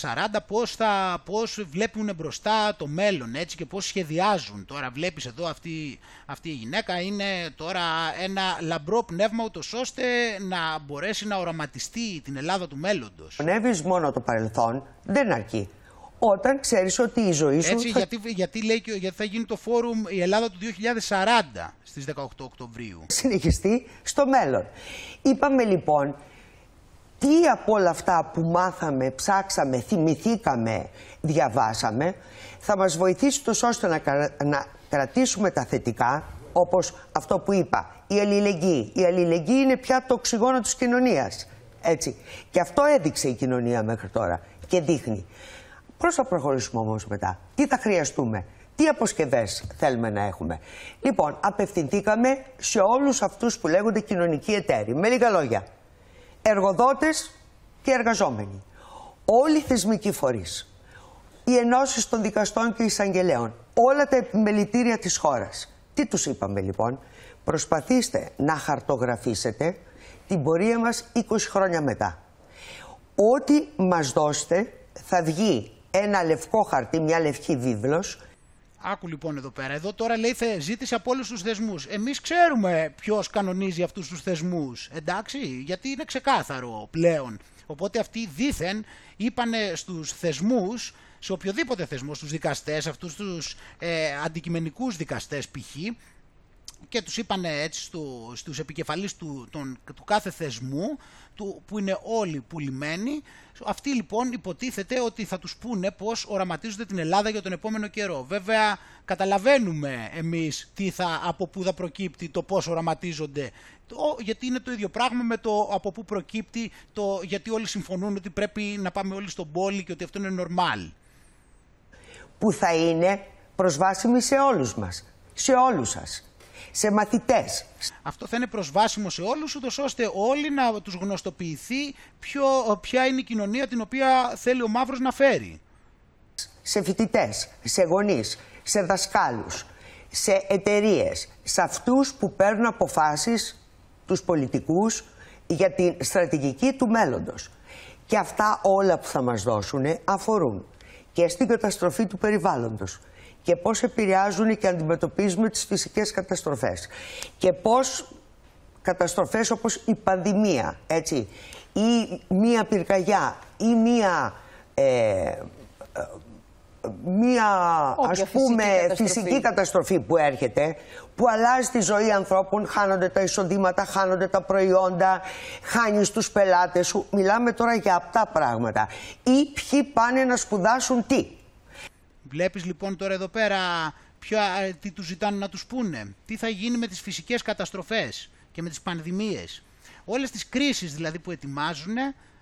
[SPEAKER 2] 2040 πώς, θα, πώς βλέπουν μπροστά το μέλλον έτσι και πώς σχεδιάζουν. Τώρα βλέπεις εδώ αυτή, αυτή η γυναίκα είναι τώρα ένα λαμπρό πνεύμα ούτως ώστε να μπορέσει να οραματιστεί την Ελλάδα του μέλλοντος.
[SPEAKER 21] Ανέβεις μόνο το παρελθόν δεν αρκεί. Όταν ξέρεις ότι η ζωή σου...
[SPEAKER 2] Έτσι, γιατί, γιατί, λέει, γιατί θα γίνει το φόρουμ η Ελλάδα του 2040 στις 18 Οκτωβρίου.
[SPEAKER 21] Συνεχιστεί στο μέλλον. Είπαμε λοιπόν τι από όλα αυτά που μάθαμε, ψάξαμε, θυμηθήκαμε, διαβάσαμε, θα μας βοηθήσει τόσο ώστε να, να κρατήσουμε τα θετικά, όπως αυτό που είπα, η αλληλεγγύη. Η αλληλεγγύη είναι πια το οξυγόνο της κοινωνίας. Έτσι. Και αυτό έδειξε η κοινωνία μέχρι τώρα και δείχνει. Πώς θα προχωρήσουμε όμως μετά, τι θα χρειαστούμε, τι αποσκευές θέλουμε να έχουμε; Λοιπόν, απευθυνθήκαμε σε όλους αυτούς που λέγονται κοινωνικοί εταίροι. Με λίγα λόγια, εργοδότες και εργαζόμενοι. Όλοι οι θεσμικοί φορείς, οι ενώσεις των δικαστών και εισαγγελέων, όλα τα επιμελητήρια της χώρας. Τι τους είπαμε λοιπόν, προσπαθήστε να χαρτογραφήσετε την πορεία μας 20 χρόνια μετά. Ό,τι μας δώσετε θα βγει ένα λευκό χαρτί, μια λευκή βίβλος
[SPEAKER 2] Άκου λοιπόν εδώ πέρα. Εδώ τώρα λέει θε, ζήτησε από όλους τους θεσμούς. Εμείς ξέρουμε ποιος κανονίζει αυτούς τους θεσμούς. Εντάξει, γιατί είναι ξεκάθαρο πλέον. Οπότε αυτοί δήθεν είπανε στους θεσμούς, σε οποιοδήποτε θεσμό, στους δικαστές, αυτούς τους ε, αντικειμενικούς δικαστές π.χ., και τους είπαν έτσι στου, στους επικεφαλείς του, του κάθε θεσμού του, που είναι όλοι πουλημένοι. Αυτοί λοιπόν υποτίθεται ότι θα τους πούνε πως οραματίζονται την Ελλάδα για τον επόμενο καιρό. Βέβαια καταλαβαίνουμε εμείς τι θα, από πού θα προκύπτει το πως οραματίζονται. Το, γιατί είναι το ίδιο πράγμα με το από πού προκύπτει το γιατί όλοι συμφωνούν ότι πρέπει να πάμε όλοι στον πόλη και ότι αυτό είναι νορμάλ.
[SPEAKER 21] Που θα είναι προσβάσιμη σε όλους μας σε όλους σας σε μαθητές.
[SPEAKER 2] Αυτό θα είναι προσβάσιμο σε όλους, ούτως ώστε όλοι να τους γνωστοποιηθεί ποιο, ποια είναι η κοινωνία την οποία θέλει ο Μαύρος να φέρει.
[SPEAKER 21] Σε φοιτητές, σε γονείς, σε δασκάλους, σε εταιρείες, σε αυτούς που παίρνουν αποφάσεις, τους πολιτικούς, για την στρατηγική του μέλλοντος. Και αυτά όλα που θα μας δώσουν αφορούν και στην καταστροφή του περιβάλλοντος και πώς επηρεάζουν και αντιμετωπίζουμε τις φυσικές καταστροφές. Και πώς καταστροφές όπως η πανδημία, έτσι, ή μία πυρκαγιά ή μία... Ε, μία ας πούμε φυσική καταστροφή. φυσική καταστροφή που έρχεται που αλλάζει τη ζωή ανθρώπων, χάνονται τα εισοδήματα, χάνονται τα προϊόντα, χάνεις τους πελάτες σου. Μιλάμε τώρα για αυτά πράγματα. Ή ποιοι πάνε να σπουδάσουν τι.
[SPEAKER 2] Βλέπεις λοιπόν τώρα εδώ πέρα Ποιο, τι τους ζητάνε να τους πούνε. Τι θα γίνει με τις φυσικές καταστροφές και με τις πανδημίες. Όλες τις κρίσεις δηλαδή που ετοιμάζουν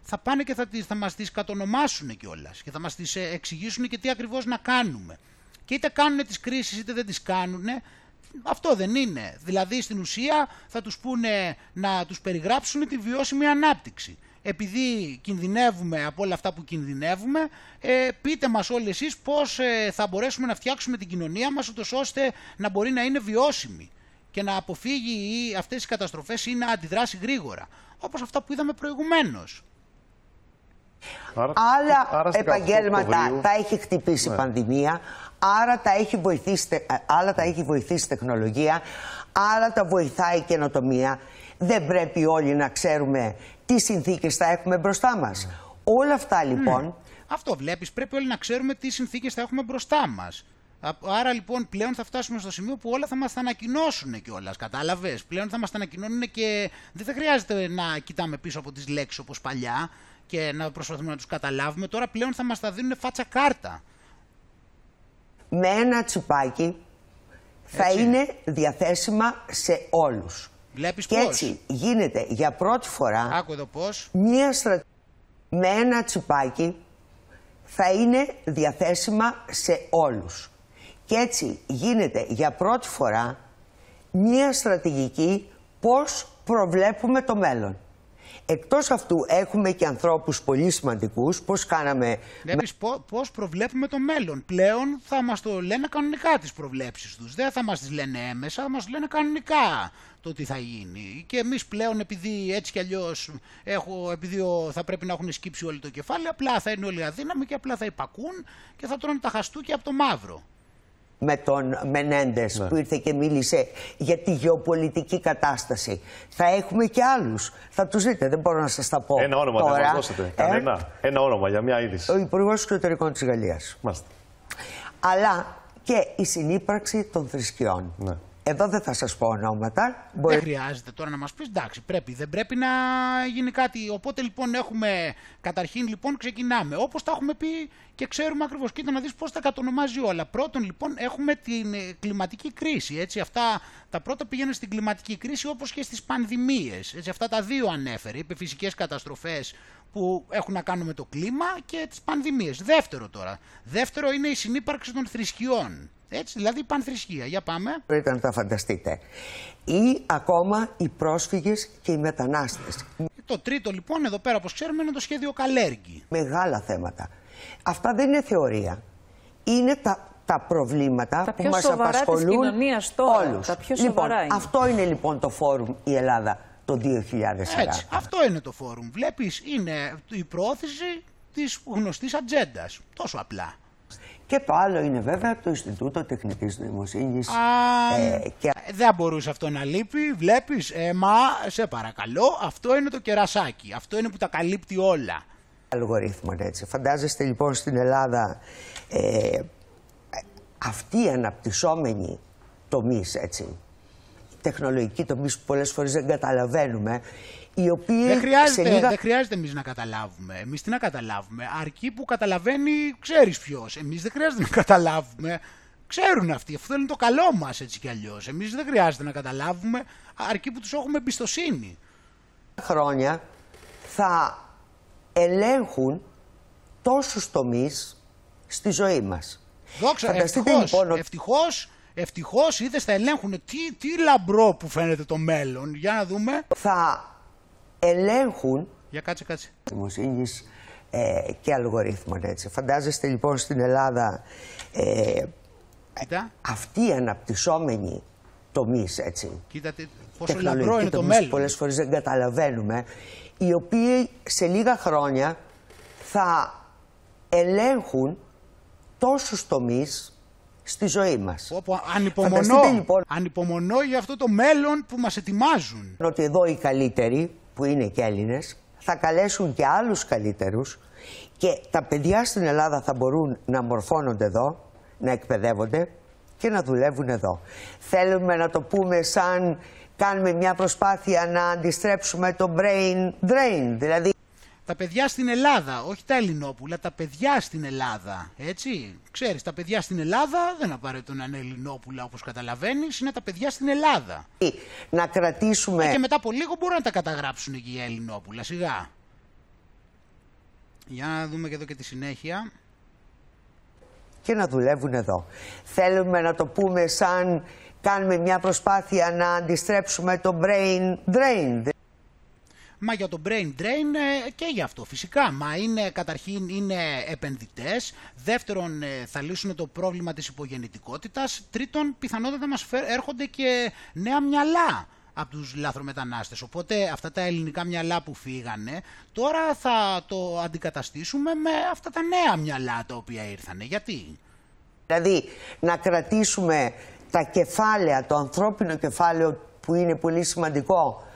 [SPEAKER 2] θα πάνε και θα, θα μας τις κατονομάσουν κιόλας και θα μας τις ε, εξηγήσουν και τι ακριβώς να κάνουμε. Και είτε κάνουν τις κρίσεις είτε δεν τις κάνουν, αυτό δεν είναι. Δηλαδή στην ουσία θα τους πούνε να τους περιγράψουν τη βιώσιμη ανάπτυξη. Επειδή κινδυνεύουμε από όλα αυτά που κινδυνεύουμε, ε, πείτε μας όλοι εσείς πώς ε, θα μπορέσουμε να φτιάξουμε την κοινωνία μας ούτως ώστε να μπορεί να είναι βιώσιμη και να αποφύγει αυτές τις καταστροφές ή να αντιδράσει γρήγορα. Όπως αυτά που είδαμε προηγουμένως.
[SPEAKER 21] Άρα, άλλα επαγγέλματα τα έχει χτυπήσει η ναι. πανδημία, άρα τα έχει βοηθήσει, ε, άλλα τα έχει βοηθήσει τεχνολογία, άλλα τα βοηθάει η καινοτομία. Δεν πρέπει όλοι να ξέρουμε τι συνθήκες θα έχουμε μπροστά μας. Ναι. Όλα αυτά λοιπόν...
[SPEAKER 2] Αυτό βλέπεις, πρέπει όλοι να ξέρουμε τι συνθήκες θα έχουμε μπροστά μας. Άρα λοιπόν πλέον θα φτάσουμε στο σημείο που όλα θα μας τα ανακοινώσουν κιόλας. Κατάλαβες; Πλέον θα μας τα ανακοινώνουν και δεν θα χρειάζεται να κοιτάμε πίσω από τις λέξεις όπως παλιά και να προσπαθούμε να τους καταλάβουμε. Τώρα πλέον θα μας τα δίνουν φάτσα κάρτα.
[SPEAKER 21] Με ένα τσιπάκι θα είναι διαθέσιμα σε όλους.
[SPEAKER 2] Βλέπεις
[SPEAKER 21] και
[SPEAKER 2] πώς;
[SPEAKER 21] έτσι γίνεται για πρώτη φορά
[SPEAKER 2] Άκου εδώ πώς.
[SPEAKER 21] Μία στρατηγική με ένα τσιπάκι θα είναι διαθέσιμα σε όλους. Και έτσι γίνεται για πρώτη φορά μία στρατηγική πώς προβλέπουμε το μέλλον. Εκτός αυτού έχουμε και ανθρώπους πολύ σημαντικούς, πώς κάναμε...
[SPEAKER 2] Βλέπεις πώς προβλέπουμε το μέλλον. Πλέον θα μας το λένε κανονικά τις προβλέψεις τους. Δεν θα μας τις λένε έμεσα, θα μας λένε κανονικά το τι θα γίνει. Και εμείς πλέον επειδή έτσι κι αλλιώς έχω, επειδή θα πρέπει να έχουν σκύψει όλοι το κεφάλι, απλά θα είναι όλοι αδύναμοι και απλά θα υπακούν και θα τρώνε τα χαστούκια από το μαύρο
[SPEAKER 21] με τον Μενέντες ναι. που ήρθε και μίλησε για τη γεωπολιτική κατάσταση. Θα έχουμε και άλλους. Θα τους δείτε, δεν μπορώ να σας τα πω.
[SPEAKER 20] Ένα όνομα
[SPEAKER 21] τώρα.
[SPEAKER 20] δεν μας δώσετε. Ε; Κανένα. Ένα όνομα για μια είδηση.
[SPEAKER 21] Ο Υπουργός Εξωτερικών της Γαλλίας. Αλλά και η συνύπαρξη των θρησκειών. Ναι. Εδώ δεν θα σας πω ονόματα.
[SPEAKER 2] Δεν χρειάζεται τώρα να μας πεις εντάξει, πρέπει, δεν πρέπει να γίνει κάτι. Οπότε λοιπόν έχουμε, καταρχήν λοιπόν ξεκινάμε. Όπως τα έχουμε πει και ξέρουμε ακριβώς. Κοίτα να δεις πώς τα κατονομάζει όλα. Πρώτον λοιπόν έχουμε την ε, κλιματική κρίση. Έτσι, αυτά τα πρώτα πηγαίνουν στην κλιματική κρίση όπως και στις πανδημίες. Αυτά τα δύο ανέφερε. Είπε φυσικές καταστροφές που έχουν να κάνουν με το κλίμα και τις πανδημίες. Δεύτερο τώρα. Δεύτερο είναι η συνύπαρξη των θρησκειών. Έτσι, δηλαδή πανθρησκεία. Για πάμε.
[SPEAKER 21] Πρέπει να τα φανταστείτε. Ή ακόμα οι πρόσφυγες και οι μετανάστες.
[SPEAKER 2] Το τρίτο λοιπόν εδώ πέρα όπως ξέρουμε είναι το σχέδιο Καλέργη.
[SPEAKER 21] Μεγάλα θέματα. Αυτά δεν είναι θεωρία. Είναι τα, τα προβλήματα
[SPEAKER 22] τα
[SPEAKER 21] που μας απασχολούν
[SPEAKER 22] τώρα,
[SPEAKER 21] όλους.
[SPEAKER 22] Τα πιο
[SPEAKER 21] λοιπόν,
[SPEAKER 22] είναι.
[SPEAKER 21] αυτό είναι λοιπόν το φόρουμ η Ελλάδα το 2040.
[SPEAKER 2] Έτσι, αυτό είναι το φόρουμ. Βλέπεις, είναι η πρόθεση της γνωστής ατζέντας. Τόσο απλά.
[SPEAKER 21] Και το άλλο είναι βέβαια το Ινστιτούτο Τεχνητής Νοημοσύνης.
[SPEAKER 2] Ε, και... Δεν μπορούσε αυτό να λείπει, βλέπεις, ε, μα σε παρακαλώ, αυτό είναι το κερασάκι, αυτό είναι που τα καλύπτει όλα.
[SPEAKER 21] Αλγορίθμων έτσι. Φαντάζεστε λοιπόν στην Ελλάδα ε, αυτοί οι αναπτυσσόμενοι τομείς έτσι, τεχνολογικοί τομείς που πολλές φορές δεν καταλαβαίνουμε, οι οποίοι
[SPEAKER 2] δεν χρειάζεται, λίγα... δεν χρειάζεται εμείς να καταλάβουμε. Εμείς τι να καταλάβουμε; Αρκεί που καταλαβαίνει, ξέρεις ποιος. Εμείς δεν χρειάζεται να καταλάβουμε. Ξέρουν αυτοί. Αυτό είναι το καλό μας έτσι κι αλλιώς. Εμείς δεν χρειάζεται να καταλάβουμε. Αρκεί που τους έχουμε εμπιστοσύνη.
[SPEAKER 21] Χρόνια θα ελέγχουν τόσους τομείς στη ζωή μας.
[SPEAKER 2] Δόξα, ευτυχώς, λοιπόν... ευτυχώς, ευτυχώς είδες θα ελέγχουν τι, τι λαμπρό που φαίνεται το μέλλον. Για να δούμε.
[SPEAKER 21] Θα ελέγχουν
[SPEAKER 2] Για κάτσε, κάτσε.
[SPEAKER 21] δημοσύνης ε, και αλγορίθμων έτσι. Φαντάζεστε λοιπόν στην Ελλάδα ε,
[SPEAKER 2] Κοίτα.
[SPEAKER 21] αυτοί οι αναπτυσσόμενοι τομείς έτσι.
[SPEAKER 2] Κοίτατε πόσο λαμπρό είναι το μέλλον.
[SPEAKER 21] Πολλές φορές δεν καταλαβαίνουμε οι οποίοι σε λίγα χρόνια θα ελέγχουν τόσους τομείς στη ζωή μας.
[SPEAKER 2] Όπου ανυπομονώ, λοιπόν, ανυπομονώ για αυτό το μέλλον που μας ετοιμάζουν.
[SPEAKER 21] Ότι εδώ οι καλύτεροι που είναι και Έλληνες θα καλέσουν και άλλους καλύτερους και τα παιδιά στην Ελλάδα θα μπορούν να μορφώνονται εδώ, να εκπαιδεύονται και να δουλεύουν εδώ. Θέλουμε να το πούμε σαν κάνουμε μια προσπάθεια να αντιστρέψουμε το brain drain, δηλαδή
[SPEAKER 2] τα παιδιά στην Ελλάδα, όχι τα Ελληνόπουλα, τα παιδιά στην Ελλάδα, έτσι. Ξέρεις, τα παιδιά στην Ελλάδα δεν απαραίτητο να είναι Ελληνόπουλα όπως καταλαβαίνεις, είναι τα παιδιά στην Ελλάδα.
[SPEAKER 21] Να κρατήσουμε...
[SPEAKER 2] Ε, και μετά από λίγο μπορούν να τα καταγράψουν εκεί για Ελληνόπουλα, σιγά. Για να δούμε και εδώ και τη συνέχεια.
[SPEAKER 21] Και να δουλεύουν εδώ. Θέλουμε να το πούμε σαν κάνουμε μια προσπάθεια να αντιστρέψουμε το brain drain.
[SPEAKER 2] Μα για το brain drain ε, και για αυτό φυσικά. Μα είναι καταρχήν είναι επενδυτές. Δεύτερον ε, θα λύσουν το πρόβλημα της υπογεννητικότητας. Τρίτον πιθανότατα μας έρχονται και νέα μυαλά από τους λάθρομετανάστες. Οπότε αυτά τα ελληνικά μυαλά που φύγανε τώρα θα το αντικαταστήσουμε με αυτά τα νέα μυαλά τα οποία ήρθανε. Γιατί;
[SPEAKER 21] Δηλαδή να κρατήσουμε τα κεφάλαια, το ανθρώπινο κεφάλαιο που είναι πολύ σημαντικό.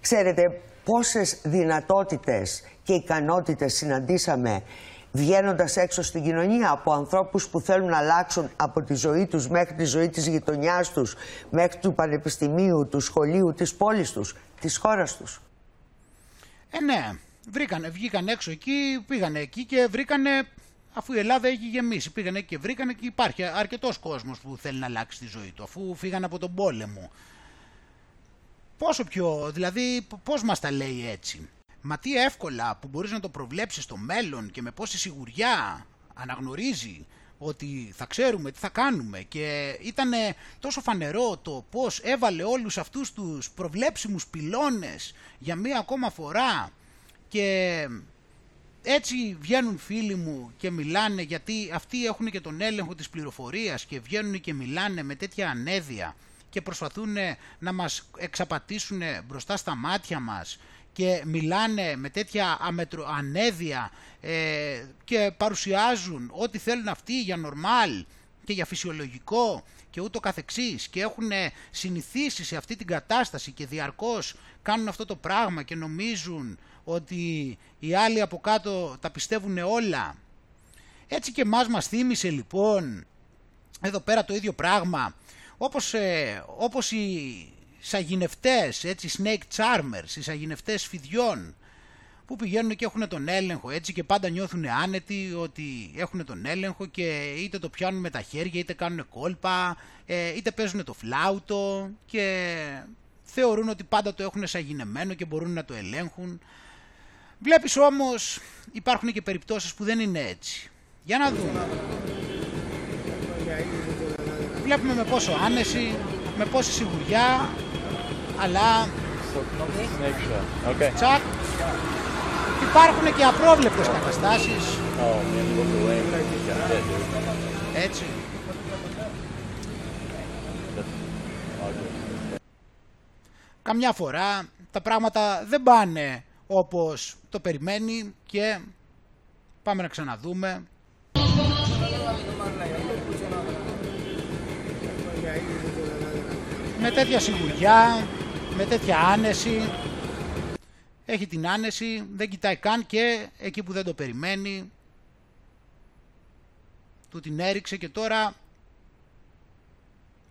[SPEAKER 21] Ξέρετε πόσες δυνατότητες και ικανότητες συναντήσαμε βγαίνοντας έξω στην κοινωνία από ανθρώπους που θέλουν να αλλάξουν από τη ζωή τους μέχρι τη ζωή της γειτονιάς τους, μέχρι του πανεπιστημίου, του σχολείου, της πόλης τους, της χώρας τους.
[SPEAKER 2] Ε, ναι. Βρήκανε, βγήκαν έξω εκεί, πήγανε εκεί και βρήκανε, αφού η Ελλάδα έχει γεμίσει, πήγανε εκεί και βρήκανε και υπάρχει αρκετός κόσμος που θέλει να αλλάξει τη ζωή του, αφού φύγανε από τον πόλεμο. Πόσο πιο, δηλαδή πώς μας τα λέει έτσι; Μα τι εύκολα που μπορείς να το προβλέψεις στο μέλλον και με πόση σιγουριά αναγνωρίζει ότι θα ξέρουμε τι θα κάνουμε και ήταν τόσο φανερό το πώς έβαλε όλους αυτούς τους προβλέψιμους πυλώνες για μία ακόμα φορά και έτσι βγαίνουν φίλοι μου και μιλάνε γιατί αυτοί έχουν και τον έλεγχο της πληροφορίας και βγαίνουν και μιλάνε με τέτοια ανέδεια και προσπαθούν να μας εξαπατήσουν μπροστά στα μάτια μας και μιλάνε με τέτοια αμετρο, ανέδεια ε, και παρουσιάζουν ό,τι θέλουν αυτοί για νορμάλ και για φυσιολογικό και ούτω καθεξής και έχουν συνηθίσει σε αυτή την κατάσταση και διαρκώς κάνουν αυτό το πράγμα και νομίζουν ότι οι άλλοι από κάτω τα πιστεύουν όλα. Έτσι και μας μας θύμισε λοιπόν εδώ πέρα το ίδιο πράγμα όπως, ε, όπως οι σαγηνευτές, έτσι, snake charmers, οι σαγηνευτές φιδιών που πηγαίνουν και έχουν τον έλεγχο έτσι και πάντα νιώθουν άνετοι ότι έχουν τον έλεγχο και είτε το πιάνουν με τα χέρια είτε κάνουν κόλπα ε, είτε παίζουν το φλάουτο και θεωρούν ότι πάντα το έχουν σαγηνεμένο και μπορούν να το ελέγχουν. Βλέπεις όμως υπάρχουν και περιπτώσεις που δεν είναι έτσι. Για να δούμε. Βλέπουμε με πόσο άνεση, με πόση σιγουριά αλλά okay. τσακ. Υπάρχουν και απρόβλεπτες καταστάσεις. Έτσι. Καμιά φορά τα πράγματα δεν πάνε όπως το περιμένει και πάμε να ξαναδούμε με τέτοια σιγουριά με τέτοια άνεση. Έχει την άνεση, δεν κοιτάει καν και εκεί που δεν το περιμένει του την έριξε και τώρα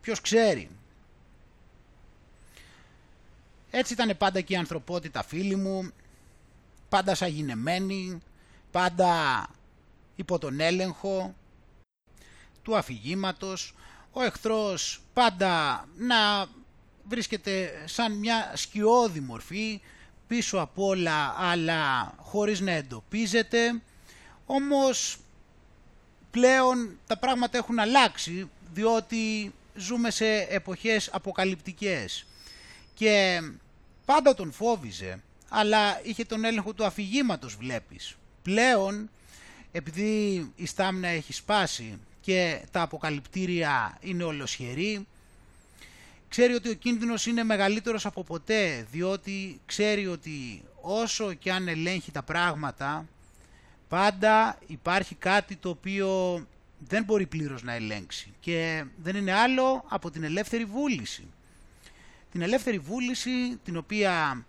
[SPEAKER 2] ποιος ξέρει. Έτσι ήταν πάντα και η ανθρωπότητα φίλοι μου, πάντα σαγηνεμένη, πάντα υπό τον έλεγχο του αφηγήματος, ο εχθρός πάντα να βρίσκεται σαν μια σκιώδη μορφή πίσω απ' όλα αλλά χωρίς να εντοπίζεται. Όμως πλέον τα πράγματα έχουν αλλάξει διότι ζούμε σε εποχές αποκαλυπτικές. Και πάντα τον φόβιζε αλλά είχε τον έλεγχο του αφηγήματος βλέπεις. Πλέον επειδή η στάμνα έχει σπάσει και τα αποκαλυπτήρια είναι ολοσχερή ξέρει ότι ο κίνδυνος είναι μεγαλύτερος από ποτέ, διότι ξέρει ότι όσο και αν ελέγχει τα πράγματα, πάντα υπάρχει κάτι το οποίο δεν μπορεί πλήρως να ελέγξει και δεν είναι άλλο από την ελεύθερη βούληση. Την ελεύθερη βούληση την οποία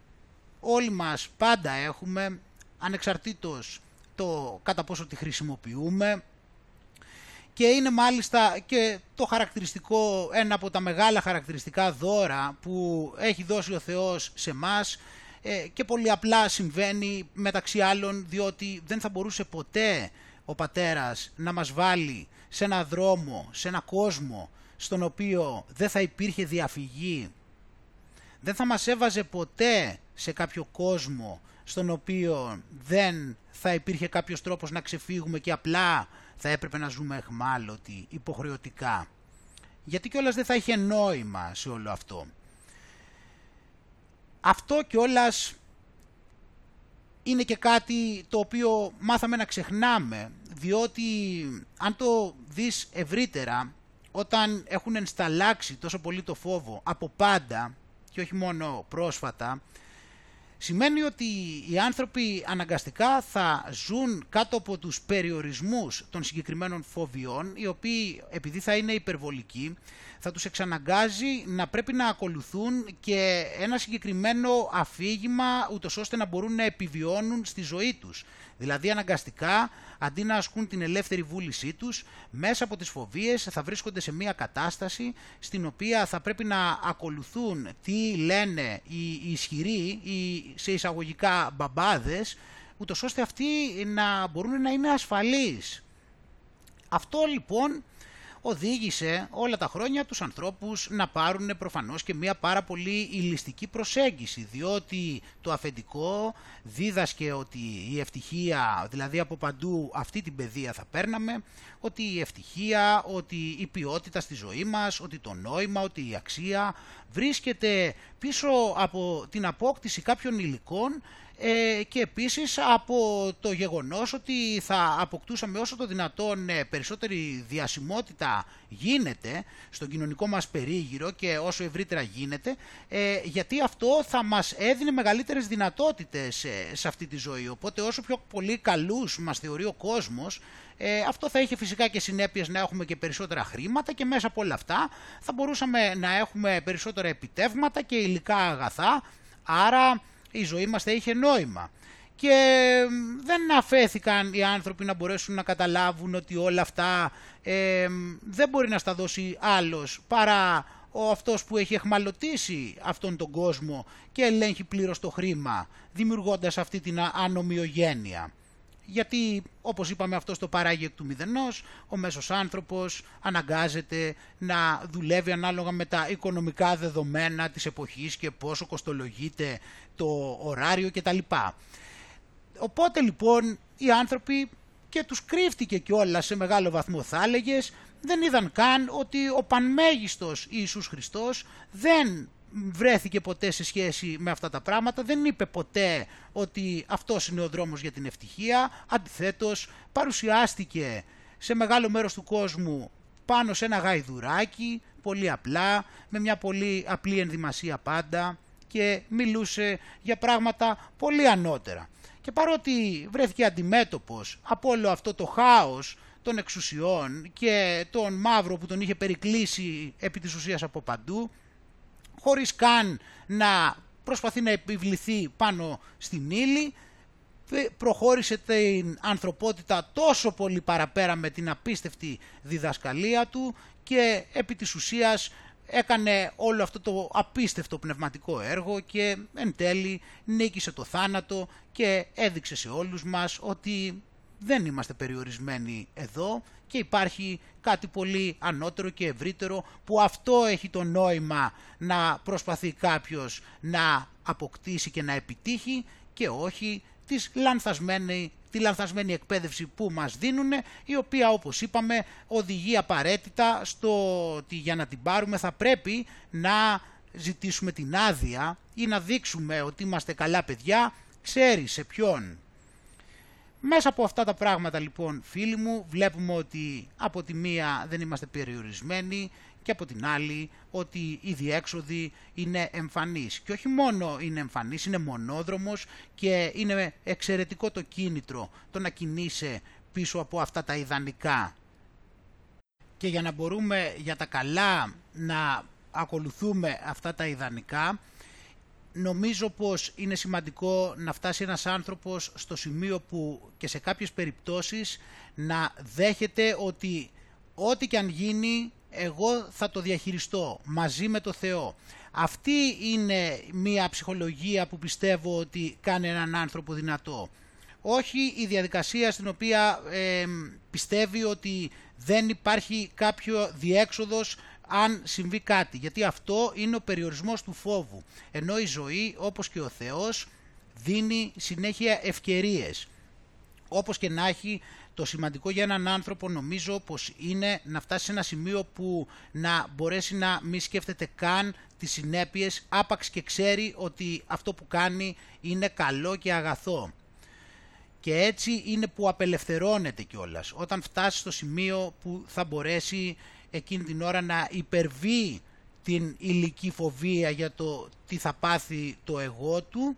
[SPEAKER 2] όλοι μας πάντα έχουμε, ανεξαρτήτως το κατά πόσο τη χρησιμοποιούμε, και είναι μάλιστα και το χαρακτηριστικό, ένα από τα μεγάλα χαρακτηριστικά δώρα που έχει δώσει ο Θεός σε μας ε, και πολύ απλά συμβαίνει μεταξύ άλλων διότι δεν θα μπορούσε ποτέ ο πατέρας να μας βάλει σε ένα δρόμο, σε ένα κόσμο στον οποίο δεν θα υπήρχε διαφυγή. Δεν θα μας έβαζε ποτέ σε κάποιο κόσμο στον οποίο δεν θα υπήρχε κάποιος τρόπος να ξεφύγουμε και απλά θα έπρεπε να ζούμε εχμάλωτοι, υποχρεωτικά. Γιατί κιόλας δεν θα είχε νόημα σε όλο αυτό. Αυτό κιόλας είναι και κάτι το οποίο μάθαμε να ξεχνάμε, διότι αν το δεις ευρύτερα, όταν έχουν ενσταλλάξει τόσο πολύ το φόβο από πάντα και όχι μόνο πρόσφατα, σημαίνει ότι οι άνθρωποι αναγκαστικά θα ζουν κάτω από τους περιορισμούς των συγκεκριμένων φοβιών, οι οποίοι επειδή θα είναι υπερβολικοί, θα τους εξαναγκάζει να πρέπει να ακολουθούν και ένα συγκεκριμένο αφήγημα, ούτως ώστε να μπορούν να επιβιώνουν στη ζωή τους. Δηλαδή αναγκαστικά, αντί να ασκούν την ελεύθερη βούλησή τους, μέσα από τις φοβίες θα βρίσκονται σε μια κατάσταση στην οποία θα πρέπει να ακολουθούν τι λένε οι ισχυροί, οι σε εισαγωγικά μπαμπάδες, ούτως ώστε αυτοί να μπορούν να είναι ασφαλείς. Αυτό λοιπόν οδήγησε όλα τα χρόνια τους ανθρώπους να πάρουν προφανώς και μια πάρα πολύ ηλιστική προσέγγιση διότι το αφεντικό δίδασκε ότι η ευτυχία, δηλαδή από παντού αυτή την παιδεία θα παίρναμε, ότι η ευτυχία, ότι η ποιότητα στη ζωή μας, ότι το νόημα, ότι η αξία βρίσκεται πίσω από την απόκτηση κάποιων υλικών ε, και επίσης από το γεγονός ότι θα αποκτούσαμε όσο το δυνατόν ε, περισσότερη διασημότητα γίνεται στον κοινωνικό μας περίγυρο και όσο ευρύτερα γίνεται ε, γιατί αυτό θα μας έδινε μεγαλύτερες δυνατότητες σε αυτή τη ζωή. Οπότε όσο πιο πολύ καλούς μας θεωρεί ο κόσμος αυτό θα είχε φυσικά και συνέπειες να έχουμε και περισσότερα χρήματα και μέσα από όλα αυτά θα μπορούσαμε να έχουμε περισσότερα επιτεύγματα και υλικά αγαθά. Άρα η ζωή μας θα είχε νόημα. Και δεν αφέθηκαν οι άνθρωποι να μπορέσουν να καταλάβουν ότι όλα αυτά ε, δεν μπορεί να στα δώσει άλλος παρά ο αυτός που έχει εχμαλωτήσει αυτόν τον κόσμο και ελέγχει πλήρως το χρήμα, δημιουργώντας αυτή την ανομοιογένεια γιατί όπως είπαμε αυτό το παράγει εκ του μηδενός, ο μέσος άνθρωπος αναγκάζεται να δουλεύει ανάλογα με τα οικονομικά δεδομένα της εποχής και πόσο κοστολογείται το ωράριο κτλ. Οπότε λοιπόν οι άνθρωποι και τους κρύφτηκε κιόλα σε μεγάλο βαθμό θα έλεγες, δεν είδαν καν ότι ο πανμέγιστος Ιησούς Χριστός δεν βρέθηκε ποτέ σε σχέση με αυτά τα πράγματα, δεν είπε ποτέ ότι αυτός είναι ο δρόμος για την ευτυχία, αντιθέτως παρουσιάστηκε σε μεγάλο μέρος του κόσμου πάνω σε ένα γαϊδουράκι, πολύ απλά, με μια πολύ απλή ενδυμασία πάντα και μιλούσε για πράγματα πολύ ανώτερα. Και παρότι βρέθηκε αντιμέτωπος από όλο αυτό το χάος των εξουσιών και τον μαύρο που τον είχε περικλείσει επί της ουσίας από παντού, χωρίς καν να προσπαθεί να επιβληθεί πάνω στην ύλη, προχώρησε την ανθρωπότητα τόσο πολύ παραπέρα με την απίστευτη διδασκαλία του και επί της ουσίας έκανε όλο αυτό το απίστευτο πνευματικό έργο και εν τέλει νίκησε το θάνατο και έδειξε σε όλους μας ότι δεν είμαστε περιορισμένοι εδώ και υπάρχει κάτι πολύ ανώτερο και ευρύτερο που αυτό έχει το νόημα να προσπαθεί κάποιος να αποκτήσει και να επιτύχει και όχι της λανθασμένη, τη λανθασμένη εκπαίδευση που μας δίνουν η οποία όπως είπαμε οδηγεί απαραίτητα στο ότι για να την πάρουμε θα πρέπει να ζητήσουμε την άδεια ή να δείξουμε ότι είμαστε καλά παιδιά ξέρει σε ποιον μέσα από αυτά τα πράγματα λοιπόν φίλοι μου βλέπουμε ότι από τη μία δεν είμαστε περιορισμένοι και από την άλλη ότι η διέξοδοι είναι εμφανής. Και όχι μόνο είναι εμφανής, είναι μονόδρομος και είναι εξαιρετικό το κίνητρο το να κινείσαι πίσω από αυτά τα ιδανικά. Και για να μπορούμε για τα καλά να ακολουθούμε αυτά τα ιδανικά νομίζω πως είναι σημαντικό να φτάσει ένας άνθρωπος στο σημείο που και σε κάποιες περιπτώσεις να δέχεται ότι ό,τι και αν γίνει εγώ θα το διαχειριστώ μαζί με το Θεό. Αυτή είναι μια ψυχολογία που πιστεύω ότι κάνει έναν άνθρωπο δυνατό. Όχι η διαδικασία στην οποία πιστεύει ότι δεν υπάρχει κάποιο διέξοδος αν συμβεί κάτι. Γιατί αυτό είναι ο περιορισμός του φόβου. Ενώ η ζωή όπως και ο Θεός δίνει συνέχεια ευκαιρίες. Όπως και να έχει το σημαντικό για έναν άνθρωπο νομίζω πως είναι να φτάσει σε ένα σημείο που να μπορέσει να μη σκέφτεται καν τις συνέπειες άπαξ και ξέρει ότι αυτό που κάνει είναι καλό και αγαθό. Και έτσι είναι που απελευθερώνεται κιόλας. Όταν φτάσει στο σημείο που θα μπορέσει εκείνη την ώρα να υπερβεί την ηλική φοβία για το τι θα πάθει το εγώ του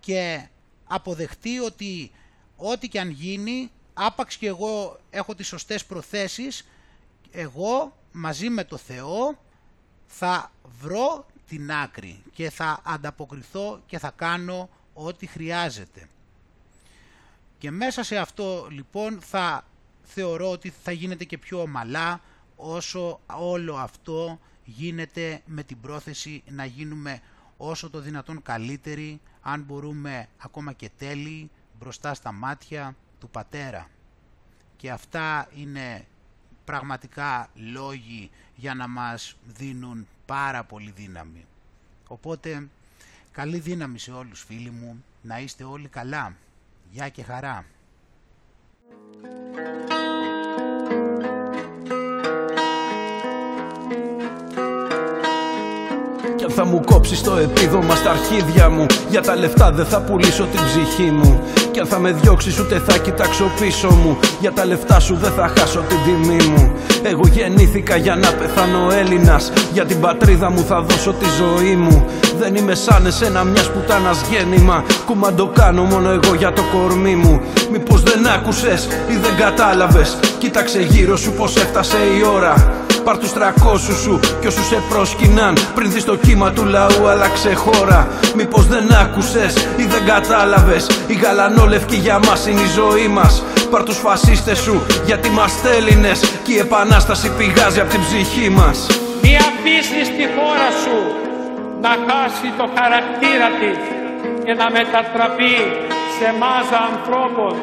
[SPEAKER 2] και αποδεχτεί ότι ό,τι και αν γίνει άπαξ και εγώ έχω τις σωστές προθέσεις, εγώ μαζί με το Θεό θα βρω την άκρη και θα ανταποκριθώ και θα κάνω ό,τι χρειάζεται. Και μέσα σε αυτό λοιπόν θα θεωρώ ότι θα γίνεται και πιο ομαλά όσο όλο αυτό γίνεται με την πρόθεση να γίνουμε όσο το δυνατόν καλύτεροι, αν μπορούμε ακόμα και τέλειοι, μπροστά στα μάτια του πατέρα. Και αυτά είναι πραγματικά λόγοι για να μας δίνουν πάρα πολύ δύναμη. Οπότε καλή δύναμη σε όλους φίλοι μου, να είστε όλοι καλά. Γεια και χαρά.
[SPEAKER 22] Κι αν θα μου κόψεις το επίδομα στα αρχίδια μου. Για τα λεφτά δεν θα πουλήσω την ψυχή μου. Κι αν θα με διώξεις ούτε θα κοιτάξω πίσω μου. Για τα λεφτά σου δεν θα χάσω την τιμή μου. Εγώ γεννήθηκα για να πεθάνω Έλληνας. Για την πατρίδα μου θα δώσω τη ζωή μου. Δεν είμαι σαν εσένα μιας πουτάνα γέννημα. Κουμαντο κάνω μόνο εγώ για το κορμί μου. Μήπως δεν άκουσες ή δεν κατάλαβες; Κοίταξε γύρω σου πω έφτασε η ώρα Πάρ τους τρακόσους σου κι όσους σε πρόσκυναν Πριν δεις το κύμα του λαού άλλαξε χώρα. Μήπως δεν άκουσες ή δεν κατάλαβες; Η γαλανόλευκη για μας είναι η ζωή μας. Πάρ τους φασίστες σου γιατί μας Έλληνες Κι η επανάσταση πηγάζει από την ψυχή μας.
[SPEAKER 23] Μη αφήσεις τη χώρα σου να χάσει το χαρακτήρα της και να μετατραπεί σε μάζα ανθρώπων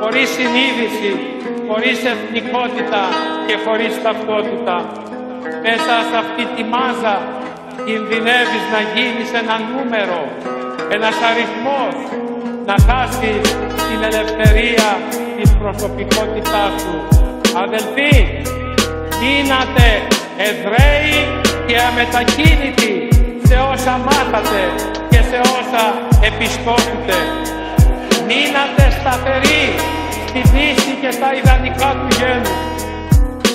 [SPEAKER 23] χωρίς συνείδηση, χωρίς εθνικότητα και χωρίς ταυτότητα. Μέσα σε αυτή τη μάζα κινδυνεύεις να γίνεις ένα νούμερο, ένας αριθμός, να χάσεις την ελευθερία της προσωπικότητάς σου. Αδελφοί, μείνατε Εβραίοι και αμετακίνητοι σε όσα μάθατε και σε όσα επιστώχετε. Μείνατε σταθεροί στη φύση και στα ιδανικά του γένους.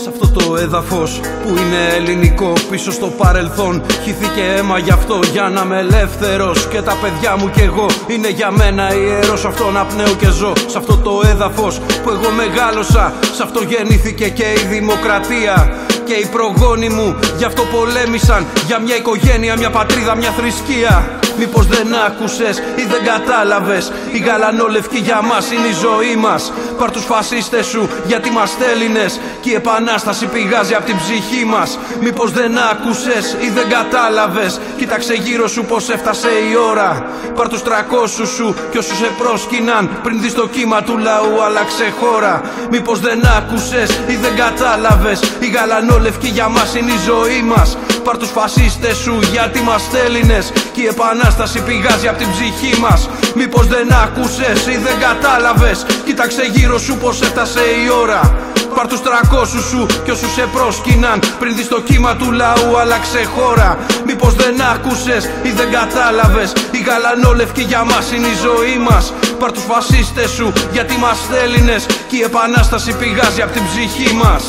[SPEAKER 22] Σε αυτό το έδαφος που είναι ελληνικό πίσω στο παρελθόν. Χύθηκε αίμα γι' αυτό για να είμαι ελεύθερος. Και τα παιδιά μου κι εγώ είναι για μένα ιερός. Αυτό να πνέω και ζω σε αυτό το έδαφος που εγώ μεγάλωσα. Σε αυτό γεννήθηκε και η δημοκρατία και οι προγόνοι μου. Γι' αυτό πολέμησαν Για μια οικογένεια, μια πατρίδα, μια θρησκεία. Μήπως δεν άκουσες ή δεν κατάλαβες; Η γαλανόλευκη για μας είναι η ζωή μας. Πάρ τους φασίστες σου γιατί μας Έλληνες Και η επανάσταση πηγάζει από την ψυχή μας. Μήπως δεν άκουσες ή δεν κατάλαβες; Κοίταξε γύρω σου πως έφτασε η ώρα. Πάρ τους τρακόσους σου κι όσους σε πρόσκυναν Πριν δεις το κύμα του λαού άλλαξε χώρα Μήπως δεν άκουσες ή δεν κατάλαβες; Η γαλανόλευκη για μας είναι η ζωή μας. Πάρ τους φασίστες σου γιατί μας Έλληνες Και η επανάσταση πηγάζει από την ψυχή μας. Μήπως δεν άκουσες ή δεν κατάλαβες; Κοίταξε γύρω σου πως έφτασε η ώρα Πάρ τους τρακόσους σου κι όσους σε πρόσκυναν. Πριν δεις το κύμα του λαού άλλαξε χώρα. Μήπως δεν άκουσες ή δεν κατάλαβες; Η γαλανόλευκη για μας είναι η ζωή μας. Πάρ τους φασίστες σου γιατί μας Έλληνες Και η επανάσταση πηγάζει από την ψυχή μας